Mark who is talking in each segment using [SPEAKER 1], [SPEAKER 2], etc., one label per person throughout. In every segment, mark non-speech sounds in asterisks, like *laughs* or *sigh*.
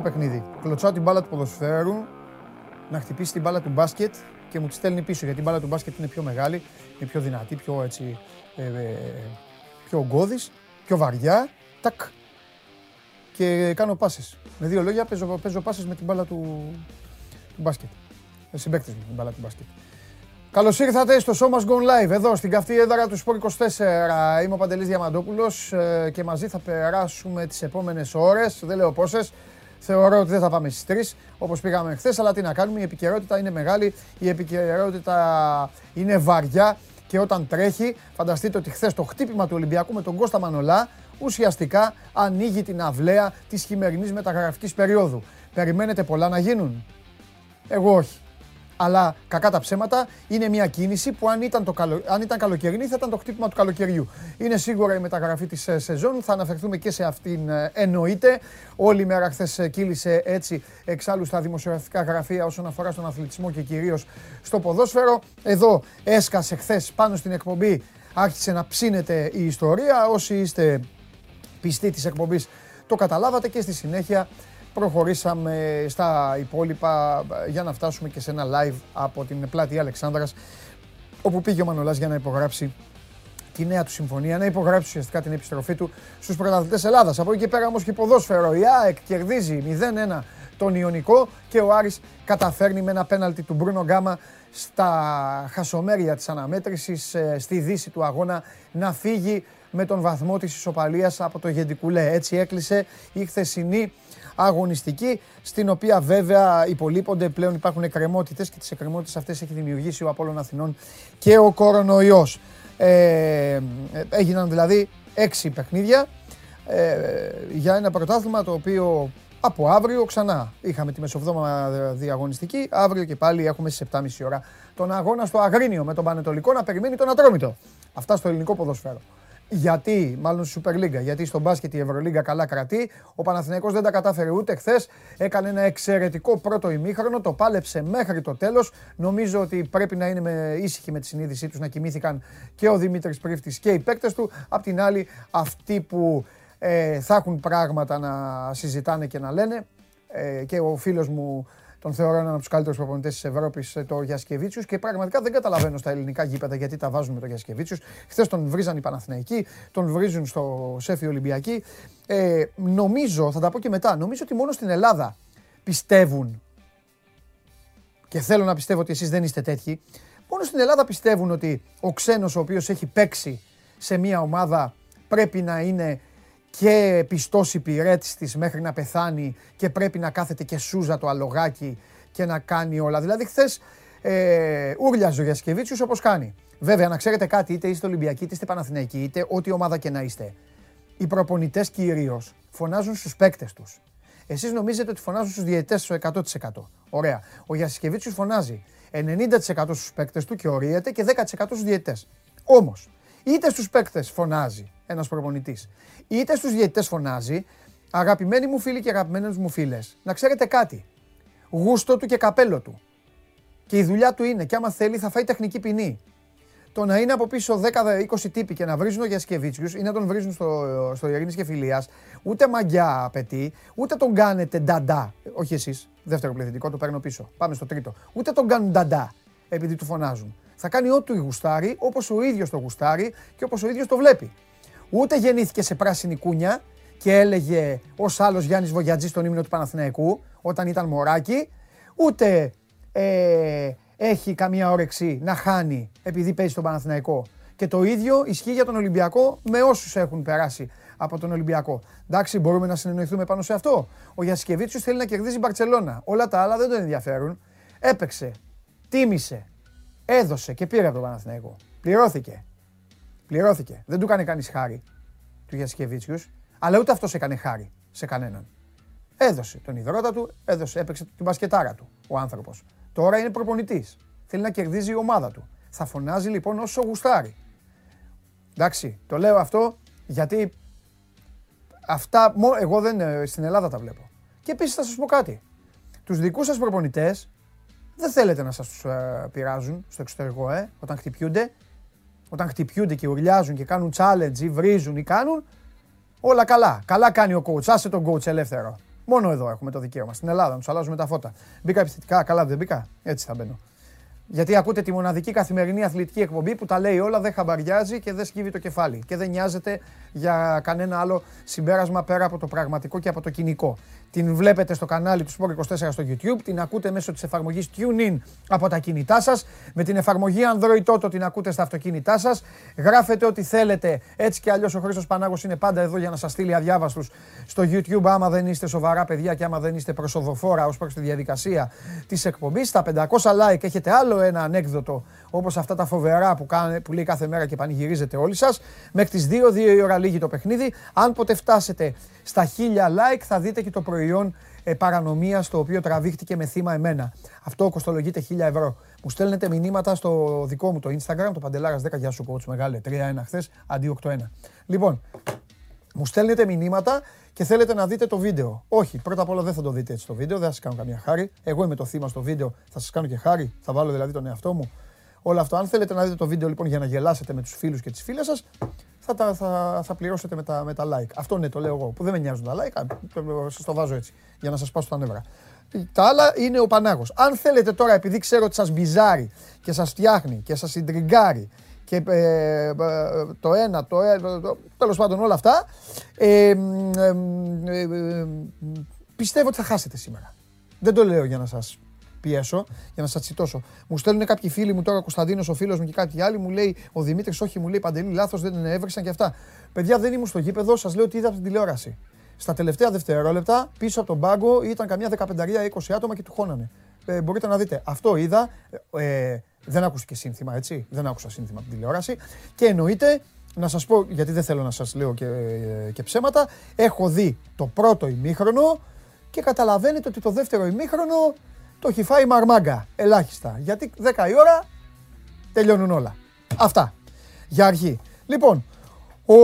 [SPEAKER 1] βρήκα ένα νέο παιχνίδι. Κλωτσάω την μπάλα του ποδοσφαίρου να χτυπήσει την μπάλα του μπάσκετ και μου τη στέλνει πίσω γιατί η μπάλα του μπάσκετ είναι πιο μεγάλη, είναι πιο δυνατή, πιο έτσι. Ε, ε, πιο ογκώδης, πιο βαριά. Τακ. Και κάνω πάσες. Με δύο λόγια παίζω, παίζω πάσες με την μπάλα του, του μπάσκετ. Με συμπαίκτες με την μπάλα του μπάσκετ. Καλώς ήρθατε στο Show Must Go Live, εδώ στην καυτή έδρα του Sport 24. Είμαι ο Παντελής Διαμαντόπουλος ε, και μαζί θα περάσουμε τις επόμενες ώρες, δεν λέω πόσες. Θεωρώ ότι δεν θα πάμε στις 3 όπως πήγαμε χθες, αλλά τι να κάνουμε, η επικαιρότητα είναι μεγάλη, η επικαιρότητα είναι βαριά και όταν τρέχει, φανταστείτε ότι χθες το χτύπημα του Ολυμπιακού με τον Κώστα Μανολά ουσιαστικά ανοίγει την αυλαία της χειμερινής μεταγραφικής περίοδου. Περιμένετε πολλά να γίνουν. Εγώ όχι αλλά κακά τα ψέματα είναι μια κίνηση που αν ήταν, το καλο... αν ήταν καλοκαιρινή θα ήταν το χτύπημα του καλοκαιριού. Είναι σίγουρα η μεταγραφή της ε, σεζόν, θα αναφερθούμε και σε αυτήν ε, εννοείται. Όλη η μέρα χθες ε, κύλησε έτσι εξάλλου στα δημοσιογραφικά γραφεία όσον αφορά στον αθλητισμό και κυρίως στο ποδόσφαιρο. Εδώ έσκασε χθες πάνω στην εκπομπή, άρχισε να ψήνεται η ιστορία. Όσοι είστε πιστοί της εκπομπής το καταλάβατε και στη συνέχεια προχωρήσαμε στα υπόλοιπα για να φτάσουμε και σε ένα live από την πλάτη Αλεξάνδρας όπου πήγε ο Μανολάς για να υπογράψει τη νέα του συμφωνία, να υπογράψει ουσιαστικά την επιστροφή του στους πρωταθλητές Ελλάδας. Από εκεί και πέρα όμως και ποδόσφαιρο, η ΑΕΚ κερδίζει 0-1 τον Ιωνικό και ο Άρης καταφέρνει με ένα πέναλτι του Μπρούνο Γκάμα στα χασομέρια της αναμέτρησης, ε, στη δύση του αγώνα, να φύγει με τον βαθμό της ισοπαλίας από το Γεντικουλέ. Έτσι έκλεισε η χθεσινή αγωνιστική, στην οποία βέβαια υπολείπονται πλέον υπάρχουν εκκρεμότητες και τις εκκρεμότητες αυτές έχει δημιουργήσει ο Απόλλων Αθηνών και ο κορονοϊός. Ε, έγιναν δηλαδή έξι παιχνίδια ε, για ένα πρωτάθλημα το οποίο από αύριο ξανά είχαμε τη μεσοβδόμα διαγωνιστική. Αύριο και πάλι έχουμε στις 7.30 ώρα τον αγώνα στο Αγρίνιο με τον Πανετολικό να περιμένει τον Ατρόμητο. Αυτά στο ελληνικό ποδόσφαιρο. Γιατί, μάλλον στη Super League, γιατί στον μπάσκετ η Ευρωλίγκα καλά κρατεί. Ο Παναθηναϊκός δεν τα κατάφερε ούτε χθες. Έκανε ένα εξαιρετικό πρώτο ημίχρονο, το πάλεψε μέχρι το τέλος. Νομίζω ότι πρέπει να είναι με, ήσυχοι με τη συνείδησή τους να κοιμήθηκαν και ο Δημήτρης Πρίφτη και οι παίκτες του. Απ' την άλλη, αυτοί που ε, θα έχουν πράγματα να συζητάνε και να λένε. Ε, και ο φίλος μου τον θεωρώ έναν από τους καλύτερους προπονητές της Ευρώπης, ε, το Γιασκεβίτσιου. Και πραγματικά δεν καταλαβαίνω στα ελληνικά γήπεδα γιατί τα βάζουν με το Γιασκεβίτσιου. Χθες τον βρίζαν οι Παναθηναϊκοί, τον βρίζουν στο Σέφι Ολυμπιακή. Ε, νομίζω, θα τα πω και μετά, νομίζω ότι μόνο στην Ελλάδα πιστεύουν και θέλω να πιστεύω ότι εσείς δεν είστε τέτοιοι, μόνο στην Ελλάδα πιστεύουν ότι ο ξένος ο οποίος έχει παίξει σε μια ομάδα πρέπει να είναι και πιστός υπηρέτης της μέχρι να πεθάνει και πρέπει να κάθεται και σούζα το αλογάκι και να κάνει όλα. Δηλαδή χθες ε, ούρλιαζε ο Γιασκεβίτσιος όπως κάνει. Βέβαια να ξέρετε κάτι είτε είστε Ολυμπιακοί είτε είστε Παναθηναϊκοί είτε ό,τι ομάδα και να είστε. Οι προπονητές κυρίως φωνάζουν στους παίκτες τους. Εσείς νομίζετε ότι φωνάζουν στους διαιτητές στο 100%. Ωραία. Ο Γιασκεβίτσιος φωνάζει 90% στους παίκτες του και ορίεται και 10% στους διαιτητές. Όμως, είτε στους παίκτες φωνάζει ένας προπονητής, είτε στους διαιτητές φωνάζει, αγαπημένοι μου φίλοι και αγαπημένες μου φίλες, να ξέρετε κάτι, γούστο του και καπέλο του. Και η δουλειά του είναι, και άμα θέλει θα φάει τεχνική ποινή. Το να είναι από πίσω 10-20 τύποι και να βρίζουν ο Γιασκεβίτσιους ή να τον βρίζουν στο, στο Ειρήνης και Φιλίας, ούτε μαγιά απαιτεί, ούτε τον κάνετε νταντά. Όχι εσείς, δεύτερο πληθυντικό, το παίρνω πίσω. Πάμε στο τρίτο. Ούτε τον κάνουν νταντά επειδή του φωνάζουν. Θα κάνει ό,τι γουστάρει, όπως ο ίδιος το γουστάρει και όπως ο ίδιος το βλέπει. Ούτε γεννήθηκε σε πράσινη κούνια και έλεγε ως άλλος Γιάννης Βογιατζή στον ύμνο του Παναθηναϊκού όταν ήταν μωράκι, ούτε ε, έχει καμία όρεξη να χάνει επειδή παίζει στον Παναθηναϊκό. Και το ίδιο ισχύει για τον Ολυμπιακό με όσους έχουν περάσει από τον Ολυμπιακό. Εντάξει, μπορούμε να συνεννοηθούμε πάνω σε αυτό. Ο Γιασκεβίτσιος θέλει να κερδίζει η Μπαρσελόνα. Όλα τα άλλα δεν τον ενδιαφέρουν. Έπαιξε, τίμησε, έδωσε και πήρε από τον Παναθηναϊκό. Πληρώθηκε. Πληρώθηκε. Δεν του έκανε κανείς χάρη του Γιασκεβίτσιους, αλλά ούτε αυτός έκανε χάρη σε κανέναν. Έδωσε τον υδρότα του, έδωσε, έπαιξε την μπασκετάρα του ο άνθρωπος. Τώρα είναι προπονητής. Θέλει να κερδίζει η ομάδα του. Θα φωνάζει λοιπόν όσο γουστάρει. Εντάξει, το λέω αυτό γιατί αυτά εγώ δεν ε, στην Ελλάδα τα βλέπω. Και επίσης θα σας πω κάτι. Τους δικούς σας προπονητές δεν θέλετε να σας τους ε, πειράζουν στο εξωτερικό, ε, όταν χτυπιούνται όταν χτυπιούνται και ουρλιάζουν και κάνουν challenge ή βρίζουν ή κάνουν, όλα καλά. Καλά κάνει ο coach. Άσε τον coach ελεύθερο. Μόνο εδώ έχουμε το δικαίωμα. Στην Ελλάδα, να τους αλλάζουμε τα φώτα. Μπήκα επιθετικά, καλά δεν μπήκα. Έτσι θα μπαίνω. Γιατί ακούτε τη μοναδική καθημερινή αθλητική εκπομπή που τα λέει όλα, δεν χαμπαριάζει και δεν σκύβει το κεφάλι. Και δεν νοιάζεται για κανένα άλλο συμπέρασμα πέρα από το πραγματικό και από το κοινικό. Την βλέπετε στο κανάλι του Sport 24 στο YouTube, την ακούτε μέσω της εφαρμογής TuneIn από τα κινητά σας, με την εφαρμογή Android Auto την ακούτε στα αυτοκίνητά σας, γράφετε ό,τι θέλετε, έτσι και αλλιώς ο Χρήστος Πανάγος είναι πάντα εδώ για να σας στείλει αδιάβαστους στο YouTube άμα δεν είστε σοβαρά παιδιά και άμα δεν είστε προσοδοφόρα ως προς τη διαδικασία της εκπομπής. Στα 500 like έχετε άλλο ένα ανέκδοτο όπως αυτά τα φοβερά που, κάνε, που λέει κάθε μέρα και πανηγυρίζετε όλοι σας. Μέχρι τις 2, 2 η ώρα λίγη το παιχνίδι. Αν ποτέ φτάσετε στα 1000 like θα δείτε και το προϊόν ε, παρανομίας το οποίο τραβήχτηκε με θύμα εμένα. Αυτό κοστολογείται 1000 ευρώ. Μου στέλνετε μηνύματα στο δικό μου το Instagram, το Παντελάρας 10, γεια σου κότσου μεγάλε, 3-1 χθες, αντί 8-1. Λοιπόν, μου στέλνετε μηνύματα και θέλετε να δείτε το βίντεο. Όχι, πρώτα απ' όλα δεν θα το δείτε έτσι το βίντεο, δεν θα σας κάνω καμία χάρη. Εγώ είμαι το θύμα στο βίντεο, θα σας κάνω και χάρη. Θα βάλω δηλαδή τον εαυτό μου. Όλο αυτό. Αν θέλετε να δείτε το βίντεο λοιπόν για να γελάσετε με τους φίλους και τις φίλες σας, θα, θα, θα πληρώσετε με τα, με τα like. Αυτό ναι, το λέω εγώ, που δεν με νοιάζουν τα like, σας το βάζω έτσι, για να σας πάσω τα νεύρα. Τα άλλα είναι ο Πανάγος. Αν θέλετε τώρα, επειδή ξέρω ότι σας μπιζάρει και σας φτιάχνει και σας συντριγκάρει και ε, ε, το ένα, το ένα, το, τέλος πάντων όλα αυτά, ε, πιστεύω ότι θα χάσετε σήμερα. Δεν το λέω για να σας πιέσω, για να σας τσιτώσω. Μου στέλνουν κάποιοι φίλοι μου τώρα, ο Κωνσταντίνος, ο φίλος μου και κάτι άλλο, μου λέει ο Δημήτρης, όχι, μου λέει παντελή, λάθος, δεν έβρεξαν και αυτά. Παιδιά, δεν ήμουν στο γήπεδο, σας λέω ότι είδα από την τηλεόραση. Στα τελευταία δευτερόλεπτα, πίσω από τον πάγκο ήταν καμιά 15-20 άτομα και του χώνανε. Ε, μπορείτε να δείτε. Αυτό είδα. Ε, δεν άκουστηκε σύνθημα, έτσι. Δεν άκουσα σύνθημα από την τηλεόραση. Και εννοείται, να σας πω, γιατί δεν θέλω να σας λέω και, και ψέματα, έχω δει το πρώτο ημίχρονο και καταλαβαίνετε ότι το δεύτερο ημίχρονο το έχει φάει μαρμάγκα, ελάχιστα. Γιατί 10 η ώρα τελειώνουν όλα. Αυτά. Για αρχή. Λοιπόν, ο...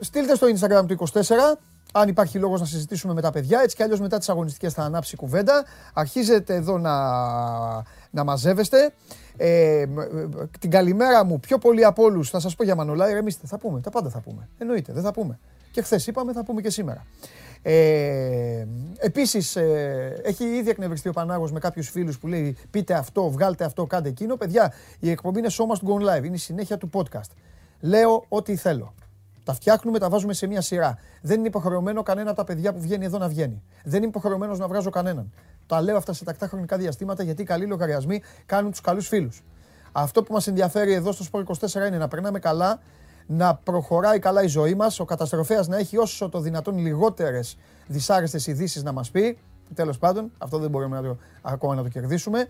[SPEAKER 1] στείλτε στο Instagram του 24 αν υπάρχει λόγος να συζητήσουμε με τα παιδιά. Έτσι κι αλλιώς μετά τις αγωνιστικές θα ανάψει κουβέντα. Αρχίζετε εδώ να, να μαζεύεστε. Ε, την καλημέρα μου πιο πολύ από όλους θα σας πω για Μανολά. Ηρεμήστε, θα πούμε. Τα πάντα θα πούμε. Εννοείται, δεν θα πούμε. Και χθες είπαμε, θα πούμε και σήμερα. Ε, Επίσης, ε, έχει ήδη εκνευριστεί ο Πανάγος με κάποιους φίλους που λέει: Πείτε αυτό, βγάλτε αυτό, κάντε εκείνο. Παιδιά, η εκπομπή είναι σώμα του Gone Live. Είναι η συνέχεια του podcast. Λέω ό,τι θέλω. Τα φτιάχνουμε, τα βάζουμε σε μια σειρά. Δεν είναι υποχρεωμένο κανένα από τα παιδιά που βγαίνει εδώ να βγαίνει. Δεν είναι υποχρεωμένος να βγάζω κανέναν. Τα λέω αυτά σε τακτά χρονικά διαστήματα γιατί οι καλοί λογαριασμοί κάνουν τους καλούς φίλους. Αυτό που μας ενδιαφέρει εδώ στο Sport 24 είναι να περνάμε καλά, να προχωράει καλά η ζωή μας, ο καταστροφέας να έχει όσο το δυνατόν λιγότερες δυσάρεστες ειδήσεις να μας πει. Τέλος πάντων, αυτό δεν μπορούμε να το, ακόμα να το κερδίσουμε.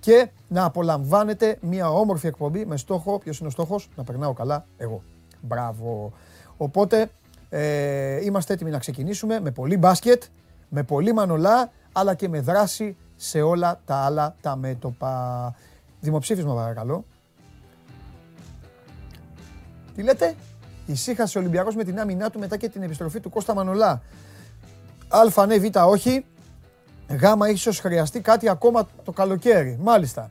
[SPEAKER 1] Και να απολαμβάνετε μια όμορφη εκπομπή με στόχο, ποιος είναι ο στόχος, να περνάω καλά εγώ. Μπράβο. Οπότε ε, είμαστε έτοιμοι να ξεκινήσουμε με πολύ μπάσκετ, με πολύ μανολά, αλλά και με δράση σε όλα τα άλλα τα μέτωπα. Δημοψήφισμα παρακαλώ. Τι λέτε, ησύχασε ο Ολυμπιακός με την άμυνά του μετά και την επιστροφή του Κώστα Μανολά. Α, ναι, Β, όχι. Γ, ίσως χρειαστεί κάτι ακόμα το καλοκαίρι. Μάλιστα.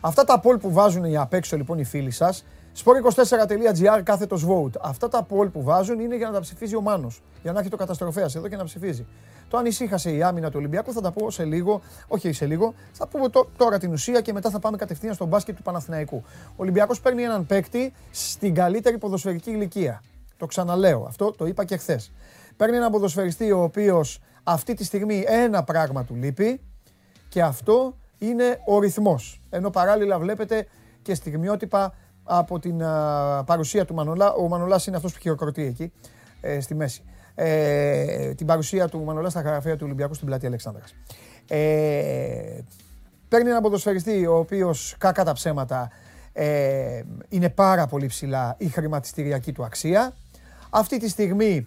[SPEAKER 1] Αυτά τα πόλ που βάζουν οι απ' έξω λοιπόν οι φίλοι σας, sport24.gr κάθετος vote. Αυτά τα poll που βάζουν είναι για να τα ψηφίζει ο Μάνος. Για να έχει το καταστροφέας εδώ και να ψηφίζει. Το αν ησύχασε η άμυνα του Ολυμπιακού θα τα πω σε λίγο, όχι σε λίγο, θα πούμε τώρα την ουσία και μετά θα πάμε κατευθείαν στο μπάσκετ του Παναθηναϊκού. Ο Ολυμπιακός παίρνει έναν παίκτη στην καλύτερη ποδοσφαιρική ηλικία. Το ξαναλέω, αυτό το είπα και χθες. Παίρνει έναν ποδοσφαιριστή ο οποίος αυτή τη στιγμή ένα πράγμα του λείπει και αυτό είναι ο ρυθμός. Ενώ παράλληλα βλέπετε και στιγμιότυπα από την παρουσία του Μανολά. Ο Μανολάς είναι αυτός που χειροκροτεί εκεί, ε, στη μέση. Ε, την παρουσία του Μανολά στα γραφεία του Ολυμπιακού στην πλατεία Αλεξάνδρας. Ε, παίρνει έναν ποδοσφαιριστή ο οποίος κακά τα ψέματα ε, είναι πάρα πολύ ψηλά η χρηματιστηριακή του αξία. Αυτή τη στιγμή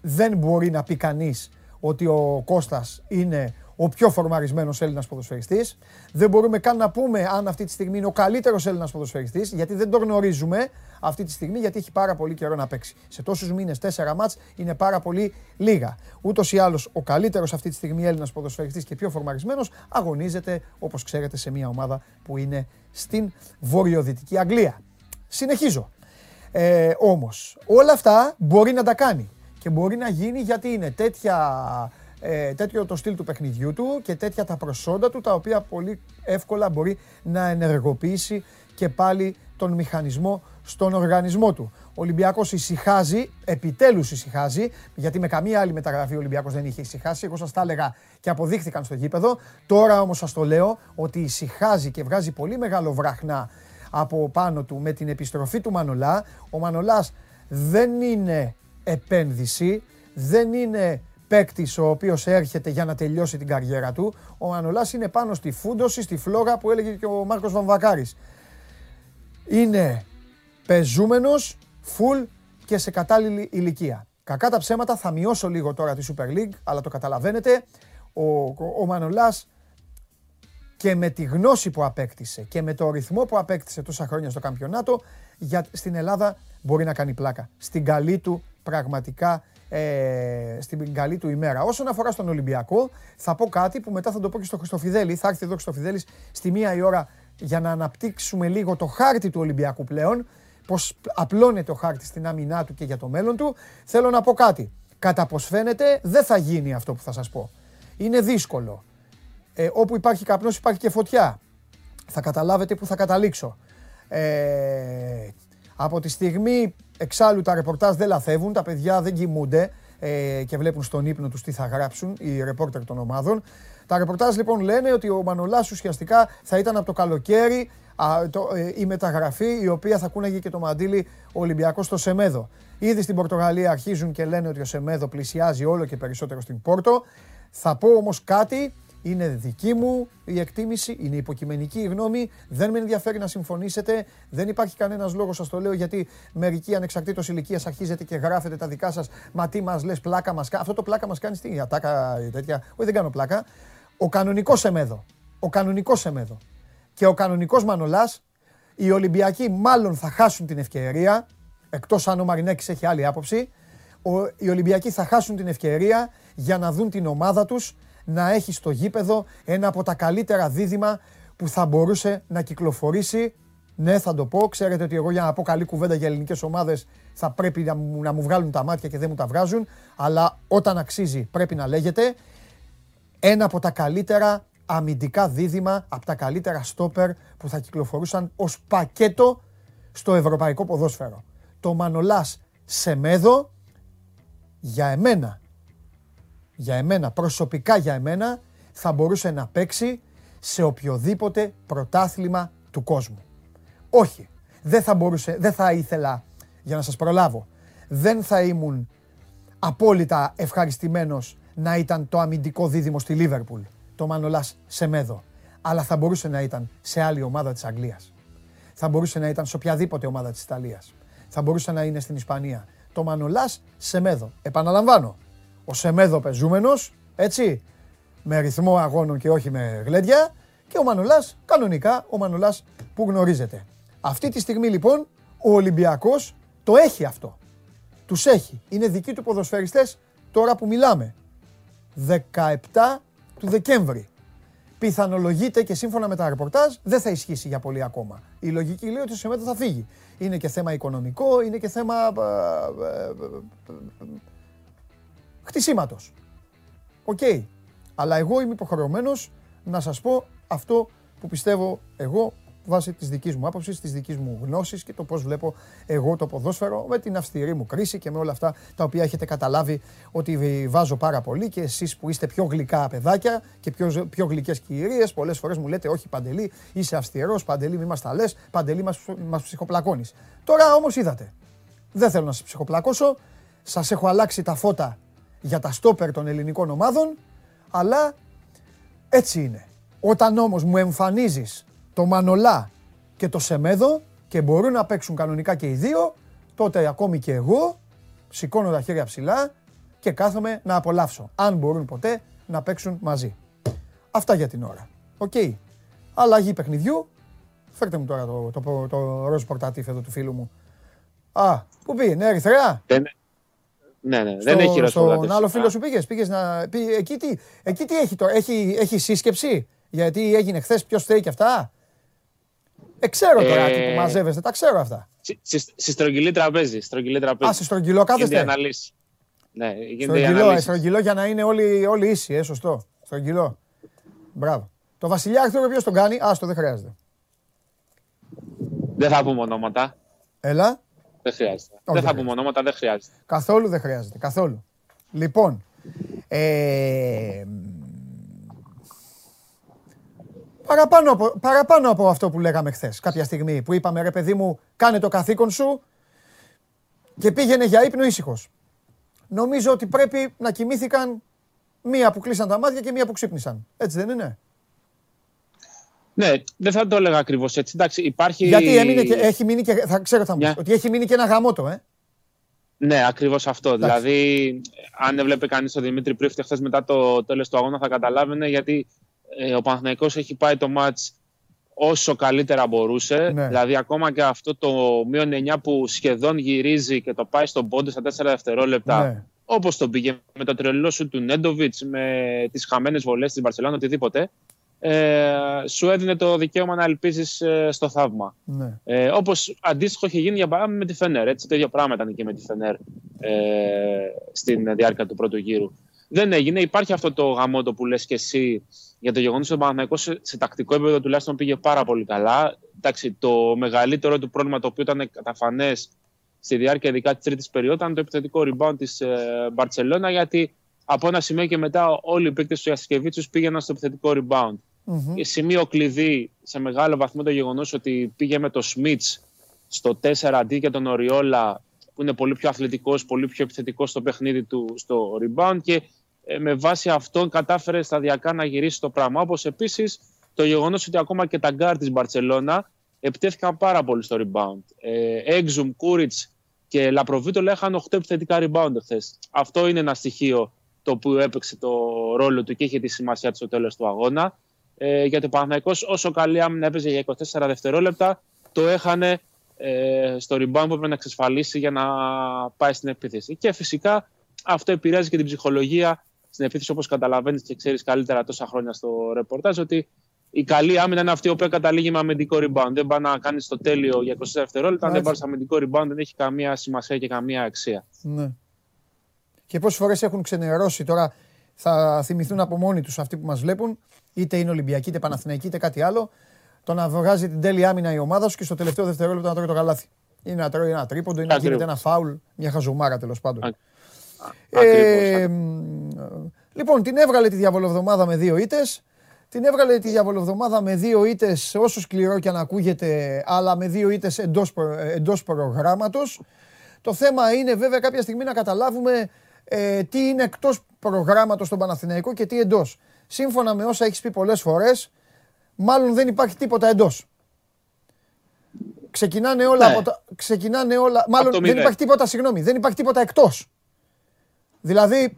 [SPEAKER 1] δεν μπορεί να πει κανείς ότι ο Κώστας είναι ο πιο φορμαρισμένος Έλληνας ποδοσφαιριστής. Δεν μπορούμε καν να πούμε αν αυτή τη στιγμή είναι ο καλύτερος Έλληνας ποδοσφαιριστής, γιατί δεν το γνωρίζουμε αυτή τη στιγμή, γιατί έχει πάρα πολύ καιρό να παίξει. Σε τόσους μήνες, τέσσερα μάτς είναι πάρα πολύ λίγα. Ούτως ή άλλως, ο καλύτερος αυτή τη στιγμή Έλληνας ποδοσφαιριστής και πιο φορμαρισμένος αγωνίζεται, όπως ξέρετε, σε μια ομάδα που είναι στην βορειοδυτική Αγγλία. Συνεχίζω. Ε, Όμως, όλα αυτά μπορεί να τα κάνει. Και μπορεί να γίνει γιατί είναι τέτοια, ε, τέτοιο το στυλ του παιχνιδιού του και τέτοια τα προσόντα του, τα οποία πολύ εύκολα μπορεί να ενεργοποιήσει και πάλι τον μηχανισμό στον οργανισμό του. Ο Ολυμπιακός ησυχάζει, επιτέλους ησυχάζει, γιατί με καμία άλλη μεταγραφή ο Ολυμπιακός δεν είχε ησυχάσει. Εγώ σας τα έλεγα και αποδείχθηκαν στο γήπεδο. Τώρα όμως σας το λέω ότι ησυχάζει και βγάζει πολύ μεγάλο βραχνά από πάνω του με την επιστροφή του Μανολά. Ο Μανολάς δεν είναι επένδυση, δεν είναι παίκτης ο οποίος έρχεται για να τελειώσει την καριέρα του. Ο Μανολά είναι πάνω στη φούντοση, στη φλόγα που έλεγε και ο Μάρκος Βαμβακάρης. Είναι πεζούμενος, full και σε κατάλληλη ηλικία. Κακά τα ψέματα, θα μειώσω λίγο τώρα τη Super League, αλλά το καταλαβαίνετε. Ο, ο Μανολάς και με τη γνώση που απέκτησε και με το ρυθμό που απέκτησε τόσα χρόνια στο καμπιονάτο, για, στην Ελλάδα μπορεί να κάνει πλάκα. Στην καλή του πραγματικά ε, στην καλή του ημέρα. Όσον αφορά στον Ολυμπιακό, θα πω κάτι που μετά θα το πω και στο Χριστοφιδέλη. Θα έρθει εδώ ο Χριστοφιδέλης στη μία η ώρα για να αναπτύξουμε λίγο το χάρτη του Ολυμπιακού πλέον πώ απλώνεται ο χάρτης στην άμυνά του και για το μέλλον του. Θέλω να πω κάτι. Κατά πώ φαίνεται, δεν θα γίνει αυτό που θα σας πω. Είναι δύσκολο. Ε, όπου υπάρχει καπνός, υπάρχει και φωτιά. Θα καταλάβετε που θα καταλήξω. Ε, από τη στιγμή εξάλλου τα ρεπορτάζ δεν λαθεύουν, τα παιδιά δεν κοιμούνται ε, και βλέπουν στον ύπνο τους τι θα γράψουν οι ρεπόρτερ των ομάδων. Τα ρεπορτάζ λοιπόν λένε ότι ο Μανολάς ουσιαστικά θα ήταν από το καλοκαίρι α, το, ε, η μεταγραφή η οποία θα κούναγε και το μαντίλι ο Ολυμπιακός στο Σεμέδο. Ήδη στην Πορτογαλία αρχίζουν και λένε ότι ο Σεμέδο πλησιάζει όλο και περισσότερο στην Πόρτο. Θα πω όμως κάτι, είναι δική μου η εκτίμηση, είναι υποκειμενική η γνώμη. Δεν με ενδιαφέρει να συμφωνήσετε. Δεν υπάρχει κανένας λόγος, σας το λέω, γιατί μερικοί ανεξαρτήτως ηλικίας αρχίζετε και γράφετε τα δικά σας. Μα τι μας λες, πλάκα μας κάνει. Αυτό το πλάκα μας κάνεις στην ατάκα τέτοια. Όχι, δεν κάνω πλάκα. Ο κανονικός Σεμέδο. Ο κανονικός Σεμέδο και ο κανονικός Μανολάς, οι Ολυμπιακοί μάλλον θα χάσουν την ευκαιρία, εκτός αν ο Μαρινέκης έχει άλλη άποψη, οι Ολυμπιακοί θα χάσουν την ευκαιρία για να δουν την ομάδα τους να έχει στο γήπεδο ένα από τα καλύτερα δίδυμα που θα μπορούσε να κυκλοφορήσει. Ναι, θα το πω. Ξέρετε ότι εγώ για να πω καλή κουβέντα για ελληνικές ομάδες θα πρέπει να μου, να μου βγάλουν τα μάτια και δεν μου τα βγάζουν. Αλλά όταν αξίζει πρέπει να λέγεται. Ένα από τα καλύτερα αμυντικά δίδυμα από τα καλύτερα στόπερ που θα κυκλοφορούσαν ως πακέτο στο ευρωπαϊκό ποδόσφαιρο. Το Μανολάς Σεμέδο για εμένα, για εμένα, προσωπικά για εμένα, θα μπορούσε να παίξει σε οποιοδήποτε πρωτάθλημα του κόσμου. Όχι, δεν θα μπορούσε, δεν θα ήθελα, για να σας προλάβω, δεν θα ήμουν απόλυτα ευχαριστημένος να ήταν το αμυντικό δίδυμο στη Λίβερπουλ το Μανολάς Σεμέδο. Αλλά θα μπορούσε να ήταν σε άλλη ομάδα της Αγγλίας. Θα μπορούσε να ήταν σε οποιαδήποτε ομάδα της Ιταλίας. Θα μπορούσε να είναι στην Ισπανία. Το Μανολάς Σεμέδο. Επαναλαμβάνω. Ο Σεμέδο πεζούμενος, έτσι, με ρυθμό αγώνων και όχι με γλέντια. Και ο Μανολά, κανονικά, ο Μανολά που γνωρίζετε. Αυτή τη στιγμή λοιπόν ο Ολυμπιακός το έχει αυτό. Τους έχει. Είναι δικοί του ποδοσφαιριστές τώρα που μιλάμε. 17 του Δεκέμβρη. Πιθανολογείται και σύμφωνα με τα ρεπορτάζ δεν θα ισχύσει για πολύ ακόμα. Η λογική λέει ότι ο Σεμέδο θα φύγει. Είναι και θέμα οικονομικό, είναι και θέμα ε, ε, ε, χτισήματος. Οκ. Αλλά εγώ είμαι υποχρεωμένος να σας πω αυτό που πιστεύω εγώ βάσει της δικής μου άποψης, της δικής μου γνώσης και το πώς βλέπω εγώ το ποδόσφαιρο με την αυστηρή μου κρίση και με όλα αυτά τα οποία έχετε καταλάβει ότι βάζω πάρα πολύ και εσείς που είστε πιο γλυκά παιδάκια και πιο, πιο γλυκές κυρίες, πολλές φορές μου λέτε Όχι, Παντελή, είσαι αυστηρός, Παντελή, μη μας τα λες, Παντελή, μας ψυχοπλακώνεις. Τώρα όμως είδατε. Δεν θέλω να σας ψυχοπλακώσω. Σας έχω αλλάξει τα φώτα για τα στόπερ των ελληνικών ομάδων, αλλά έτσι είναι. Όταν όμως μου εμφανίζεις το Μανολά και το Σεμέδο και μπορούν να παίξουν κανονικά και οι δύο, τότε ακόμη και εγώ σηκώνω τα χέρια ψηλά και κάθομαι να απολαύσω. Αν μπορούν ποτέ να παίξουν μαζί. Αυτά για την ώρα. OK. Okay. Αλλαγή παιχνιδιού. Φέρτε μου τώρα το, το, το, το ροζ πορτατίφ εδώ του φίλου μου. Α, πού πήγε, ναι, Ερυθρέα.
[SPEAKER 2] Ναι, ναι, δεν έχει ροζ
[SPEAKER 1] Στον άλλο φίλο σου πήγες, πήγες να... Πει, εκεί, τι, εκεί τι έχει τώρα, έχει, έχει σύσκεψη, γιατί έγινε χθες, ποιος θέλει και αυτά; Ε, ξέρω τώρα τι που ε, μαζεύεστε, τα ξέρω αυτά.
[SPEAKER 2] Στη στρογγυλή τραπέζι. Στρογγυλή τραπέζι.
[SPEAKER 1] Α, στη στρογγυλό κάθεστε;
[SPEAKER 2] αναλύσει. Ναι,
[SPEAKER 1] στρογγυλό, για να είναι όλοι, όλοι ίσοι, ε, σωστό. Στρογγυλό. Μπράβο. Το Βασιλιά Αρθούρο ποιος τον κάνει, άστο δεν χρειάζεται.
[SPEAKER 2] Δεν θα πούμε ονόματα.
[SPEAKER 1] Έλα.
[SPEAKER 2] Δεν χρειάζεται. δεν θα πούμε ονόματα, δεν χρειάζεται.
[SPEAKER 1] Καθόλου δεν χρειάζεται. Καθόλου. Λοιπόν. Ε, παραπάνω, από, παραπάνω από αυτό που λέγαμε χθες, κάποια στιγμή που είπαμε ρε παιδί μου, κάνε το καθήκον σου και πήγαινε για ύπνο ήσυχος. Νομίζω ότι πρέπει να κοιμήθηκαν μία που κλείσαν τα μάτια και μία που ξύπνησαν. Έτσι δεν είναι;
[SPEAKER 2] Ναι, δεν θα το έλεγα ακριβώς έτσι. Εντάξει, υπάρχει...
[SPEAKER 1] Γιατί έμεινε και, έχει μείνει και. Θα ξέρω, θα μου yeah. ότι έχει μείνει και ένα γαμότο, ε.
[SPEAKER 2] Ναι, ακριβώς αυτό. Εντάξει. Δηλαδή, αν έβλεπε κανείς τον Δημήτρη Πρίφτη χθες μετά το τέλος του αγώνα, θα καταλάβαινε γιατί ε, ο Παναθηναϊκός έχει πάει το μάτ όσο καλύτερα μπορούσε. Ναι. Δηλαδή, ακόμα και αυτό το μείον 9 που σχεδόν γυρίζει και το πάει στον πόντο στα 4 δευτερόλεπτα. Ναι. Όπως το πήγε με το τρελό σου του Νέντοβιτς, με τις χαμένες βολές τη Μπαρσελόνα, οτιδήποτε ε, σου έδινε το δικαίωμα να ελπίζεις ε, στο θαύμα. Ναι. Ε, Όπως αντίστοιχο είχε γίνει για παράδειγμα με τη Φενέρ. Έτσι, το ίδιο πράγμα ήταν και με τη Φενέρ ε, στην διάρκεια του πρώτου γύρου. Δεν έγινε. Υπάρχει αυτό το γαμότο που λες και εσύ για το γεγονός ότι ο Παναγενικό σε, σε, τακτικό επίπεδο τουλάχιστον πήγε πάρα πολύ καλά. Εντάξει, το μεγαλύτερο του πρόβλημα το οποίο ήταν καταφανές στη διάρκεια ειδικά της τρίτης περίοδου ήταν το επιθετικό rebound της ε, γιατί από ένα σημείο και μετά όλοι οι παίκτες του Γιασικεβίτσιους πήγαιναν στο επιθετικό rebound. Mm-hmm. Σημείο κλειδί σε μεγάλο βαθμό το γεγονός ότι πήγε με το Σμιτς στο 4 αντί για τον Οριόλα, που είναι πολύ πιο αθλητικός, πολύ πιο επιθετικός στο παιχνίδι του στο rebound και ε, με βάση αυτόν κατάφερε σταδιακά να γυρίσει το πράγμα. Όπως επίσης το γεγονός ότι ακόμα και τα γκαρντ της Μπαρσελόνα επιτέθηκαν πάρα πολύ στο rebound. Ε, Έξουμ, Κούριτς και Λαπροβίτολα είχαν 8 επιθετικά rebound χθες. Αυτό είναι ένα στοιχείο το οποίο έπαιξε το ρόλο του και είχε τη σημασία του στο τέλος του αγώνα. Ε, γιατί ο Παναθηναϊκός όσο καλή άμυνα έπαιζε για 24 δευτερόλεπτα, το έχανε ε, στο rebound που έπρεπε να εξασφαλίσει για να πάει στην επίθεση. Και φυσικά αυτό επηρεάζει και την ψυχολογία στην επίθεση, όπως καταλαβαίνεις και ξέρεις καλύτερα τόσα χρόνια στο ρεπορτάζ, ότι η καλή άμυνα είναι αυτή η οποία καταλήγει με αμυντικό rebound. Δεν πάει να κάνεις το τέλειο για 24 δευτερόλεπτα. Αν δεν πάρεις αμυντικό rebound, δεν έχει καμία σημασία και καμία αξία. Ναι.
[SPEAKER 1] Και πόσες φορές έχουν ξενερώσει τώρα, θα θυμηθούν από μόνοι τους αυτοί που μας βλέπουν, είτε είναι Ολυμπιακή, είτε Παναθηναϊκή, είτε κάτι άλλο, το να βγάζει την τέλεια άμυνα η ομάδα σου και στο τελευταίο δευτερόλεπτο να τρώει το καλάθι. Είναι να τρώει ένα τρίποντο, είναι να γίνεται ένα φάουλ, μια χαζομάρα τέλος πάντων.
[SPEAKER 2] Ε,
[SPEAKER 1] λοιπόν, την έβγαλε τη διαβολοβδομάδα με δύο ήττες. Την έβγαλε τη διαβολοβδομάδα με δύο ήττες, όσο σκληρό και αν ακούγεται, αλλά με δύο ήττες εντός προγράμματος. Το θέμα είναι βέβαια κάποια στιγμή να καταλάβουμε ε, τι είναι εκτός προγράμματος στον Παναθηναϊκό και τι εντός. Σύμφωνα με όσα έχεις πει πολλές φορές, μάλλον δεν υπάρχει τίποτα εντός. Ξεκινάνε όλα, ναι. από τα, ξεκινάνε όλα. Μάλλον δεν υπάρχει τίποτα, συγγνώμη, δεν υπάρχει τίποτα εκτός. Δηλαδή,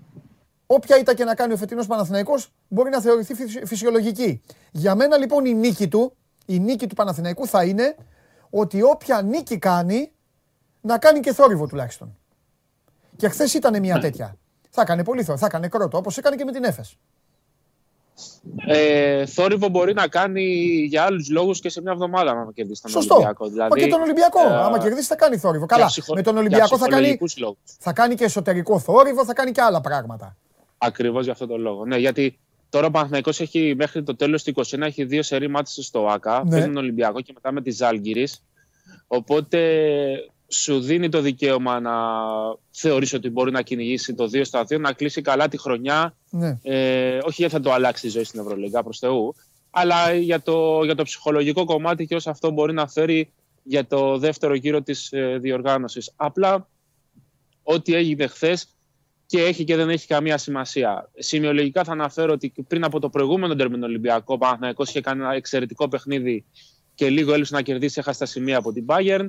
[SPEAKER 1] όποια ήττα και να κάνει ο φετινός Παναθηναϊκός μπορεί να θεωρηθεί φυσιολογική. Για μένα λοιπόν η νίκη του, η νίκη του Παναθηναϊκού θα είναι ότι όποια νίκη κάνει, να κάνει και θόρυβο τουλάχιστον. Και χθες ήταν μια ναι. τέτοια. Θα έκανε πολύ θόρυβο, θα έκανε κρότο, όπως έκανε και με την Έφες.
[SPEAKER 2] Ε, θόρυβο μπορεί να κάνει για άλλους λόγους και σε μια εβδομάδα, άμα κερδίσει τον Σωστό. Ολυμπιακό.
[SPEAKER 1] Δηλαδή, Μα και τον Ολυμπιακό. Ε, άμα κερδίσει, θα κάνει θόρυβο. Καλά. Ψυχο... Με τον Ολυμπιακό θα κάνει, θα κάνει και εσωτερικό θόρυβο, θα κάνει και άλλα πράγματα.
[SPEAKER 2] Ακριβώς για αυτόν τον λόγο. Ναι, γιατί τώρα ο Παναθυναϊκό έχει μέχρι το τέλος του 2021 έχει δύο σερή μάτσε στο ΑΚΑ. Ναι. Παίζει τον Ολυμπιακό και μετά με τη Ζάλγκυρης. Οπότε σου δίνει το δικαίωμα να θεωρείς ότι μπορεί να κυνηγήσει το 2 στα 2, να κλείσει καλά τη χρονιά. Ναι. Ε, όχι γιατί θα το αλλάξει τη ζωή στην Ευρωλίγκα προς Θεού, αλλά για το, για το ψυχολογικό κομμάτι και όσο αυτό μπορεί να φέρει για το δεύτερο γύρο της ε, διοργάνωσης. Απλά ό,τι έγινε χθες και έχει και δεν έχει καμία σημασία. Σημειολογικά θα αναφέρω ότι πριν από το προηγούμενο τερμινο Ολυμπιακό, ο Παναθηναϊκός είχε κάνει ένα εξαιρετικό παιχνίδι και λίγο έλειψε να κερδίσει, έχασε τα σημεία από την Bayern.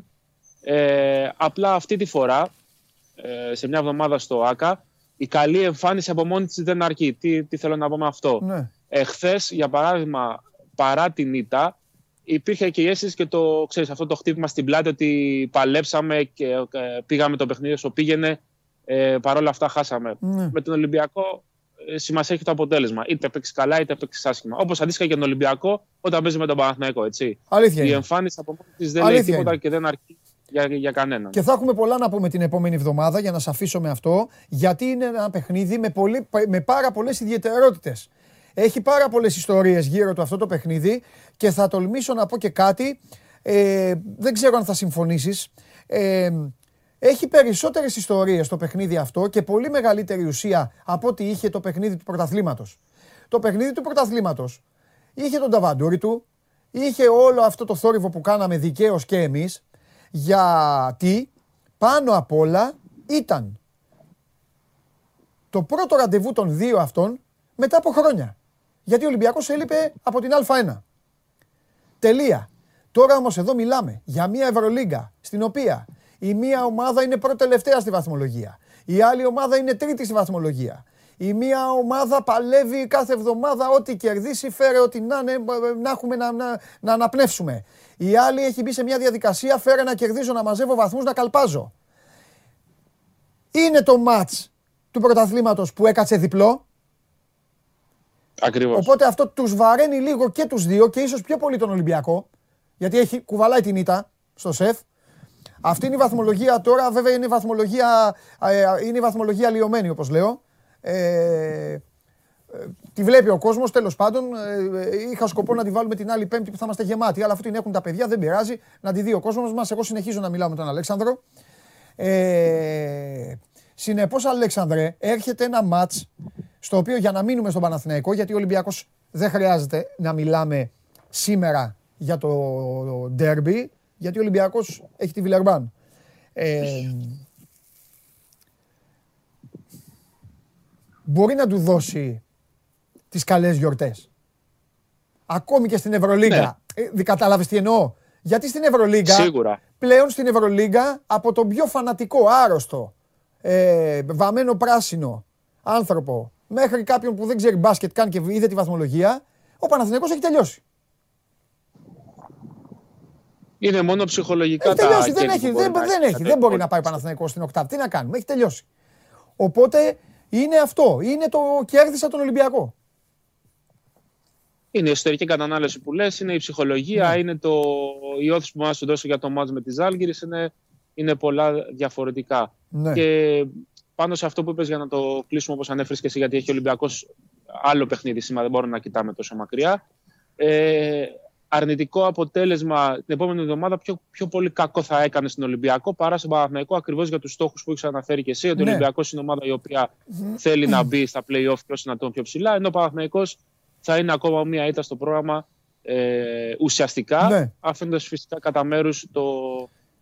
[SPEAKER 2] Ε, απλά αυτή τη φορά, ε, σε μια εβδομάδα στο ΆΚΑ, η καλή εμφάνιση από μόνη της δεν αρκεί. Τι, τι θέλω να πω με αυτό; Ναι. Εχθές, για παράδειγμα, παρά την ήττα, υπήρχε και η αίσθηση και το, ξέρεις, αυτό το χτύπημα στην πλάτη ότι παλέψαμε και ε, πήγαμε το παιχνίδι όσο πήγαινε, ε, παρόλα αυτά χάσαμε. Ναι. Με τον Ολυμπιακό ε, σημασία έχει το αποτέλεσμα. Είτε παίξει καλά είτε παίξει άσχημα. Όπως αντίστοιχα και τον Ολυμπιακό όταν παίζει με τον Παναθηναϊκό. Έτσι.
[SPEAKER 1] Αλήθεια.
[SPEAKER 2] Η εμφάνιση από μόνη της δεν λέει τίποτα και δεν αρκεί για, για κανέναν.
[SPEAKER 1] Και θα έχουμε πολλά να πούμε την επόμενη εβδομάδα για να σας αφήσω με αυτό, γιατί είναι ένα παιχνίδι με, πολύ, με πάρα πολλές ιδιαιτερότητες. Έχει πάρα πολλές ιστορίες γύρω του αυτό το παιχνίδι και θα τολμήσω να πω και κάτι. Ε, δεν ξέρω αν θα συμφωνήσεις. Ε, έχει περισσότερες ιστορίες το παιχνίδι αυτό και πολύ μεγαλύτερη ουσία από ό,τι είχε το παιχνίδι του πρωταθλήματος. Το παιχνίδι του πρωταθλήματος είχε τον ταβαντούρι του, είχε όλο αυτό το θόρυβο που κάναμε δικαίως και εμείς, γιατί πάνω απ' όλα ήταν το πρώτο ραντεβού των δύο αυτών μετά από χρόνια. Γιατί ο Ολυμπιακός έλειπε από την Α1. Τελεία. Τώρα όμως εδώ μιλάμε για μια Ευρωλίγκα στην οποία η μία ομάδα είναι πρώτη τελευταία στη βαθμολογία. Η άλλη ομάδα είναι τρίτη στη βαθμολογία. Η μία ομάδα παλεύει κάθε εβδομάδα ό,τι κερδίσει, φέρε ό,τι να, είναι, να έχουμε να, να, να αναπνεύσουμε. Η άλλη έχει μπει σε μια διαδικασία, φέρε να κερδίζω, να μαζεύω βαθμούς, να καλπάζω. Είναι το μάτς του πρωταθλήματος που έκατσε διπλό.
[SPEAKER 2] Ακριβώς.
[SPEAKER 1] Οπότε αυτό τους βαραίνει λίγο και τους δύο και ίσως πιο πολύ τον Ολυμπιακό. Γιατί έχει κουβαλάει την ήττα στο σεφ. Αυτή είναι η βαθμολογία τώρα, βέβαια είναι η βαθμολογία, ε, είναι η βαθμολογία λιωμένη όπως λέω. Ε, ε, τη βλέπει ο κόσμος, τέλος πάντων. Ε, είχα σκοπό να τη βάλουμε την άλλη Πέμπτη που θα είμαστε γεμάτοι. Αλλά αφού την έχουν τα παιδιά, δεν πειράζει. Να τη δει ο κόσμος μας. Εγώ συνεχίζω να μιλάω με τον Αλέξανδρο. Ε, Συνεπώς, Αλέξανδρε, έρχεται ένα ματ στο οποίο για να μείνουμε στον Παναθηναϊκό, γιατί ο Ολυμπιακός δεν χρειάζεται να μιλάμε σήμερα για το ντέρμπι, γιατί ο Ολυμπιακός έχει τη Βιλερμπάν. Ε, μπορεί να του δώσει τις καλές γιορτές. Ακόμη και στην Ευρωλίγκα. Ναι. Ε, κατάλαβες τι εννοώ; Γιατί στην Ευρωλίγκα,
[SPEAKER 2] Σίγουρα.
[SPEAKER 1] πλέον στην Ευρωλίγκα, από τον πιο φανατικό, άρρωστο, ε, βαμμένο πράσινο άνθρωπο, μέχρι κάποιον που δεν ξέρει μπάσκετ καν και είδε τη βαθμολογία, ο Παναθηναϊκός έχει τελειώσει.
[SPEAKER 2] Είναι μόνο ψυχολογικά
[SPEAKER 1] έχει τελειώσει, δεν έχει, δεν, δεν, έχει, δεν μπορεί να πάει ο Παναθηναϊκός στην οκτάβη. Τι να κάνουμε, έχει τελειώσει. Οπότε είναι αυτό. Είναι το κέρδισα τον Ολυμπιακό.
[SPEAKER 2] Είναι η εσωτερική κατανάλωση που λες, είναι η ψυχολογία, ναι. είναι το, η όθηση που μας δώσει για το μάτς με τη Ζάλγκυρης, είναι, είναι πολλά διαφορετικά. Ναι. Και πάνω σε αυτό που είπες για να το κλείσουμε όπως ανέφερες και εσύ, γιατί έχει ο Ολυμπιακός άλλο παιχνίδι σήμερα, δεν μπορούμε να κοιτάμε τόσο μακριά. Ε, αρνητικό αποτέλεσμα την επόμενη εβδομάδα πιο, πιο πολύ κακό θα έκανε στην Ολυμπιακό παρά στον Παναθηναϊκό ακριβώς για τους στόχους που έχεις αναφέρει και εσύ. Ότι ναι. ο Ολυμπιακός είναι ομάδα η οποία θέλει να μπει στα playoff πιο τον πιο ψηλά, ενώ ο Παναθηναϊκός θα είναι ακόμα μία ήττα στο πρόγραμμα ε, ουσιαστικά, ναι. αφήνοντα φυσικά κατά μέρους το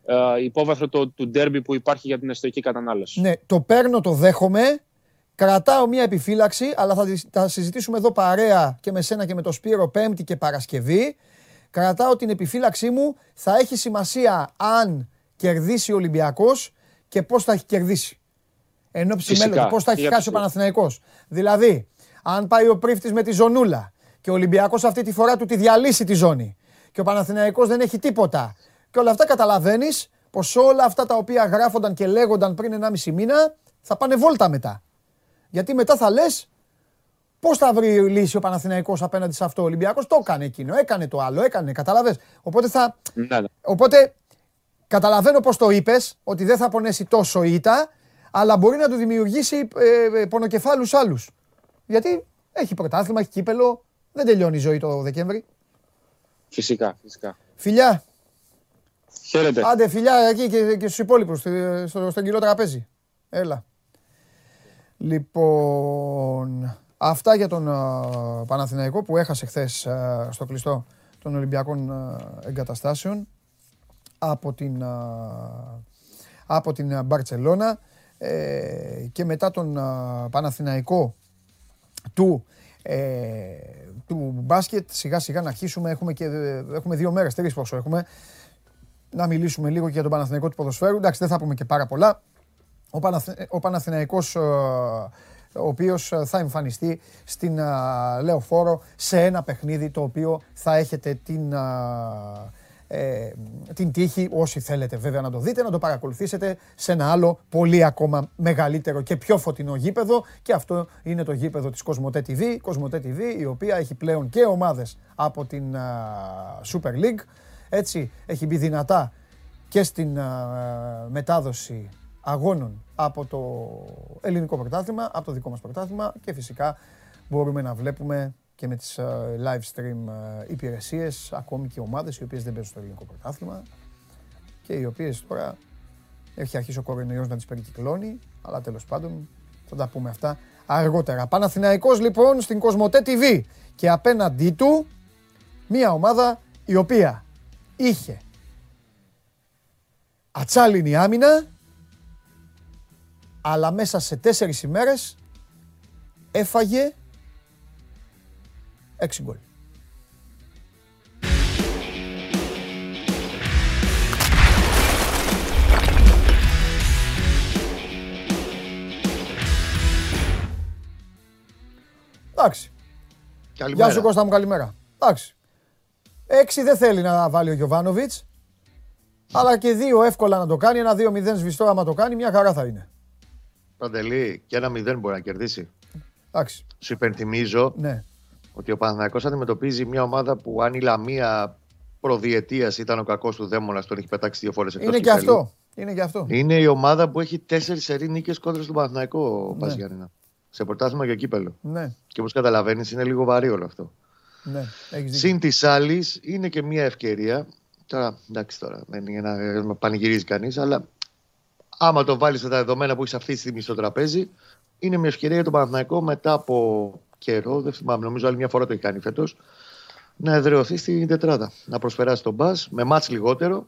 [SPEAKER 2] ε, υπόβαθρο το, του ντέρμπι που υπάρχει για την εσωτερική κατανάλωση.
[SPEAKER 1] Ναι, το παίρνω, το δέχομαι. Κρατάω μία επιφύλαξη, αλλά θα, θα συζητήσουμε εδώ παρέα και με σένα και με το Σπύρο Πέμπτη και Παρασκευή κρατάω την επιφύλαξή μου. Θα έχει σημασία αν κερδίσει ο Ολυμπιακός και πώς θα έχει κερδίσει. Ενώ μέλλον, πώς θα έχει χάσει ο Παναθηναϊκός. Δηλαδή, αν πάει ο πρίφτης με τη ζωνούλα και ο Ολυμπιακός αυτή τη φορά του τη διαλύσει τη ζώνη και ο Παναθηναϊκός δεν έχει τίποτα και όλα αυτά καταλαβαίνεις πως όλα αυτά τα οποία γράφονταν και λέγονταν πριν 1,5 μήνα θα πάνε βόλτα μετά. Γιατί μετά θα λες Πώς θα βρει λύση ο Παναθηναϊκός απέναντι σε αυτό ο Ολυμπιακός, το έκανε εκείνο, έκανε το άλλο, έκανε, κατάλαβε. Οπότε θα. Ναι, ναι. Οπότε καταλαβαίνω πώ το είπες, ότι δεν θα πονέσει τόσο ήττα, αλλά μπορεί να του δημιουργήσει ε, ε πονοκεφάλους άλλους. Γιατί έχει πρωτάθλημα, έχει κύπελο, δεν τελειώνει η ζωή το Δεκέμβρη.
[SPEAKER 2] Φυσικά, φυσικά.
[SPEAKER 1] Φιλιά.
[SPEAKER 2] Χαίρετε.
[SPEAKER 1] Άντε, φιλιά εκεί και, και στους υπόλοιπους, στο, στον κιλό τραπέζι. Έλα. Λοιπόν. Αυτά για τον Παναθηναϊκό που έχασε χθες στο κλειστό των Ολυμπιακών εγκαταστάσεων από την, από την Μπαρτσελώνα ε, και μετά τον Παναθηναϊκό του, ε, του μπάσκετ. Σιγά σιγά να αρχίσουμε. Έχουμε, και, έχουμε δύο μέρες, τρεις πόσο έχουμε. Να μιλήσουμε λίγο και για τον Παναθηναϊκό του ποδοσφαίρου. Εντάξει δεν θα πούμε και πάρα πολλά. Ο, ο Παναθηναϊκός ο οποίος ε, θα εμφανιστεί στην Λεωφόρο σε ένα παιχνίδι το οποίο θα έχετε την, ε, την τύχη, όσοι θέλετε βέβαια να το δείτε, να το παρακολουθήσετε σε ένα άλλο πολύ ακόμα μεγαλύτερο και πιο φωτεινό γήπεδο. Και αυτό είναι το γήπεδο της Κοσμοτέ TV, Κοσμοτέ TV η οποία έχει πλέον και ομάδες από την Super League, έτσι έχει μπει δυνατά και στην μετάδοση αγώνων από το ελληνικό πρωτάθλημα, από το δικό μας πρωτάθλημα. Και φυσικά μπορούμε να βλέπουμε και με τις live stream υπηρεσίες ακόμη και ομάδες οι οποίες δεν παίζουν στο ελληνικό πρωτάθλημα και οι οποίες τώρα έχει αρχίσει ο κορονοϊός να τις περικυκλώνει αλλά τέλος πάντων θα τα πούμε αυτά αργότερα. Παναθηναϊκός λοιπόν στην Κοσμοτέ TV και απέναντί του μια ομάδα η οποία είχε ατσάλινη άμυνα αλλά μέσα σε τέσσερις ημέρες έφαγε έξι γκολ. Εντάξει. Γεια σου Κώστα μου, καλημέρα. Εντάξει. Έξι δεν θέλει να βάλει ο Γιωβάνοβιτς. Αλλά και δύο εύκολα να το κάνει. Ένα 2-0 σβηστό άμα το κάνει, μια χαρά θα είναι.
[SPEAKER 3] Παντελή, και ένα 0 μπορεί να κερδίσει.
[SPEAKER 1] Εντάξει.
[SPEAKER 3] Σου υπενθυμίζω
[SPEAKER 1] ναι.
[SPEAKER 3] Ότι ο Παναθηναϊκός αντιμετωπίζει μια ομάδα που αν η Λαμία προδιετίας ήταν ο κακός του Δέμονα, τον έχει πετάξει δύο φορές εκτός.
[SPEAKER 1] Είναι και αυτό. Είναι και αυτό.
[SPEAKER 3] Είναι η ομάδα που έχει τέσσερις σερή νίκες κόντρα στον Παναθηναϊκό, ναι. Σε πρωτάθλημα για κύπελο.
[SPEAKER 1] Ναι.
[SPEAKER 3] Και όπως καταλαβαίνεις, είναι λίγο βαρύ όλο αυτό.
[SPEAKER 1] Ναι,
[SPEAKER 3] Συν της άλλης, είναι και μια ευκαιρία. Τώρα, εντάξει, τώρα δεν είναι για να πανηγυρίζει κανείς, αλλά άμα το βάλεις στα δεδομένα που έχεις αυτή τη στιγμή στο τραπέζι, είναι μια ευκαιρία για τον Παναθηναϊκό μετά από καιρό, δεν θυμάμαι, νομίζω άλλη μια φορά το έχει κάνει φέτος, να εδρεωθεί στην τετράδα. Να προσπεράσει τον μπας με μάτς λιγότερο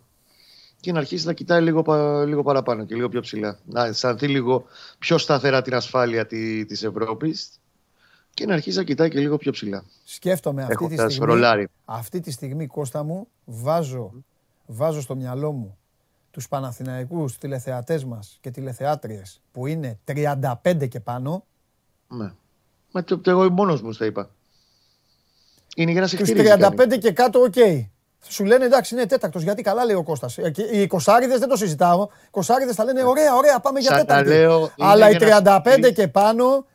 [SPEAKER 3] και να αρχίσει να κοιτάει λίγο, λίγο παραπάνω και λίγο πιο ψηλά. Να αισθανθεί λίγο πιο σταθερά την ασφάλεια τη Ευρώπης και να αρχίσει να κοιτάει και λίγο πιο ψηλά.
[SPEAKER 1] Σκέφτομαι αυτή τη, στιγμή, αυτή τη στιγμή, Κώστα μου, βάζω, βάζω στο μυαλό μου τους Παναθηναϊκούς τηλεθεατές μας και τηλεθεάτριες που είναι 35 και πάνω.
[SPEAKER 3] Ναι. Μα το, το εγώ μόνος μου τα είπα. Είναι για να σε
[SPEAKER 1] Τους 35 και κάτω, OK. Okay. Σου λένε εντάξει, είναι τέταρτος. Γιατί καλά λέει ο Κώστας. Ε, οι εικοσάρηδες δεν το συζητάω. Οι εικοσάρηδες θα λένε ωραία, ωραία, πάμε για τέταρτο. Αλλά οι 35 και πάνω.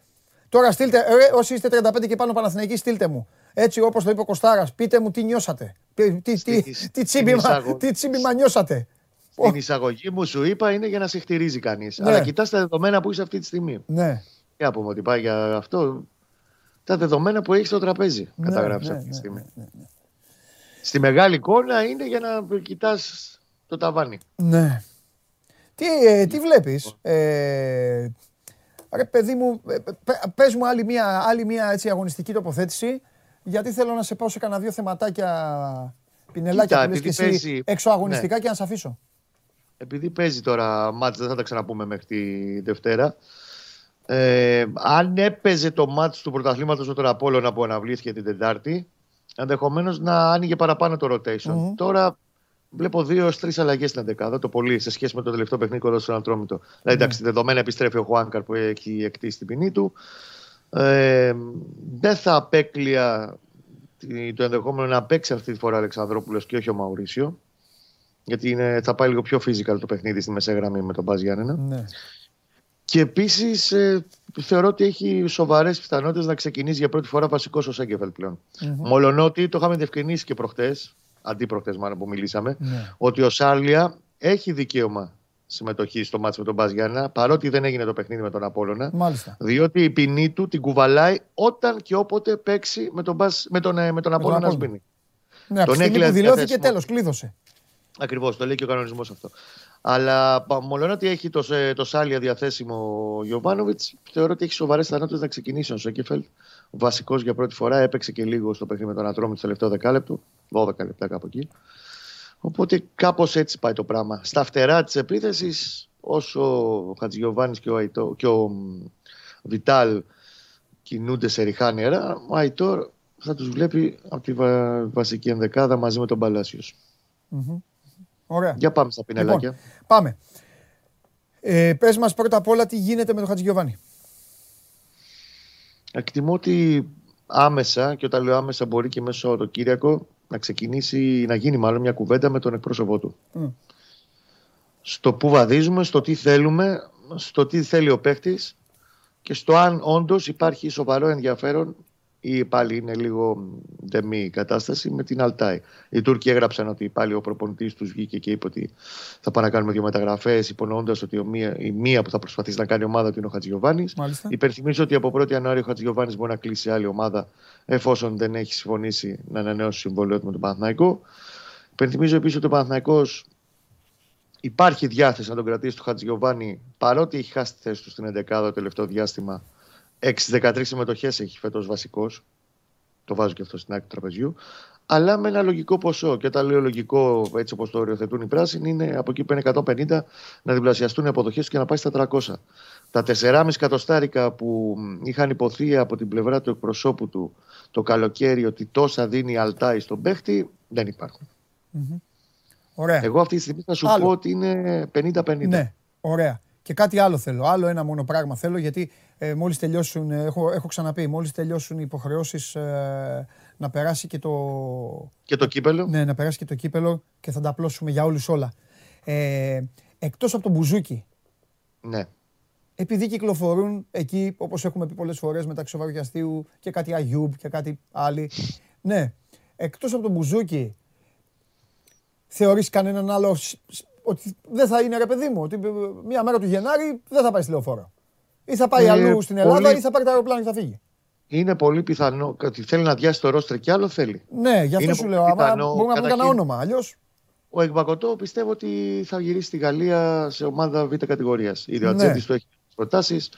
[SPEAKER 1] Τώρα στείλτε, ε, όσοι είστε 35 και πάνω Παναθηναϊκοί, στείλτε μου. Έτσι όπως το είπε ο Κωστάρας, πείτε μου τι νιώσατε. Τι, τι, τι, τι, τσίμπημα, τι τσίμπημα νιώσατε.
[SPEAKER 3] Στην εισαγωγή μου σου είπα είναι για να σε χτυρίζει κανείς. Ναι. Αλλά κοιτάς τα δεδομένα που είσαι αυτή τη στιγμή.
[SPEAKER 1] Ναι.
[SPEAKER 3] Και πούμε ότι πάει για αυτό. Τα δεδομένα που έχεις στο τραπέζι ναι, καταγράψει ναι, αυτή τη ναι, στιγμή. Ναι, ναι, Στη μεγάλη εικόνα είναι για να κοιτάς το ταβάνι.
[SPEAKER 1] Ναι. Τι, ε, τι βλέπεις, ε, ρε παιδί μου, ε, πες μου άλλη μια, άλλη μια έτσι, αγωνιστική τοποθέτηση, γιατί θέλω να σε πάω σε κανένα δύο θεματάκια πινελάκια που λες και εσύ έξω αγωνιστικά και να σε αφήσω
[SPEAKER 3] επειδή παίζει τώρα μάτς, δεν θα τα ξαναπούμε μέχρι τη Δευτέρα. Ε, αν έπαιζε το μάτς του πρωταθλήματος ο Τραπόλωνα που αναβλήθηκε την Τετάρτη, ενδεχομένως να άνοιγε παραπάνω το rotation. Mm-hmm. Τώρα βλέπω δύο-τρει αλλαγές στην δεκάδα, το πολύ σε σχέση με το τελευταίο παιχνίδι κοντά στον Ατρόμητο. Mm-hmm. Δηλαδή, εντάξει, δεδομένα επιστρέφει ο Χουάνκαρ που έχει εκτίσει την ποινή του. Ε, δεν θα απέκλεια το ενδεχόμενο να παίξει αυτή τη φορά ο Αλεξανδρόπουλος και όχι ο Μαουρίσιο. Γιατί είναι, θα πάει λίγο πιο physical το παιχνίδι στη μεσαία γραμμή με τον Μπάζ Γιάννενα.
[SPEAKER 1] Ναι.
[SPEAKER 3] Και επίσης ε, θεωρώ ότι έχει σοβαρές πιθανότητες να ξεκινήσει για πρώτη φορά βασικός ο Σέγκεφελ πλέον. Mm-hmm. Μολονότι το είχαμε διευκρινίσει και προχτές, αντί προχτέ μάλλον που μιλήσαμε, ναι. ότι ο Σάρλια έχει δικαίωμα συμμετοχής στο μάτσο με τον Μπάζ Γιάννενα, παρότι δεν έγινε το παιχνίδι με τον Απόλωνα.
[SPEAKER 1] Μάλιστα.
[SPEAKER 3] Διότι η ποινή του την κουβαλάει όταν και όποτε παίξει με τον, Μπάζ, με τον, ε, με τον Απόλωνα Σμπίνη.
[SPEAKER 1] Ναι, τον από τη δηλώθηκε τέλος, κλείδωσε.
[SPEAKER 3] Ακριβώς, το λέει και ο κανονισμός αυτό. Αλλά μόνο ότι έχει το, το Σάλια διαθέσιμο ο Γιωβάνοβιτς, θεωρώ ότι έχει σοβαρές πιθανότητε να ξεκινήσει ο Σέκεφελτ. Ο βασικός για πρώτη φορά έπαιξε και λίγο στο παιχνίδι με τον Ατρόμι το τελευταίο δεκάλεπτο. 12 λεπτά κάπου εκεί. Οπότε κάπως έτσι πάει το πράγμα. Στα φτερά της επίθεσης, όσο ο Χατζηγιοβάνης και, ο και ο Βιτάλ κινούνται σε ριχά νερά, ο Αϊτόρ θα τους βλέπει από τη βασική ενδεκάδα μαζί με τον παλασιο
[SPEAKER 1] Ωραία.
[SPEAKER 3] Για πάμε στα πινελάκια.
[SPEAKER 1] Λοιπόν, πάμε. Ε, πες μας πρώτα απ' όλα τι γίνεται με τον Χατζηγιοβάνι.
[SPEAKER 3] Εκτιμώ ότι άμεσα, και όταν λέω άμεσα μπορεί και μέσω το Κύριακο, να ξεκινήσει, να γίνει μάλλον μια κουβέντα με τον εκπρόσωπό του. Στο που βαδίζουμε, στο τι θέλουμε, στο τι θέλει ο παίχτη και στο αν όντως υπάρχει σοβαρό ενδιαφέρον ή πάλι είναι λίγο δεμή η κατάσταση με την Αλτάη. Οι Τούρκοι έγραψαν ότι πάλι ο προπονητής τους βγήκε και είπε ότι θα πάνε να κάνουμε δύο μεταγραφές, υπονοώντας ότι ο μία, η μία που θα προσπαθήσει να κάνει ομάδα του είναι ο Χατζιωβάνη. Υπενθυμίζω ότι από 1η Ιανουαρίου ο Χατζιωβάνη μπορεί να κλείσει άλλη ομάδα εφόσον δεν έχει συμφωνήσει να ανανεώσει συμβολέο του με τον Παναθναϊκό. Υπενθυμίζω επίσης ότι ο Παναθναϊκό υπάρχει διάθεση να τον κρατήσει του Χατζιωβάνη παρότι έχει χάσει τη θέση του στην 11η το τελευταίο διάστημα 6-13 συμμετοχές έχει φέτος βασικός. Το βάζω και αυτό στην άκρη του τραπεζιού. Αλλά με ένα λογικό ποσό. Και όταν λέω λογικό, έτσι όπως το οριοθετούν οι πράσινοι, είναι από εκεί που είναι 150 να διπλασιαστούν οι αποδοχές και να πάει στα 300. Τα 4,5 εκατοστάρικα που είχαν υποθεί από την πλευρά του εκπροσώπου του το καλοκαίρι ότι τόσα δίνει η Αλτάη στον παίχτη, δεν υπάρχουν. Mm-hmm.
[SPEAKER 1] Ωραία.
[SPEAKER 3] Εγώ αυτή τη στιγμή θα σου Άλλο. πω ότι είναι 50-50.
[SPEAKER 1] Ναι, ωραία. Και κάτι άλλο θέλω. Άλλο ένα μόνο πράγμα θέλω γιατί ε, μόλις τελειώσουν, ε, έχω, έχω ξαναπεί, μόλις τελειώσουν οι υποχρεώσεις ε, να περάσει και το...
[SPEAKER 3] Και το κύπελο.
[SPEAKER 1] Ναι, να περάσει και το κύπελο και θα τα απλώσουμε για όλους όλα. Ε, εκτός από τον Μπουζούκι.
[SPEAKER 3] Ναι.
[SPEAKER 1] Επειδή κυκλοφορούν εκεί, όπως έχουμε πει πολλές φορές, μεταξύ Βαρουγιαστίου και κάτι Αγιούμπ και κάτι άλλοι. ναι, εκτός από τον Μπουζούκι, θεωρείς κανέναν άλλο ότι δεν θα είναι ρε παιδί μου, ότι μία μέρα του Γενάρη δεν θα πάει στη λεωφόρο. Ή θα πάει ε, αλλού στην Ελλάδα ή θα πάρει το αεροπλάνο και θα φύγει.
[SPEAKER 3] Είναι πολύ πιθανό ότι θέλει να διάσει το ρόστρε κι άλλο θέλει.
[SPEAKER 1] Ναι, γι' αυτό είναι σου λέω. Πιθανό, μπορούμε να πούμε κανένα όνομα. Αλλιώ.
[SPEAKER 3] Ο Εκμπακοτό πιστεύω ότι θα γυρίσει στη Γαλλία σε ομάδα β' κατηγορίας. Ήδη ο ναι. του έχει προτάσεις.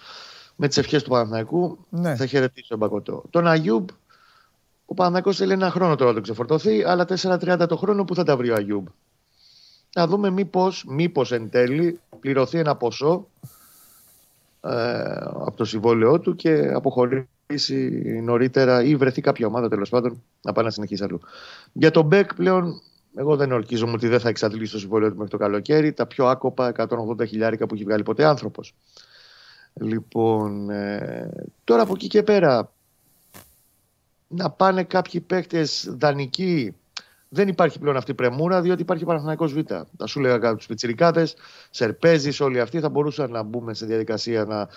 [SPEAKER 3] Με τις ευχές του Παναθηναϊκού ναι. θα χαιρετήσει τον Μπακοτό. Τον Αγιούμπ, ο Παναθηναϊκός θέλει ένα χρόνο τώρα να τον ξεφορτωθεί, αλλά 4-30 το χρόνο που θα τα βρει ο Αγιούμπ; Να δούμε μήπως, μήπως εν τέλει πληρωθεί ένα ποσό ε, από το συμβόλαιό του και αποχωρήσει νωρίτερα ή βρεθεί κάποια ομάδα τέλος πάντων να πάει να συνεχίσει αλλού. Για τον Μπεκ πλέον εγώ δεν ορκίζομαι ότι δεν θα εξαντλήσει το συμβόλαιο του μέχρι το καλοκαίρι. Τα πιο άκοπα 180 χιλιάρικα που έχει βγάλει ποτέ άνθρωπος. Λοιπόν, ε, τώρα από εκεί και πέρα να πάνε κάποιοι παίκτες δανεικοί δεν υπάρχει πλέον αυτή η πρεμούρα, διότι υπάρχει Παναθηναϊκός Β. Τα σου λέγα κάποιους πιτσιρικάδες, Σερπέζης, όλοι αυτοί θα μπορούσαν να μπούμε σε διαδικασία να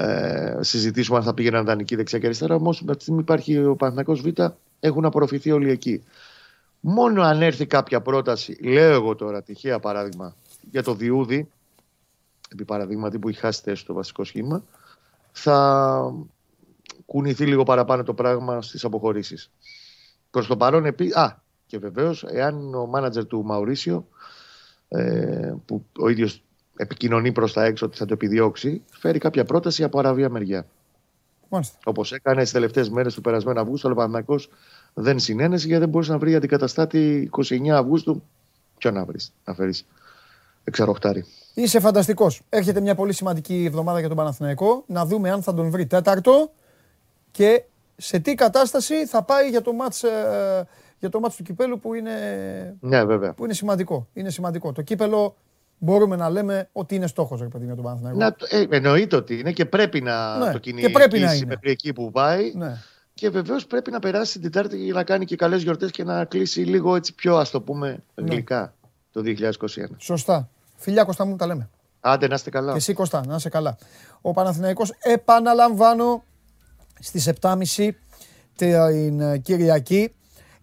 [SPEAKER 3] ε, συζητήσουμε αν θα πήγαιναν δανεική δεξιά και αριστερά. Όμως, με τη στιγμή υπάρχει ο Παναθηναϊκός Β, έχουν απορροφηθεί όλοι εκεί. Μόνο αν έρθει κάποια πρόταση, λέω εγώ τώρα, τυχαία παράδειγμα, για το Διούδη, επί παραδείγματι που έχει χάσει θέση το βασικό σχήμα, θα κουνηθεί λίγο παραπάνω το πράγμα στις αποχωρήσεις. Προς το παρόν, επί... Α, και βεβαίως, εάν ο μάνατζερ του Μαουρίσιο, ε, που ο ίδιος επικοινωνεί προς τα έξω ότι θα το επιδιώξει, φέρει κάποια πρόταση από αραβία μεριά. Όπως έκανε τις τελευταίες μέρες του περασμένου Αυγούστου, ο Παναγιακό δεν συνένεσε γιατί δεν μπορούσε να βρει αντικαταστάτη 29 Αυγούστου. Ποιο να βρεις, να φέρεις εξαρροχτάρι.
[SPEAKER 1] Είσαι φανταστικός. Έρχεται μια πολύ σημαντική εβδομάδα για τον Παναθηναϊκό. Να δούμε αν θα τον βρει τέταρτο και σε τι κατάσταση θα πάει για το μάτς ε, για το μάτι του κυπέλου που είναι,
[SPEAKER 3] ναι, βέβαια.
[SPEAKER 1] που είναι σημαντικό. Είναι σημαντικό. Το κύπελο μπορούμε να λέμε ότι είναι στόχος για τον Παναθηναϊκό.
[SPEAKER 3] Να, ε, εννοείται ότι είναι και πρέπει να ναι, το κυνηγήσει μέχρι εκεί που πάει. Ναι. Και βεβαίως πρέπει να περάσει την Τετάρτη για να κάνει και καλές γιορτές και να κλείσει λίγο έτσι πιο ας το πούμε ναι. γλυκά το 2021.
[SPEAKER 1] Σωστά. Φιλιά Κώστα μου τα λέμε.
[SPEAKER 3] Άντε να είστε καλά.
[SPEAKER 1] Και εσύ Κώστα, να είστε καλά. Ο Παναθηναϊκός επαναλαμβάνω στις 7.30 την Κυριακή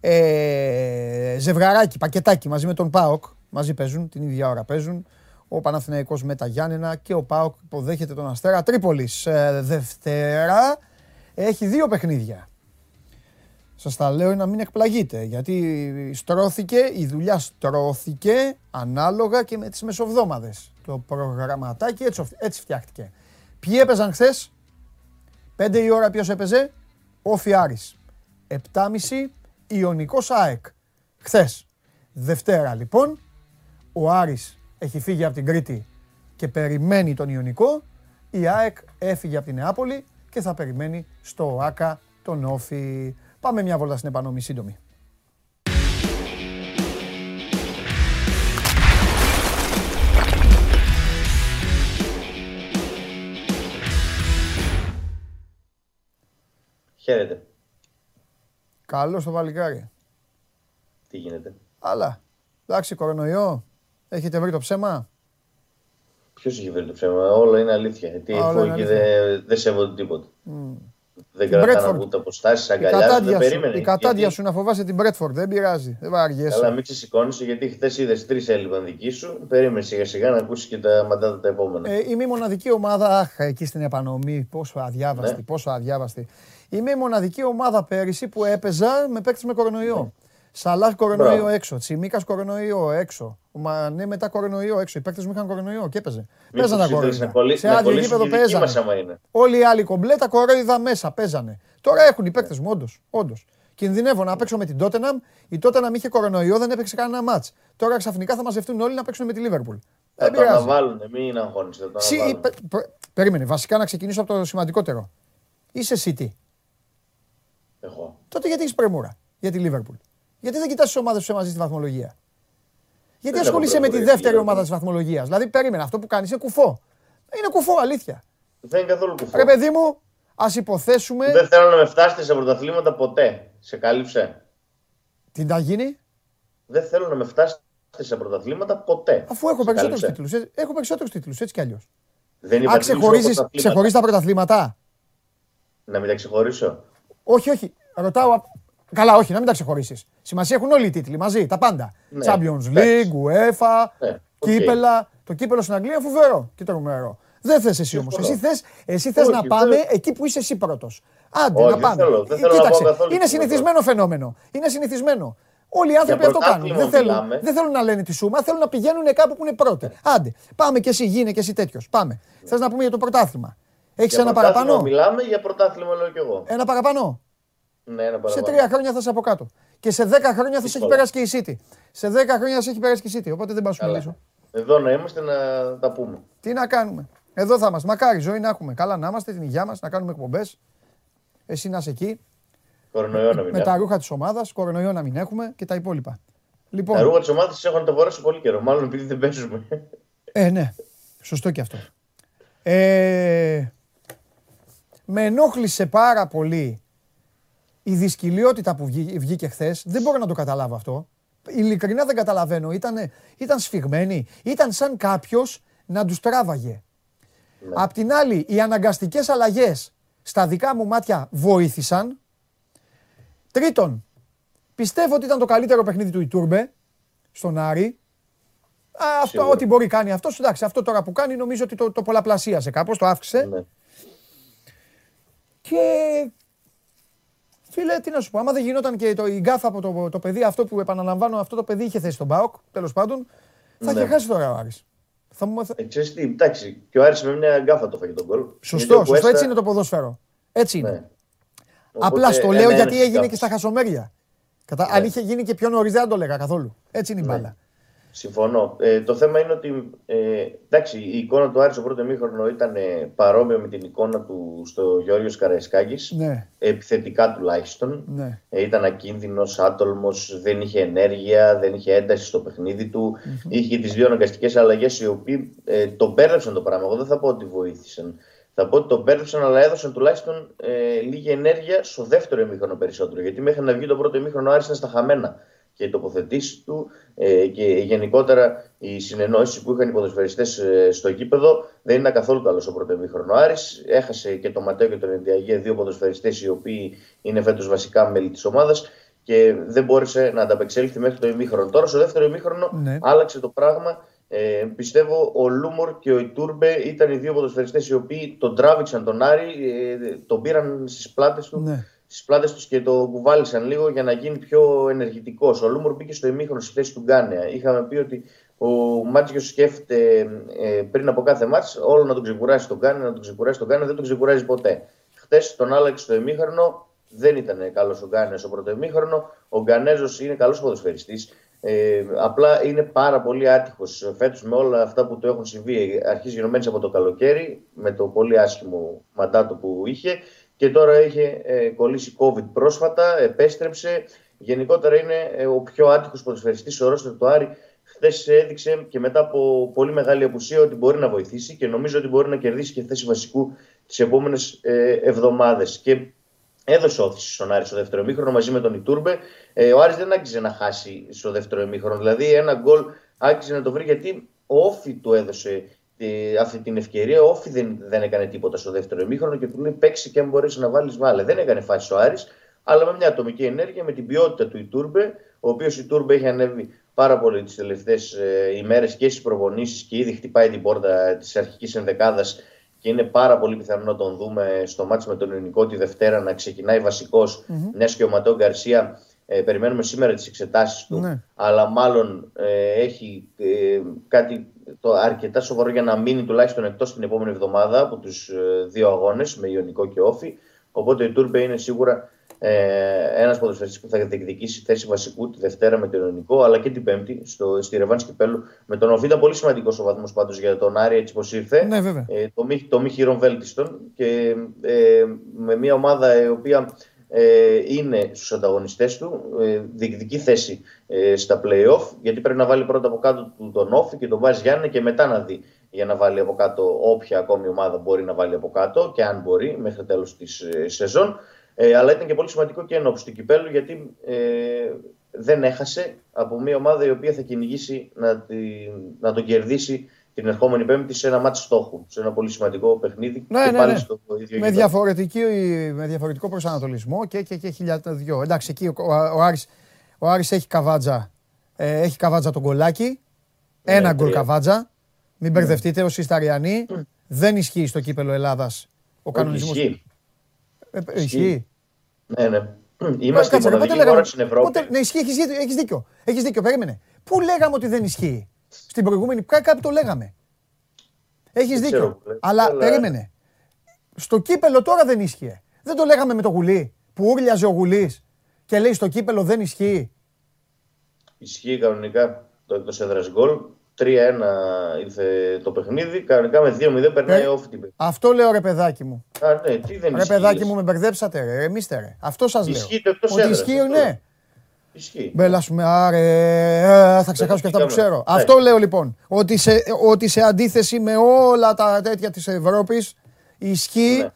[SPEAKER 1] ε, ζευγαράκι, πακετάκι μαζί με τον ΠΑΟΚ. Μαζί παίζουν, την ίδια ώρα παίζουν. Ο Παναθηναϊκός με τα Γιάννενα και ο ΠΑΟΚ υποδέχεται τον Αστέρα Τρίπολης. Ε, Δευτέρα έχει δύο παιχνίδια. Σας τα λέω να μην εκπλαγείτε, γιατί στρώθηκε, η δουλειά στρώθηκε ανάλογα και με τις μεσοβδόμαδες. Το προγραμματάκι έτσι, έτσι φτιάχτηκε. Ποιοι έπαιζαν χθες, 5 η ώρα ποιος έπαιζε, ο Φιάρης. 7.30 Ιωνικός ΑΕΚ. Χθες. Δευτέρα λοιπόν, ο Άρης έχει φύγει από την Κρήτη και περιμένει τον Ιωνικό. Η ΑΕΚ έφυγε από την Νεάπολη και θα περιμένει στο ΆΚΑ τον Όφη. Πάμε μια βόλτα στην επανομή σύντομη.
[SPEAKER 4] Χαίρετε.
[SPEAKER 1] Καλό στο βαλικάρι.
[SPEAKER 4] Τι γίνεται;
[SPEAKER 1] Αλλά. Εντάξει, κορονοϊό. Έχετε βρει το ψέμα;
[SPEAKER 4] Ποιος έχει βρει το ψέμα; Όλο είναι αλήθεια. Γιατί οι φόβοι δεν δε σέβονται τίποτα. Mm. Δεν
[SPEAKER 1] Την
[SPEAKER 4] κρατάνε
[SPEAKER 1] Bradford.
[SPEAKER 4] ούτε αποστάσεις,
[SPEAKER 1] Η
[SPEAKER 4] αγκαλιάζουν. Δεν
[SPEAKER 1] κατάντια, σου,
[SPEAKER 4] περίμενε.
[SPEAKER 1] η κατάντια
[SPEAKER 4] γιατί-
[SPEAKER 1] σου να φοβάσαι την Μπρέτφορντ. Δεν πειράζει. Δεν βαριέσαι.
[SPEAKER 4] Καλά, μην ξεσηκώνει γιατί χθες είδες τρεις έλειπαν δική σου. Περίμενε σιγά σιγά να ακούσεις και τα μαντάτα τα επόμενα.
[SPEAKER 1] Ε, είμαι η μοναδική ομάδα, αχ, εκεί στην επανομή, πόσο αδιάβαστη,
[SPEAKER 4] Ναι.
[SPEAKER 1] πόσο αδιάβαστη. Είμαι η μοναδική ομάδα πέρυσι που έπαιζα με παίκτες με κορονοϊό. Σαλάχ κορονοϊό
[SPEAKER 4] Μπράβο.
[SPEAKER 1] έξω, Τσιμίκας κορονοϊό έξω. Ο Μανέ μετά κορονοϊό έξω. Οι παίκτες μου είχαν κορονοϊό και έπαιζε.
[SPEAKER 4] Μήπως
[SPEAKER 1] Παίζαν τα
[SPEAKER 4] ήθελες
[SPEAKER 1] κορονοϊά.
[SPEAKER 4] να κολλή-
[SPEAKER 1] Σε
[SPEAKER 4] να
[SPEAKER 1] άδειο
[SPEAKER 4] κολλήσουν
[SPEAKER 1] γήπεδο
[SPEAKER 4] και οι δικοί μας
[SPEAKER 1] παίζανε.
[SPEAKER 4] άμα είναι.
[SPEAKER 1] Όλοι οι άλλοι κομπλέ τα κορόιδα μέσα παίζανε. Τώρα έχουν οι παίκτες μου, όντως. όντως. Κινδυνεύω να παίξω με την Τότεναμ. Η Τότεναμ είχε κορονοϊό, δεν έπαιξε κανένα μάτς. Τώρα ξαφνικά θα μαζευτούν όλοι να παίξουν με τη Λίβερπουλ.
[SPEAKER 4] Θα
[SPEAKER 1] Δεν
[SPEAKER 4] το
[SPEAKER 1] πειράζει.
[SPEAKER 4] αναβάλουν, μην αγχώνεσαι. Θα το
[SPEAKER 1] Συ-
[SPEAKER 4] αναβάλουν.
[SPEAKER 1] πε- πε- Περίμενε, βασικά να ξεκινήσω από το σημαντικότερο. Είσαι City.
[SPEAKER 4] Εγώ.
[SPEAKER 1] Τότε γιατί έχεις πρεμούρα για τη Liverpool. Γιατί δεν κοιτάς τις ομάδες που μαζί στη βαθμολογία; Γιατί
[SPEAKER 4] Δεν
[SPEAKER 1] ασχολείσαι
[SPEAKER 4] έχω
[SPEAKER 1] με τη
[SPEAKER 4] πρεμούρα για τη
[SPEAKER 1] δεύτερη
[SPEAKER 4] Liverpool.
[SPEAKER 1] ομάδα της βαθμολογίας; Δηλαδή, περίμενε, αυτό που κάνεις είναι κουφό. Είναι κουφό, αλήθεια.
[SPEAKER 4] Δεν είναι καθόλου κουφό.
[SPEAKER 1] Ρε παιδί μου, ας υποθέσουμε.
[SPEAKER 4] Δεν θέλω να με φτάσετε σε πρωταθλήματα ποτέ. Σε κάλυψε.
[SPEAKER 1] Τι να γίνει,
[SPEAKER 4] Δεν θέλω να με φτάσετε σε πρωταθλήματα ποτέ.
[SPEAKER 1] αφού έχω
[SPEAKER 4] Σε
[SPEAKER 1] περισσότερους
[SPEAKER 4] κάλυψε.
[SPEAKER 1] τίτλους. Έχω περισσότερους τίτλους, έτσι κι αλλιώς.
[SPEAKER 4] Δεν
[SPEAKER 1] Α,
[SPEAKER 4] είπα
[SPEAKER 1] ξεχωρίζει ξεχωρίζεις τα πρωταθλήματα;
[SPEAKER 4] Να μην τα ξεχωρίσω.
[SPEAKER 1] Όχι, όχι. Ρωτάω. απ- Καλά, όχι, να μην τα ξεχωρίσεις. Σημασία έχουν όλοι οι τίτλοι μαζί, τα πάντα.
[SPEAKER 4] Ναι,
[SPEAKER 1] Champions
[SPEAKER 4] εντάξει.
[SPEAKER 1] League, UEFA,
[SPEAKER 4] Ναι, οκ.
[SPEAKER 1] κύπελλα. Το κύπελλο στην Αγγλία φοβερό και τρομερό. Δεν θες εσύ όμως.
[SPEAKER 4] Συμφωνώ.
[SPEAKER 1] Εσύ θες εσύ θες
[SPEAKER 4] Όχι,
[SPEAKER 1] να
[SPEAKER 4] δεν-
[SPEAKER 1] πάμε εκεί που είσαι εσύ πρώτος. Άντε,
[SPEAKER 4] Όχι,
[SPEAKER 1] να
[SPEAKER 4] δεν
[SPEAKER 1] πάμε.
[SPEAKER 4] θέλω, δεν
[SPEAKER 1] Ε,
[SPEAKER 4] θέλω να
[SPEAKER 1] Κοίταξε,
[SPEAKER 4] πάω καθόλου
[SPEAKER 1] είναι
[SPEAKER 4] εκεί
[SPEAKER 1] συνηθισμένο φαινόμενο. Είναι συνηθισμένο. Όλοι οι άνθρωποι αυτό κάνουν.
[SPEAKER 4] πρωτάθλημα
[SPEAKER 1] Δεν θέλουν,
[SPEAKER 4] μιλάμε.
[SPEAKER 1] δεν θέλουν να λένε τη σούμα, θέλουν να πηγαίνουν κάπου που είναι πρώτοι. Άντε, πάμε κι εσύ, γίνε κι εσύ τέτοιος. Πάμε. Θες να πούμε για το πρωτάθλημα. Έχεις
[SPEAKER 4] Για
[SPEAKER 1] ένα
[SPEAKER 4] πρωτάθλημα
[SPEAKER 1] παραπάνω;
[SPEAKER 4] Μιλάμε για πρωτάθλημα, λέω κι εγώ.
[SPEAKER 1] Ένα παραπάνω;
[SPEAKER 4] Ναι, ένα
[SPEAKER 1] Σε
[SPEAKER 4] παραπάνω.
[SPEAKER 1] τρία χρόνια θα είσαι από κάτω. Και σε δέκα χρόνια θα σε έχει
[SPEAKER 4] Δύσκολο.
[SPEAKER 1] περάσει και η City. Σε δέκα χρόνια θα σε έχει περάσει και η City. Οπότε δεν πάω να σου
[SPEAKER 4] Καλά.
[SPEAKER 1] μιλήσω.
[SPEAKER 4] Εδώ να είμαστε να τα πούμε.
[SPEAKER 1] Τι να κάνουμε; Εδώ θα είμαστε. Μακάρι ζωή να έχουμε. Καλά να είμαστε, την υγειά μας, να κάνουμε εκπομπές. Εσύ να είσαι εκεί.
[SPEAKER 4] Κορονοϊό να μην
[SPEAKER 1] με τα
[SPEAKER 4] έχουμε.
[SPEAKER 1] ρούχα της ομάδας, κορονοϊό να μην έχουμε και τα υπόλοιπα.
[SPEAKER 4] Τα
[SPEAKER 1] Λοιπόν,
[SPEAKER 4] ρούχα της ομάδας έχω να τα φορέσω πολύ καιρό. Μάλλον επειδή δεν παίζουμε.
[SPEAKER 1] ε, ναι, σωστό και αυτό. Ε, με ενόχλησε πάρα πολύ η δυσκολιότητα που βγή- βγήκε χθες. Δεν μπορώ να το καταλάβω αυτό. Ειλικρινά δεν καταλαβαίνω. Ήτανε, ήταν σφιγμένοι. Ήταν σαν κάποιος να τους τράβαγε.
[SPEAKER 4] Ναι.
[SPEAKER 1] Απ' την άλλη, οι αναγκαστικές αλλαγές στα δικά μου μάτια βοήθησαν. Τρίτον, πιστεύω ότι ήταν το καλύτερο παιχνίδι του Ιτούρμπε στον Άρη. Α, αυτό,
[SPEAKER 4] Σίγουρα.
[SPEAKER 1] ό,τι μπορεί κάνει αυτός. Εντάξει, αυτό τώρα που κάνει νομίζω ότι το, το πολλαπλασίασε κάπως, το αύξησε.
[SPEAKER 4] Ναι.
[SPEAKER 1] Και φίλε, τι να σου πω, άμα δεν γινόταν και το, η γκάφα από το, το παιδί αυτό που επαναλαμβάνω, αυτό το παιδί είχε θέση στον ΠΑΟΚ, τέλος πάντων, θα
[SPEAKER 4] Ναι.
[SPEAKER 1] είχε χάσει τώρα ο Άρης. Θα μου, θα...
[SPEAKER 4] Ε, ξέρεις τι, εντάξει, και ο Άρης με μια γκάφα το 'φαγε το γκολ.
[SPEAKER 1] Σωστό,
[SPEAKER 4] Γιατί ο
[SPEAKER 1] σωστό,
[SPEAKER 4] Cuesta-
[SPEAKER 1] έτσι είναι το ποδόσφαιρο. Έτσι είναι.
[SPEAKER 4] Ναι.
[SPEAKER 1] Απλά
[SPEAKER 4] Οπότε,
[SPEAKER 1] στο
[SPEAKER 4] ένα-
[SPEAKER 1] λέω
[SPEAKER 4] ένα
[SPEAKER 1] γιατί
[SPEAKER 4] στις
[SPEAKER 1] έγινε
[SPEAKER 4] γκάφες.
[SPEAKER 1] και στα χασομέρια. Κατα... Αν είχε γίνει και πιο νωρίς δεν θα το έλεγα καθόλου. Έτσι είναι η
[SPEAKER 4] Ναι.
[SPEAKER 1] μπάλα.
[SPEAKER 4] Συμφωνώ. Ε, το θέμα είναι ότι ε, εντάξει, η εικόνα του Άρη στο πρώτο μήχρονο ήταν ε, παρόμοια με την εικόνα του στο Γιώργος Καραϊσκάκης.
[SPEAKER 1] Ναι,
[SPEAKER 4] Επιθετικά τουλάχιστον.
[SPEAKER 1] ναι.
[SPEAKER 4] Ε, ήταν ακίνδυνος, άτολμος, δεν είχε ενέργεια, δεν είχε ένταση στο παιχνίδι του. Είχε και τις δύο αναγκαστικές αλλαγές οι οποίοι ε, τον μπέρδεψαν το πράγμα. Εγώ δεν θα πω ότι βοήθησαν. Θα πω ότι τον μπέρδεψαν, αλλά έδωσαν τουλάχιστον ε, λίγη ενέργεια στο δεύτερο ημίχρονο περισσότερο. Γιατί μέχρι να βγει το πρώτο ημίχρονο ο Άρης ήταν στα χαμένα. Και οι τοποθετήσεις του ε, και γενικότερα οι συνεννόησεις που είχαν οι ποδοσφαιριστές ε, στο γήπεδο δεν ήταν καθόλου καλός στο πρώτο ημίχρονο. Ο Άρης έχασε και τον Ματέο και τον Εντιαγέ, δύο ποδοσφαιριστές οι οποίοι είναι φέτος βασικά μέλη της ομάδας και δεν μπόρεσε να ανταπεξέλθει μέχρι το ημίχρονο. Τώρα στο δεύτερο ημίχρονο
[SPEAKER 1] Ναι.
[SPEAKER 4] άλλαξε το πράγμα. Ε, πιστεύω ο Λούμορ και ο Ιτούρμπε ήταν οι δύο ποδοσφαιριστές οι οποίοι τον τράβηξαν τον Άρη, ε, τον πήραν στις πλάτες του
[SPEAKER 1] Ναι.
[SPEAKER 4] Στις πλάτες τους και το κουβάλησαν λίγο για να γίνει πιο ενεργητικός. Ο Λούμορ μπήκε στο ημίχρονο στη θέση του Γκάνεα. Είχαμε πει ότι ο Μάτζιος σκέφτεται ε, πριν από κάθε μάτς όλο να τον ξεκουράσει τον Γκάνεα, να τον ξεκουράσει τον Γκάνεα, δεν τον ξεκουράζει ποτέ. Χθες τον άλλαξε στο ημίχρονο, δεν ήταν καλός ο Γκάνεας στο πρώτο ημίχρονο. Ο Γκανέζος είναι καλός ποδοσφαιριστής. Ε, απλά είναι πάρα πολύ άτυχος φέτος με όλα αυτά που του έχουν συμβεί. Αρχίζει γενομένη από το καλοκαίρι, με το πολύ άσχημο μαντάτο που είχε και τώρα είχε ε, κολλήσει COVID πρόσφατα, επέστρεψε. Γενικότερα είναι ε, ο πιο άτυχος ποδοσφαιριστής στο ρόστερ του Άρη. Χθες έδειξε και μετά από πολύ μεγάλη απουσία ότι μπορεί να βοηθήσει και νομίζω ότι μπορεί να κερδίσει και θέση βασικού τις επόμενες ε, εβδομάδες. Και έδωσε όθηση στον Άρη στο δεύτερο ημίχρονο μαζί με τον Ιτούρμπε. Ε, ο Άρης δεν άξιζε να χάσει στο δεύτερο ημίχρονο. Δηλαδή ένα γκολ άξιζε να το βρει γιατί ο όφη του έδωσε αυτή την ευκαιρία. Ο Όφη δεν, δεν έκανε τίποτα στο δεύτερο ημίχρονο και του λέει παίξει και αν μπορέσει να βάλεις, βάλε. Δεν έκανε φάση ο Άρης, αλλά με μια ατομική ενέργεια, με την ποιότητα του Ιτούρμπε, ο οποίος Ιτούρμπε έχει ανέβει πάρα πολύ τις τελευταίες ε, ημέρες και στις προπονήσεις και ήδη χτυπάει την πόρτα της αρχικής ενδεκάδας και είναι πάρα πολύ πιθανό να τον δούμε στο μάτσο με τον Ελληνικό τη Δευτέρα να ξεκινάει βασικός, mm-hmm. μιας και ο Ματέο Γκαρσία ε, περιμένουμε σήμερα τις εξετάσεις του, ναι. αλλά μάλλον ε, έχει ε, κάτι το αρκετά σοβαρό για να μείνει τουλάχιστον εκτός την επόμενη εβδομάδα από τους ε, δύο αγώνες με Ιωνικό και Όφη. Οπότε η Τούρμπε είναι σίγουρα ε, ένας ποδοσφαιριστής που θα διεκδικήσει θέση βασικού τη Δευτέρα με τον Ιωνικό, αλλά και την Πέμπτη στο, στη Ρεβάνη Κυπέλου. Με τον Οφίδα πολύ σημαντικός ο βαθμός πάντως για τον Άρη έτσι πως ήρθε.
[SPEAKER 1] Ναι, βέβαια.
[SPEAKER 4] Ε, το, μη, το μη χειρον βέλτιστον και ε, με μια ομάδα η οποία ε, είναι στους ανταγωνιστές του, ε, διεκδική θέση ε, στα play-off, γιατί πρέπει να βάλει πρώτα από κάτω του τον Όφη και τον βάζει Γιάννη και μετά να δει για να βάλει από κάτω όποια ακόμη ομάδα μπορεί να βάλει από κάτω και αν μπορεί μέχρι τέλος της ε, σεζόν. Ε, αλλά ήταν και πολύ σημαντικό και ενώπιση του κυπέλου γιατί ε, δεν έχασε από μια ομάδα η οποία θα κυνηγήσει να, τη, να τον κερδίσει την ερχόμενη Πέμπτη σε ένα μάτι στόχου, σε ένα πολύ σημαντικό παιχνίδι.
[SPEAKER 1] Ναι, και ναι, πάλι ναι. Στο ίδιο με, διαφορετική, με διαφορετικό προσανατολισμό και, και, και χιλιάδε δυο. Εντάξει, εκεί ο, ο, Άρης, ο Άρης έχει καβάτζα, ε, έχει καβάτζα τον κολάκι. Ναι, ένα γκολ καβάτζα. Μην ναι. μπερδευτείτε, όσοι είστε Αριανοί, δεν ισχύει στο κύπελο Ελλάδας ο κανονισμός.
[SPEAKER 4] Ισχύει.
[SPEAKER 1] Ε, ε, ισχύει.
[SPEAKER 4] Ναι, ναι. Είμαστε η μοναδική χώρα στην Ευρώπη. Πότε,
[SPEAKER 1] ναι, ισχύει, έχεις, έχεις δίκιο. Έχεις δίκιο, περίμενε. Πού λέγαμε ότι δεν ισχύει; Στην προηγούμενη, κάπου το λέγαμε. Έχεις δίκιο. Αλλά περίμενε. Στο κύπελο τώρα δεν ίσχυε. Δεν το λέγαμε με το γουλί. Που ούρλιαζε ο γουλής και λέει στο κύπελο δεν ισχύει.
[SPEAKER 4] Ισχύει κανονικά το εκτό έδρα γκολ. 3-1 ήρθε το παιχνίδι. Κανονικά με 2-0 περνάει ε, off την
[SPEAKER 1] Αυτό λέω ρε παιδάκι μου.
[SPEAKER 4] Α, ναι, τι δεν
[SPEAKER 1] ρε ισχύει, παιδάκι μου με μπερδέψατε ρε, εμείς ρε. Αυτό σας λέω.
[SPEAKER 4] Ισχύει το εκτός Ότι
[SPEAKER 1] ισχύει, ναι.
[SPEAKER 4] Ισχύει.
[SPEAKER 1] Μπέλα σου με άρε, θα ξεχάσω και αυτά που ξέρω. Ναι. Αυτό λέω λοιπόν, ότι σε, ότι σε αντίθεση με όλα τα τέτοια της Ευρώπης ισχύει ναι.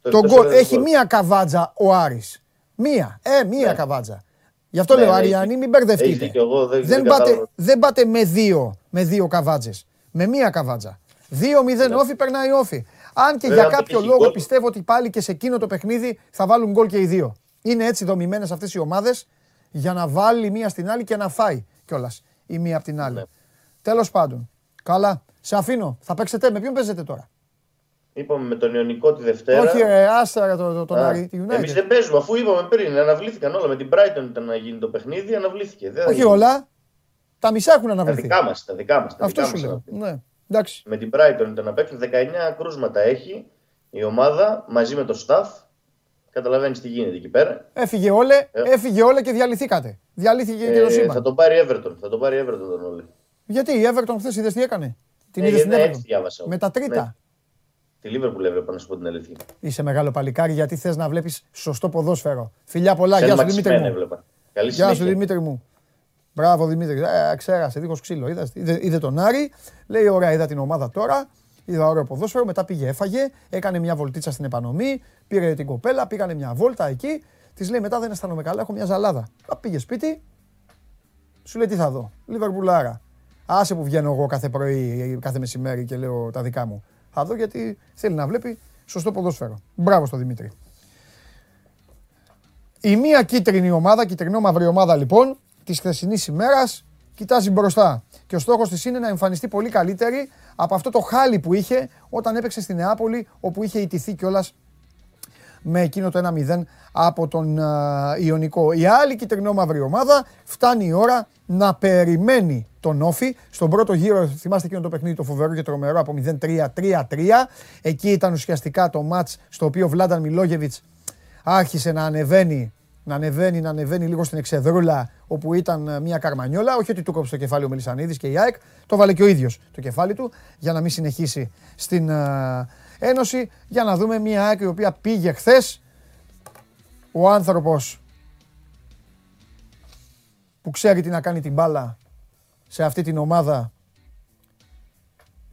[SPEAKER 1] το, το γκολ. Έχει μία καβάτζα ο Άρης. Μία, ε, μία ναι. καβάτζα. Γι' αυτό ναι, λέω, ναι, Αριάννη, μην μπερδευτείτε.
[SPEAKER 4] δεν,
[SPEAKER 1] δεν, πάτε, δεν πάτε με δύο, με δύο καβάτζες. Με μία καβάτζα. 2-0 ναι. όφη, περνάει όφη. Αν και για κάποιο λόγο πιστεύω ότι πάλι και σε εκείνο το παιχνίδι θα βάλουν γκολ και οι δύο. Είναι έτσι δομημένες αυτές οι ομάδες για να βάλει μία στην άλλη και να φάει κιόλας η μία από την άλλη. Ναι. Τέλος πάντων. Καλά. Σε αφήνω. Θα παίξετε. Με ποιον παίζετε τώρα;
[SPEAKER 4] Είπαμε με τον Ιωνικό τη Δευτέρα.
[SPEAKER 1] Όχι, ρε, άστα το, το, τον Άρη.
[SPEAKER 4] Εμείς δεν παίζουμε, αφού είπαμε πριν. Αναβλήθηκαν όλα. Με την Brighton ήταν να γίνει το παιχνίδι, αναβλήθηκε.
[SPEAKER 1] Δεν Όχι όλα. Τα μισά έχουν αναβληθεί.
[SPEAKER 4] Τα δικά μας. Τα δικά μας,
[SPEAKER 1] Αυτό σου λέω. Ναι. Εντάξει.
[SPEAKER 4] Με την Brighton ήταν να παίξει. 19 κρούσματα έχει η ομάδα μαζί με το staff. Καταλαβαίνεις τι γίνεται εκεί πέρα.
[SPEAKER 1] Έφυγε όλε, ε. έφυγε όλε και διαλυθήκατε. Διαλύθηκε ε, και το σύμπαν.
[SPEAKER 4] Θα τον πάρει Everton. Θα τον πάρει Everton τον όλε.
[SPEAKER 1] Γιατί η Everton χθες είδες τι έκανε; Την ε, είδες στην Everton; Με τα τρίτα; Ναι.
[SPEAKER 4] Τη Λίβερπουλ έβλεπα να σου πω την αλήθεια.
[SPEAKER 1] Είσαι μεγάλο παλικάρι γιατί θες να βλέπεις σωστό ποδόσφαιρο. Φιλιά πολλά. Γεια σου Δημήτρη μου. Γεια σου Δημήτρη μου. Μπράβο Δημήτρη. Ε, ξέρασε, δίχως ξύλο. Είδα, είδε, είδε τον Άρη, λέει: Ωραία, είδα την ομάδα τώρα. Είδα ωραίο ποδόσφαιρο. Μετά πήγε, έφαγε, έκανε μια βολτίτσα στην επανομή. Πήρε την κοπέλα, πήγανε μια βόλτα εκεί. Της λέει: Μετά δεν αισθάνομαι καλά, έχω μια ζαλάδα. Α, πήγε σπίτι, σου λέει: Τι θα δω. Λιβερπουλάρα. Άσε που βγαίνω εγώ κάθε πρωί, κάθε μεσημέρι και λέω τα δικά μου. Θα δω γιατί θέλει να βλέπει σωστό ποδόσφαιρο. Μπράβο στο Δημήτρη. Η μία κίτρινη ομάδα, κυτρινό-μαύρη ομάδα λοιπόν, της χθεσινής ημέρας, κοιτάζει μπροστά. Και ο στόχος της είναι να εμφανιστεί πολύ καλύτερη από αυτό το χάλι που είχε όταν έπαιξε στη Νεάπολη, όπου είχε ιτηθεί κιόλας με εκείνο το 1-0 από τον uh, Ιωνικό. Η άλλη κυτρινό-μαύρη ομάδα φτάνει η ώρα να περιμένει τον Όφη. Στον πρώτο γύρο, θυμάστε εκείνο το παιχνίδι το φοβερό και τρομερό από 0-3-3-3. Εκεί ήταν ουσιαστικά το μάτς στο οποίο ο Βλάνταν Μιλόγεβιτς άρχισε να ανεβαίνει να ανεβαίνει, να ανεβαίνει λίγο στην εξεδρούλα όπου ήταν μια καρμανιόλα. Όχι ότι του κόψε το κεφάλι ο Μελισανίδης και η ΑΕΚ, το βάλε και ο ίδιος το κεφάλι του για να μην συνεχίσει στην uh, Ένωση. Για να δούμε μια ΑΕΚ η οποία πήγε χθες. Ο άνθρωπος που ξέρει τι να κάνει την μπάλα σε αυτή την ομάδα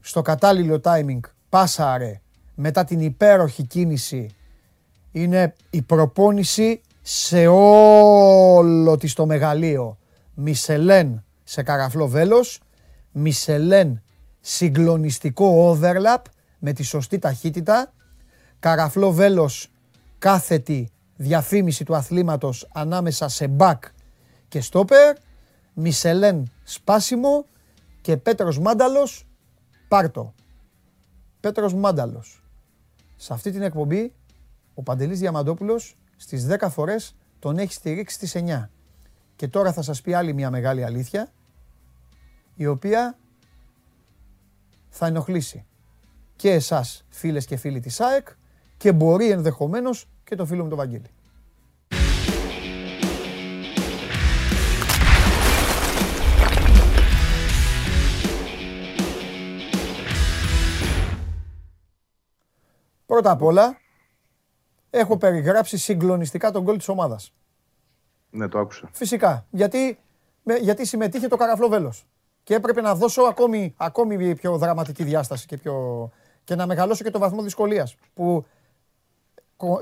[SPEAKER 1] στο κατάλληλο timing πάσαρε μετά την υπέροχη κίνηση είναι η προπόνηση σε όλο της το μεγαλείο. Μισελέν σε καραφλό βέλος, Μισελέν συγκλονιστικό overlap με τη σωστή ταχύτητα. Καραφλό βέλος κάθετη διαφήμιση του αθλήματος ανάμεσα σε μπακ και στόπερ. Μισελέν σπάσιμο και Πέτρος Μάνταλος πάρτο. Πέτρος Μάνταλος. Σε αυτή την εκπομπή ο Παντελής Διαμαντόπουλος στις 10 φορές τον έχει στηρίξει στις 9. Και τώρα θα σας πει άλλη μια μεγάλη αλήθεια η οποία θα ενοχλήσει και εσάς φίλες και φίλοι της ΑΕΚ και μπορεί ενδεχομένως και το φίλο μου τον Βαγγέλη. Πρώτα απ' όλα, έχω περιγράψει συγκλονιστικά τον γκολ της ομάδας.
[SPEAKER 5] Ναι, το άκουσα.
[SPEAKER 1] Φυσικά. Γιατί, γιατί συμμετείχε το καραφλό βέλος. Και έπρεπε να δώσω ακόμη, ακόμη πιο δραματική διάσταση και, πιο, και να μεγαλώσω και το βαθμό δυσκολίας. Που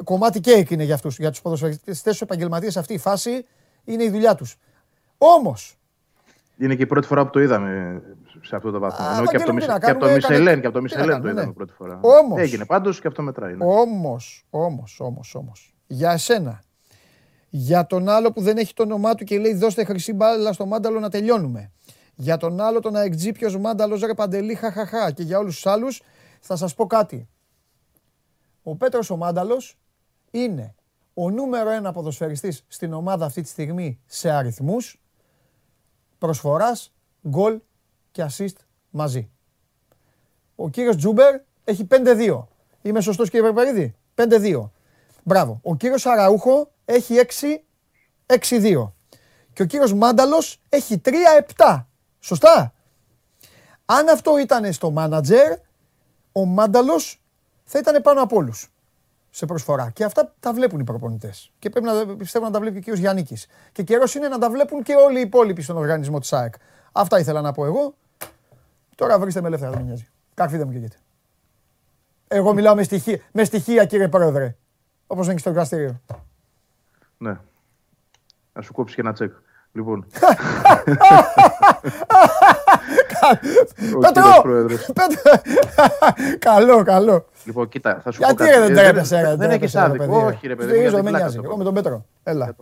[SPEAKER 1] κομμάτι κέικ είναι για αυτούς, για τους ποδοσφαιριστές, τους επαγγελματίες αυτή η φάση είναι η δουλειά τους. Όμως,
[SPEAKER 5] είναι και η πρώτη φορά που το είδαμε σε αυτό το βαθμό. Ενώ και από το, και από το Μισελέν, και από το Μισελέν το είδαμε ναι. πρώτη φορά.
[SPEAKER 1] Όμως,
[SPEAKER 5] Έγινε πάντως και αυτό μετράει. Ναι.
[SPEAKER 1] Όμως, όμως, όμως, όμως, για εσένα, για τον άλλο που δεν έχει το όνομά του και λέει δώστε χρυσή μπάλα στο μάνταλο να τελειώνουμε. Για τον άλλο τον αεκτζή ποιος μάνταλος ρε παντελή χαχαχά και για όλους τους άλλους θα σας πω κάτι. Ο Πέτρος ο Μάνταλος είναι ο νούμερο ένα ποδοσφαιριστής στην ομάδα αυτή τη στιγμή σε αριθμούς προσφοράς, γκολ και assist μαζί. Ο κύριος Τζούμπερ έχει 5-2. Είμαι σωστός κύριε Περπερίδη. 5-2. Μπράβο. Ο κύριος Αραούχο έχει 6-2. Και ο κύριος Μάνταλος έχει 3-7. Σωστά; Αν αυτό ήταν στο μάνατζερ, ο Μάνταλος θα ήταν πάνω από όλους σε προσφορά. Και αυτά τα βλέπουν οι προπονητές. Και πρέπει να πιστεύω να τα βλέπει και ο κ. Γιάννη. Και καιρός είναι να τα βλέπουν και όλοι οι υπόλοιποι στον οργανισμό της ΑΕΚ. Αυτά ήθελα να πω εγώ. Τώρα βρίσκεται με ελεύθερα, δεν με νοιάζει. Κάρφι δεν μου καίγεται. Εγώ μιλάω με στοιχεία, με στοιχεία κύριε Πρόεδρε. Όπως δεν έχει στο εργαστήριο.
[SPEAKER 5] Ναι. Να σου κόψεις και ένα τσεκ. Λοιπόν.
[SPEAKER 1] Πέτρο! Καλό, καλό.
[SPEAKER 5] Λοιπόν, κοίτα, θα σου
[SPEAKER 1] πω
[SPEAKER 5] κάτι.
[SPEAKER 1] Γιατί δεν τρέπεσαι,
[SPEAKER 5] Δεν έχεις άδικο. Όχι, ρε παιδί.
[SPEAKER 1] Δεν με νοιάζει. Εγώ με τον Πέτρο. Έλα.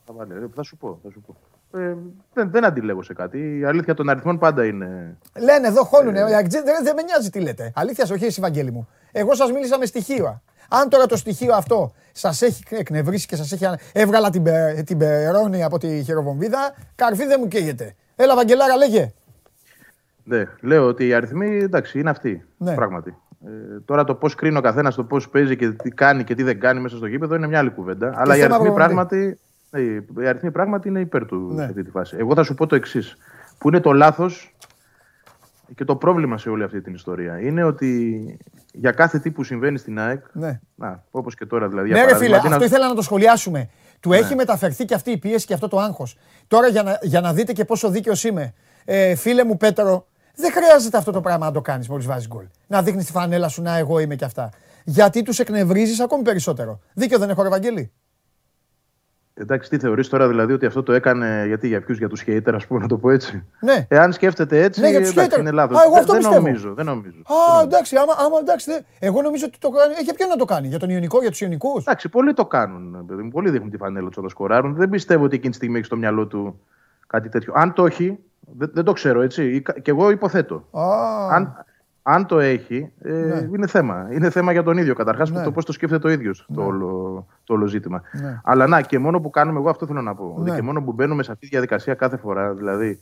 [SPEAKER 5] Θα σου πω, θα σου πω. Ε, δεν, δεν αντιλέγω σε κάτι. Η αλήθεια των αριθμών πάντα είναι.
[SPEAKER 1] Λένε εδώ χώνουνε. Ε... Δεν, δεν με νοιάζει τι λέτε. Αλήθεια, όχι εσύ, Βαγγέλη μου. Εγώ σας μίλησα με στοιχεία. Αν τώρα το στοιχείο αυτό σας έχει εκνευρίσει και σας έχει. Έβγαλα την, την περώνη από τη χειροβομβίδα, καρφί δεν μου καίγεται. Έλα, Βαγγελάρα, λέγε.
[SPEAKER 5] Ναι, λέω ότι οι αριθμοί εντάξει είναι αυτοί. Ναι. Πράγματι. Ε, τώρα το πώς κρίνει ο καθένας, το πώς παίζει και τι κάνει και τι δεν κάνει μέσα στο γήπεδο είναι μια άλλη κουβέντα. Αλλά οι αριθμοί, πράγματι, ναι, οι αριθμοί πράγματι είναι υπέρ του ναι. σε αυτή τη φάση. Εγώ θα σου πω το εξής. Που είναι το λάθος και το πρόβλημα σε όλη αυτή την ιστορία. Είναι ότι για κάθε τι που συμβαίνει στην ΑΕΚ.
[SPEAKER 1] Ναι.
[SPEAKER 5] Όπως και τώρα δηλαδή.
[SPEAKER 1] Ναι, ρε φίλε, αυτό ήθελα να το σχολιάσουμε. Του ναι. έχει μεταφερθεί και αυτή η πίεση και αυτό το άγχος. Τώρα για να, για να δείτε και πόσο δίκαιος είμαι. Ε, φίλε μου Πέτρο, δεν χρειάζεται αυτό το πράγμα να το κάνεις μόλις βάζεις γκολ. Να δείχνεις τη φανέλα σου, να εγώ είμαι και αυτά. Γιατί τους εκνευρίζεις ακόμη περισσότερο. Δίκιο δεν έχω, ρε Βαγγέλη.
[SPEAKER 5] Εντάξει, τι θεωρείς τώρα δηλαδή ότι αυτό το έκανε γιατί για ποιους, για τους χέιτερ, ας πούμε, να το πω έτσι;
[SPEAKER 1] Ναι.
[SPEAKER 5] Εάν σκέφτεται έτσι,
[SPEAKER 1] ναι, για τους
[SPEAKER 5] εντάξει, είναι λάθος.
[SPEAKER 1] εγώ αυτό
[SPEAKER 5] δεν,
[SPEAKER 1] πιστεύω.
[SPEAKER 5] νομίζω, δεν νομίζω.
[SPEAKER 1] Α, εντάξει, άμα, άμα εντάξει. Δε... Εγώ νομίζω ότι το κάνει. Για ποιον να το κάνει, για τον Ιωνικό, για τους Ιωνικούς;
[SPEAKER 5] Εντάξει, πολλοί το κάνουν. Παιδί. Πολλοί δείχνουν τη φανέλα τους όταν σκοράρουν. Δεν πιστεύω ότι εκείνη τη στιγμή έχεις στο μυαλό του κάτι τέτοιο. Αν το έχει, δεν, δεν το ξέρω έτσι. Και εγώ υποθέτω. Αν, αν το έχει, ε, ναι. είναι θέμα. Είναι θέμα για τον ίδιο καταρχάς ναι. το πώς το σκέφτεται ο ίδιος ναι. το, όλο, το όλο ζήτημα. Ναι. Αλλά να, και μόνο που κάνουμε, εγώ αυτό θέλω να πω. Ναι. Και μόνο που μπαίνουμε σε αυτή τη διαδικασία κάθε φορά, δηλαδή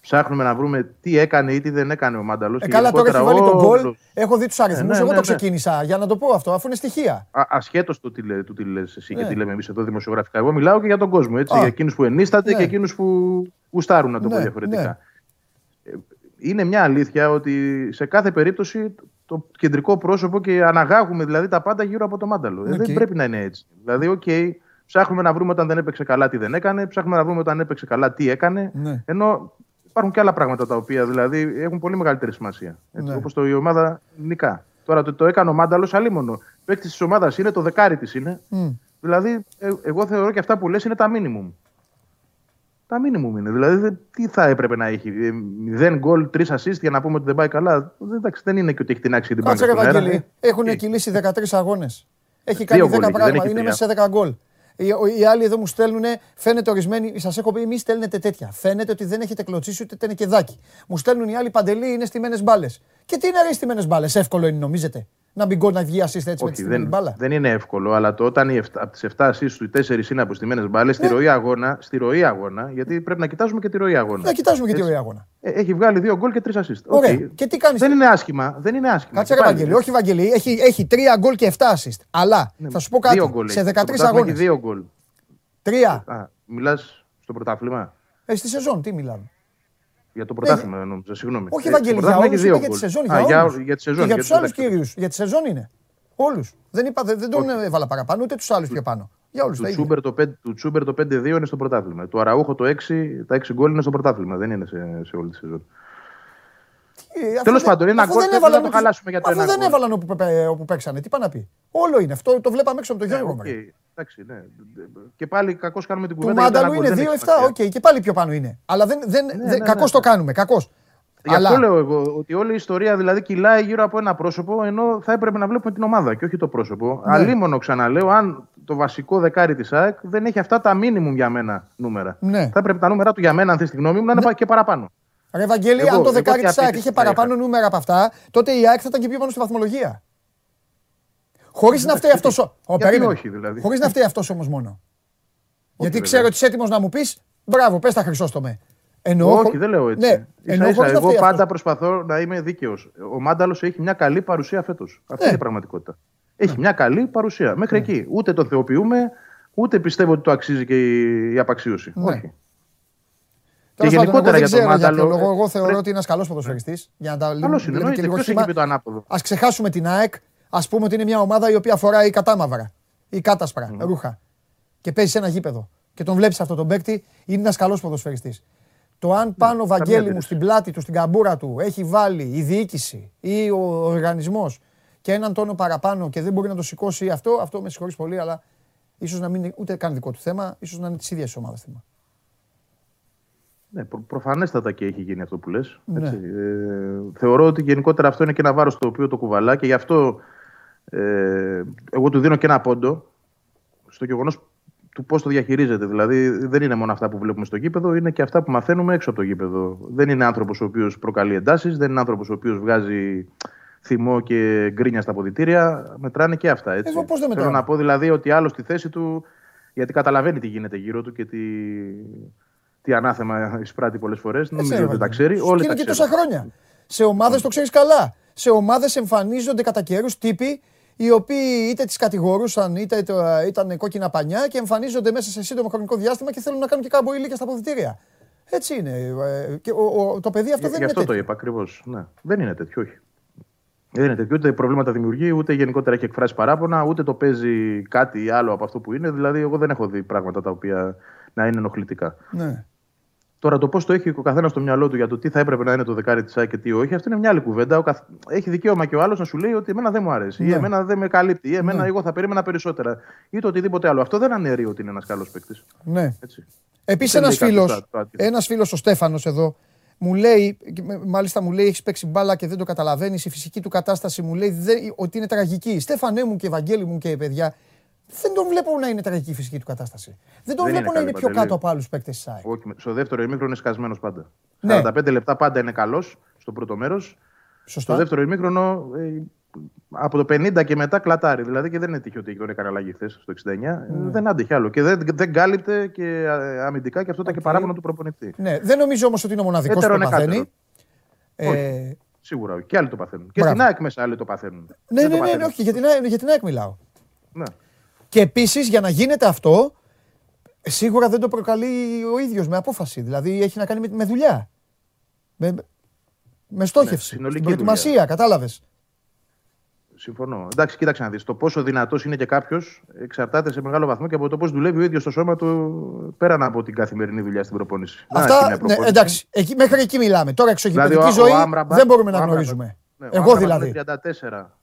[SPEAKER 5] ψάχνουμε να βρούμε τι έκανε ή τι δεν έκανε ο Μάνταλος.
[SPEAKER 1] Ε, καλά, τώρα έχεις βάλει τον γκολ. Έχω δει τους αριθμού. εγώ το ξεκίνησα για να το πω αυτό, αφού είναι στοιχεία.
[SPEAKER 5] Ασχέτως του τι, του τι λες εσύ και τι λέμε εμείς εδώ δημοσιογραφικά. Εγώ μιλάω και για τον κόσμο. Έτσι, για εκείνους που ενίσταται και εκείνους που γουστάρουν, να το πω διαφορετικά είναι μια αλήθεια ότι σε κάθε περίπτωση το κεντρικό πρόσωπο και αναγάγουμε δηλαδή τα πάντα γύρω από το Μάνταλο. Okay. Ε, δεν πρέπει να είναι έτσι. Δηλαδή, OK, okay, ψάχνουμε να βρούμε όταν δεν έπαιξε καλά τι δεν έκανε, ψάχνουμε να βρούμε όταν έπαιξε καλά τι έκανε. Ναι. Ενώ υπάρχουν και άλλα πράγματα τα οποία δηλαδή έχουν πολύ μεγαλύτερη σημασία. Ναι. Όπως το η ομάδα νικά. Τώρα το, το έκανε ο Μάνταλος αλίμονο. Παίκτης της ομάδας είναι, το δεκάρι της είναι. Mm. Δηλαδή, ε, εγώ θεωρώ και αυτά που λες είναι τα μίνιμουμ. Τα μήνυμου είναι. Δηλαδή, τι θα έπρεπε να έχει. Ε, μηδέν γκολ, τρεις assist για να πούμε ότι δεν πάει καλά. Εντάξει, δεν είναι και ότι έχει την άξια την
[SPEAKER 1] Κάτσε, Ευαγγελή. Έχουν κυλήσει 13 αγώνες. Έχει κάνει 10 πράγματα. Είναι μέσα σε 10 γκολ. Οι, άλλοι εδώ μου στέλνουν, φαίνεται ορισμένοι, σας έχω πει, μη στέλνετε τέτοια. Φαίνεται ότι δεν έχετε κλωτσίσει ούτε είναι και δάκι. Μου στέλνουν οι άλλοι παντελή, είναι στημένες μπάλες. Και τι είναι στημένες μπάλες, εύκολο είναι νομίζετε να μπει γκολ να βγει assist έτσι
[SPEAKER 5] Όχι,
[SPEAKER 1] με τη δεν, μπάλα.
[SPEAKER 5] Δεν είναι εύκολο, αλλά το όταν οι 7, από τις 7 assist του οι 4 είναι αποστημένες μπάλες, στη, ναι. ροή αγώνα, στη ροή αγώνα, γιατί πρέπει να κοιτάζουμε και τη ροή αγώνα.
[SPEAKER 1] Να κοιτάζουμε και τη ροή αγώνα.
[SPEAKER 5] Ε, έχει βγάλει 2 γκολ και 3 assist.
[SPEAKER 1] Ωραία. Okay. Και τι κάνεις...
[SPEAKER 5] Δεν είναι άσχημα. Δεν είναι άσχημα.
[SPEAKER 1] Κάτσε ρε Βαγγέλη, όχι Βαγγέλη. Έχει, έχει 3 γκολ και 7 assist. Αλλά ναι, θα σου πω κάτι. Σε 13 αγώνε.
[SPEAKER 5] Έχει 2 γκολ.
[SPEAKER 1] Τρία.
[SPEAKER 5] Μιλάς στο πρωτάθλημα;
[SPEAKER 1] Ε, στη σεζόν, τι μιλάμε.
[SPEAKER 5] Για το πρωτάθλημα, ε, νόμιζα, συγγνώμη.
[SPEAKER 1] Όχι, Ευαγγελία, για όλους, για τη σεζόν. Για,
[SPEAKER 5] για, για, τη σεζόν,
[SPEAKER 1] για, για τους άλλους κυρίου. Για τη σεζόν είναι. Όλους. Δεν, είπα, δεν, δεν τον έβαλα παραπάνω, ούτε τους άλλους πιο πάνω. Για όλους.
[SPEAKER 5] Του Τσούμπερ το, 5, του Τσούμπερ το 5-2 είναι στο πρωτάθλημα. Του Αραούχο το 6, τα 6 γκολ είναι στο πρωτάθλημα. Δεν είναι σε, σε όλη τη σεζόν.
[SPEAKER 1] Ε,
[SPEAKER 5] Τέλος πάντων, ένα γκολ δεν να το χαλάσουμε για το
[SPEAKER 1] ένα. δεν έβαλαν όπου, όπου παίξανε. Τι πάνε να πει. Όλο είναι αυτό. Το βλέπαμε έξω από τον Γιώργο.
[SPEAKER 5] Okay. Εντάξει, ναι. Και πάλι κακώς κάνουμε την
[SPEAKER 1] κουβέντα. Του Μάνταλου είναι 2-7. Οκ, και πάλι πιο πάνω είναι. Αλλά δεν, δεν, ναι, ναι, κακώς ναι. το κάνουμε. Κακώς.
[SPEAKER 5] Γι' αυτό λέω εγώ ότι όλη η ιστορία δηλαδή κυλάει γύρω από ένα πρόσωπο, ενώ θα έπρεπε να βλέπουμε την ομάδα και όχι το πρόσωπο. Ναι. Αλίμονο ξαναλέω, αν το βασικό δεκάρι της ΑΕΚ δεν έχει αυτά τα μίνιμουμ για μένα νούμερα.
[SPEAKER 1] Ναι.
[SPEAKER 5] Θα έπρεπε τα νούμερα του για μένα, αν θες τη γνώμη μου, να είναι ναι. και παραπάνω.
[SPEAKER 1] Ρε Βαγγέλη, αν το δεκάρι της ΑΕΚ είχε παραπάνω νούμερα από αυτά, τότε η ΑΕΚ θα ήταν και πιο πάνω στη βαθμολογία. Χωρίς να φταίει αυτός.
[SPEAKER 5] δηλαδή.
[SPEAKER 1] Χωρίς να φταίει αυτός όμως μόνο. Γιατί ξέρω ότι είσαι έτοιμος να μου πεις, μπράβο, πες τα Χρυσόστομε.
[SPEAKER 5] Εννοώ... Όχι, δεν λέω έτσι. Ναι, ίσα, ίσα, εγώ πάντα αυτό. προσπαθώ να είμαι δίκαιος. Ο Μάνταλος έχει μια καλή παρουσία φέτος. Αυτή ναι. είναι η πραγματικότητα. Έχει ναι. μια καλή παρουσία. Μέχρι ναι. εκεί. Ούτε το θεοποιούμε, ούτε πιστεύω ότι το αξίζει και η απαξίωση. Ναι. Όχι.
[SPEAKER 1] Και γενικότερα για τον Μάνταλο. λόγο, εγώ θεωρώ ότι είναι ένας καλός ποδοσφαιριστής. Για να τα
[SPEAKER 5] λέμε και λίγο σχήμα.
[SPEAKER 1] Α ξεχάσουμε την ΑΕΚ. Α πούμε ότι είναι μια ομάδα η οποία φοράει κατάμαυρα ή κάτασπρα ρούχα. Και παίζει σε ένα γήπεδο. Και τον βλέπεις αυτό τον παίκτη, είναι ένας καλός ποδοσφαιριστής. Το αν ναι, πάνω ο Βαγγέλη μου στην πλάτη του, στην καμπούρα του, έχει βάλει η διοίκηση ή ο οργανισμός και έναν τόνο παραπάνω και δεν μπορεί να το σηκώσει αυτό, αυτό με συγχωρείς πολύ, αλλά ίσως να μην είναι ούτε καν δικό του θέμα, ίσως να είναι της ίδιας ομάδας θέμα.
[SPEAKER 5] Ναι, προ, προφανέστατα και έχει γίνει αυτό που λες. Ναι. Ε, θεωρώ ότι γενικότερα αυτό είναι και ένα βάρος το οποίο το κουβαλά και γι' αυτό ε, εγώ του δίνω και ένα πόντο στο γεγονός του πώς το διαχειρίζεται. Δηλαδή, δεν είναι μόνο αυτά που βλέπουμε στο γήπεδο, είναι και αυτά που μαθαίνουμε έξω από το γήπεδο. Δεν είναι άνθρωπος ο οποίος προκαλεί εντάσεις, δεν είναι άνθρωπος ο οποίος βγάζει θυμό και γκρίνια στα ποδητήρια. Μετράνε και αυτά. Έτσι.
[SPEAKER 1] Εγώ πώς δεν
[SPEAKER 5] Θέλω να πω δηλαδή ότι άλλο στη θέση του, γιατί καταλαβαίνει τι γίνεται γύρω του και τι, τι ανάθεμα εισπράττει πολλές φορές. Νομίζω ότι δεν τα ξέρει.
[SPEAKER 1] Όλοι και τόσα χρόνια. Σε ομάδες το ξέρεις καλά. Σε ομάδες εμφανίζονται κατά καιρούς τύποι οι οποίοι είτε τις κατηγορούσαν είτε ήταν κόκκινα πανιά και εμφανίζονται μέσα σε σύντομο χρονικό διάστημα και θέλουν να κάνουν και κάμπο ηλίκια στα αποδητήρια. Έτσι είναι. Ε, και ο, ο, το παιδί αυτό δεν είναι
[SPEAKER 5] αυτό
[SPEAKER 1] τέτοιο.
[SPEAKER 5] το είπα ακριβώς. Ναι. Δεν είναι τέτοιο, όχι. Δεν είναι τέτοιο. Ούτε προβλήματα δημιουργεί, ούτε γενικότερα έχει εκφράσει παράπονα, ούτε το παίζει κάτι άλλο από αυτό που είναι. Δηλαδή, εγώ δεν έχω δει πράγματα τα οποία να είναι ενοχλητικά.
[SPEAKER 1] Ναι.
[SPEAKER 5] Τώρα το πώς το έχει ο καθένας στο μυαλό του για το τι θα έπρεπε να είναι το δεκάρι της ΑΕΚ και τι όχι, αυτή είναι μια άλλη κουβέντα. καθ... Έχει δικαίωμα και ο άλλος να σου λέει ότι εμένα δεν μου αρέσει, ναι. ή εμένα δεν με καλύπτει, ή εμένα ναι. εγώ θα περίμενα περισσότερα, ή το οτιδήποτε άλλο. Αυτό δεν αναιρεί ότι είναι ένας καλός παίκτης.
[SPEAKER 1] Ναι. Επίσης ένας φίλο, ένας φίλος ο Στέφανος εδώ, μου λέει, μάλιστα μου λέει: Έχεις παίξει μπάλα και δεν το καταλαβαίνεις. Η φυσική του κατάσταση μου λέει ότι είναι τραγική. Στέφανέ μου και Βαγγέλη μου και παιδιά, δεν τον βλέπω να είναι τραγική η φυσική του κατάσταση. Δεν τον δεν βλέπω να είναι πιο κάτω από άλλους παίκτες της ΣΑΕ.
[SPEAKER 5] Στο δεύτερο ημίχρονο είναι σκασμένος πάντα. Ναι. 45 λεπτά πάντα είναι καλός στο πρώτο μέρος. Στο δεύτερο ημίχρονο ε, από το 50 και μετά κλατάρει. Δηλαδή και δεν είναι τύχη ότι τον έκανε αλλαγή χθες στο 69. Ναι. Δεν άντεχε άλλο. Και δεν, δεν κάλυπτε και ε, αμυντικά και αυτό ήταν okay. και παράπονο του προπονητή.
[SPEAKER 1] Ναι, δεν νομίζω όμως ότι είναι ο μοναδικός που το παθαίνει.
[SPEAKER 5] Ε... Σίγουρα Και άλλοι το παθαίνουν. Και στην ΑΕΚ μέσα άλλοι το παθαίνουν.
[SPEAKER 1] Ναι, ναι, ναι, ναι, όχι, για την, για την ΑΕΚ μιλάω.
[SPEAKER 5] Ναι.
[SPEAKER 1] Και επίσης για να γίνεται αυτό, σίγουρα δεν το προκαλεί ο ίδιος με απόφαση. Δηλαδή έχει να κάνει με, με δουλειά. Με, με στόχευση. Ναι, προετοιμασία, κατάλαβες.
[SPEAKER 5] Συμφωνώ. Εντάξει, κοίταξε να δεις. Το πόσο δυνατός είναι και κάποιος εξαρτάται σε μεγάλο βαθμό και από το πώς δουλεύει ο ίδιος στο σώμα του πέραν από την καθημερινή δουλειά στην προπόνηση.
[SPEAKER 1] Αυτά, ναι, εντάξει, εκεί, μέχρι εκεί μιλάμε. Τώρα εξωγηπαιδική δηλαδή, ζωή δεν μπορούμε να γνωρίζουμε. Ναι, Εγώ δηλαδή.
[SPEAKER 5] 34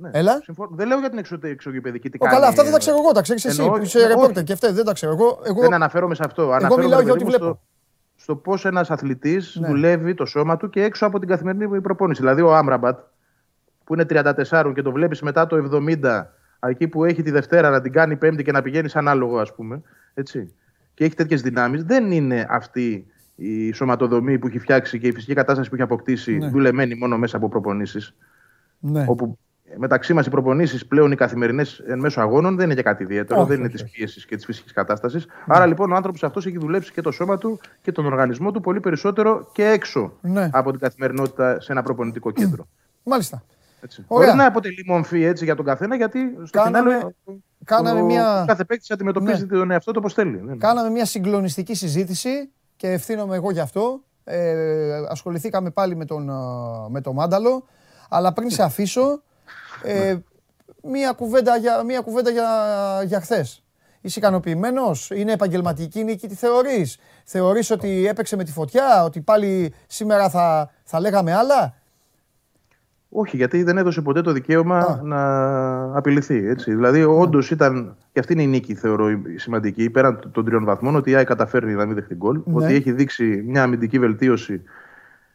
[SPEAKER 1] Ναι. Έλα.
[SPEAKER 5] Συμφω... Δεν λέω για την εξωγηπαιδική.
[SPEAKER 1] Τι καλά, αυτά δεν τα ξέρω εγώ. Τα ξέρεις εσύ που είσαι ρεπόρτερ και αυτά δεν τα ξέρω. Εγώ, εγώ...
[SPEAKER 5] Δεν αναφέρομαι σε αυτό. Εγώ
[SPEAKER 1] αναφέρομαι μιλάω για ό,τι βλέπω.
[SPEAKER 5] Στο, στο πώς ένας αθλητής ναι. δουλεύει το σώμα του και έξω από την καθημερινή προπόνηση. Δηλαδή ο Άμραμπατ που είναι 34 και το βλέπεις μετά το 70, εκεί που έχει τη Δευτέρα να την κάνει Πέμπτη και να πηγαίνει σαν άλογο, ας πούμε. Έτσι. Και έχει τέτοιες δυνάμεις. Δεν είναι αυτή η σωματοδομή που έχει φτιάξει και η φυσική κατάσταση που έχει αποκτήσει ναι. δουλεμένη μόνο μέσα από προπονήσεις. Ναι. Όπου μεταξύ μας οι προπονήσεις πλέον οι καθημερινές εν μέσω αγώνων δεν είναι για κάτι ιδιαίτερο, δεν είναι της πίεσης και της φυσικής κατάστασης. Ναι. Άρα λοιπόν ο άνθρωπος αυτός έχει δουλέψει και το σώμα του και τον οργανισμό του πολύ περισσότερο και έξω ναι. από την καθημερινότητα σε ένα προπονητικό κέντρο.
[SPEAKER 1] Μάλιστα.
[SPEAKER 5] Έτσι. Μπορεί να αποτελεί μορφή έτσι για τον καθένα, γιατί στο φινάλε
[SPEAKER 1] κάναμε μια...
[SPEAKER 5] κάθε παίκτης αντιμετωπίζει ναι. τον εαυτό του όπως θέλει.
[SPEAKER 1] Ναι. Κάναμε μια συγκλονιστική συζήτηση και ευθύνομαι εγώ γι' αυτό. Ε, ασχοληθήκαμε πάλι με τον, με τον Μάνταλο. Αλλά πριν σε αφήσω, ε, μία κουβέντα για, μία κουβέντα για, για χθες. Είσαι ικανοποιημένος, είναι επαγγελματική νίκη, τι θεωρείς; Θεωρείς ότι έπαιξε με τη φωτιά, ότι πάλι σήμερα θα, θα λέγαμε άλλα;
[SPEAKER 5] Όχι, γιατί δεν έδωσε ποτέ το δικαίωμα να απειληθεί. Έτσι. Δηλαδή, όντως ήταν. Και αυτή είναι η νίκη, θεωρώ, σημαντική, πέραν των τριών βαθμών, ότι η ΆΗ καταφέρνει να μην δεχτεί γκολ. Ναι. Ότι έχει δείξει μια αμυντική βελτίωση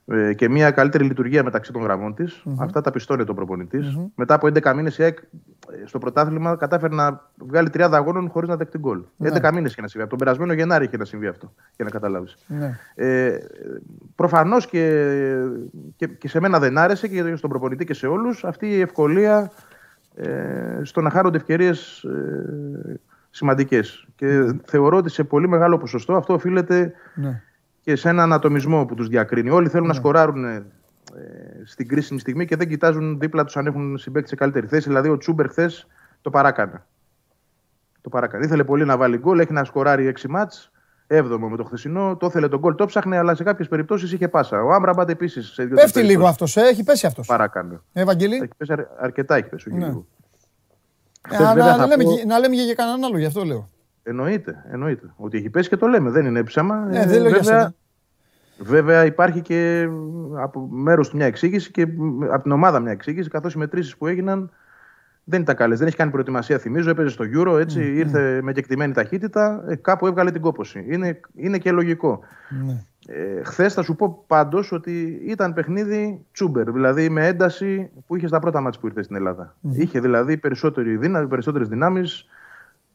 [SPEAKER 5] ε, και μια καλύτερη λειτουργία μεταξύ των γραμμών της. Mm-hmm. Αυτά τα πιστώνει το προπονητη mm-hmm. Μετά από 11 μήνες η ΑΕΚ ε, στο πρωτάθλημα κατάφερε να βγάλει 30 αγώνων χωρίς να δεχτεί γκολ. Ναι. 11 μήνες είχε να συμβεί. Από τον περασμένο Γενάρη είχε να συμβεί αυτό, για να καταλάβεις. Ναι. Ε, Προφανώς και, και, και, σε μένα δεν άρεσε και στον προπονητή και σε όλους αυτή η ευκολία ε, στο να χάρονται ευκαιρίες ε, σημαντικές. Και θεωρώ ότι σε πολύ μεγάλο ποσοστό αυτό οφείλεται. Ναι και σε έναν ατομισμό που τους διακρίνει. Όλοι θέλουν να ναι. σκοράρουν ε, στην κρίσιμη στιγμή και δεν κοιτάζουν δίπλα τους αν έχουν συμπέκτη σε καλύτερη θέση. Δηλαδή, ο Τσούμπερ χθες το παράκανε. Το παράκανε. Ήθελε πολύ να βάλει γκολ, έχει να σκοράρει 6 μάτς. Έβδομο με το χθεσινό, το ήθελε τον γκολ, το ψάχνε, αλλά σε κάποιες περιπτώσεις είχε πάσα. Ο Άμπραμπατ επίσης.
[SPEAKER 1] Πέφτει λίγο αυτός, ε, έχει πέσει αυτός.
[SPEAKER 5] Παράκανε.
[SPEAKER 1] Ευαγγελί;
[SPEAKER 5] Έχει πέσει αρκετά, έχει πέσει. Ναι.
[SPEAKER 1] Ε, να, να, λέμε, να λέμε και για κανέναν άλλο, γι' αυτό λέω.
[SPEAKER 5] Εννοείται, εννοείται. Ότι έχει πέσει και το λέμε. Δεν είναι ψέμα.
[SPEAKER 1] Ναι, δεν λέω βέβαια,
[SPEAKER 5] βέβαια υπάρχει και από μέρο του μια εξήγηση και από την ομάδα μια εξήγηση, καθώς οι μετρήσεις που έγιναν δεν ήταν καλές. Δεν έχει κάνει προετοιμασία, θυμίζω. Έπαιζε στο Euro, έτσι, mm, ήρθε mm. με κεκτημένη ταχύτητα, ε, κάπου έβγαλε την κόποση. Είναι, είναι και λογικό. Mm. Ε, Χθες θα σου πω πάντως ότι ήταν παιχνίδι τσούμπερ, δηλαδή με ένταση που είχε στα πρώτα μάτια που ήρθε στην Ελλάδα. Είχε δηλαδή περισσότερες δυνάμεις,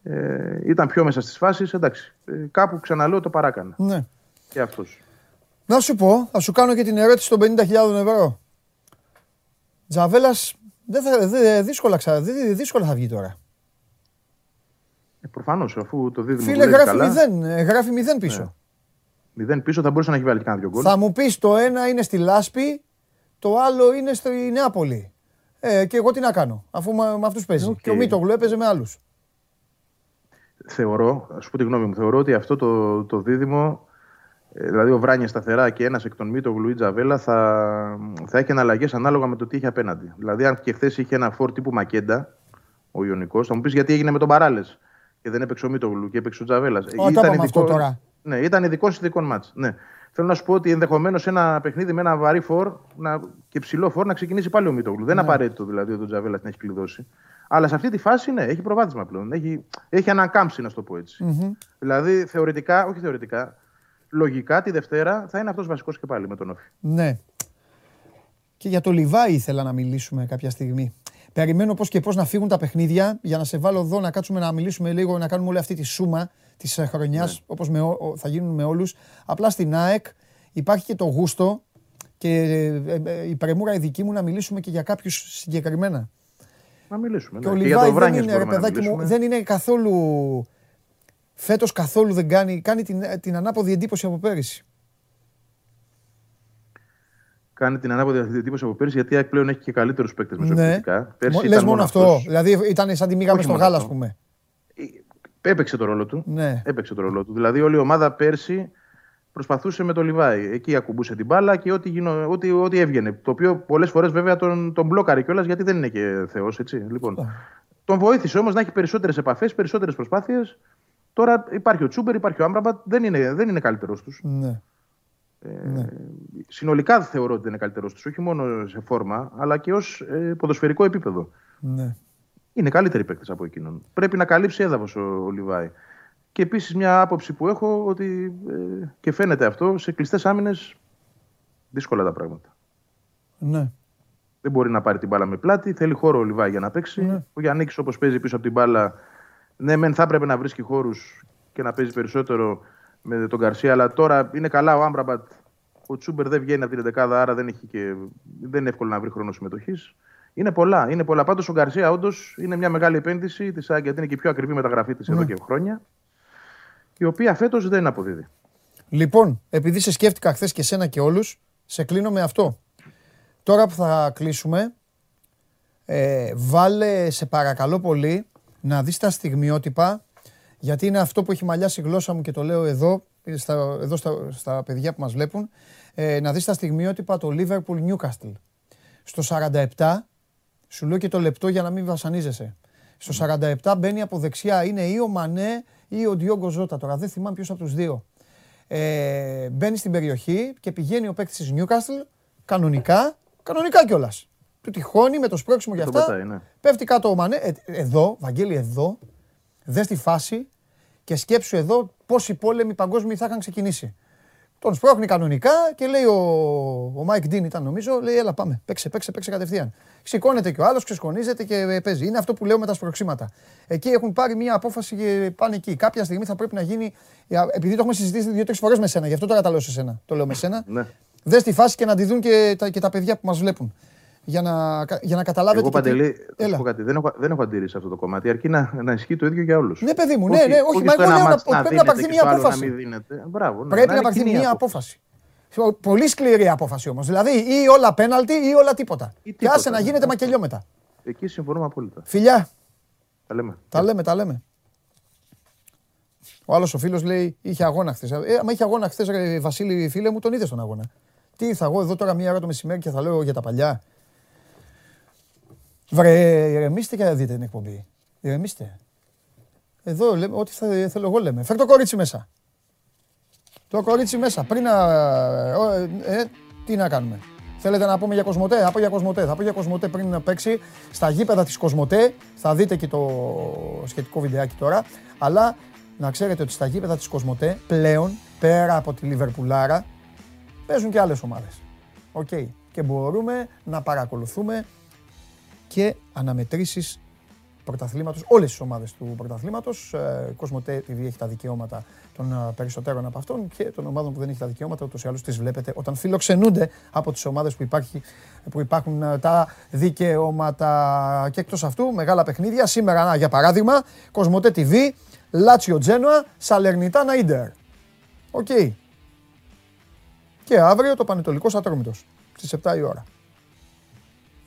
[SPEAKER 5] ε, ήταν πιο μέσα στις φάσεις. Εντάξει, ε, κάπου ξαναλέω το παράκανε.
[SPEAKER 1] Ναι.
[SPEAKER 5] Και αυτός.
[SPEAKER 1] Να σου πω, θα σου κάνω και την ερώτηση των 50.000 ευρώ. Τζαβέλας δεν θα, δε, δύσκολα, ξα, δε, δύσκολα θα βγει τώρα.
[SPEAKER 5] Ε, Προφανώς, αφού το δίδυμο.
[SPEAKER 1] Φίλε, γράφει καλά, 0, ε, γράφει 0 πίσω.
[SPEAKER 5] Ναι. 0 πίσω θα μπορούσε να έχει βάλει και κανένα δυο γκολ.
[SPEAKER 1] Θα μου πεις το ένα είναι στη Λάσπη, το άλλο είναι στη Νεάπολη. Ε, και εγώ τι να κάνω, αφού με, με αυτούς παίζει. Okay. Και ο Μίτογλου έπαιζε με άλλους
[SPEAKER 5] θεωρώ, ας σου πω τη γνώμη μου, θεωρώ ότι αυτό το, το δίδυμο, ε, δηλαδή ο Βράνια σταθερά και ένας εκ των μήτων Γλουίτζα Βέλα, θα, θα έχει αναλλαγέ ανάλογα με το τι έχει απέναντι. Δηλαδή, αν και χθες είχε ένα φόρ τύπου Μακέντα, ο Ιωνικός, θα μου πεις γιατί έγινε με τον Παράλες και δεν έπαιξε ο Μίτογλου και έπαιξε ο Τζαβέλας.
[SPEAKER 1] Ήταν ειδικό, αυτό τώρα.
[SPEAKER 5] Ναι, ήταν ειδικό ειδικών μάτ. Ναι. Θέλω να σου πω ότι ενδεχομένως ένα παιχνίδι με ένα βαρύ φόρ να, και ψηλό φόρ να ξεκινήσει πάλι ο Μίτογλου. Ναι. Δεν είναι απαραίτητο δηλαδή ότι ο Τζαβέλας την έχει κλειδώσει. Αλλά σε αυτή τη φάση ναι, έχει προβάδισμα πλέον. Έχει, έχει ανακάμψει, να το πω έτσι. Mm-hmm. Δηλαδή θεωρητικά, όχι θεωρητικά, λογικά τη Δευτέρα θα είναι αυτός βασικός και πάλι με τον Όφη.
[SPEAKER 1] Ναι. Και για το Λιβάη ήθελα να μιλήσουμε κάποια στιγμή. Περιμένω πώς και πώς να φύγουν τα παιχνίδια για να σε βάλω εδώ να κάτσουμε να μιλήσουμε λίγο, να κάνουμε όλη αυτή τη σούμα της ε, χρονιάς ναι. όπως θα γίνουν με όλους. Απλά στην ΑΕΚ υπάρχει και το γούστο και ε, ε, η πρεμούρα η δική μου να μιλήσουμε και για κάποιους συγκεκριμένα.
[SPEAKER 5] Να μιλήσουμε.
[SPEAKER 1] Και ναι. ο Λιβάη δεν είναι, ρε παιδάκι μου, δεν είναι καθόλου. Φέτος καθόλου δεν κάνει. Κάνει την, την ανάποδη εντύπωση από πέρυσι.
[SPEAKER 5] Κάνει την ανάποδη εντύπωση από πέρυσι γιατί πλέον έχει και καλύτερους παίκτες
[SPEAKER 1] ναι. Λες μόνο αυτό. Δηλαδή ήταν σαν τη μήγα μες στο γάλα, ας πούμε.
[SPEAKER 5] Ε, έπαιξε το ρόλο του. Ναι. Έπαιξε το ρόλο του. Δηλαδή όλη η ομάδα πέρσι προσπαθούσε με το Λιβάη. Εκεί ακουμπούσε την μπάλα και ό,τι, γίνω, ό,τι, ό,τι έβγαινε. Το οποίο πολλές φορές βέβαια τον, τον μπλόκαρε κιόλας γιατί δεν είναι και Θεός. Λοιπόν, τον βοήθησε όμως να έχει περισσότερες επαφές, περισσότερες προσπάθειες. Τώρα υπάρχει ο Τσούμπερ, υπάρχει ο Άμπραμπατ, δεν είναι, δεν είναι καλύτερό τους.
[SPEAKER 1] Ναι.
[SPEAKER 5] Ε, ναι. Συνολικά θεωρώ ότι δεν είναι καλύτερό τους, όχι μόνο σε φόρμα, αλλά και ως ε, ποδοσφαιρικό επίπεδο. Ναι. Είναι καλύτεροι παίκτες από εκείνον. Πρέπει να καλύψει έδαφος ο, ο Λιβάη. Και επίσης μια άποψη που έχω ότι ε, και φαίνεται αυτό σε κλειστές άμυνες δύσκολα τα πράγματα.
[SPEAKER 1] Ναι.
[SPEAKER 5] Δεν μπορεί να πάρει την μπάλα με πλάτη. Θέλει χώρο ο Λιβάη για να παίξει. Ναι. Ο Γιάννης, όπως παίζει πίσω από την μπάλα, ναι, μεν θα έπρεπε να βρίσκει χώρους και να παίζει περισσότερο με τον Καρσία. Αλλά τώρα είναι καλά ο Άμπραμπατ. Ο Τσούμπερ δεν βγαίνει από την 11 άρα δεν, έχει και... δεν είναι εύκολο να βρει χρόνο συμμετοχής. Είναι πολλά. Είναι πολλά. Πάντως ο Γκαρσία όντως είναι μια μεγάλη επένδυση της ΑΕΚ γιατί είναι και η πιο ακριβή μεταγραφή της εδώ ναι. και χρόνια. Η οποία φέτος δεν αποδίδει.
[SPEAKER 1] Λοιπόν, επειδή σε σκέφτηκα χθες και σένα και όλους, σε κλείνω με αυτό. Τώρα που θα κλείσουμε, ε, βάλε σε παρακαλώ πολύ να δεις τα στιγμιότυπα, γιατί είναι αυτό που έχει μαλλιάσει η γλώσσα μου και το λέω εδώ, στα, εδώ στα, στα παιδιά που μας βλέπουν, ε, να δεις τα στιγμιότυπα το Liverpool Newcastle. Στο 47, σου λέω και το λεπτό για να μην βασανίζεσαι. Στο 47 μπαίνει από δεξιά, είναι ή ο Μανέ ή ο Ντιόγκο Ζώτα. Τώρα δεν θυμάμαι ποιος από τους δύο. Ε, μπαίνει στην περιοχή και πηγαίνει ο παίκτης της Newcastle κανονικά, κανονικά κιόλας. Τους τη χώνει με το σπρώξιμο για αυτά. ναι. Πέφτει κάτω ο Μανέ. Ε, εδώ, Βαγγέλη, εδώ, δες τη φάση και σκέψου εδώ πόσοι πόλεμοι παγκόσμιοι θα είχαν ξεκινήσει. Τον σπρώχνει κανονικά και λέει ο, ο Μάικ Ντιν ήταν νομίζω, λέει έλα πάμε, παίξε, παίξε, παίξε κατευθείαν. Σηκώνεται και ο άλλος, ξεσκονίζεται και ε, παίζει. Είναι αυτό που λέω με τα σπρωξίματα. Εκεί έχουν πάρει μια απόφαση και πάνε εκεί. Κάποια στιγμή θα πρέπει να γίνει. Επειδή το έχουμε συζητήσει δύο-τρεις φορές με σένα, γι' αυτό τώρα τα λέω σε σένα. Το λέω με σένα. Ναι. Δες τη φάση και να τη δουν και τα, και τα παιδιά που μας βλέπουν. Για να, για να καταλάβετε.
[SPEAKER 5] Εγώ παντελή, τι... κάτι, δεν, έχω, δεν έχω αντίρρηση αυτό το κομμάτι, αρκεί να, να ισχύει το ίδιο για όλους.
[SPEAKER 1] Ναι, παιδί μου, ναι, ναι, όχι, όχι, όχι, λέω να, πρέπει να πάρθει μια απόφαση. Μπράβο, ναι, πρέπει να πάρθει μια απόφαση. Πολύ σκληρή απόφαση όμως. Δηλαδή ή όλα πέναλτι ή όλα τίποτα. Ή τίποτα και άσε να γίνεται μακελιό μετά.
[SPEAKER 5] Εκεί συμφωνούμε απόλυτα.
[SPEAKER 1] Φιλιά.
[SPEAKER 5] Τα λέμε.
[SPEAKER 1] Τα λέμε, τα λέμε. Ο άλλος ο φίλος λέει: Είχε αγώνα χθες. Ε, άμα είχε αγώνα χθες, Βασίλη, φίλε μου, τον είδες στον αγώνα. Τι ήρθα εγώ εδώ τώρα μία ώρα το μεσημέρι και θα λέω για τα παλιά. Βρε, ηρεμήστε και να δείτε την εκπομπή. Ηρεμήστε. Εδώ λέμε, ό,τι θα, θέλω εγώ λέμε. Φέρ το κορίτσι μέσα. Το κορίτσι μέσα. Πριν να. Ε, τι να κάνουμε. Θέλετε να πούμε για Κοσμοτέ, θα πω για Κοσμοτέ. Θα πω για Κοσμοτέ πριν να παίξει στα γήπεδα της Κοσμοτέ. Θα δείτε και το σχετικό βιντεάκι τώρα. Αλλά να ξέρετε ότι στα γήπεδα της Κοσμοτέ πλέον, πέρα από τη Λιβερπουλάρα, παίζουν και άλλες ομάδες. Οκ. Και μπορούμε να παρακολουθούμε και αναμετρήσεις πρωταθλήματος, όλες τις ομάδες του πρωταθλήματος. Ε, Κοσμοτέ TV έχει τα δικαιώματα των ε, περισσότερων από αυτών και των ομάδων που δεν έχει τα δικαιώματα, ούτως ή άλλως τις βλέπετε όταν φιλοξενούνται από τις ομάδες που, υπάρχει, που υπάρχουν ε, τα δικαιώματα. Και εκτός αυτού, μεγάλα παιχνίδια. Σήμερα, για παράδειγμα, Κοσμοτέ TV, Λάτσιο Τζένοα, Σαλερνιτάνα Ίντερ. Οκ. Και αύριο το Παναιτωλικός Ατρόμητος, στις 7 η ώρα.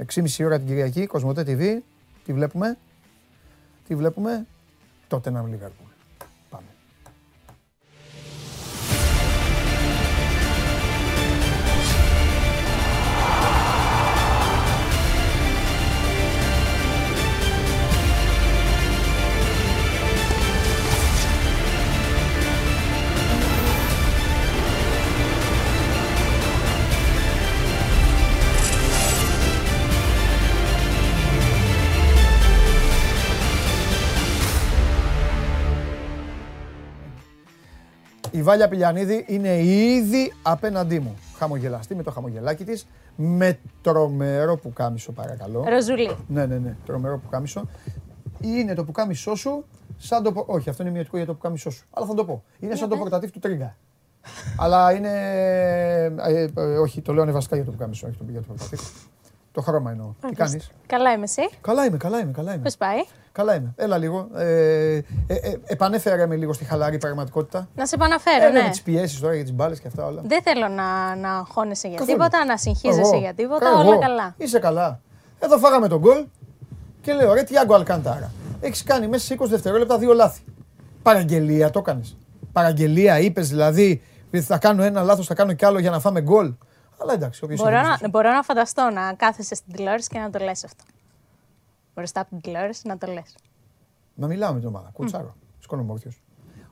[SPEAKER 1] 6.30 ώρα την Κυριακή, Κοσμοτέ TV, τι βλέπουμε, τι βλέπουμε, Τότεναμ Λίβερπουλ. Η Βάλια Πηλιανίδη είναι ήδη απέναντί μου. Χαμογελαστή με το χαμογελάκι της. Με τρομερό που κάμισο, παρακαλώ.
[SPEAKER 6] Ροζουλή.
[SPEAKER 1] Ναι, ναι, ναι. Τρομερό που κάμισο. Είναι το που κάμισό σου σαν το. Όχι, αυτό είναι μειωτικό για το που κάμισό σου. Αλλά θα το πω. Είναι σαν το πρωτατήφ του Τρίγκα. Αλλά είναι. Ε, ε, όχι, το λέω ανεβαστικά για το που κάμισο, όχι το για το πρωτατήφ. Το χρώμα εννοώ. Τι κάνεις;
[SPEAKER 6] Καλά είμαι εσύ.
[SPEAKER 1] Καλά είμαι, καλά είμαι. Καλά είμαι.
[SPEAKER 6] Πώς πάει;
[SPEAKER 1] Καλά είμαι. Έλα λίγο. Ε, ε, ε, επανέφερε με λίγο στη χαλαρή πραγματικότητα.
[SPEAKER 6] Να σε επαναφέρω, ε, ναι.
[SPEAKER 1] Με τις πιέσεις τώρα για τις μπάλες και αυτά όλα.
[SPEAKER 6] Δεν θέλω να, να αγχώνεσαι για Καθόλου. τίποτα, να συγχύζεσαι για τίποτα. Εγώ. Όλα καλά.
[SPEAKER 1] Είσαι καλά. Εδώ φάγαμε τον γκολ και λέω ρε Τιάγκο Αλκαντάρα. Έχεις κάνει μέσα σε 20 δευτερόλεπτα δύο λάθη. Παραγγελία το έκανες. Παραγγελία είπες δηλαδή θα κάνω ένα λάθος, θα κάνω κι άλλο για να φάμε γκολ. Αλλά εντάξει,
[SPEAKER 6] μπορώ, να, μπορώ να φανταστώ να κάθεσαι στην τηλεόραση και να το λες αυτό. Μπροστά από την τηλεόραση να το λες.
[SPEAKER 1] Μα μιλάω με την ομάδα. Κουτσάρο. Mm. Σκόνο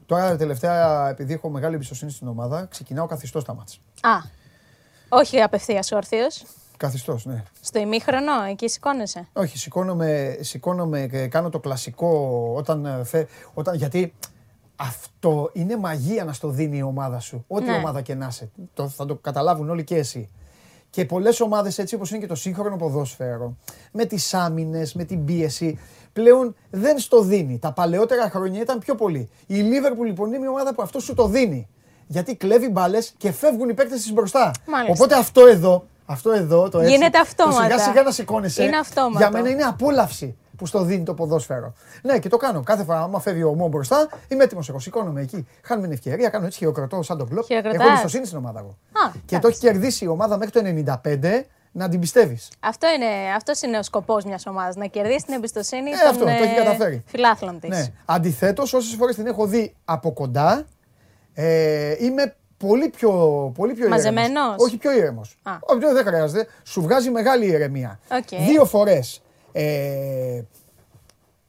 [SPEAKER 1] Τώρα τελευταία, επειδή έχω μεγάλη εμπιστοσύνη στην ομάδα, ξεκινάω καθιστό στα μάτια.
[SPEAKER 6] Α. Όχι απευθείας όρθιο.
[SPEAKER 1] Καθιστό, ναι.
[SPEAKER 6] Στο ημίχρονο, εκεί σηκώνεσαι.
[SPEAKER 1] Όχι, σηκώνομαι, σηκώνομαι και κάνω το κλασικό όταν, ε, φε, όταν γιατί αυτό είναι μαγεία να στο δίνει η ομάδα σου. Ό,τι
[SPEAKER 6] Ναι.
[SPEAKER 1] ομάδα και να είσαι. Το, θα το καταλάβουν όλοι και εσύ. Και πολλές ομάδες έτσι όπως είναι και το σύγχρονο ποδόσφαιρο, με τις άμυνες, με την πίεση, πλέον δεν στο δίνει. Τα παλαιότερα χρόνια ήταν πιο πολύ. Η Λίβερπουλ λοιπόν είναι μια ομάδα που αυτό σου το δίνει. Γιατί κλέβει μπάλες και φεύγουν οι παίκτες της μπροστά.
[SPEAKER 6] Μάλιστα.
[SPEAKER 1] Οπότε αυτό εδώ, αυτό εδώ το έτσι.
[SPEAKER 6] Γίνεται
[SPEAKER 1] το
[SPEAKER 6] αυτόματα.
[SPEAKER 1] Σιγά σιγά να σηκώνεσαι.
[SPEAKER 6] Είναι αυτόματο.
[SPEAKER 1] Για μένα είναι απόλαυση που στο δίνει το ποδόσφαιρο. Ναι, και το κάνω. Κάθε φορά, άμα φεύγει ο Μό μπροστά, είμαι έτοιμος εγώ. Σηκώνομαι εκεί. Χάνουμε την ευκαιρία, κάνω έτσι χειροκροτώ σαν τον κλοπ.
[SPEAKER 6] Χειροκροτάς.
[SPEAKER 1] Έχω εμπιστοσύνη στην ομάδα εγώ.
[SPEAKER 6] Α,
[SPEAKER 1] και το
[SPEAKER 6] εντάξει.
[SPEAKER 1] έχει κερδίσει η ομάδα μέχρι το 95 να την πιστεύεις.
[SPEAKER 6] Αυτό είναι, αυτός είναι ο σκοπός μιας ομάδας, να κερδίσει την εμπιστοσύνη
[SPEAKER 1] Ε,
[SPEAKER 6] των
[SPEAKER 1] αυτό, το έχει καταφέρει.
[SPEAKER 6] φιλάθλων της.
[SPEAKER 1] Ναι. Αντιθέτως, όσες φορές την έχω δει από κοντά, ε, είμαι πολύ πιο, πολύ πιο ήρεμος.
[SPEAKER 6] Μαζεμένος;
[SPEAKER 1] Όχι, πιο ήρεμος.
[SPEAKER 6] Α.
[SPEAKER 1] Όχι, δεν χρειάζεται. Σου βγάζει μεγάλη ηρεμία.
[SPEAKER 6] Οκ.
[SPEAKER 1] Δύο φορές. Ε,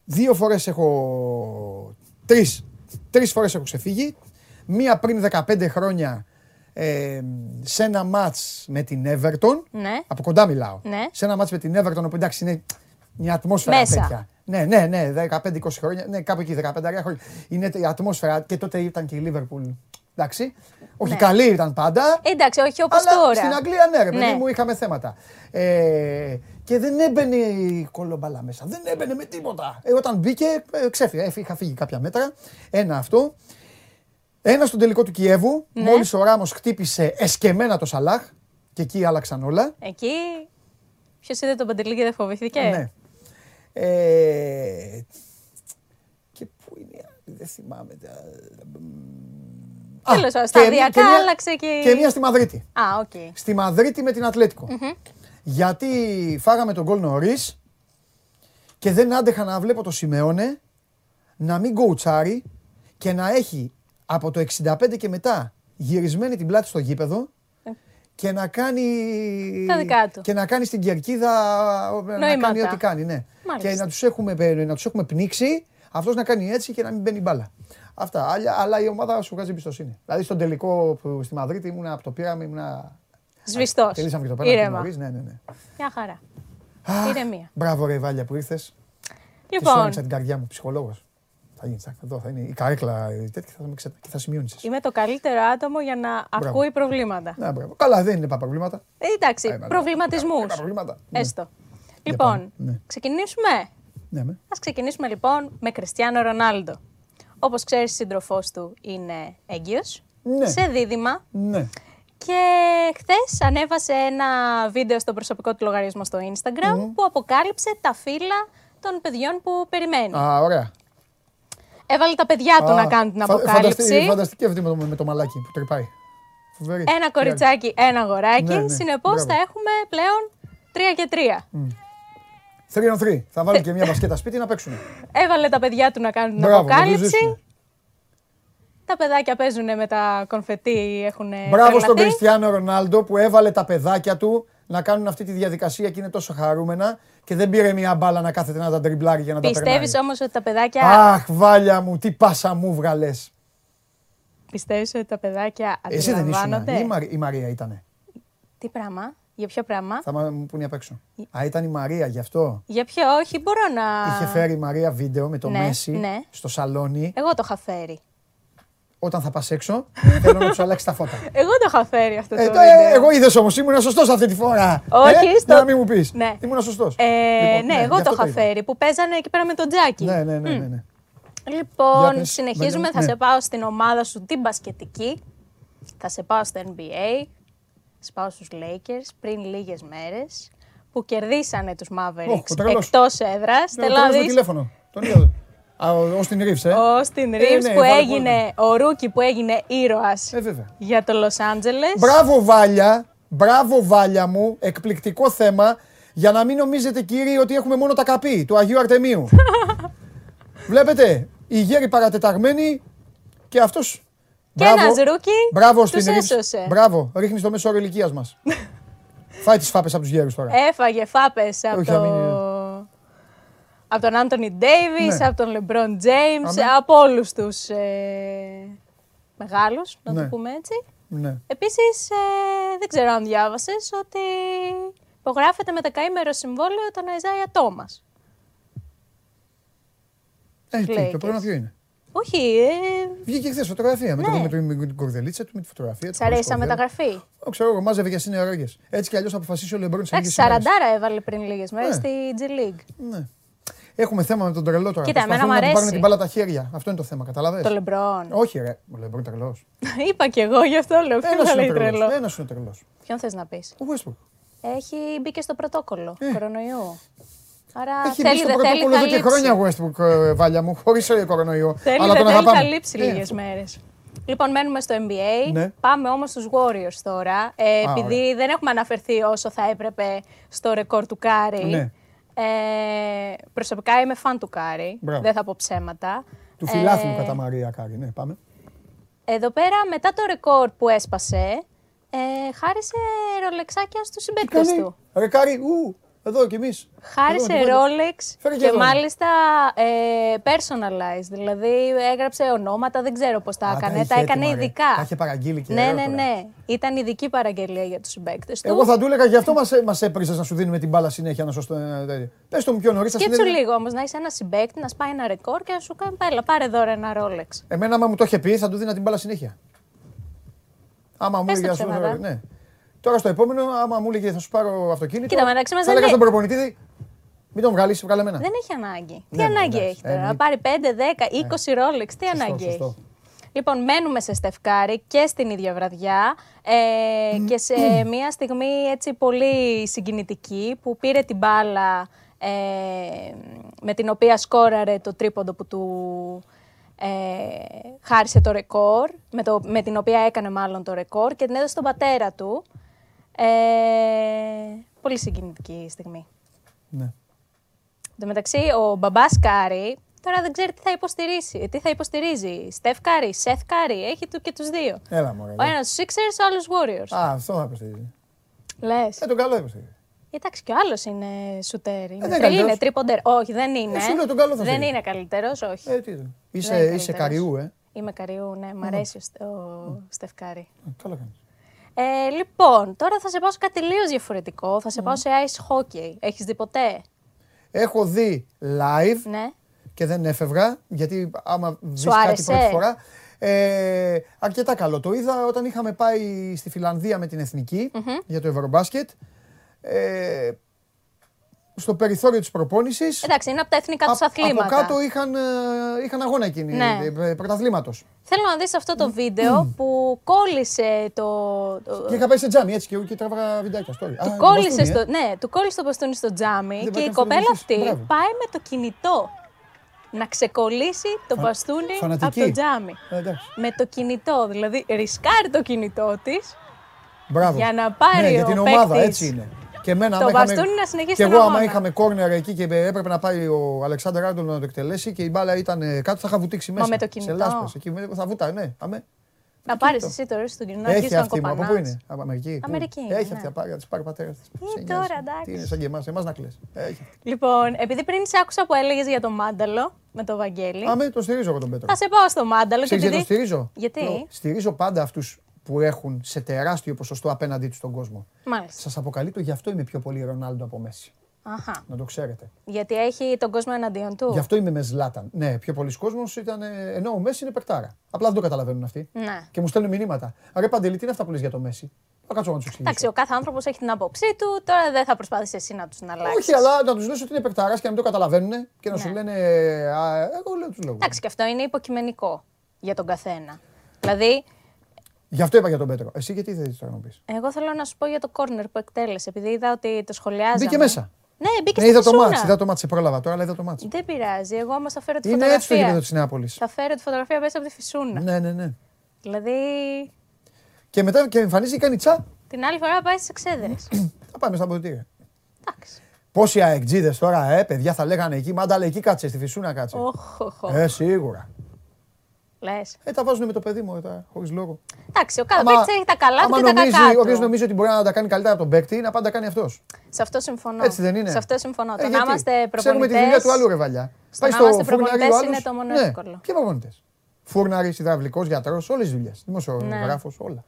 [SPEAKER 1] δύο φορές έχω. Τρεις. Τρεις φορές έχω ξεφύγει. Μία πριν 15 χρόνια ε, σε ένα μάτς με την Everton.
[SPEAKER 6] Ναι.
[SPEAKER 1] Από κοντά μιλάω.
[SPEAKER 6] Ναι.
[SPEAKER 1] Σε ένα μάτς με την Everton, όπου εντάξει είναι μια ατμόσφαιρα
[SPEAKER 6] Μέσα.
[SPEAKER 1] τέτοια. Ναι, ναι, ναι, 15-20 χρόνια, ναι, κάπου εκεί 15 χρόνια. Είναι η ατμόσφαιρα και τότε ήταν και η Λίβερπουλ. Εντάξει. Όχι
[SPEAKER 6] Ναι.
[SPEAKER 1] καλή ήταν πάντα.
[SPEAKER 6] Εντάξει, όχι όπως
[SPEAKER 1] Αλλά
[SPEAKER 6] τώρα.
[SPEAKER 1] στην Αγγλία ναι, ρε παιδί
[SPEAKER 6] Ναι.
[SPEAKER 1] μου, είχαμε θέματα. Ε, και δεν έμπαινε η κολομπάλα μέσα. Δεν έμπαινε με τίποτα. Ε, όταν μπήκε, ε, ξέφυγα. Ε, είχα φύγει κάποια μέτρα. Ένα αυτό. Ένα στον τελικό του Κιέβου.
[SPEAKER 6] Ναι.
[SPEAKER 1] Μόλις ο Ράμος χτύπησε εσκεμμένα το Σαλάχ. Και εκεί άλλαξαν όλα.
[SPEAKER 6] Εκεί, ποιος είδε τον Παντελή και δεν φοβηθήκε;
[SPEAKER 1] Ναι. Ε, και πού είναι η άλλη, δεν θυμάμαι. Α,
[SPEAKER 6] Τέλος πάντων,
[SPEAKER 1] και μία-
[SPEAKER 6] σταδιακά
[SPEAKER 1] και μία-
[SPEAKER 6] άλλαξε και η-
[SPEAKER 1] Και μία στη Μαδρίτη.
[SPEAKER 6] Α, οκ.
[SPEAKER 1] Στη Μαδρίτη με την Ατλέτικο Γιατί φάγαμε τον γκολ νωρίς και δεν άντεχα να βλέπω το Σιμεώνε να μην γκοουτσάρει και να έχει από το 65 και μετά γυρισμένη την πλάτη στο γήπεδο και να κάνει.
[SPEAKER 6] Τα δικά του.
[SPEAKER 1] Και να κάνει στην κερκίδα. να
[SPEAKER 6] Νοήματα.
[SPEAKER 1] κάνει ό,τι κάνει, ναι.
[SPEAKER 6] Μάλιστα.
[SPEAKER 1] Και να τους έχουμε, να τους έχουμε πνίξει, αυτός να κάνει έτσι και να μην μπαίνει μπάλα. Αυτά. Αλλά, αλλά η ομάδα σου βγάζει εμπιστοσύνη. Δηλαδή στον τελικό που στη Μαδρίτη ήμουν από το πήραμε, ήμουν.
[SPEAKER 6] Σβηστός.
[SPEAKER 1] Τελείσαμε και το πέρα
[SPEAKER 6] Ήρεμα.
[SPEAKER 1] νωρίς, ναι, ναι, ναι.
[SPEAKER 6] Μια χαρά.
[SPEAKER 1] Αχ,
[SPEAKER 6] Ηρεμία.
[SPEAKER 1] Μπράβο ρε Βάλια που ήρθες. Και σου
[SPEAKER 6] Λοιπόν,
[SPEAKER 1] άνοιξα την καρδιά μου, ψυχολόγος; Θα γίνει, θα, εδώ θα είναι η καρέκλα η τέτοια θα με ξε... και θα σημειώνεις εσύ.
[SPEAKER 6] είμαι το καλύτερο άτομο για να ακούει προβλήματα.
[SPEAKER 1] Ναι, μπράβο. Καλά, δεν είναι πα προβλήματα.
[SPEAKER 6] Ε, εντάξει,
[SPEAKER 1] Ε, μα,
[SPEAKER 6] προβληματισμούς.
[SPEAKER 1] Τα προβλήματα. Ναι.
[SPEAKER 6] Έστω.
[SPEAKER 1] πάμε.
[SPEAKER 6] Λοιπόν,
[SPEAKER 1] Ναι.
[SPEAKER 6] ξεκινήσουμε;
[SPEAKER 1] Ναι, με.
[SPEAKER 6] Ας ξεκινήσουμε λοιπόν με Κριστιανό Ρονάλντο. Όπως ξέρεις, σύντροφός του είναι έγκυος,
[SPEAKER 1] Ναι.
[SPEAKER 6] σε δίδυμα
[SPEAKER 1] ναι.
[SPEAKER 6] Και χθες ανέβασε ένα βίντεο στο προσωπικό του λογαριασμό στο Instagram που αποκάλυψε τα φύλλα των παιδιών που περιμένει.
[SPEAKER 1] Α, ωραία.
[SPEAKER 6] Έβαλε τα παιδιά του
[SPEAKER 1] Α,
[SPEAKER 6] να κάνουν την
[SPEAKER 1] φα-
[SPEAKER 6] αποκάλυψη.
[SPEAKER 1] Φανταστική, φανταστική αυτή με το, με το μαλάκι που τρυπάει. Φοβερή.
[SPEAKER 6] Ένα κοριτσάκι, ένα αγοράκι.
[SPEAKER 1] Ναι, ναι.
[SPEAKER 6] Συνεπώς
[SPEAKER 1] Μπράβο.
[SPEAKER 6] θα έχουμε πλέον τρία και τρία.
[SPEAKER 1] 3 on 3. Θα βάλει και μια μπασκέτα σπίτι να παίξουν.
[SPEAKER 6] Έβαλε τα παιδιά του να κάνουν την
[SPEAKER 1] Μπράβο, να το
[SPEAKER 6] αποκάλυψη.
[SPEAKER 1] Ζήσουν.
[SPEAKER 6] Τα παιδάκια παίζουν με τα κονφετί, έχουν
[SPEAKER 1] Μπράβο στον
[SPEAKER 6] τρελαθεί.
[SPEAKER 1] Κριστιανό Ρονάλντο που έβαλε τα παιδάκια του να κάνουν αυτή τη διαδικασία και είναι τόσο χαρούμενα και δεν πήρε μια μπάλα να κάθεται να τα τριμπλάρει για να τα
[SPEAKER 6] Πιστεύεις
[SPEAKER 1] περνάει.
[SPEAKER 6] όμως ότι τα παιδάκια,
[SPEAKER 1] Αχ, βάλια μου, τι πάσα μου βγαλες.
[SPEAKER 6] πιστεύεις ότι τα παιδάκια
[SPEAKER 1] Εσύ δεν ήσουν.
[SPEAKER 6] αντιλαμβάνονται;
[SPEAKER 1] Ή η, Μαρ- η Μαρία ήτανε.
[SPEAKER 6] Τι πράγμα, για ποιο πράγμα.
[SPEAKER 1] Θα μου πούνε απ' έξω. Α, ήταν η Μαρία γι' αυτό.
[SPEAKER 6] Για ποιο, όχι, μπορώ να...
[SPEAKER 1] Είχε φέρει η Μαρία βίντεο με το
[SPEAKER 6] Ναι,
[SPEAKER 1] Μέση
[SPEAKER 6] ναι.
[SPEAKER 1] στο σαλόνι.
[SPEAKER 6] Εγώ το είχα φέρει.
[SPEAKER 1] Όταν θα πας έξω, *laughs* θέλω να του αλλάξει τα φώτα.
[SPEAKER 6] Εγώ το είχα φέρει αυτό το
[SPEAKER 1] Ε, το,
[SPEAKER 6] βίντεο.
[SPEAKER 1] ε, εγώ είδες όμως, ήμουν σωστός αυτή τη φορά.
[SPEAKER 6] Όχι,
[SPEAKER 1] ε,
[SPEAKER 6] στο-
[SPEAKER 1] Να μην μου πεις.
[SPEAKER 6] Ναι.
[SPEAKER 1] Ήμουν σωστός.
[SPEAKER 6] Ε, ναι, εγώ
[SPEAKER 1] γι'
[SPEAKER 6] το
[SPEAKER 1] αυτό
[SPEAKER 6] είχα
[SPEAKER 1] είπα.
[SPEAKER 6] φέρει που παίζανε εκεί πέρα με τον Τζάκι.
[SPEAKER 1] Ναι, ναι, ναι. ναι, ναι. Για
[SPEAKER 6] Λοιπόν,
[SPEAKER 1] πες,
[SPEAKER 6] συνεχίζουμε.
[SPEAKER 1] Μαρία,
[SPEAKER 6] Θα
[SPEAKER 1] ναι.
[SPEAKER 6] σε πάω στην ομάδα σου την μπασκετική. Θα σε πάω στο NBA. Θα σε πάω στους Lakers πριν λίγες μέρες που κερδίσανε τους
[SPEAKER 1] Ω,
[SPEAKER 6] Mavericks
[SPEAKER 1] ο τρελός.
[SPEAKER 6] εκτός έδρας.
[SPEAKER 1] Ναι,
[SPEAKER 6] Θέλω
[SPEAKER 1] το
[SPEAKER 6] να
[SPEAKER 1] με
[SPEAKER 6] δεις
[SPEAKER 1] τηλέφωνο. Τον είδα. Α, ο ο Austin Reeves, ε.
[SPEAKER 6] ο Austin Reeves
[SPEAKER 1] ναι,
[SPEAKER 6] που
[SPEAKER 1] βάλε
[SPEAKER 6] έγινε, ο Ρούκι που έγινε ήρωας
[SPEAKER 1] Ε, βέβαια.
[SPEAKER 6] για το Los Angeles.
[SPEAKER 1] Μπράβο Βάλια, μπράβο Βάλια μου, εκπληκτικό θέμα. Για να μην νομίζετε κύριοι ότι έχουμε μόνο τα καπί του Αγίου Αρτεμίου. *laughs* Βλέπετε, οι γέροι παρατεταγμένοι και αυτός...
[SPEAKER 6] Και ένας ρούκι
[SPEAKER 1] Μπράβο
[SPEAKER 6] τους
[SPEAKER 1] στην Reeves.
[SPEAKER 6] έσωσε.
[SPEAKER 1] Μπράβο, ρίχνεις το μέσο όρο ηλικία μας. *laughs* Φάει τις φάπες από τους γέρους τώρα.
[SPEAKER 6] Έφαγε φάπες από,
[SPEAKER 1] Όχι,
[SPEAKER 6] το...
[SPEAKER 1] να μην είναι.
[SPEAKER 6] από τον Άντωνι Ντέιβις,
[SPEAKER 1] Ναι.
[SPEAKER 6] από τον Λεμπρόν Τζέιμς,
[SPEAKER 1] Αμέ.
[SPEAKER 6] από όλους τους ε... μεγάλους, να
[SPEAKER 1] Ναι.
[SPEAKER 6] το πούμε έτσι.
[SPEAKER 1] Ναι.
[SPEAKER 6] Επίσης, ε, δεν ξέρω αν διάβασες ότι υπογράφεται με δεκαήμερο συμβόλαιο τον Αϊζάια Τόμα.
[SPEAKER 1] Ε, τι,
[SPEAKER 6] Lakers.
[SPEAKER 1] το πρόγραμμα ποιο είναι.
[SPEAKER 6] Όχι, ε,
[SPEAKER 1] Βγήκε χθες φωτογραφία με, το,
[SPEAKER 6] Ναι.
[SPEAKER 1] με, το, με την κορδελίτσα του, με τη φωτογραφία του.
[SPEAKER 6] σ' αρέσει σαν
[SPEAKER 1] χωρίς κορδέλα.
[SPEAKER 6] μεταγραφή.
[SPEAKER 1] Ω, Ξέρω εγώ, μάζευε για συνεργέ. Έτσι κι αλλιώς θα αποφασίσει ο Λεμπρόν σε
[SPEAKER 6] Εντάξει,
[SPEAKER 1] λίγες ημέρες.
[SPEAKER 6] σαραντάρα έβαλε πριν λίγες μέρες
[SPEAKER 1] Ναι.
[SPEAKER 6] στη G League.
[SPEAKER 1] Ναι. Έχουμε θέμα με τον τρελό τώρα.
[SPEAKER 6] Κοίτα, εμένα
[SPEAKER 1] Προσπαθούν
[SPEAKER 6] μ'
[SPEAKER 1] να του πάρουν
[SPEAKER 6] αρέσει.
[SPEAKER 1] την μπάλα τα χέρια. Αυτό είναι το θέμα, καταλαβες;
[SPEAKER 6] Το Λεμπρόν.
[SPEAKER 1] Όχι, ρε. Ο Λεμπρόν τρελός. *laughs*
[SPEAKER 6] Είπα κι εγώ, γι' αυτό λέω. Ποιο
[SPEAKER 1] Ένας
[SPEAKER 6] θα
[SPEAKER 1] είναι
[SPEAKER 6] λέει
[SPEAKER 1] τρελός.
[SPEAKER 6] τρελό.
[SPEAKER 1] Ένας είναι τρελός.
[SPEAKER 6] Ποιον θες να πεις;
[SPEAKER 1] Ο Westbrook.
[SPEAKER 6] Έχει μπει και στο πρωτόκολλο κορονοϊού. Άρα
[SPEAKER 1] Έχει μπει
[SPEAKER 6] θέλει,
[SPEAKER 1] στο
[SPEAKER 6] δεν θέλει,
[SPEAKER 1] πρωτόκολλο
[SPEAKER 6] θα
[SPEAKER 1] εδώ και
[SPEAKER 6] λείψει.
[SPEAKER 1] χρόνια ο Westbrook, ε, βάλια μου, χωρίς κορονοϊό.
[SPEAKER 6] Θέλει,
[SPEAKER 1] Αλλά
[SPEAKER 6] δεν
[SPEAKER 1] τον
[SPEAKER 6] θέλει,
[SPEAKER 1] αγαπάμε.
[SPEAKER 6] θα λείψει
[SPEAKER 1] Ε,
[SPEAKER 6] λίγες μέρες. Λοιπόν, μένουμε στο NBA.
[SPEAKER 1] Ναι.
[SPEAKER 6] Πάμε όμως στους Warriors τώρα. Ε,
[SPEAKER 1] Α,
[SPEAKER 6] επειδή δεν έχουμε αναφερθεί όσο θα έπρεπε στο ρεκόρ του Κάρι.
[SPEAKER 1] Ναι.
[SPEAKER 6] Ε, προσωπικά είμαι φαν του Κάρι.
[SPEAKER 1] Μπράβο.
[SPEAKER 6] Δεν θα πω ψέματα.
[SPEAKER 1] Του φιλάθλου
[SPEAKER 6] Ε,
[SPEAKER 1] κατά Μαρία Κάρι. Ναι, πάμε.
[SPEAKER 6] Εδώ πέρα, μετά το ρεκόρ που έσπασε, ε, χάρισε ρολεξάκια στους
[SPEAKER 1] Τι
[SPEAKER 6] συμπαίκτες
[SPEAKER 1] κάνει.
[SPEAKER 6] του.
[SPEAKER 1] Ρε Κάρι, ου, εδώ κι εμείς.
[SPEAKER 6] Χάρισε Rolex
[SPEAKER 1] Φέρε και
[SPEAKER 6] και
[SPEAKER 1] εδώ.
[SPEAKER 6] μάλιστα ε, personalized, δηλαδή έγραψε ονόματα, δεν ξέρω πώς τα
[SPEAKER 1] Α, τα
[SPEAKER 6] έκανε,
[SPEAKER 1] είχε
[SPEAKER 6] τα έκανε
[SPEAKER 1] έτοιμα, ρε.
[SPEAKER 6] ειδικά.
[SPEAKER 1] Τα είχε παραγγείλει και
[SPEAKER 6] Ναι,
[SPEAKER 1] εδώ
[SPEAKER 6] ναι,
[SPEAKER 1] τώρα.
[SPEAKER 6] ναι. Ήταν ειδική παραγγελία για τους συμπαίκτες του.
[SPEAKER 1] Εγώ θα του έλεγα γι' αυτό μας έπριζε να σου δίνουμε την μπάλα συνέχεια να σωστό. Πες το μου πιο νωρίς.
[SPEAKER 6] Σκέψου λίγο όμως να είσαι ένας συμπαίκτη, να σπάει ένα ρεκόρ και να σου κάνει πέλα, πάρε δώρα ένα Rolex.
[SPEAKER 1] Εμένα, άμα μου το είχε πει, θα του δίνα την μπάλα συνέχεια. Άμα μου
[SPEAKER 6] Πες
[SPEAKER 1] έλεγε,
[SPEAKER 6] τα
[SPEAKER 1] ας πούμε,
[SPEAKER 6] ψέματα.
[SPEAKER 1] ναι. Τώρα στο επόμενο, άμα μου έλεγε θα σου πάρω αυτοκίνητο.
[SPEAKER 6] Κοίτα, μεταξύ μας
[SPEAKER 1] θα
[SPEAKER 6] δεν
[SPEAKER 1] έλεγα
[SPEAKER 6] είναι-
[SPEAKER 1] στον προπονητή, μην τον βγάλεις, βγάλε εμένα.
[SPEAKER 6] Δεν έχει ανάγκη. Τι
[SPEAKER 1] Ναι, ναι,
[SPEAKER 6] ανάγκη
[SPEAKER 1] εντάξει.
[SPEAKER 6] έχει τώρα,
[SPEAKER 1] Ε,
[SPEAKER 6] να
[SPEAKER 1] ναι.
[SPEAKER 6] πάρει 5, 10, 20 Rolex, τι
[SPEAKER 1] Σωστό,
[SPEAKER 6] ανάγκη
[SPEAKER 1] σωστό.
[SPEAKER 6] έχει; Λοιπόν, μένουμε σε Στεφκάρη και στην ίδια βραδιά ε, και σε μια στιγμή έτσι πολύ συγκινητική που πήρε την μπάλα ε, με την οποία σκόραρε το τρίποντο που του ε, χάρισε το ρεκόρ, με, το, με την οποία έκανε μάλλον το ρεκόρ και την έδωσε στον πατέρα του. Ε, πολύ συγκινητική στιγμή.
[SPEAKER 1] Ναι.
[SPEAKER 6] Εν τω μεταξύ, ο μπαμπάς Κάρι τώρα δεν ξέρει τι θα υποστηρίζει. Τι θα υποστηρίζει. Στεφ Κάρι, Σεθ Κάρι, έχει του και τους δύο.
[SPEAKER 1] Έλα μου.
[SPEAKER 6] Ο ένας τους Sixers, ο άλλος Warriors.
[SPEAKER 1] Α, αυτό θα υποστηρίζει.
[SPEAKER 6] Λες.
[SPEAKER 1] Ε, τον καλό υποστηρίζει.
[SPEAKER 6] Εντάξει, και ο άλλος είναι σουτέρ. Είναι,
[SPEAKER 1] δεν είναι
[SPEAKER 6] τρι- είναι
[SPEAKER 1] καλύτερος.
[SPEAKER 6] τριποντέρ. Όχι, δεν είναι.
[SPEAKER 1] Ε, σου λέω τον καλό θα
[SPEAKER 6] δεν
[SPEAKER 1] στείλει.
[SPEAKER 6] είναι καλύτερος, όχι.
[SPEAKER 1] Ε, τι είναι.
[SPEAKER 6] Δεν
[SPEAKER 1] Είσαι,
[SPEAKER 6] είναι
[SPEAKER 1] είσαι
[SPEAKER 6] καλύτερος.
[SPEAKER 1] καριού, ε.
[SPEAKER 6] Είμαι καριού, ναι, μ' αρέσει ο, Στε- ο Στεφ Κάρι.
[SPEAKER 1] Ε, Καλά κάνεις.
[SPEAKER 6] Ε, λοιπόν, τώρα θα σε πάω σε κάτι τελείω διαφορετικό. Θα σε πάω σε ice hockey. Έχεις δει ποτέ;
[SPEAKER 1] Έχω δει live
[SPEAKER 6] Ναι.
[SPEAKER 1] και δεν έφευγα, γιατί άμα δεις
[SPEAKER 6] Σου
[SPEAKER 1] κάτι
[SPEAKER 6] άρεσε;
[SPEAKER 1] πρώτη φορά. Ε, αρκετά καλό. Το είδα όταν είχαμε πάει στη Φιλανδία με την εθνικη για το Ευρωμπάσκετ. Ε, στο περιθώριο της προπόνησης.
[SPEAKER 6] Εντάξει, είναι από τα εθνικά τους
[SPEAKER 1] Α-
[SPEAKER 6] αθλήματα.
[SPEAKER 1] Από κάτω είχαν, ε, είχαν αγώνα εκείνοι,
[SPEAKER 6] Ναι.
[SPEAKER 1] ε, πρωταθλήματος.
[SPEAKER 6] Θέλω να δεις αυτό το βίντεο που κόλλησε το... το-
[SPEAKER 1] Και είχα πάει σε τζάμι έτσι και, και τραβάγα βιντεάκια. Story.
[SPEAKER 6] του
[SPEAKER 1] Α,
[SPEAKER 6] κόλλησε
[SPEAKER 1] μπαστούνι,
[SPEAKER 6] στο,
[SPEAKER 1] ε.
[SPEAKER 6] ναι, του κόλλησε το μπαστούνι στο τζάμι
[SPEAKER 1] Δεν
[SPEAKER 6] και η
[SPEAKER 1] πάει καν
[SPEAKER 6] κοπέλα
[SPEAKER 1] φωτογραφίες.
[SPEAKER 6] αυτή
[SPEAKER 1] Μπράβο.
[SPEAKER 6] πάει με το κινητό να ξεκολλήσει το
[SPEAKER 1] Φα-
[SPEAKER 6] μπαστούνι
[SPEAKER 1] φανατική.
[SPEAKER 6] από το τζάμι.
[SPEAKER 1] Ε, εντάξει.
[SPEAKER 6] Με το κινητό, δηλαδή ρισκάρει το κινητό της
[SPEAKER 1] Μπράβο.
[SPEAKER 6] Για να πάρει
[SPEAKER 1] ναι,
[SPEAKER 6] ο
[SPEAKER 1] για την ομάδα,
[SPEAKER 6] παίκτης
[SPEAKER 1] έτσι είναι. Και εμένα,
[SPEAKER 6] το
[SPEAKER 1] άμα είχαμε-
[SPEAKER 6] μπαστούνι να συνεχίσει
[SPEAKER 1] Και
[SPEAKER 6] τον
[SPEAKER 1] εγώ, άμα
[SPEAKER 6] αγώνα.
[SPEAKER 1] είχαμε κόρνερ εκεί και έπρεπε να πάει ο Αλεξάνδρ Άντολ να το εκτελέσει και η μπάλα ήταν ε, κάτω, θα είχα βουτήξει μέσα.
[SPEAKER 6] με το
[SPEAKER 1] Σε
[SPEAKER 6] κινητό.
[SPEAKER 1] λάσπες. Εκεί με- θα βούταει, ναι. Αμέ.
[SPEAKER 6] να πάρεις εσύ το ρίσκο του κινητού, να
[SPEAKER 1] Έχει
[SPEAKER 6] αρχίσεις να
[SPEAKER 1] αυτή μου. Από πού
[SPEAKER 6] κοπανάς.
[SPEAKER 1] είναι, από Αμερική. πού;
[SPEAKER 6] Αμερική είναι,
[SPEAKER 1] Έχει
[SPEAKER 6] ναι.
[SPEAKER 1] αυτή, θα πάρει, θα της πάρει ο πατέρας της.
[SPEAKER 6] Ε, τώρα, εντάξει.
[SPEAKER 1] Τι είναι, σαν και εμάς, εμάς να κλαις. Έχει.
[SPEAKER 6] Λοιπόν, επειδή πριν σε άκουσα που έλεγες για το μάνταλο με το Βαγγέλη,
[SPEAKER 1] Αμέ, τον στηρίζω εγώ τον Πέτρο.
[SPEAKER 6] θα σε πάω στο μάνταλο.
[SPEAKER 1] Ξέρεις γιατί
[SPEAKER 6] επειδή-
[SPEAKER 1] τον στηρίζω;
[SPEAKER 6] Γιατί;
[SPEAKER 1] Το- Στηρίζω πάντα αυτούς που έχουν σε τεράστιο ποσοστό απέναντί τους τον κόσμο.
[SPEAKER 6] Μάλιστα.
[SPEAKER 1] Σας αποκαλύπτω, γι' αυτό είμαι πιο πολύ Ρονάλντο από Μέση.
[SPEAKER 6] Αχα.
[SPEAKER 1] Να το ξέρετε.
[SPEAKER 6] Γιατί έχει τον κόσμο εναντίον του.
[SPEAKER 1] Γι' αυτό είμαι με Ζλάταν. Ναι, πιο πολλοί κόσμος ήταν. ε, Ενώ ο Μέση είναι παικτάρα. Απλά δεν το καταλαβαίνουν αυτοί.
[SPEAKER 6] Ναι.
[SPEAKER 1] Και μου στέλνουν μηνύματα. Ρε Παντελή, τι είναι αυτά που λες για το Μέση; Θα κάτσω να τους εξηγήσω.
[SPEAKER 6] Εντάξει, ο κάθε άνθρωπος έχει την άποψή του. Τώρα δεν θα προσπάθησε εσύ να τους την αλλάξεις.
[SPEAKER 1] Όχι, αλλά να τους λες ότι είναι παικτάρα και να μην το καταλαβαίνουν και να
[SPEAKER 6] Ναι.
[SPEAKER 1] σου λένε. Α, εγώ λέω τους λόγους.
[SPEAKER 6] Εντάξει, και αυτό είναι υποκειμενικό για τον καθένα. Δηλαδή,
[SPEAKER 1] Γι' αυτό είπα για τον Πέτρο. Εσύ γιατί δεν τώρα να πει.
[SPEAKER 6] εγώ θέλω να σου πω για το κόρνερ που εκτέλεσε, επειδή είδα ότι το σχολιάζαμε.
[SPEAKER 1] Μπήκε μέσα.
[SPEAKER 6] Ναι, μπήκε
[SPEAKER 1] Ναι,
[SPEAKER 6] στη
[SPEAKER 1] είδα το
[SPEAKER 6] φυσούνα.
[SPEAKER 1] μάτς, είδα το μάτς, σε πρόλαβα τώρα, αλλά είδα το μάτς.
[SPEAKER 6] Δεν πειράζει. Εγώ όμως θα φέρω τη
[SPEAKER 1] Είναι
[SPEAKER 6] φωτογραφία.
[SPEAKER 1] έτσι το γήπεδο της Νεάπολης.
[SPEAKER 6] Θα φέρω τη φωτογραφία μέσα από τη φυσούνα.
[SPEAKER 1] Ναι, ναι, ναι.
[SPEAKER 6] Δηλαδή,
[SPEAKER 1] Και μετά και εμφανίζει και κάνει τσα,
[SPEAKER 6] την άλλη φορά πάει στις εξέδρες.
[SPEAKER 1] θα πάμε στα ποτήρια.
[SPEAKER 6] Εντάξει.
[SPEAKER 1] Πόσοι αεκτζίδες τώρα, ε, παιδιά θα λέγανε εκεί, μάνταλε εκεί κάτσε, στη φυσούνα κάτσε.
[SPEAKER 6] Οχ, οχ, οχ.
[SPEAKER 1] Ε, σίγουρα.
[SPEAKER 6] Λες.
[SPEAKER 1] Ε, τα βάζουν με το παιδί μου, ε, τα, χωρίς λόγο.
[SPEAKER 6] Εντάξει, ο κάθε
[SPEAKER 1] Άμα-
[SPEAKER 6] παίκτη έχει τα καλά του
[SPEAKER 1] άμα
[SPEAKER 6] και τα
[SPEAKER 1] νομίζει,
[SPEAKER 6] κακά
[SPEAKER 1] όποιος
[SPEAKER 6] του.
[SPEAKER 1] νομίζει ότι μπορεί να τα κάνει καλύτερα από τον παίκτη, να πάντα κάνει αυτός.
[SPEAKER 6] Σε αυτό συμφωνώ.
[SPEAKER 1] Έτσι δεν είναι.
[SPEAKER 6] Σε αυτό συμφωνώ.
[SPEAKER 1] Ε,
[SPEAKER 6] το να
[SPEAKER 1] γιατί;
[SPEAKER 6] είμαστε
[SPEAKER 1] Ξέρουμε τη δουλειά
[SPEAKER 6] προπονητές,
[SPEAKER 1] του άλλου ρε βαλιά.
[SPEAKER 6] στο να είμαστε προπονητές είναι το μόνο
[SPEAKER 1] ναι.
[SPEAKER 6] εύκολο.
[SPEAKER 1] Ποιοι προπονητές. Φούρναρης, υδραυλικός, γιατρός, όλες τις δουλειές. Δημοσιογράφος, όλα.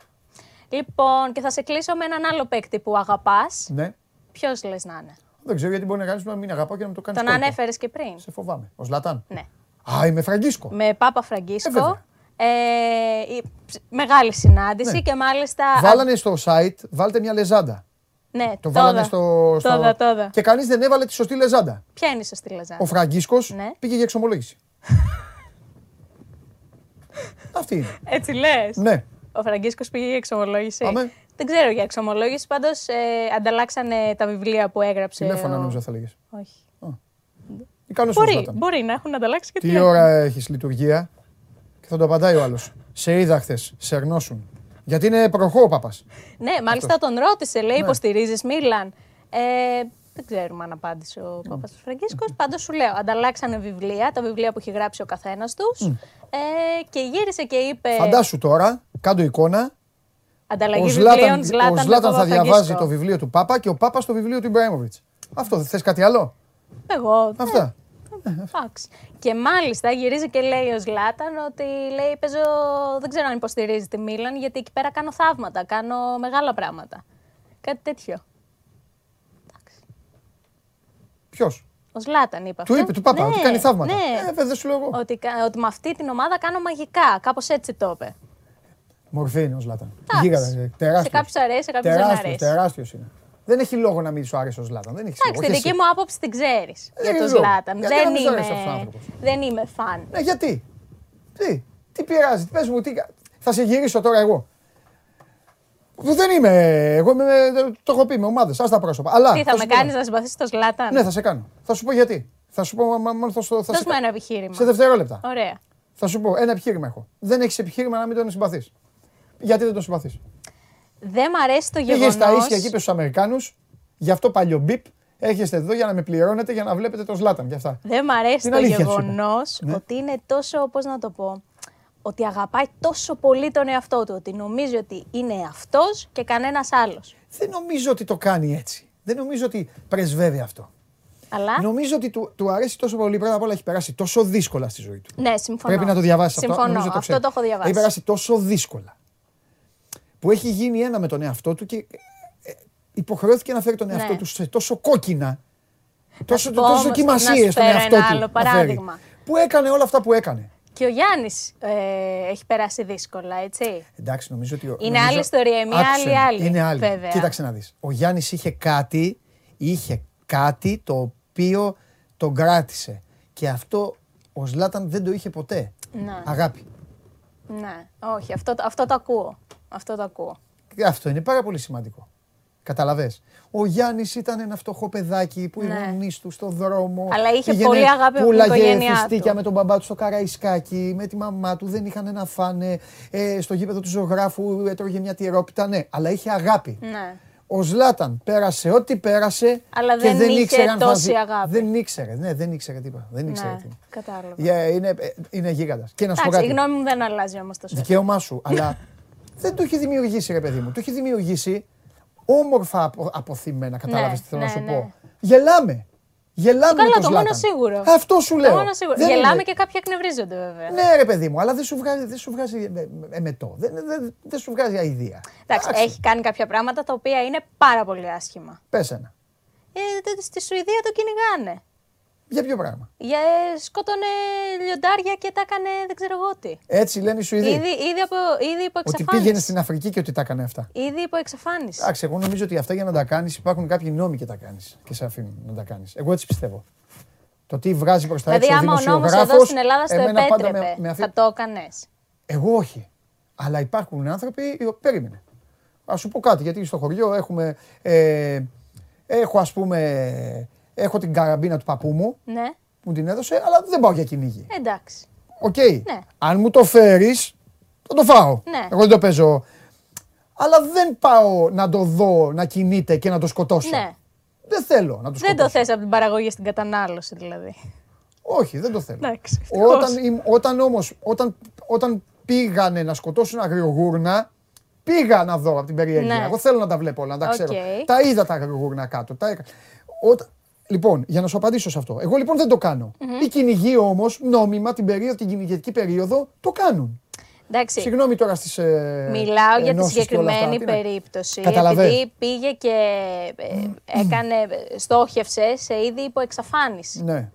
[SPEAKER 6] Λοιπόν, και θα σε κλείσω με έναν άλλο παίκτη που αγαπάς.
[SPEAKER 1] Ναι.
[SPEAKER 6] Ποιος λες να είναι;
[SPEAKER 1] Δεν ξέρω γιατί μπορεί να κάνεις να μην αγαπάω και να μου το κάνεις.
[SPEAKER 6] Τον ανέφερες και πριν.
[SPEAKER 1] Σε φοβάμαι. Ο Ζλατάν.
[SPEAKER 6] Ναι.
[SPEAKER 1] Α, είμαι Φραγκίσκο.
[SPEAKER 6] Με Πάπα
[SPEAKER 1] Ε,
[SPEAKER 6] Φραγκίσκο.
[SPEAKER 1] βέβαια.
[SPEAKER 6] Ε, η- μεγάλη συνάντηση
[SPEAKER 1] Ναι.
[SPEAKER 6] και μάλιστα.
[SPEAKER 1] Βάλανε στο site, βάλτε μια λεζάντα.
[SPEAKER 6] Ναι,
[SPEAKER 1] Το
[SPEAKER 6] τόδα.
[SPEAKER 1] βάλανε στο. στο-
[SPEAKER 6] Τόδα, τόδα.
[SPEAKER 1] Και κανείς δεν έβαλε τη σωστή λεζάντα.
[SPEAKER 6] Ποια είναι η σωστή λεζάντα;
[SPEAKER 1] Ο Φραγκίσκος
[SPEAKER 6] Ναι.
[SPEAKER 1] πήγε για εξομολόγηση. *laughs* Αυτή είναι.
[SPEAKER 6] Έτσι λες;
[SPEAKER 1] Ναι.
[SPEAKER 6] Ο Φραγκίσκος πήγε για εξομολόγηση;
[SPEAKER 1] Πάμε.
[SPEAKER 6] Δεν ξέρω για εξομολόγηση. Πάντως ε, ανταλλάξανε τα βιβλία που έγραψε.
[SPEAKER 1] Τηλέφωνα
[SPEAKER 6] ο-
[SPEAKER 1] νομίζω θα λέγες.
[SPEAKER 6] Όχι.
[SPEAKER 1] Ή καλό
[SPEAKER 6] Μπορεί, μπορεί να έχουν ανταλλάξει και
[SPEAKER 1] Τι
[SPEAKER 6] τηλέφωνα.
[SPEAKER 1] ώρα έχεις λειτουργία; Και θα το απαντάει ο άλλος. Σε είδα χθες, σε γνώσουν. Γιατί είναι προχώ ο Παπα.
[SPEAKER 6] Ναι, μάλιστα τον ρώτησε, λέει,
[SPEAKER 1] Ναι.
[SPEAKER 6] υποστηρίζεις Μίλαν; Ε, δεν ξέρουμε αν απάντησε ο Παπα Φραγκίσκος. Πάντως σου λέω, ανταλλάξανε βιβλία, τα βιβλία που έχει γράψει ο καθένας τους. Ε, και γύρισε και είπε.
[SPEAKER 1] Φαντάσου τώρα, κάντο εικόνα.
[SPEAKER 6] Ανταλλαγή
[SPEAKER 1] Ο
[SPEAKER 6] βιβλίων,
[SPEAKER 1] Ζλάταν,
[SPEAKER 6] Ζλάταν,
[SPEAKER 1] ο
[SPEAKER 6] με
[SPEAKER 1] Ζλάταν θα
[SPEAKER 6] Παπαφραγκίσκο.
[SPEAKER 1] διαβάζει το βιβλίο του Πάπα και ο Πάπας το βιβλίο του Ιμπραήμοβιτ. Αυτό δεν θες κάτι άλλο;
[SPEAKER 6] Εγώ. ναι,
[SPEAKER 1] Αυτά.
[SPEAKER 6] Εντάξει. Και μάλιστα γυρίζει και λέει ο Ζλάταν ότι λέει παίζω, δεν ξέρω αν υποστηρίζει τη Μίλαν γιατί εκεί πέρα κάνω θαύματα, κάνω μεγάλα πράγματα. Κάτι τέτοιο.
[SPEAKER 1] Ποιος;
[SPEAKER 6] Ο Ζλάταν είπε
[SPEAKER 1] Του
[SPEAKER 6] αυτό.
[SPEAKER 1] είπε του Πάπα
[SPEAKER 6] Ναι,
[SPEAKER 1] ότι κάνει θαύματα.
[SPEAKER 6] Ναι.
[SPEAKER 1] Ε, βέβαια, δεν σου λέω εγώ.
[SPEAKER 6] Ότι, κα- ότι με αυτή την ομάδα κάνω μαγικά. Κάπως έτσι το είπε.
[SPEAKER 1] Μορφή είναι ο Ζλάταν.
[SPEAKER 6] Εντάξει.
[SPEAKER 1] Γίγαντα. Τεράστιο.
[SPEAKER 6] Σε κάποιους αρέσει, σε κάποιους δεν
[SPEAKER 1] Τεράστιος,
[SPEAKER 6] αρέσει.
[SPEAKER 1] τεράστιος είναι. Δεν έχει λόγο να μην σου άρεσε ο Ζλάταν. Δεν έχεις
[SPEAKER 6] Εντάξει,
[SPEAKER 1] λόγο.
[SPEAKER 6] τη
[SPEAKER 1] Και
[SPEAKER 6] δική
[SPEAKER 1] εσύ.
[SPEAKER 6] μου άποψη την ξέρεις
[SPEAKER 1] Ε,
[SPEAKER 6] για
[SPEAKER 1] δεν
[SPEAKER 6] τον
[SPEAKER 1] ξέρω.
[SPEAKER 6] Ζλάταν.
[SPEAKER 1] Γιατί
[SPEAKER 6] Δεν
[SPEAKER 1] να μην σου
[SPEAKER 6] είμαι,
[SPEAKER 1] αρέσει αυτός ο άνθρωπος;
[SPEAKER 6] δεν είμαι φαν.
[SPEAKER 1] Ναι, γιατί; Τι, τι πειράζει, πες μου, τι... κα- θα σε γυρίσω τώρα εγώ. Δεν είμαι, εγώ είμαι, το έχω πει με ομάδες, ας τα πρόσωπα. Αλλά,
[SPEAKER 6] Τι θα, με
[SPEAKER 1] σου πω-
[SPEAKER 6] κάνεις να συμπαθήσει τον Ζλάταν;
[SPEAKER 1] Ναι, θα σε κάνω. Θα σου πω γιατί. Θα σου πω, μα- μα- μόνο θα, σου- θα
[SPEAKER 6] Δώσ'
[SPEAKER 1] σε
[SPEAKER 6] μου ένα επιχείρημα.
[SPEAKER 1] Σε δευτερόλεπτα.
[SPEAKER 6] Ωραία.
[SPEAKER 1] Θα σου πω, ένα επιχείρημα έχω. Δεν έχεις επιχείρημα να μην τον συμπαθείς. Γιατί δεν τον συμπαθείς;
[SPEAKER 6] Δεν μ' αρέσει το
[SPEAKER 1] Πήγες
[SPEAKER 6] γεγονό.
[SPEAKER 1] στα ίσια εκεί στους Αμερικάνους, γι' αυτό παλιό μπιπ, έρχεστε εδώ για να με πληρώνετε για να βλέπετε τον Ζλάταν και αυτά.
[SPEAKER 6] Δεν μ' αρέσει
[SPEAKER 1] Την
[SPEAKER 6] το
[SPEAKER 1] αλήθεια σου είπα.
[SPEAKER 6] γεγονός
[SPEAKER 1] Ναι.
[SPEAKER 6] ότι είναι τόσο, πώς να το πω, ότι αγαπάει τόσο πολύ τον εαυτό του. Ότι νομίζει ότι είναι αυτός και κανένας άλλος.
[SPEAKER 1] Δεν νομίζω ότι το κάνει έτσι. Δεν νομίζω ότι πρεσβεύει αυτό.
[SPEAKER 6] Αλλά.
[SPEAKER 1] Νομίζω ότι του, του αρέσει τόσο πολύ. Πρώτα απ' όλα έχει περάσει τόσο δύσκολα στη ζωή του.
[SPEAKER 6] Ναι, συμφωνώ.
[SPEAKER 1] Πρέπει να το διαβάσεις αυτό.
[SPEAKER 6] Συμφωνώ.
[SPEAKER 1] Νομίζω το
[SPEAKER 6] αυτό
[SPEAKER 1] ξέρεις.
[SPEAKER 6] το έχω διαβάσει.
[SPEAKER 1] Έχει περάσει τόσο δύσκολα. Που έχει γίνει ένα με τον εαυτό του και ε, υποχρεώθηκε να φέρει τον εαυτό
[SPEAKER 6] Ναι.
[SPEAKER 1] του σε τόσο κόκκινα. Τόσο,
[SPEAKER 6] σου πω
[SPEAKER 1] τόσο
[SPEAKER 6] όμως,
[SPEAKER 1] δοκιμασίε
[SPEAKER 6] να σου
[SPEAKER 1] στον
[SPEAKER 6] φέρω
[SPEAKER 1] εαυτό
[SPEAKER 6] ένα
[SPEAKER 1] του.
[SPEAKER 6] άλλο
[SPEAKER 1] να φέρει.
[SPEAKER 6] παράδειγμα.
[SPEAKER 1] Που έκανε όλα αυτά που έκανε.
[SPEAKER 6] Και ο Γιάννης ε, έχει περάσει δύσκολα, έτσι.
[SPEAKER 1] Εντάξει, νομίζω ότι. ο-
[SPEAKER 6] Είναι
[SPEAKER 1] νομίζω-
[SPEAKER 6] άλλη ιστορία, η μία
[SPEAKER 1] Άκουσε
[SPEAKER 6] άλλη
[SPEAKER 1] με,
[SPEAKER 6] άλλη,
[SPEAKER 1] Είναι άλλη.
[SPEAKER 6] βέβαια.
[SPEAKER 1] Κοίταξε να δεις. Ο Γιάννης είχε κάτι, είχε κάτι το οποίο τον κράτησε. Και αυτό ο Ζλάταν δεν το είχε ποτέ.
[SPEAKER 6] Ναι.
[SPEAKER 1] Αγάπη.
[SPEAKER 6] Ναι, όχι, αυτό, το- αυτό το ακούω. Αυτό το ακούω.
[SPEAKER 1] Και Αυτό είναι πάρα πολύ σημαντικό. Καταλαβες. Ο Γιάννης ήταν ένα φτωχό παιδάκι που
[SPEAKER 6] Ναι.
[SPEAKER 1] οι γονεί του στο δρόμο.
[SPEAKER 6] Αλλά είχε
[SPEAKER 1] πήγαινε,
[SPEAKER 6] πολύ αγάπη από την
[SPEAKER 1] πουλάγε
[SPEAKER 6] οικογένειά
[SPEAKER 1] φιστίκια
[SPEAKER 6] του.
[SPEAKER 1] με τον μπαμπά του στο καραϊσκάκι, με τη μαμά του, δεν είχαν να φάνε. Ε, στο γήπεδο του ζωγράφου έτρωγε μια τυρόπιτα, ναι, αλλά είχε αγάπη.
[SPEAKER 6] Ναι.
[SPEAKER 1] Ο Ζλάταν πέρασε ό,τι πέρασε
[SPEAKER 6] Αλλά
[SPEAKER 1] και
[SPEAKER 6] δεν
[SPEAKER 1] δεν
[SPEAKER 6] είχε
[SPEAKER 1] ήξερε αν θα
[SPEAKER 6] τόση
[SPEAKER 1] ζει.
[SPEAKER 6] αγάπη.
[SPEAKER 1] Δεν ήξερε, ναι, δεν ήξερε τίποτα. Δεν ήξερε
[SPEAKER 6] Ναι,
[SPEAKER 1] τι. είναι.
[SPEAKER 6] κατάλαβα.
[SPEAKER 1] Για- είναι, ε, είναι γίγαντας. Και να σου πω
[SPEAKER 6] Εντάξει, η
[SPEAKER 1] κάτι.
[SPEAKER 6] γνώμη μου δεν αλλάζει όμως τόσο.
[SPEAKER 1] Δικαίωμά σου. αλλά *laughs* δεν το έχει δημιουργήσει, ρε παιδί μου. Το έχει δημιουργήσει όμορφα απο, αποθυμένα. Κατάλαβες
[SPEAKER 6] Ναι,
[SPEAKER 1] τι θέλω να
[SPEAKER 6] ναι,
[SPEAKER 1] σου
[SPEAKER 6] ναι.
[SPEAKER 1] πω; Γελάμε. Γελάμε
[SPEAKER 6] Καλά,
[SPEAKER 1] με
[SPEAKER 6] το
[SPEAKER 1] τον
[SPEAKER 6] μόνο
[SPEAKER 1] Ζλάταν.
[SPEAKER 6] σίγουρο.
[SPEAKER 1] Αυτό σου λέω.
[SPEAKER 6] Το μόνο σίγουρο.
[SPEAKER 1] Δεν
[SPEAKER 6] Γελάμε
[SPEAKER 1] είναι-
[SPEAKER 6] και κάποιοι εκνευρίζονται βέβαια.
[SPEAKER 1] Ναι, ρε παιδί μου, αλλά δεν σου βγάζει, δεν σου βγάζει ε, ε, εμετό. Δεν, δεν, δεν σου βγάζει αηδία.
[SPEAKER 6] Εντάξει, έχει κάνει κάποια πράγματα τα οποία είναι πάρα πολύ άσχημα.
[SPEAKER 1] Πες ένα.
[SPEAKER 6] Ε, τε- στη Σουηδία το κυνηγάνε.
[SPEAKER 1] Για ποιο πράγμα;
[SPEAKER 6] Για, ε, σκότωνε λιοντάρια και τα έκανε δεν ξέρω εγώ τι.
[SPEAKER 1] Έτσι λένε οι Σουηδοί.
[SPEAKER 6] Ήδη, ήδη, από, ήδη υπό
[SPEAKER 1] Ότι
[SPEAKER 6] εξαφάνιση.
[SPEAKER 1] πήγαινε στην Αφρική και ότι τα έκανε αυτά.
[SPEAKER 6] Ήδη υπό εξαφάνιση.
[SPEAKER 1] Εντάξει, εγώ νομίζω ότι αυτά για να τα κάνεις υπάρχουν κάποιοι νόμοι και τα κάνεις και σε αφήνουν να τα κάνεις. Εγώ έτσι πιστεύω. Το τι βγάζει προς τα
[SPEAKER 6] δηλαδή,
[SPEAKER 1] έξω ο
[SPEAKER 6] άμα ο νόμος
[SPEAKER 1] δημοσιογράφος,
[SPEAKER 6] εδώ στην Ελλάδα στο
[SPEAKER 1] εμένα πάντα
[SPEAKER 6] επέτρεπε,
[SPEAKER 1] με- με αφή-
[SPEAKER 6] θα το έκανες.
[SPEAKER 1] Εγώ όχι. Αλλά υπάρχουν άνθρωποι οι οποίοι περίμενε. Α σου πω κάτι, γιατί στο χωριό έχουμε. Ε, έχω ας πούμε. Έχω την καραμπίνα του παππού μου
[SPEAKER 6] Ναι,
[SPEAKER 1] που μου την έδωσε, αλλά δεν πάω για κυνήγι.
[SPEAKER 6] εντάξει.
[SPEAKER 1] Οκ.
[SPEAKER 6] Ναι.
[SPEAKER 1] Αν μου το φέρεις, θα το φάω.
[SPEAKER 6] Ναι.
[SPEAKER 1] Εγώ δεν το παίζω. Αλλά δεν πάω να το δω να κινείται και να το σκοτώσω.
[SPEAKER 6] Ναι.
[SPEAKER 1] Δεν θέλω να το σκοτώσω.
[SPEAKER 6] Δεν το θες από την παραγωγή στην κατανάλωση δηλαδή.
[SPEAKER 1] Όχι, δεν το θέλω.
[SPEAKER 6] Εντάξει, ευτυχώς.
[SPEAKER 1] Όταν, ημ- όταν όμως, όταν, όταν πήγανε να σκοτώσουν αγριογούρουνα, πήγα να δω από την περιέργεια.
[SPEAKER 6] Ναι.
[SPEAKER 1] Εγώ θέλω να τα βλέπω όλα, να τα
[SPEAKER 6] Οκ.
[SPEAKER 1] ξέρω. Τα είδα τα αγριογούρουνα κάτω. Τα... έκα- Όταν... Λοιπόν, για να σου απαντήσω σε αυτό. Εγώ λοιπόν δεν το κάνω Οι κυνηγοί όμως, νόμιμα την, περίοδο, την κυνηγετική περίοδο, το κάνουν.
[SPEAKER 6] Εντάξει.
[SPEAKER 1] Συγγνώμη τώρα στις. Ε,
[SPEAKER 6] Μιλάω για τη
[SPEAKER 1] ενώσεις και όλα
[SPEAKER 6] συγκεκριμένη
[SPEAKER 1] αυτά. Τι να-
[SPEAKER 6] περίπτωση.
[SPEAKER 1] Καταλαβαίνω.
[SPEAKER 6] Επειδή πήγε και ε, έκανε, στόχευσε σε είδη υποεξαφάνιση.
[SPEAKER 1] Ναι.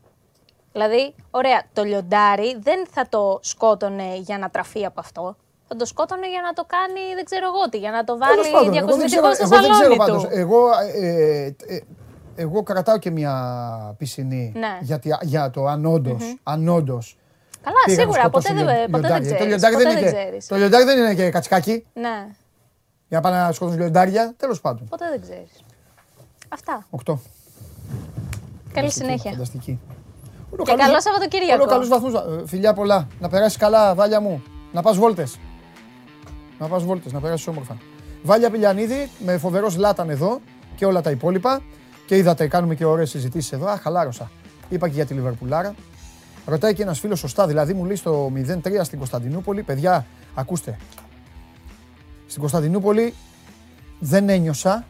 [SPEAKER 6] Δηλαδή, ωραία, το λιοντάρι δεν θα το σκότωνε για να τραφεί από αυτό. Θα το σκότωνε για να το κάνει, δεν ξέρω εγώ τι, για να το
[SPEAKER 1] Τέλος πάντων,
[SPEAKER 6] βάλει
[SPEAKER 1] εγώ δεν ξέρω-
[SPEAKER 6] διακοσμητικό στο
[SPEAKER 1] εγώ δεν ξέρω
[SPEAKER 6] σαλόνι
[SPEAKER 1] πάντως.
[SPEAKER 6] του.
[SPEAKER 1] Εγώ, ε, ε, εγώ κρατάω και μια πισινή
[SPEAKER 6] Ναι.
[SPEAKER 1] για, τη- για το αν όντως, αν όντως
[SPEAKER 6] Καλά,
[SPEAKER 1] πήγαν να
[SPEAKER 6] σίγουρα, ποτέ
[SPEAKER 1] σκοτώσουν
[SPEAKER 6] δεν,
[SPEAKER 1] λιον-
[SPEAKER 6] ποτέ δεν
[SPEAKER 1] λιοντάρια.
[SPEAKER 6] ξέρεις.
[SPEAKER 1] Το λιοντάρι
[SPEAKER 6] ποτέ
[SPEAKER 1] δεν είναι
[SPEAKER 6] δεν
[SPEAKER 1] και-
[SPEAKER 6] ξέρεις.
[SPEAKER 1] Το λιοντάρι δεν είναι και κατσικάκι
[SPEAKER 6] Ναι,
[SPEAKER 1] για να πάνε να σκοτώσουν λιοντάρια. Τέλος πάντων.
[SPEAKER 6] ποτέ δεν ξέρεις. Αυτά.
[SPEAKER 1] Οκτώ.
[SPEAKER 6] Καλή συνέχεια.
[SPEAKER 1] Φανταστική.
[SPEAKER 6] Και καλό Σαββατοκύριακο.
[SPEAKER 1] Όλο καλούς βαθμούς. Ε, Φιλιά πολλά. Να περάσεις καλά, Βάλια μου. Να πας βόλτες. Να πας βόλτες, να περάσεις όμορφα. Βάλια Πηλιανίδη, με φοβερός Λάταν εδώ και όλα τα υπόλοιπα. Και είδατε, κάνουμε και ωραίες συζητήσεις εδώ. Α, χαλάρωσα. Είπα και για τη Λιβερπουλάρα. Ρωτάει και ένας φίλος σωστά, δηλαδή μου λέει στο 0-3 στην Κωνσταντινούπολη. Παιδιά, ακούστε. Στην Κωνσταντινούπολη δεν ένιωσα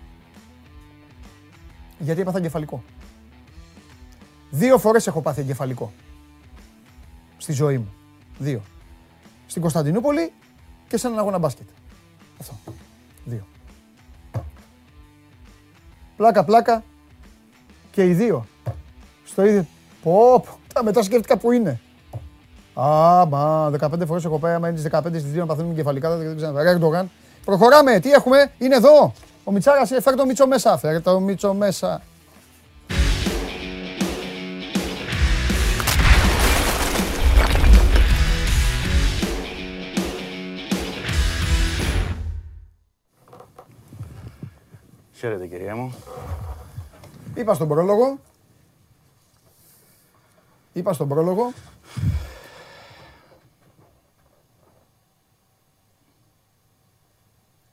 [SPEAKER 1] γιατί έπαθα εγκεφαλικό. Δύο φορές έχω πάθει εγκεφαλικό. Στη ζωή μου. Δύο. Στην Κωνσταντινούπολη και σε έναν αγώνα μπάσκετ. Αυτό. Δύο. Πλάκα, πλάκα. Και οι δύο. Στο ίδιο. Πω, πω. Τα μετά σκέφτηκα που είναι. Α, μα 15 φορές έχω πάει, άμα είναι τις 15 στις δύο να παθαίνουν εγκεφαλικά, δεν ξέρω. Ερντογάν. Προχωράμε, τι έχουμε, είναι εδώ. Ο Μιτσάρας, ε, φέρ το Μίτσο μέσα, φέρ το Μίτσο μέσα.
[SPEAKER 7] Χαίρετε κυρία μου.
[SPEAKER 1] Είπα στον πρόλογο. Είπα στον πρόλογο.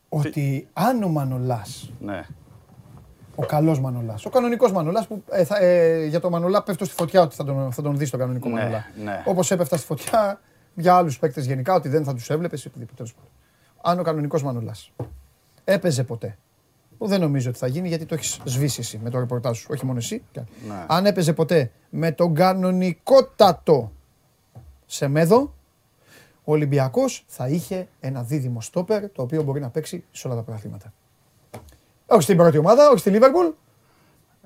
[SPEAKER 1] Ότι αν ο Μανολάς,
[SPEAKER 7] Ναι.
[SPEAKER 1] ο καλός Μανολάς, ο κανονικός Μανολάς που ε, θα, ε, για το Μανολά πέφτω στη φωτιά ότι θα τον, θα τον δεις τον κανονικό
[SPEAKER 7] Ναι,
[SPEAKER 1] Μανολά.
[SPEAKER 7] ναι.
[SPEAKER 1] Όπως έπεφτα στη φωτιά για άλλους παίκτες γενικά ότι δεν θα τους έβλεπες ή οτιδήποτε. τέλος πάντων. Αν ο κανονικός Μανολάς έπαιζε ποτέ, που δεν νομίζω ότι θα γίνει γιατί το έχεις σβήσει εσύ με το ρεπορτάζ σου, όχι μόνο εσύ. κι άλλοι.
[SPEAKER 7] Ναι.
[SPEAKER 1] Αν έπαιζε ποτέ με τον κανονικότατο Σεμέδο, ο Ολυμπιακός θα είχε ένα δίδυμο στόπερ το οποίο μπορεί να παίξει σε όλα τα πρωταθλήματα. Όχι στην πρώτη ομάδα, όχι στη Λίβερπουλ,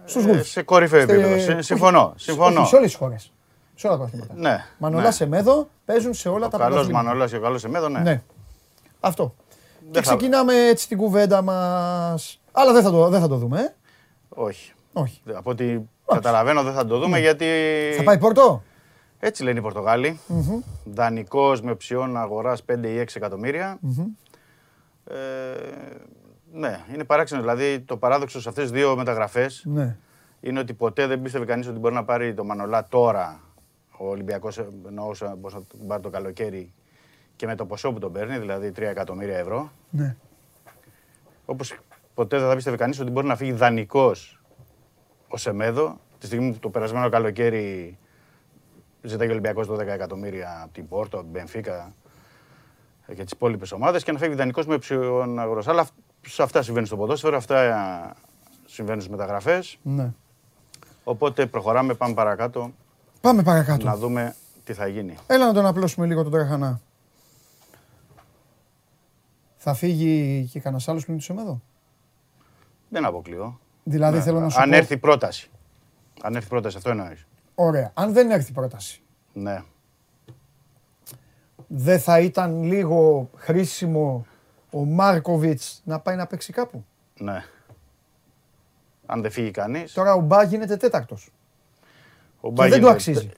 [SPEAKER 1] στους
[SPEAKER 7] Ε,
[SPEAKER 1] Wolves.
[SPEAKER 7] σε κορυφαίο
[SPEAKER 1] Στη-
[SPEAKER 7] επίπεδο.
[SPEAKER 1] όχι,
[SPEAKER 7] Συ- Συμφωνώ.
[SPEAKER 1] όχι,
[SPEAKER 7] συμφωνώ.
[SPEAKER 1] Σε όλες τις χώρες. Σε όλα τα πρωταθλήματα.
[SPEAKER 7] Ναι.
[SPEAKER 1] Μανολά
[SPEAKER 7] ναι.
[SPEAKER 1] Σεμέδο παίζουν σε όλα τα
[SPEAKER 7] Ο καλός
[SPEAKER 1] πρωταθλήματα.
[SPEAKER 7] Μανολάς και ο καλός Εμέδο, ναι.
[SPEAKER 1] Ναι. Αυτό. Και
[SPEAKER 7] Δεν θα-
[SPEAKER 1] ξεκινάμε έτσι την κουβέντα μας. Αλλά δεν θα το, δεν θα το δούμε, ε.
[SPEAKER 7] Όχι.
[SPEAKER 1] Όχι.
[SPEAKER 7] Από ό,τι καταλαβαίνω δεν θα το δούμε γιατί
[SPEAKER 1] Θα πάει Πόρτο;
[SPEAKER 7] έτσι λένε οι Πορτογάλοι. Δανεικός με οψιόν αγοράς 5 ή 6 εκατομμύρια. Ε, ναι, είναι παράξενο. Δηλαδή το παράδοξο σε αυτές τις δύο μεταγραφές
[SPEAKER 1] Ναι.
[SPEAKER 7] είναι ότι ποτέ δεν πίστευε κανείς ότι μπορεί να πάρει το Μανολά τώρα ο Ολυμπιακός εννοούσα πως να τον πάρει το καλοκαίρι και με το ποσό που τον παίρνει, δηλαδή 3 εκατομμύρια ευρώ.
[SPEAKER 1] Ναι.
[SPEAKER 7] Όπως ποτέ δεν θα πίστευε κανείς ότι μπορεί να φύγει δανεικός ο Σεμέδο, τη στιγμή που το περασμένο καλοκαίρι ζητάει ο Ολυμπιακός 12 εκατομμύρια από την Πόρτο, από την Μπενφίκα και τις υπόλοιπες ομάδες και να φύγει δανεικός με ψιον αγοράς. Αλλά αυ- σε αυτά συμβαίνουν στο ποδόσφαιρο, αυτά ε, συμβαίνουν στις μεταγραφές.
[SPEAKER 1] ναι.
[SPEAKER 7] Οπότε προχωράμε, πάμε παρακάτω
[SPEAKER 1] Πάμε παρακάτω.
[SPEAKER 7] να δούμε τι θα γίνει.
[SPEAKER 1] Έλα να τον απλώσουμε λίγο τον Τραχανά. Θα φύγει και κανένας άλλος πλην του Σεμέδο.
[SPEAKER 7] Δεν αποκλείω.
[SPEAKER 1] Δηλαδή
[SPEAKER 7] Ναι,
[SPEAKER 1] θέλω να σου
[SPEAKER 7] Αν
[SPEAKER 1] πω.
[SPEAKER 7] έρθει πρόταση. Αν έρθει πρόταση, αυτό εννοείς.
[SPEAKER 1] Ωραία. Αν δεν έρθει πρόταση,
[SPEAKER 7] Ναι.
[SPEAKER 1] δεν θα ήταν λίγο χρήσιμο ο Μάρκοβιτς να πάει να παίξει κάπου;
[SPEAKER 7] Ναι. Αν δεν φύγει κανείς.
[SPEAKER 1] Τώρα ο Μπά γίνεται τέταρτος.
[SPEAKER 7] Ο
[SPEAKER 1] Και
[SPEAKER 7] Μπά
[SPEAKER 1] δεν του
[SPEAKER 7] γίνεται-
[SPEAKER 1] αξίζει.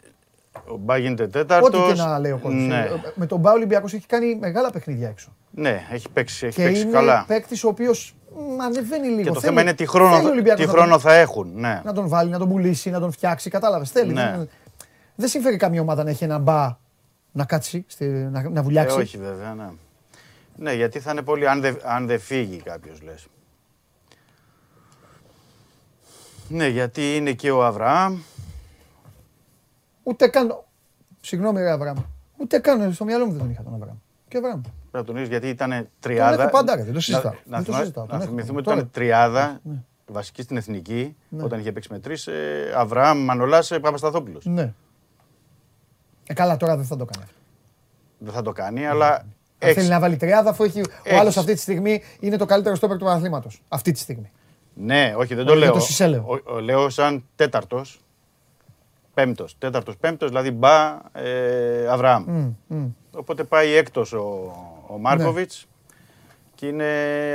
[SPEAKER 7] Ο Μπά γίνεται τέταρτος.
[SPEAKER 1] Ό,τι και να λέει ο κόσμος.
[SPEAKER 7] Ναι,
[SPEAKER 1] Με τον Μπά ο Ολυμπιακός έχει κάνει μεγάλα παιχνίδια έξω.
[SPEAKER 7] ναι έχει παίξει, έχει
[SPEAKER 1] Και
[SPEAKER 7] παίξει
[SPEAKER 1] είναι
[SPEAKER 7] καλά.
[SPEAKER 1] παίκτης ο οποίος ανεβαίνει λίγο.
[SPEAKER 7] Και το
[SPEAKER 1] Θέλει-
[SPEAKER 7] θέμα είναι τι
[SPEAKER 1] θέλει ο
[SPEAKER 7] χρόνο,
[SPEAKER 1] Ολυμπιακός
[SPEAKER 7] τι
[SPEAKER 1] να
[SPEAKER 7] χρόνο
[SPEAKER 1] τον-
[SPEAKER 7] θα έχουν. Ναι.
[SPEAKER 1] να τον βάλει, να τον πουλήσει, να τον φτιάξει. Κατάλαβες. Θέλει.
[SPEAKER 7] Ναι.
[SPEAKER 1] Δεν, δεν συμφέρει καμία ομάδα να έχει ένα μπα να κάτσει, στη, να, να
[SPEAKER 7] Ε,
[SPEAKER 1] βουλιάξει.
[SPEAKER 7] όχι βέβαια, ναι. Ναι, γιατί θα είναι πολύ, αν δεν αν δεν φύγει κάποιος λες. Ναι, γιατί είναι και ο Αβραάμ.
[SPEAKER 1] Ούτε καν. Συγγνώμη, ρε Αβραάμ. Ούτε καν στο μυαλό μου δεν τον είχα τον Αβραάμ. Και Αβραάμ.
[SPEAKER 7] Πρέπει να τονίσεις γιατί ήταν
[SPEAKER 1] Τον
[SPEAKER 7] τριάδα.
[SPEAKER 1] έχω πάντα, ρε, δεν το συζητάω.
[SPEAKER 7] Να,
[SPEAKER 1] Δεν
[SPEAKER 7] να,
[SPEAKER 1] το
[SPEAKER 7] θυμά-
[SPEAKER 1] συζητάω, τον
[SPEAKER 7] να
[SPEAKER 1] έχω.
[SPEAKER 7] θυμηθούμε ότι
[SPEAKER 1] Τώρα-
[SPEAKER 7] ήταν τριάδα
[SPEAKER 1] Ναι.
[SPEAKER 7] βασική στην εθνική,
[SPEAKER 1] Ναι.
[SPEAKER 7] όταν είχε παίξει με τρεις, ε, Αβραάμ, Μανολάς, ε, Παπασταθόπουλος.
[SPEAKER 1] Ναι. Ε, καλά, τώρα δεν θα το κάνει αυτό.
[SPEAKER 7] Δεν θα το κάνει, αλλά
[SPEAKER 1] Αν θέλει να βάλει τριάδα, αφού έχει, ο άλλος αυτή τη στιγμή είναι το καλύτερο στόπερ του αθλήματο. Αυτή τη στιγμή.
[SPEAKER 7] Ναι, όχι, δεν το
[SPEAKER 1] Όχι,
[SPEAKER 7] λέω.
[SPEAKER 1] το Σισέλεο.
[SPEAKER 7] Ο- ο- λέω σαν τέταρτος. Πέμπτος. Τέταρτος, πέμπτος, δηλαδή μπα ε, Αβραάμ. Οπότε πάει έκτος ο, ο Μάρκοβιτς. Και είναι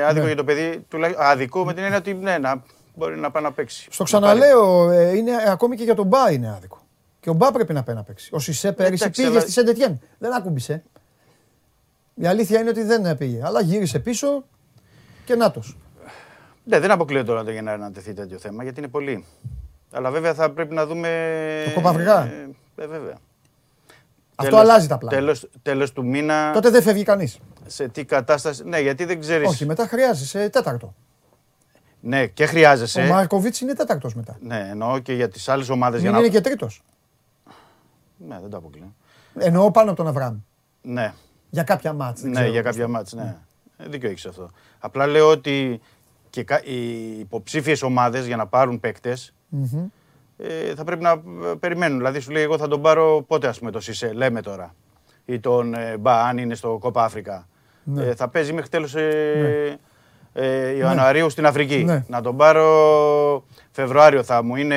[SPEAKER 7] άδικο
[SPEAKER 1] Ναι.
[SPEAKER 7] για το παιδί. Τουλάχιστον, άδικο με την έννοια ότι ναι, να, μπορεί να πάει να παίξει.
[SPEAKER 1] Στο
[SPEAKER 7] Να πάρει.
[SPEAKER 1] ξαναλέω, ε, είναι, ακόμη και για τον Μπα είναι άδικο. Και ο Μπα πρέπει να πάει να παίξει. Ο Σισε πέρυσι
[SPEAKER 7] Εντάξει,
[SPEAKER 1] πήγε
[SPEAKER 7] αλλά-
[SPEAKER 1] στη Σεντετιέν. Δεν άκουμπησε. Η αλήθεια είναι ότι δεν πήγε. Αλλά γύρισε πίσω και νάτο.
[SPEAKER 7] Ναι, δεν αποκλείω τώρα το Γενάρη να τεθεί τέτοιο θέμα γιατί είναι πολύ. Αλλά βέβαια θα πρέπει να δούμε.
[SPEAKER 1] Το Κόπα Αφρικά.
[SPEAKER 7] Ε, ε, βέβαια.
[SPEAKER 1] Αυτό αλλάζει τα πλάνα.
[SPEAKER 7] Τέλος, τέλος του μήνα,
[SPEAKER 1] Τότε δεν φεύγει κανείς.
[SPEAKER 7] σε τι κατάσταση. Ναι, γιατί δεν ξέρεις.
[SPEAKER 1] Όχι, μετά χρειάζεσαι τέταρτο.
[SPEAKER 7] Ναι, και χρειάζεσαι.
[SPEAKER 1] Ο Μάρκοβιτς είναι τέταρτος μετά.
[SPEAKER 7] Ναι, εννοώ και για τις άλλες ομάδες για
[SPEAKER 1] Μην
[SPEAKER 7] να.
[SPEAKER 1] είναι και τρίτος.
[SPEAKER 7] Ναι, δεν το αποκλείω.
[SPEAKER 1] Εννοώ πάνω από τον Αβραάμ.
[SPEAKER 7] Ναι,
[SPEAKER 1] Για κάποια μάτσα.
[SPEAKER 7] ναι για κάποια μάτς, ναι. Ε, Δίκιο έχεις αυτό. Απλά λέω ότι και κα- οι υποψήφιες ομάδες για να πάρουν παίκτες ε, θα πρέπει να ε, περιμένουν. Δηλαδή σου λέει εγώ θα τον πάρω πότε ας πούμε το Σισε, λέμε τώρα. Ή τον ε, Μπα, αν είναι στο Κόπα Αφρικα.
[SPEAKER 1] Ναι.
[SPEAKER 7] Ε, θα παίζει μέχρι τέλος ε, ε, Ιανουαρίου στην Αφρική.
[SPEAKER 1] Ναι.
[SPEAKER 7] Να τον πάρω Φεβρουάριο θα μου είναι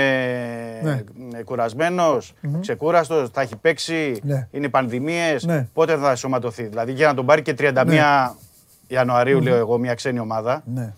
[SPEAKER 1] Ναι.
[SPEAKER 7] ε, κουρασμένος, ξεκούραστος, θα έχει παίξει,
[SPEAKER 1] Ναι.
[SPEAKER 7] είναι πανδημίες,
[SPEAKER 1] Ναι.
[SPEAKER 7] πότε θα σωματωθεί. Δηλαδή για να τον πάρει και 31 Ιανουαρίου, λέω εγώ, μια ξένη ομάδα,
[SPEAKER 1] Ναι.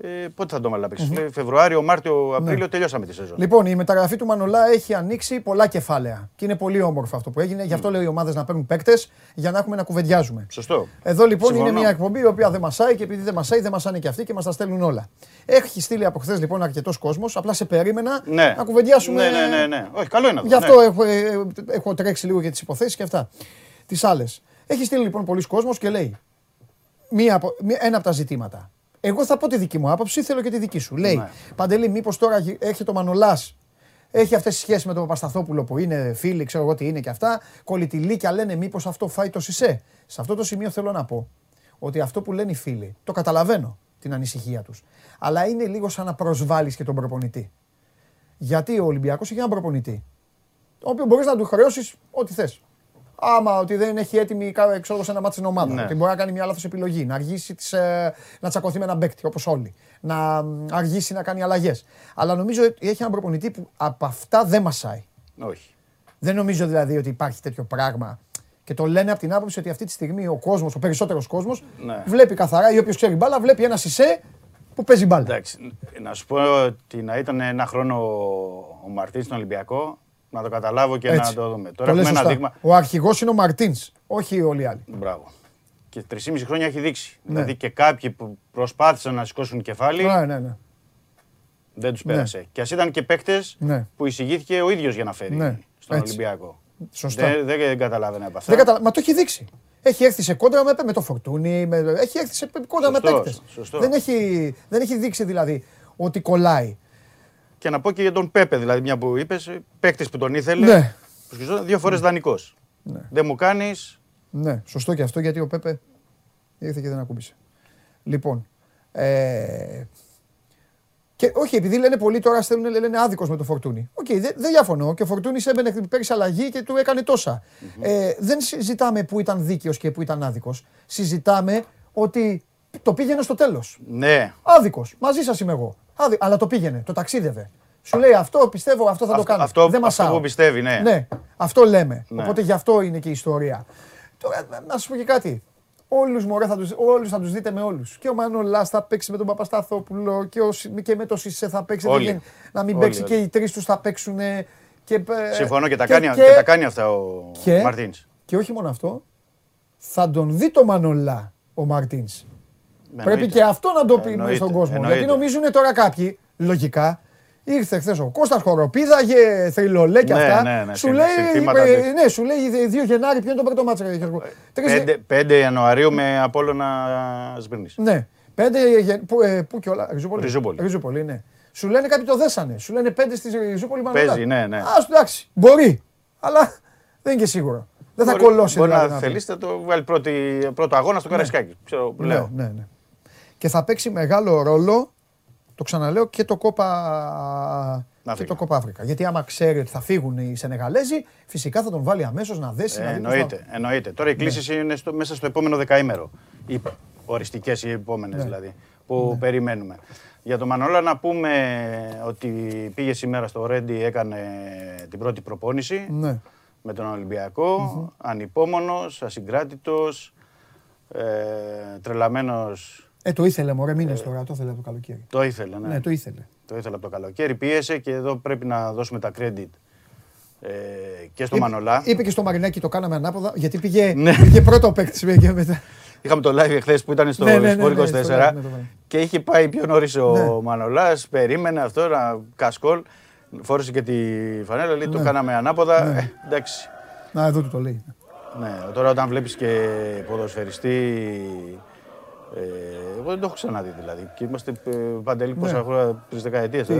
[SPEAKER 7] Ε, πότε θα τον βάλει να παίξει. Λέει, Φεβρουάριο, Μάρτιο, Απρίλιο, τελειώσαμε τη σεζόν.
[SPEAKER 1] Λοιπόν, η μεταγραφή του Μανολά έχει ανοίξει πολλά κεφάλαια. Και είναι πολύ όμορφο αυτό που έγινε. Γι' αυτό λέω οι ομάδες να παίρνουν παίκτες για να έχουμε να κουβεντιάζουμε.
[SPEAKER 7] Σωστό.
[SPEAKER 1] Εδώ λοιπόν
[SPEAKER 7] Συμφωνώ.
[SPEAKER 1] είναι μια εκπομπή η οποία δεν μασάει και επειδή δεν μασάει, δεν μασάνε και αυτοί και μας τα στέλνουν όλα. Έχει στείλει από χθες λοιπόν αρκετός κόσμος. Απλά σε περίμενα
[SPEAKER 7] Ναι.
[SPEAKER 1] να κουβεντιάσουμε.
[SPEAKER 7] Ναι, ναι, ναι, ναι. Όχι, καλό είναι αυτό.
[SPEAKER 1] Γι' αυτό
[SPEAKER 7] ναι.
[SPEAKER 1] έχω, ε, έχω τρέξει λίγο για τις υποθέσεις και αυτά. Τις άλλες. Έχει στείλει λοιπόν πολλοί κόσμος και λέει μία από, μία- ένα από τα ζητήματα. Εγώ θα πω τη δική μου άποψη, θέλω και τη δική σου. Λέει,
[SPEAKER 7] Ναι.
[SPEAKER 1] Παντελή, μήπως τώρα γι- έρχεται ο Μανολάς, έχει αυτές τις σχέσεις με τον Παπασταθόπουλο που είναι φίλοι, ξέρω εγώ τι είναι και αυτά. Κολλητηλίκια λένε, μήπως αυτό φάει το Σισε. Σε αυτό το σημείο θέλω να πω ότι αυτό που λένε οι φίλοι, το καταλαβαίνω την ανησυχία τους. Αλλά είναι λίγο σαν να προσβάλλεις και τον προπονητή. Γιατί ο Ολυμπιακός έχει έναν προπονητή, το οποίος μπορείς να του χρεώσεις ό,τι θες. Άμα ότι δεν έχει έτοιμη κα- ξέρω, εγώ, σε ένα μάτι στην ομάδα.
[SPEAKER 7] Ναι.
[SPEAKER 1] Ότι μπορεί να κάνει μια λάθος επιλογή. Να αργήσει τις, ε, να τσακωθεί με έναν παίκτη όπως όλοι. Να μ, αργήσει να κάνει αλλαγές. Αλλά νομίζω ότι έχει έναν προπονητή που από αυτά δεν μασάει.
[SPEAKER 7] Όχι.
[SPEAKER 1] Δεν νομίζω δηλαδή ότι υπάρχει τέτοιο πράγμα. Και το λένε από την άποψη ότι αυτή τη στιγμή ο κόσμος, ο περισσότερος κόσμος,
[SPEAKER 7] Ναι.
[SPEAKER 1] βλέπει καθαρά ή όποιος ξέρει μπάλα, βλέπει ένα σισε που παίζει μπάλα.
[SPEAKER 7] Εντάξει, να σου πω ότι να ήταν ένα χρόνο ο Μαρτίνς στον Ολυμπιακό, να το καταλάβω και
[SPEAKER 1] Έτσι.
[SPEAKER 7] να το δούμε.
[SPEAKER 1] Το
[SPEAKER 7] Τώρα
[SPEAKER 1] λες
[SPEAKER 7] έχουμε ένα
[SPEAKER 1] σωστά.
[SPEAKER 7] δείγμα.
[SPEAKER 1] Ο αρχηγός είναι ο Μαρτίνς, όχι όλοι οι άλλοι.
[SPEAKER 7] Μπράβο. Και 3,5 χρόνια έχει δείξει.
[SPEAKER 1] Ναι.
[SPEAKER 7] Δηλαδή και κάποιοι που προσπάθησαν να σηκώσουν κεφάλι
[SPEAKER 1] Ναι, ναι, ναι.
[SPEAKER 7] δεν τους πέρασε. Και ας ήταν και παίκτες
[SPEAKER 1] Ναι.
[SPEAKER 7] που εισηγήθηκε ο ίδιος για να φέρει
[SPEAKER 1] Ναι,
[SPEAKER 7] στον
[SPEAKER 1] έτσι.
[SPEAKER 7] Ολυμπιακό.
[SPEAKER 1] Σωστά.
[SPEAKER 7] Δεν, δεν καταλάβαινε από αυτά.
[SPEAKER 1] Δεν καταλα... Μα το έχει δείξει. Έχει έρθει σε κόντρα με, με το Φορτούνη, με... έχει έρθει σε κόντρα με
[SPEAKER 7] Σωστός,
[SPEAKER 1] παίκτες.
[SPEAKER 7] σωστός.
[SPEAKER 1] Δεν έχει, δεν έχει δείξει δηλαδή ότι κολλάει.
[SPEAKER 7] Και να πω και για τον Πέπε, δηλαδή μια που είπες, παίκτης που τον ήθελε.
[SPEAKER 1] Ναι.
[SPEAKER 7] που σκεφτόταν, Δύο φορές δανεικός. Δεν μου κάνεις.
[SPEAKER 1] Ναι, σωστό και αυτό γιατί ο Πέπε ήρθε και δεν ακούμπησε. Λοιπόν, ε, και όχι, επειδή λένε πολλοί τώρα στέλνουν, λένε άδικος με το Φορτούνη. Οκ, δεν δεν διαφωνώ. Και ο Φορτούνης έμπαινε πέρυσι αλλαγή και του έκανε τόσα. Ε, δεν συζητάμε που ήταν δίκαιος και που ήταν άδικος. Συζητάμε ότι το πήγαινε στο τέλος.
[SPEAKER 7] Ναι.
[SPEAKER 1] Άδικος. Μαζί σας είμαι εγώ. Άδη, αλλά το πήγαινε, το ταξίδευε. Σου λέει αυτό, πιστεύω, αυτό θα το
[SPEAKER 7] Αυτό-
[SPEAKER 1] κάνω.
[SPEAKER 7] αυτό-
[SPEAKER 1] δεν
[SPEAKER 7] αυτό
[SPEAKER 1] μασάω.
[SPEAKER 7] που πιστεύει, ναι.
[SPEAKER 1] Ναι, αυτό λέμε.
[SPEAKER 7] Ναι.
[SPEAKER 1] Οπότε γι' αυτό είναι και η ιστορία. Τώρα, να σου πω και κάτι. Όλους, μωρέ, θα τους, όλους θα τους δείτε με όλους. Και ο Μανολάς θα παίξει με τον Παπασταθόπουλο και, ο, Σι- και με το Σισε θα παίξει.
[SPEAKER 7] Όλοι.
[SPEAKER 1] δεν γίνει- να μην
[SPEAKER 7] Όλοι,
[SPEAKER 1] παίξει
[SPEAKER 7] όλοι.
[SPEAKER 1] και οι τρεις τους θα παίξουν. Και, ε,
[SPEAKER 7] Συμφωνώ και τα, κάνει, και, τα κάνει αυτά ο
[SPEAKER 1] και-
[SPEAKER 7] Μαρτίνς.
[SPEAKER 1] Και όχι μόνο αυτό, θα τον δει το Μανολά ο Μαρτίνς. Πρέπει και αυτό να το πει
[SPEAKER 7] Εννοείται,
[SPEAKER 1] στον κόσμο.
[SPEAKER 7] εννοείται.
[SPEAKER 1] Γιατί νομίζουν τώρα κάποιοι, λογικά, ήρθε χθες ο Κώστας Χοροπίδαγε, θρυλολέ και
[SPEAKER 7] Ναι,
[SPEAKER 1] αυτά.
[SPEAKER 7] ναι, ναι,
[SPEAKER 1] σου,
[SPEAKER 7] συν-
[SPEAKER 1] λέει,
[SPEAKER 7] συνθήματα
[SPEAKER 1] ε,
[SPEAKER 7] τέτοια.
[SPEAKER 1] ναι, σου λέει 2 Γενάρη, ποιο είναι το πρώτο μάτσα. ρε Γιώργο. Τρεις-
[SPEAKER 7] 5, 5 Ιανουαρίου με Απόλλωνα Σμύρνης.
[SPEAKER 1] Ναι. Πέντε, γε- που, ε, πού και όλα. Ριζούπολη.
[SPEAKER 7] Ριζούπολη.
[SPEAKER 1] Ριζούπολη, ναι. Σου λένε κάποιοι το δέσανε. Σου λένε πέντε στη Ριζούπολη Μανολά.
[SPEAKER 7] Παίζει, ναι, ναι.
[SPEAKER 1] Α, εντάξει. Μπορεί. Αλλά δεν είναι και σίγουρο. Δεν θα
[SPEAKER 7] Μπορεί-
[SPEAKER 1] κολώσει
[SPEAKER 7] Μπορεί
[SPEAKER 1] δηλαδή,
[SPEAKER 7] να
[SPEAKER 1] πει.
[SPEAKER 7] θελήσετε να το βγάλει πρώτη- πρώτο αγώνα στο Καραϊσκάκι. Ξέρω, που
[SPEAKER 1] Ναι,
[SPEAKER 7] λέω.
[SPEAKER 1] ναι, ναι. Και θα παίξει μεγάλο ρόλο, το ξαναλέω, και το κόπα και το Κοπάφρικα. Γιατί άμα ξέρει ότι θα φύγουν οι Σενεγαλέζοι, φυσικά θα τον βάλει αμέσως να δέσει.
[SPEAKER 7] Ε,
[SPEAKER 1] να δει πώς
[SPEAKER 7] εννοείται,
[SPEAKER 1] θα-
[SPEAKER 7] εννοείται. Τώρα οι
[SPEAKER 1] Ναι.
[SPEAKER 7] κλήσει είναι στο, μέσα στο επόμενο δεκαήμερο. Οι οριστικές οι επόμενες
[SPEAKER 1] Ναι.
[SPEAKER 7] δηλαδή. Που περιμένουμε. Για τον Μανώλα να πούμε ότι πήγε σήμερα στο Ρέντι, έκανε την πρώτη προπόνηση
[SPEAKER 1] Ναι.
[SPEAKER 7] με τον Ολυμπιακό. Ανυπόμονος, ασυγκράτητος, ε, τρελαμένος.
[SPEAKER 1] Ε, το ήθελε, μωρέ, μήνες τώρα, το ήθελε από το καλοκαίρι.
[SPEAKER 7] Το ήθελε, ναι.
[SPEAKER 1] Ναι, το ήθελε.
[SPEAKER 7] Το ήθελε από το καλοκαίρι. Πίεσε και εδώ πρέπει να δώσουμε τα credit ε, και στο
[SPEAKER 1] Είπε-
[SPEAKER 7] Μανολά.
[SPEAKER 1] Είπε και στο Μαρινάκι το κάναμε ανάποδα, γιατί πήγε,
[SPEAKER 7] Ναι. *laughs*
[SPEAKER 1] πήγε πρώτο ο παίκτη και μετά.
[SPEAKER 7] Είχαμε το live εχθές που ήταν στο
[SPEAKER 1] Ναι, ναι, ναι,
[SPEAKER 7] Sport
[SPEAKER 1] ναι,
[SPEAKER 7] 24
[SPEAKER 1] στο live, ναι, το live.
[SPEAKER 7] και είχε πάει πιο νωρίς ο
[SPEAKER 1] Ναι.
[SPEAKER 7] Μανολάς, περίμενε αυτό να κασκόλ. Φόρησε και τη φανέλα, λέει το
[SPEAKER 1] Ναι.
[SPEAKER 7] κάναμε ανάποδα.
[SPEAKER 1] Ναι.
[SPEAKER 7] Ε, εντάξει.
[SPEAKER 1] Να, εδώ του το λέει.
[SPEAKER 7] Ναι, τώρα όταν βλέπεις και ποδοσφαιριστή. Ε, εγώ δεν το έχω ξαναδεί δηλαδή. Και είμαστε ε, παντελή
[SPEAKER 1] Ναι.
[SPEAKER 7] πόσα χρόνια, τρεις δεκαετίες.
[SPEAKER 1] Τι;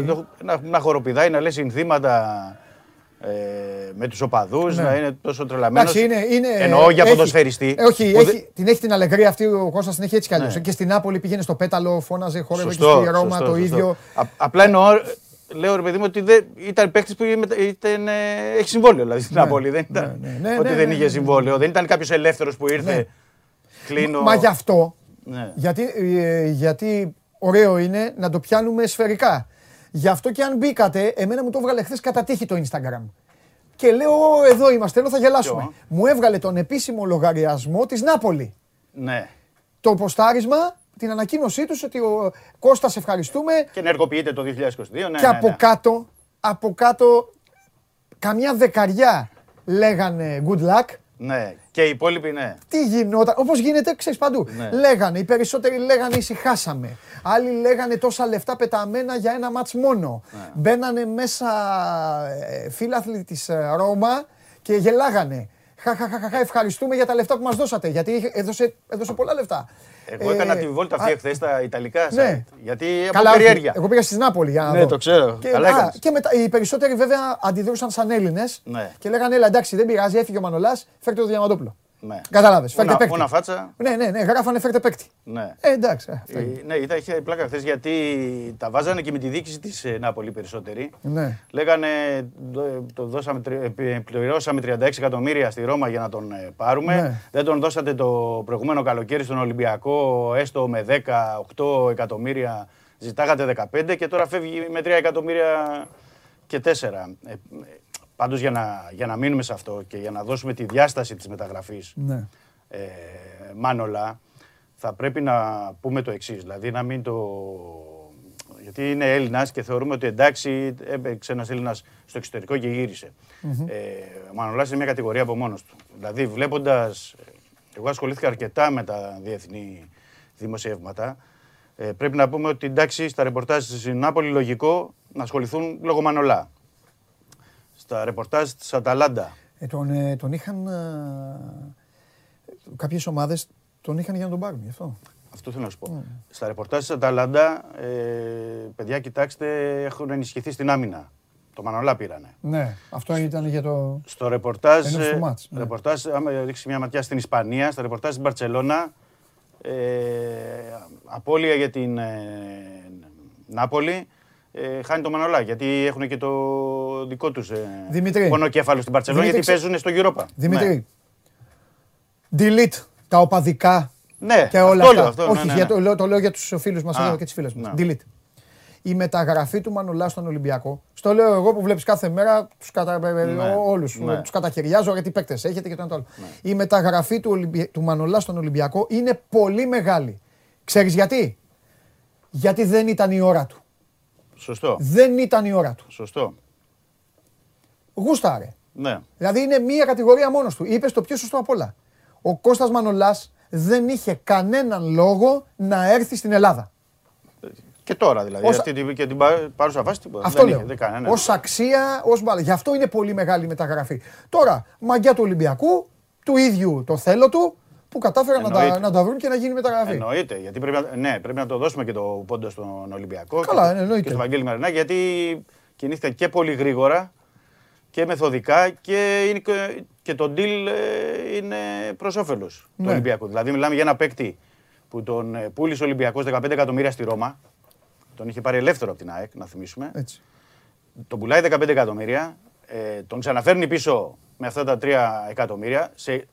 [SPEAKER 7] να, να χοροπηδάει, να λέει συνθήματα ε, με τους οπαδούς,
[SPEAKER 1] Ναι.
[SPEAKER 7] να είναι τόσο τρελαμένος.
[SPEAKER 1] Εντάξει, είναι, είναι,
[SPEAKER 7] Εννοώ για
[SPEAKER 1] έχει-
[SPEAKER 7] ποδοσφαιριστή.
[SPEAKER 1] Ε, όχι,
[SPEAKER 7] που
[SPEAKER 1] έχει,
[SPEAKER 7] δεν-
[SPEAKER 1] την έχει την αλεγρία αυτή ο Κώστας την έχει έτσι κι αλλιώς.
[SPEAKER 7] Ναι.
[SPEAKER 1] Και στην Νάπολη πήγαινε στο πέταλο, φώναζε, χόρευε και
[SPEAKER 7] Σωστό,
[SPEAKER 1] στη Ρώμα
[SPEAKER 7] σωστό,
[SPEAKER 1] το
[SPEAKER 7] σωστό.
[SPEAKER 1] ίδιο.
[SPEAKER 7] Α- απλά εννοώ, λέω ρε παιδί μου ότι δεν, ήταν παίκτης που μετα- ήταν, ε, έχει συμβόλαιο δηλαδή στην
[SPEAKER 1] Ναι,
[SPEAKER 7] Νάπολη. Δεν ήταν
[SPEAKER 1] ναι, ναι, ναι,
[SPEAKER 7] ότι
[SPEAKER 1] ναι,
[SPEAKER 7] δεν
[SPEAKER 1] ναι,
[SPEAKER 7] είχε
[SPEAKER 1] ναι.
[SPEAKER 7] συμβόλαιο. Δεν ήταν κάποιος ελεύθερος που ήρθε.
[SPEAKER 1] Ναι.
[SPEAKER 7] Κλείνω.
[SPEAKER 1] Μα γι' αυτό,
[SPEAKER 7] Ναι.
[SPEAKER 1] Γιατί, ε, γιατί ωραίο είναι να το πιάνουμε σφαιρικά. Γι' αυτό και αν μπήκατε, εμένα μου το έβγαλε χθες κατά τύχη το Instagram. Και λέω, «Ω, εδώ είμαστε, λέω θα γελάσουμε.
[SPEAKER 7] Ποιο;
[SPEAKER 1] Μου έβγαλε τον επίσημο λογαριασμό της Νάπολη.
[SPEAKER 7] ναι.
[SPEAKER 1] Το ποστάρισμα, την ανακοίνωσή τους ότι ο Κώστας ευχαριστούμε,
[SPEAKER 7] Και ενεργοποιείται το 2022. Ναι,
[SPEAKER 1] και
[SPEAKER 7] ναι,
[SPEAKER 1] από
[SPEAKER 7] ναι.
[SPEAKER 1] κάτω, από κάτω, καμιά δεκαριά λέγανε good luck.
[SPEAKER 7] Ναι. Και οι υπόλοιποι ναι.
[SPEAKER 1] Τι γινόταν, όπως γίνεται, ξέρεις παντού.
[SPEAKER 7] Ναι.
[SPEAKER 1] Λέγανε, οι περισσότεροι λέγανε ησυχάσαμε. Άλλοι λέγανε τόσα λεφτά πεταμένα για ένα μάτς μόνο.
[SPEAKER 7] Ναι.
[SPEAKER 1] Μπαίνανε μέσα ε, φίλαθλοι της Ρώμα και γελάγανε. Χα, χα, χα, χα, χα, ευχαριστούμε για τα λεφτά που μας δώσατε, γιατί είχε- έδωσε, έδωσε πολλά λεφτά.
[SPEAKER 7] Εγώ
[SPEAKER 1] Ε,
[SPEAKER 7] έκανα τη βόλτα αυτή
[SPEAKER 1] α,
[SPEAKER 7] εχθές στα Ιταλικά
[SPEAKER 1] Ναι.
[SPEAKER 7] site. Γιατί από
[SPEAKER 1] Καλά, όχι.
[SPEAKER 7] περιέργεια.
[SPEAKER 1] Εγώ πήγα στη Νάπολη για να
[SPEAKER 7] Ναι,
[SPEAKER 1] δω.
[SPEAKER 7] το ξέρω.
[SPEAKER 1] Και,
[SPEAKER 7] Καλά
[SPEAKER 1] α,
[SPEAKER 7] έκανες.
[SPEAKER 1] και μετά, οι περισσότεροι βέβαια αντιδρούσαν σαν Έλληνες
[SPEAKER 7] Ναι.
[SPEAKER 1] και λέγανε: Έλα εντάξει, δεν πειράζει, έφυγε ο Μανολάς, φέρτε το Διαμαντόπουλο.
[SPEAKER 7] Ναι.
[SPEAKER 1] Κατάλαβες, φέρτε
[SPEAKER 7] Ούνα-
[SPEAKER 1] παίκτη.
[SPEAKER 7] ούνα φάτσα.
[SPEAKER 1] Ναι, ναι, ναι, γράφανε φέρτε παίκτη.
[SPEAKER 7] Ναι.
[SPEAKER 1] Ε, εντάξει. ε, αυτό
[SPEAKER 7] Ε,
[SPEAKER 1] είναι.
[SPEAKER 7] Ναι, ήταν, είχε πλάκα χθες γιατί τα βάζανε και με τη διοίκηση της Νάπολη περισσότεροι.
[SPEAKER 1] Ναι.
[SPEAKER 7] Λέγανε, το, το δώσαμε, τρι- ε, πληρώσαμε 36 εκατομμύρια στη Ρώμα για να τον ε, πάρουμε.
[SPEAKER 1] Ναι.
[SPEAKER 7] Δεν τον δώσατε το προηγούμενο καλοκαίρι στον Ολυμπιακό, έστω με 10-8 εκατομμύρια. Ζητάγατε 15 και τώρα φεύγει με 3 εκατομμύρια και 4. Ε, πάντως για να, για να μείνουμε σε αυτό και για να δώσουμε τη διάσταση της μεταγραφής
[SPEAKER 1] Ναι.
[SPEAKER 7] ε, Μάνολα, θα πρέπει να πούμε το εξής. Δηλαδή να μην το. Γιατί είναι Έλληνας και θεωρούμε ότι εντάξει, έπαιξε ένας Έλληνας στο εξωτερικό και γυρισε Ε, ο Μανολά είναι μια κατηγορία από μόνος του. Δηλαδή, βλέποντας. Εγώ ασχολήθηκα αρκετά με τα διεθνή δημοσιεύματα. Ε, πρέπει να πούμε ότι εντάξει, στα ρεπορτάζ στην Νάπολη λογικό να ασχοληθούν λόγω Μανολά. Στα ρεπορτάζ της Αταλάντα.
[SPEAKER 1] Ε, τον, ε, τον είχαν. Κάποιες ομάδες τον είχαν για να τον πάρουν γι' αυτό.
[SPEAKER 7] Αυτό θέλω να σου πω. Στα ρεπορτάζ της Αταλάντα, ε, παιδιά, κοιτάξτε, έχουν ενισχυθεί στην άμυνα. Το Μανολά πήρανε.
[SPEAKER 1] Ναι, αυτό ήταν για το.
[SPEAKER 7] Στο ρεπορτάζ,
[SPEAKER 1] Ενώ στο
[SPEAKER 7] ε,
[SPEAKER 1] μάτς, ναι.
[SPEAKER 7] ρεπορτάζ, άμα ρίξεις μια ματιά στην Ισπανία, στα ρεπορτάζ στην Μπαρτσελώνα, ε, απώλεια για την ε, Νάπολη, ε, χάνει το Μανολά, γιατί έχουν και το δικό τους ε,
[SPEAKER 1] Δημήτρη.
[SPEAKER 7] πονοκέφαλος στην Μπαρτσελώνα,
[SPEAKER 1] Δημήτρη,
[SPEAKER 7] γιατί
[SPEAKER 1] ξε-
[SPEAKER 7] παίζουν στο Europa.
[SPEAKER 1] Δημήτρη. Delete τα οπαδικά
[SPEAKER 7] Ναι,
[SPEAKER 1] και όλα
[SPEAKER 7] αυτό
[SPEAKER 1] αυτά.
[SPEAKER 7] λέω, αυτό,
[SPEAKER 1] Όχι,
[SPEAKER 7] ναι, ναι,
[SPEAKER 1] για
[SPEAKER 7] ναι.
[SPEAKER 1] το, λέω- το λέω για τους φίλους μας
[SPEAKER 7] Α,
[SPEAKER 1] εδώ και τις φίλες μας.
[SPEAKER 7] ναι.
[SPEAKER 1] Delete. Η μεταγραφή του Μανολά στον Ολυμπιακό, στο λέω εγώ που βλέπεις κάθε μέρα τους κατα...
[SPEAKER 7] Ναι,
[SPEAKER 1] όλους.
[SPEAKER 7] ναι.
[SPEAKER 1] Τους καταχαιριάζω γιατί παίκτες έχετε και το ένα το άλλο. Η μεταγραφή του, Ολυμπι... του Μανολά στον Ολυμπιακό είναι πολύ μεγάλη. Ξέρεις γιατί; Γιατί δεν ήταν η ώρα του.
[SPEAKER 7] Σωστό,
[SPEAKER 1] Δεν ήταν η ώρα του.
[SPEAKER 7] σωστό.
[SPEAKER 1] Γούσταρε.
[SPEAKER 7] Ναι.
[SPEAKER 1] Δηλαδή είναι μία κατηγορία μόνος του. Είπες το πιο σωστό απ' όλα. Ο Κώστας Μανολάς δεν είχε κανέναν λόγο να έρθει στην Ελλάδα.
[SPEAKER 7] Και τώρα δηλαδή.
[SPEAKER 1] Όσα-
[SPEAKER 7] Αυτή την, και την πα- παρούσα φάση τίποτα.
[SPEAKER 1] Αυτό
[SPEAKER 7] δεν
[SPEAKER 1] λέω.
[SPEAKER 7] είχε, δεν κανένα.
[SPEAKER 1] Ως αξία, ως μπάλα. Γι' αυτό είναι πολύ μεγάλη μεταγραφή. Τώρα, μαγιά του Ολυμπιακού, του ίδιου το θέλω του, που κατάφεραν να τα,
[SPEAKER 7] Εννοείται.
[SPEAKER 1] να τα βρουν και να γίνει μεταγραφή.
[SPEAKER 7] Εννοείται. Γιατί πρέπει να, ναι, πρέπει να το δώσουμε και το πόντο στον Ολυμπιακό.
[SPEAKER 1] Καλά,
[SPEAKER 7] και,
[SPEAKER 1] εννοείται.
[SPEAKER 7] Και στον Βαγγέλη Μαρινάκη, γιατί κινήθηκαν και πολύ γρήγορα και μεθοδικά και, είναι, και- και το deal ε, είναι προς όφελος του
[SPEAKER 1] Ναι.
[SPEAKER 7] Ολυμπιακού. Δηλαδή, μιλάμε για ένα παίκτη που τον ε, πούλησε ο Ολυμπιακός 15 εκατομμύρια στη Ρώμα. Τον είχε πάρει ελεύθερο από την ΑΕΚ, να θυμίσουμε.
[SPEAKER 1] Έτσι.
[SPEAKER 7] τον πουλάει 15 εκατομμύρια, ε, τον ξαναφέρνει πίσω με αυτά τα 3 εκατομμύρια σε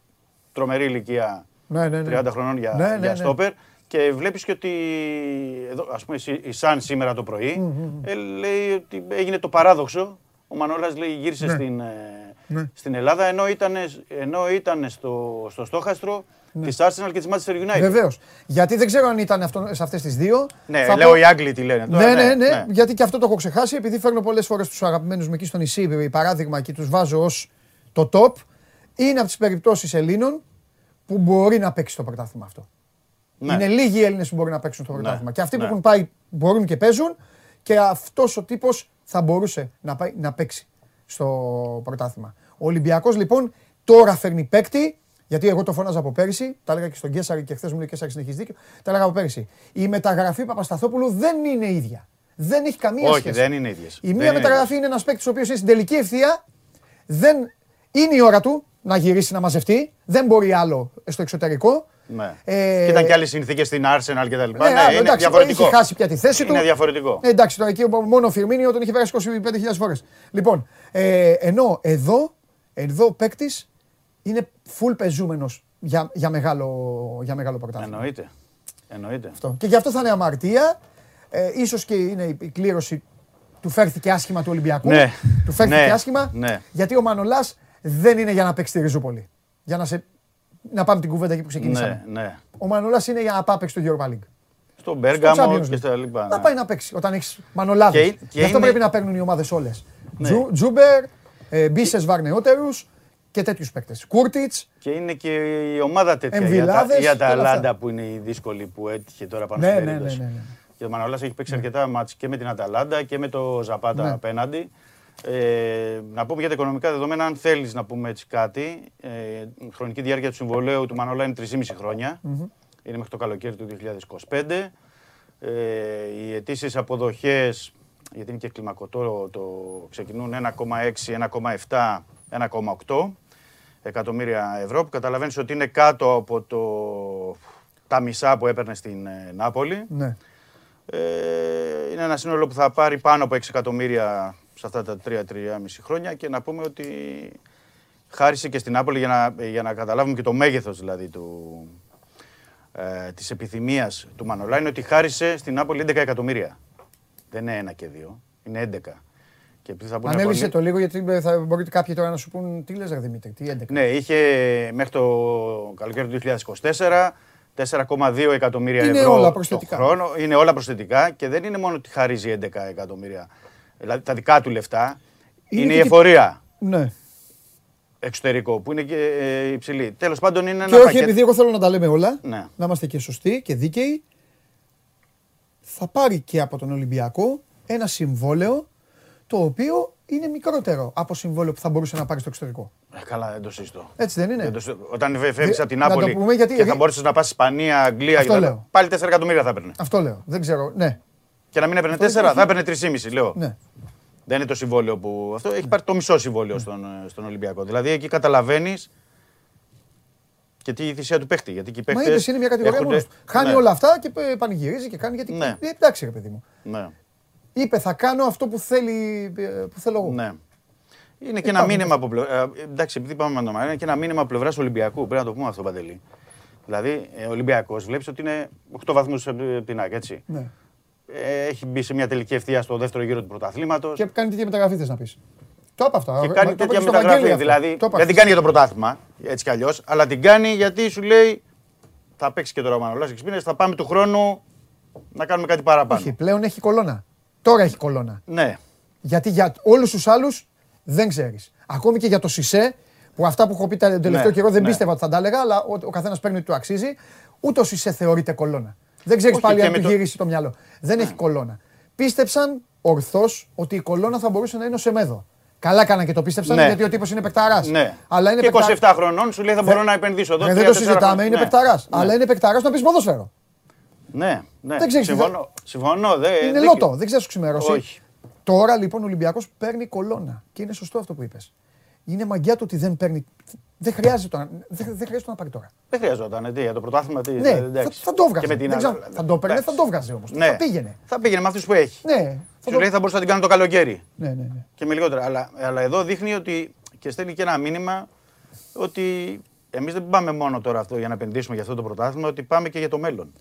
[SPEAKER 7] τρομερή ηλικία
[SPEAKER 1] Ναι, ναι, ναι.
[SPEAKER 7] 30 χρονών για,
[SPEAKER 1] Ναι, ναι,
[SPEAKER 7] για
[SPEAKER 1] ναι.
[SPEAKER 7] στόπερ. Και βλέπεις και ότι. Εδώ, ας πούμε, η Σαν σήμερα το πρωί ε, λέει ότι έγινε το παράδοξο. Ο Μανώλας λέει γύρισε
[SPEAKER 1] Ναι.
[SPEAKER 7] στην, ε,
[SPEAKER 1] Ναι.
[SPEAKER 7] στην Ελλάδα ενώ ήταν, ενώ ήταν στο, στο στόχαστρο
[SPEAKER 1] Ναι.
[SPEAKER 7] της Arsenal και της Manchester United.
[SPEAKER 1] Βεβαίως. Γιατί δεν ξέρω αν ήταν αυτό, σε αυτές τις δύο.
[SPEAKER 7] Ναι,
[SPEAKER 1] Θα
[SPEAKER 7] λέω
[SPEAKER 1] πω-
[SPEAKER 7] οι Άγγλοι τι λένε. τώρα,
[SPEAKER 1] Ναι, ναι, ναι, γιατί και αυτό το έχω ξεχάσει. Επειδή φέρνω πολλές φορές τους αγαπημένους μου εκεί στο νησί, παράδειγμα, και τους βάζω ως το top. Είναι από τις περιπτώσεις Ελλήνων που μπορεί να παίξει το πρωτάθλημα αυτό.
[SPEAKER 7] Ναι.
[SPEAKER 1] Είναι λίγοι οι Έλληνες που μπορούν να παίξουν στο πρωτάθλημα. Και αυτοί που
[SPEAKER 7] ναι.
[SPEAKER 1] έχουν πάει μπορούν και παίζουν. Και αυτός ο τύπος θα μπορούσε να, πάει, να παίξει στο πρωτάθλημα. Ο Ολυμπιακός λοιπόν τώρα φέρνει παίκτη. Γιατί εγώ το φώναζα από πέρυσι, τα έλεγα και στον Κέσσαρη και χθες μου λέει ο Κέσσαρη συνεχίζεις δίκιο. Τα έλεγα από πέρυσι. Η μεταγραφή Παπασταθόπουλου δεν είναι ίδια. Δεν έχει καμία
[SPEAKER 7] Όχι,
[SPEAKER 1] σχέση.
[SPEAKER 7] δεν είναι ίδιες.
[SPEAKER 1] Η
[SPEAKER 7] Δεν
[SPEAKER 1] μία
[SPEAKER 7] είναι
[SPEAKER 1] μεταγραφή είναι ένας παίκτης ο οποίος είναι στην τελική ευθεία. Δεν είναι η ώρα του να γυρίσει να μαζευτεί. Δεν μπορεί άλλο στο εξωτερικό.
[SPEAKER 7] Ναι.
[SPEAKER 1] Ε,
[SPEAKER 7] Και ήταν και άλλες συνθήκες στην Arsenal και τα λοιπά.
[SPEAKER 1] ναι,
[SPEAKER 7] Ναι,
[SPEAKER 1] άλλο,
[SPEAKER 7] είναι
[SPEAKER 1] εντάξει,
[SPEAKER 7] διαφορετικό.
[SPEAKER 1] Είχε χάσει πια τη θέση του.
[SPEAKER 7] Είναι διαφορετικό.
[SPEAKER 1] Ε, εντάξει, τώρα εκεί μόνο ο Φιρμίνιο τον είχε πέρασει 25.000 φορές. Λοιπόν, ε, ενώ εδώ, εδώ ο παίκτης είναι full πεζούμενος για, για, μεγάλο, για μεγάλο πρωτάθλημα.
[SPEAKER 7] Εννοείται. Εννοείται.
[SPEAKER 1] Αυτό. Και γι' αυτό θα είναι αμαρτία. Ε, ίσως και είναι η, η κλήρωση του φέρθηκε άσχημα του Ολυμπιακού.
[SPEAKER 7] Ναι.
[SPEAKER 1] Του φέρθηκε
[SPEAKER 7] Ναι.
[SPEAKER 1] άσχημα.
[SPEAKER 7] Ναι.
[SPEAKER 1] Γιατί ο Μανολάς δεν είναι για να παίξει τη Ριζούπολη. Για να, σε, να πάμε την κουβέντα εκεί που ξεκινήσαμε.
[SPEAKER 7] Ναι, ναι.
[SPEAKER 1] Ο Μανολάς είναι για να πάει να παίξει το Europa League.
[SPEAKER 7] Στον
[SPEAKER 1] Στο
[SPEAKER 7] Μπέργαμο
[SPEAKER 1] Champions
[SPEAKER 7] και
[SPEAKER 1] League.
[SPEAKER 7] στα λοιπά.
[SPEAKER 1] Να
[SPEAKER 7] ναι.
[SPEAKER 1] πάει να παίξει όταν έχεις Μανολάδες.
[SPEAKER 7] Και- και
[SPEAKER 1] Γι' αυτό
[SPEAKER 7] είναι-
[SPEAKER 1] πρέπει να παίρνουν οι ομάδες όλες.
[SPEAKER 7] Ναι.
[SPEAKER 1] Τζούμπερ, ε, Μπίσες Βαρνεότερους και τέτοιους παίκτες. Κούρτιτς.
[SPEAKER 7] Και είναι και η ομάδα τέτοια. Η Ατα-
[SPEAKER 1] Εμβιλάδες
[SPEAKER 7] Η
[SPEAKER 1] και όλα αυτά.
[SPEAKER 7] Αταλάντα που είναι η δύσκολη που έτυχε τώρα πάνω
[SPEAKER 1] Ναι,
[SPEAKER 7] στην
[SPEAKER 1] ναι, ναι,
[SPEAKER 7] περίπτωση.
[SPEAKER 1] ναι, ναι.
[SPEAKER 7] Και ο Μανολάς έχει παίξει αρκετά μάτς και με την Αταλάντα και με το Ζαπάτα
[SPEAKER 1] Ναι.
[SPEAKER 7] απέναντι. Ε, να πούμε για τα οικονομικά δεδομένα, αν θέλεις να πούμε έτσι κάτι, ε, η χρονική διάρκεια του συμβολέου του Μανολά είναι 3,5 χρόνια. Είναι μέχρι το καλοκαίρι του 2025. Ε, οι αιτήσεις αποδοχές, γιατί είναι και κλιμακωτό, το ξεκινούν 1,6, 1,7, 1,8 εκατομμύρια ευρώ, που καταλαβαίνεις ότι είναι κάτω από το, τα μισά που έπαιρνε στην ε, Νάπολη.
[SPEAKER 1] Ναι.
[SPEAKER 7] Ε, είναι ένα σύνολο που θα πάρει πάνω από 6 εκατομμύρια σε αυτά τα 3-3,5 χρόνια και να πούμε ότι χάρισε και στην Νάπολη για να, για να καταλάβουμε και το μέγεθος δηλαδή του, ε, της επιθυμίας του Μανολά είναι ότι χάρισε στην Νάπολη 11 εκατομμύρια. Δεν είναι ένα και δύο, είναι 11. Και επειδή θα πούνε
[SPEAKER 1] Ανέλησε
[SPEAKER 7] πολλοί-
[SPEAKER 1] το λίγο γιατί θα μπορείτε κάποιοι τώρα να σου πούν τι λες ρε Δημήτρη, τι 11.
[SPEAKER 7] Ναι, είχε μέχρι το καλοκαίρι του 2024 4,2 εκατομμύρια
[SPEAKER 1] Είναι
[SPEAKER 7] ευρώ
[SPEAKER 1] όλα
[SPEAKER 7] το
[SPEAKER 1] προσθετικά.
[SPEAKER 7] χρόνο. Είναι όλα προσθετικά και δεν είναι μόνο ότι χαρίζει 11 εκατομμύρια, δηλαδή τα δικά του λεφτά.
[SPEAKER 1] Είναι
[SPEAKER 7] Είναι,
[SPEAKER 1] και
[SPEAKER 7] η
[SPEAKER 1] τι-
[SPEAKER 7] εφορία
[SPEAKER 1] Ναι.
[SPEAKER 7] εξωτερικό που είναι και ε, υψηλή. Τέλος πάντων είναι ένα
[SPEAKER 1] Και όχι
[SPEAKER 7] πακέτο.
[SPEAKER 1] επειδή εγώ θέλω να τα λέμε όλα,
[SPEAKER 7] Ναι.
[SPEAKER 1] να είμαστε και σωστοί και δίκαιοι, θα πάρει και από τον Ολυμπιακό ένα συμβόλαιο το οποίο είναι μικρότερο από συμβόλαιο που θα μπορούσε να πάρει στο εξωτερικό.
[SPEAKER 7] Ε, καλά, δεν το συζητώ.
[SPEAKER 1] Έτσι δεν είναι;
[SPEAKER 7] Δεν το συζητώ. Όταν φεύγεις
[SPEAKER 1] Δε-
[SPEAKER 7] από την
[SPEAKER 1] να το
[SPEAKER 7] Νάπολη
[SPEAKER 1] πούμε γιατί-
[SPEAKER 7] και θα
[SPEAKER 1] γιατί-
[SPEAKER 7] μπορούσε να πας Ισπανία, Αγγλία
[SPEAKER 1] Αυτό
[SPEAKER 7] και τα-
[SPEAKER 1] λέω.
[SPEAKER 7] πάλι 4 εκατομμύρια θα έπαιρνε.
[SPEAKER 1] Αυτό λέω. Δεν ξέρω. Ναι.
[SPEAKER 7] Και να μην έπαιρνε
[SPEAKER 1] Αυτό
[SPEAKER 7] 4,
[SPEAKER 1] έχει-
[SPEAKER 7] θα έπαιρνε 3,5 λέω.
[SPEAKER 1] ναι.
[SPEAKER 7] Δεν είναι το συμβόλαιο που. Αυτό έχει πάρει το μισό συμβόλαιο στον, ε, στον Ολυμπιακό. Δηλαδή εκεί καταλαβαίνεις και τι θυσία του παίχτη. Γιατί και οι
[SPEAKER 1] Μα
[SPEAKER 7] παίχτες
[SPEAKER 1] είδες είναι μια κατηγορία
[SPEAKER 7] έρχονται-
[SPEAKER 1] μόνος τους. Χάνει
[SPEAKER 7] Ναι,
[SPEAKER 1] όλα αυτά και ε, πανηγυρίζει και κάνει γιατί.
[SPEAKER 7] Ναι.
[SPEAKER 1] Ε, εντάξει, ρε παιδί μου.
[SPEAKER 7] Ναι,
[SPEAKER 1] Είπε θα κάνω αυτό που, θέλει, ε, που θέλω εγώ.
[SPEAKER 7] ναι. Είναι και ένα
[SPEAKER 1] πάμε.
[SPEAKER 7] μήνυμα από πλευρά. Εντάξει, επειδή πάμε με το είναι και ένα μήνυμα από πλευράς Ολυμπιακού. Πρέπει να το πούμε αυτό, Παντελή. Δηλαδή, ο Ολυμπιακός βλέπεις ότι είναι 8 βαθμούς από την ΑΕΚ, έτσι.
[SPEAKER 1] Ναι.
[SPEAKER 7] Ε, Έχει μπει σε μια τελική ευθεία στο δεύτερο γύρο του πρωταθλήματος.
[SPEAKER 1] Και κάνει τέτοια μεταγραφή θες να πεις. Το είπα αυτά.
[SPEAKER 7] Και
[SPEAKER 1] Μα-
[SPEAKER 7] κάνει
[SPEAKER 1] το είπα
[SPEAKER 7] τέτοια
[SPEAKER 1] και στο
[SPEAKER 7] μεταγραφή.
[SPEAKER 1] Βαγγέλη αυτό.
[SPEAKER 7] Δηλαδή,
[SPEAKER 1] Το είπα
[SPEAKER 7] δεν την
[SPEAKER 1] χθες.
[SPEAKER 7] κάνει για το πρωτάθλημα, έτσι κι αλλιώς, αλλά την κάνει γιατί σου λέει θα παίξει και τώρα ο Μανολάς 6 μήνες, θα πάμε του χρόνου να κάνουμε κάτι παραπάνω.
[SPEAKER 1] Όχι, πλέον έχει κολόνα. Τώρα έχει κολόνα.
[SPEAKER 7] Ναι,
[SPEAKER 1] Γιατί για όλους τους άλλους δεν ξέρεις. Ακόμη και για το Σισε, που αυτά που έχω πει τον τελευταίο
[SPEAKER 7] Ναι,
[SPEAKER 1] καιρό δεν
[SPEAKER 7] ναι.
[SPEAKER 1] πίστευα ότι θα τα έλεγα, αλλά ο, ο καθένας παίρνει ότι του αξίζει. Ούτε ο Σισε θεωρείται κολόνα. Δεν ξέρεις
[SPEAKER 7] Όχι,
[SPEAKER 1] πάλι
[SPEAKER 7] και
[SPEAKER 1] αν
[SPEAKER 7] με
[SPEAKER 1] του
[SPEAKER 7] το- Ναι.
[SPEAKER 1] γυρίσει το μυαλό. Δεν έχει κολόνα. Πίστεψαν ορθώς ότι η κολόνα θα μπορούσε να είναι ο Σεμέδο. Καλά έκανα και το πίστεψαν
[SPEAKER 7] Ναι.
[SPEAKER 1] γιατί ο τύπος είναι παικταράς.
[SPEAKER 7] ναι.
[SPEAKER 1] Αλλά είναι
[SPEAKER 7] και
[SPEAKER 1] παικτά-
[SPEAKER 7] 27 χρονών σου λέει θα μπορώ να επενδύσω εδώ.
[SPEAKER 1] Ε, δεν
[SPEAKER 7] τρία,
[SPEAKER 1] το
[SPEAKER 7] τέσσερα
[SPEAKER 1] συζητάμε,
[SPEAKER 7] χρόνια.
[SPEAKER 1] είναι
[SPEAKER 7] Ναι.
[SPEAKER 1] παικταράς.
[SPEAKER 7] Ναι.
[SPEAKER 1] Αλλά είναι παικταράς να πεις ποδόσφαιρο.
[SPEAKER 7] Ναι, ναι.
[SPEAKER 1] Δεν ξέρεις τι
[SPEAKER 7] συμφωνώ. συμφωνώ δεν,
[SPEAKER 1] Είναι
[SPEAKER 7] δεν-
[SPEAKER 1] λότο, δεν ξέρει σου ξημερώσει.
[SPEAKER 7] Όχι.
[SPEAKER 1] Τώρα λοιπόν ο Ολυμπιακός παίρνει κολόνα. Και είναι σωστό αυτό που είπες. Είναι μαγιά του ότι δεν παίρνει. Δεν χρειάζεται, το, δεν, δεν χρειάζεται να πάρει τώρα.
[SPEAKER 7] Δεν χρειαζόταν. Τι, για το πρωτάθλημα τι.
[SPEAKER 1] Ναι, θα, θα το έβγαζε.
[SPEAKER 7] Και με την
[SPEAKER 1] Δεν ξέρω,
[SPEAKER 7] άλλη-
[SPEAKER 1] θα το έπαιρνε,
[SPEAKER 7] Εντάξει.
[SPEAKER 1] θα το έβγαζε όμως.
[SPEAKER 7] Ναι.
[SPEAKER 1] Θα πήγαινε.
[SPEAKER 7] Θα πήγαινε με αυτούς που έχει.
[SPEAKER 1] Ναι, θα
[SPEAKER 7] Σου
[SPEAKER 1] το...
[SPEAKER 7] λέει θα μπορούσα να την κάνω το καλοκαίρι.
[SPEAKER 1] ναι, ναι, ναι.
[SPEAKER 7] Και με λιγότερα. Αλλά, αλλά εδώ δείχνει ότι και στέλνει και ένα μήνυμα ότι εμείς δεν πάμε μόνο τώρα αυτό για να επενδύσουμε για αυτό το πρωτάθλημα, ότι πάμε και για το μέλλον.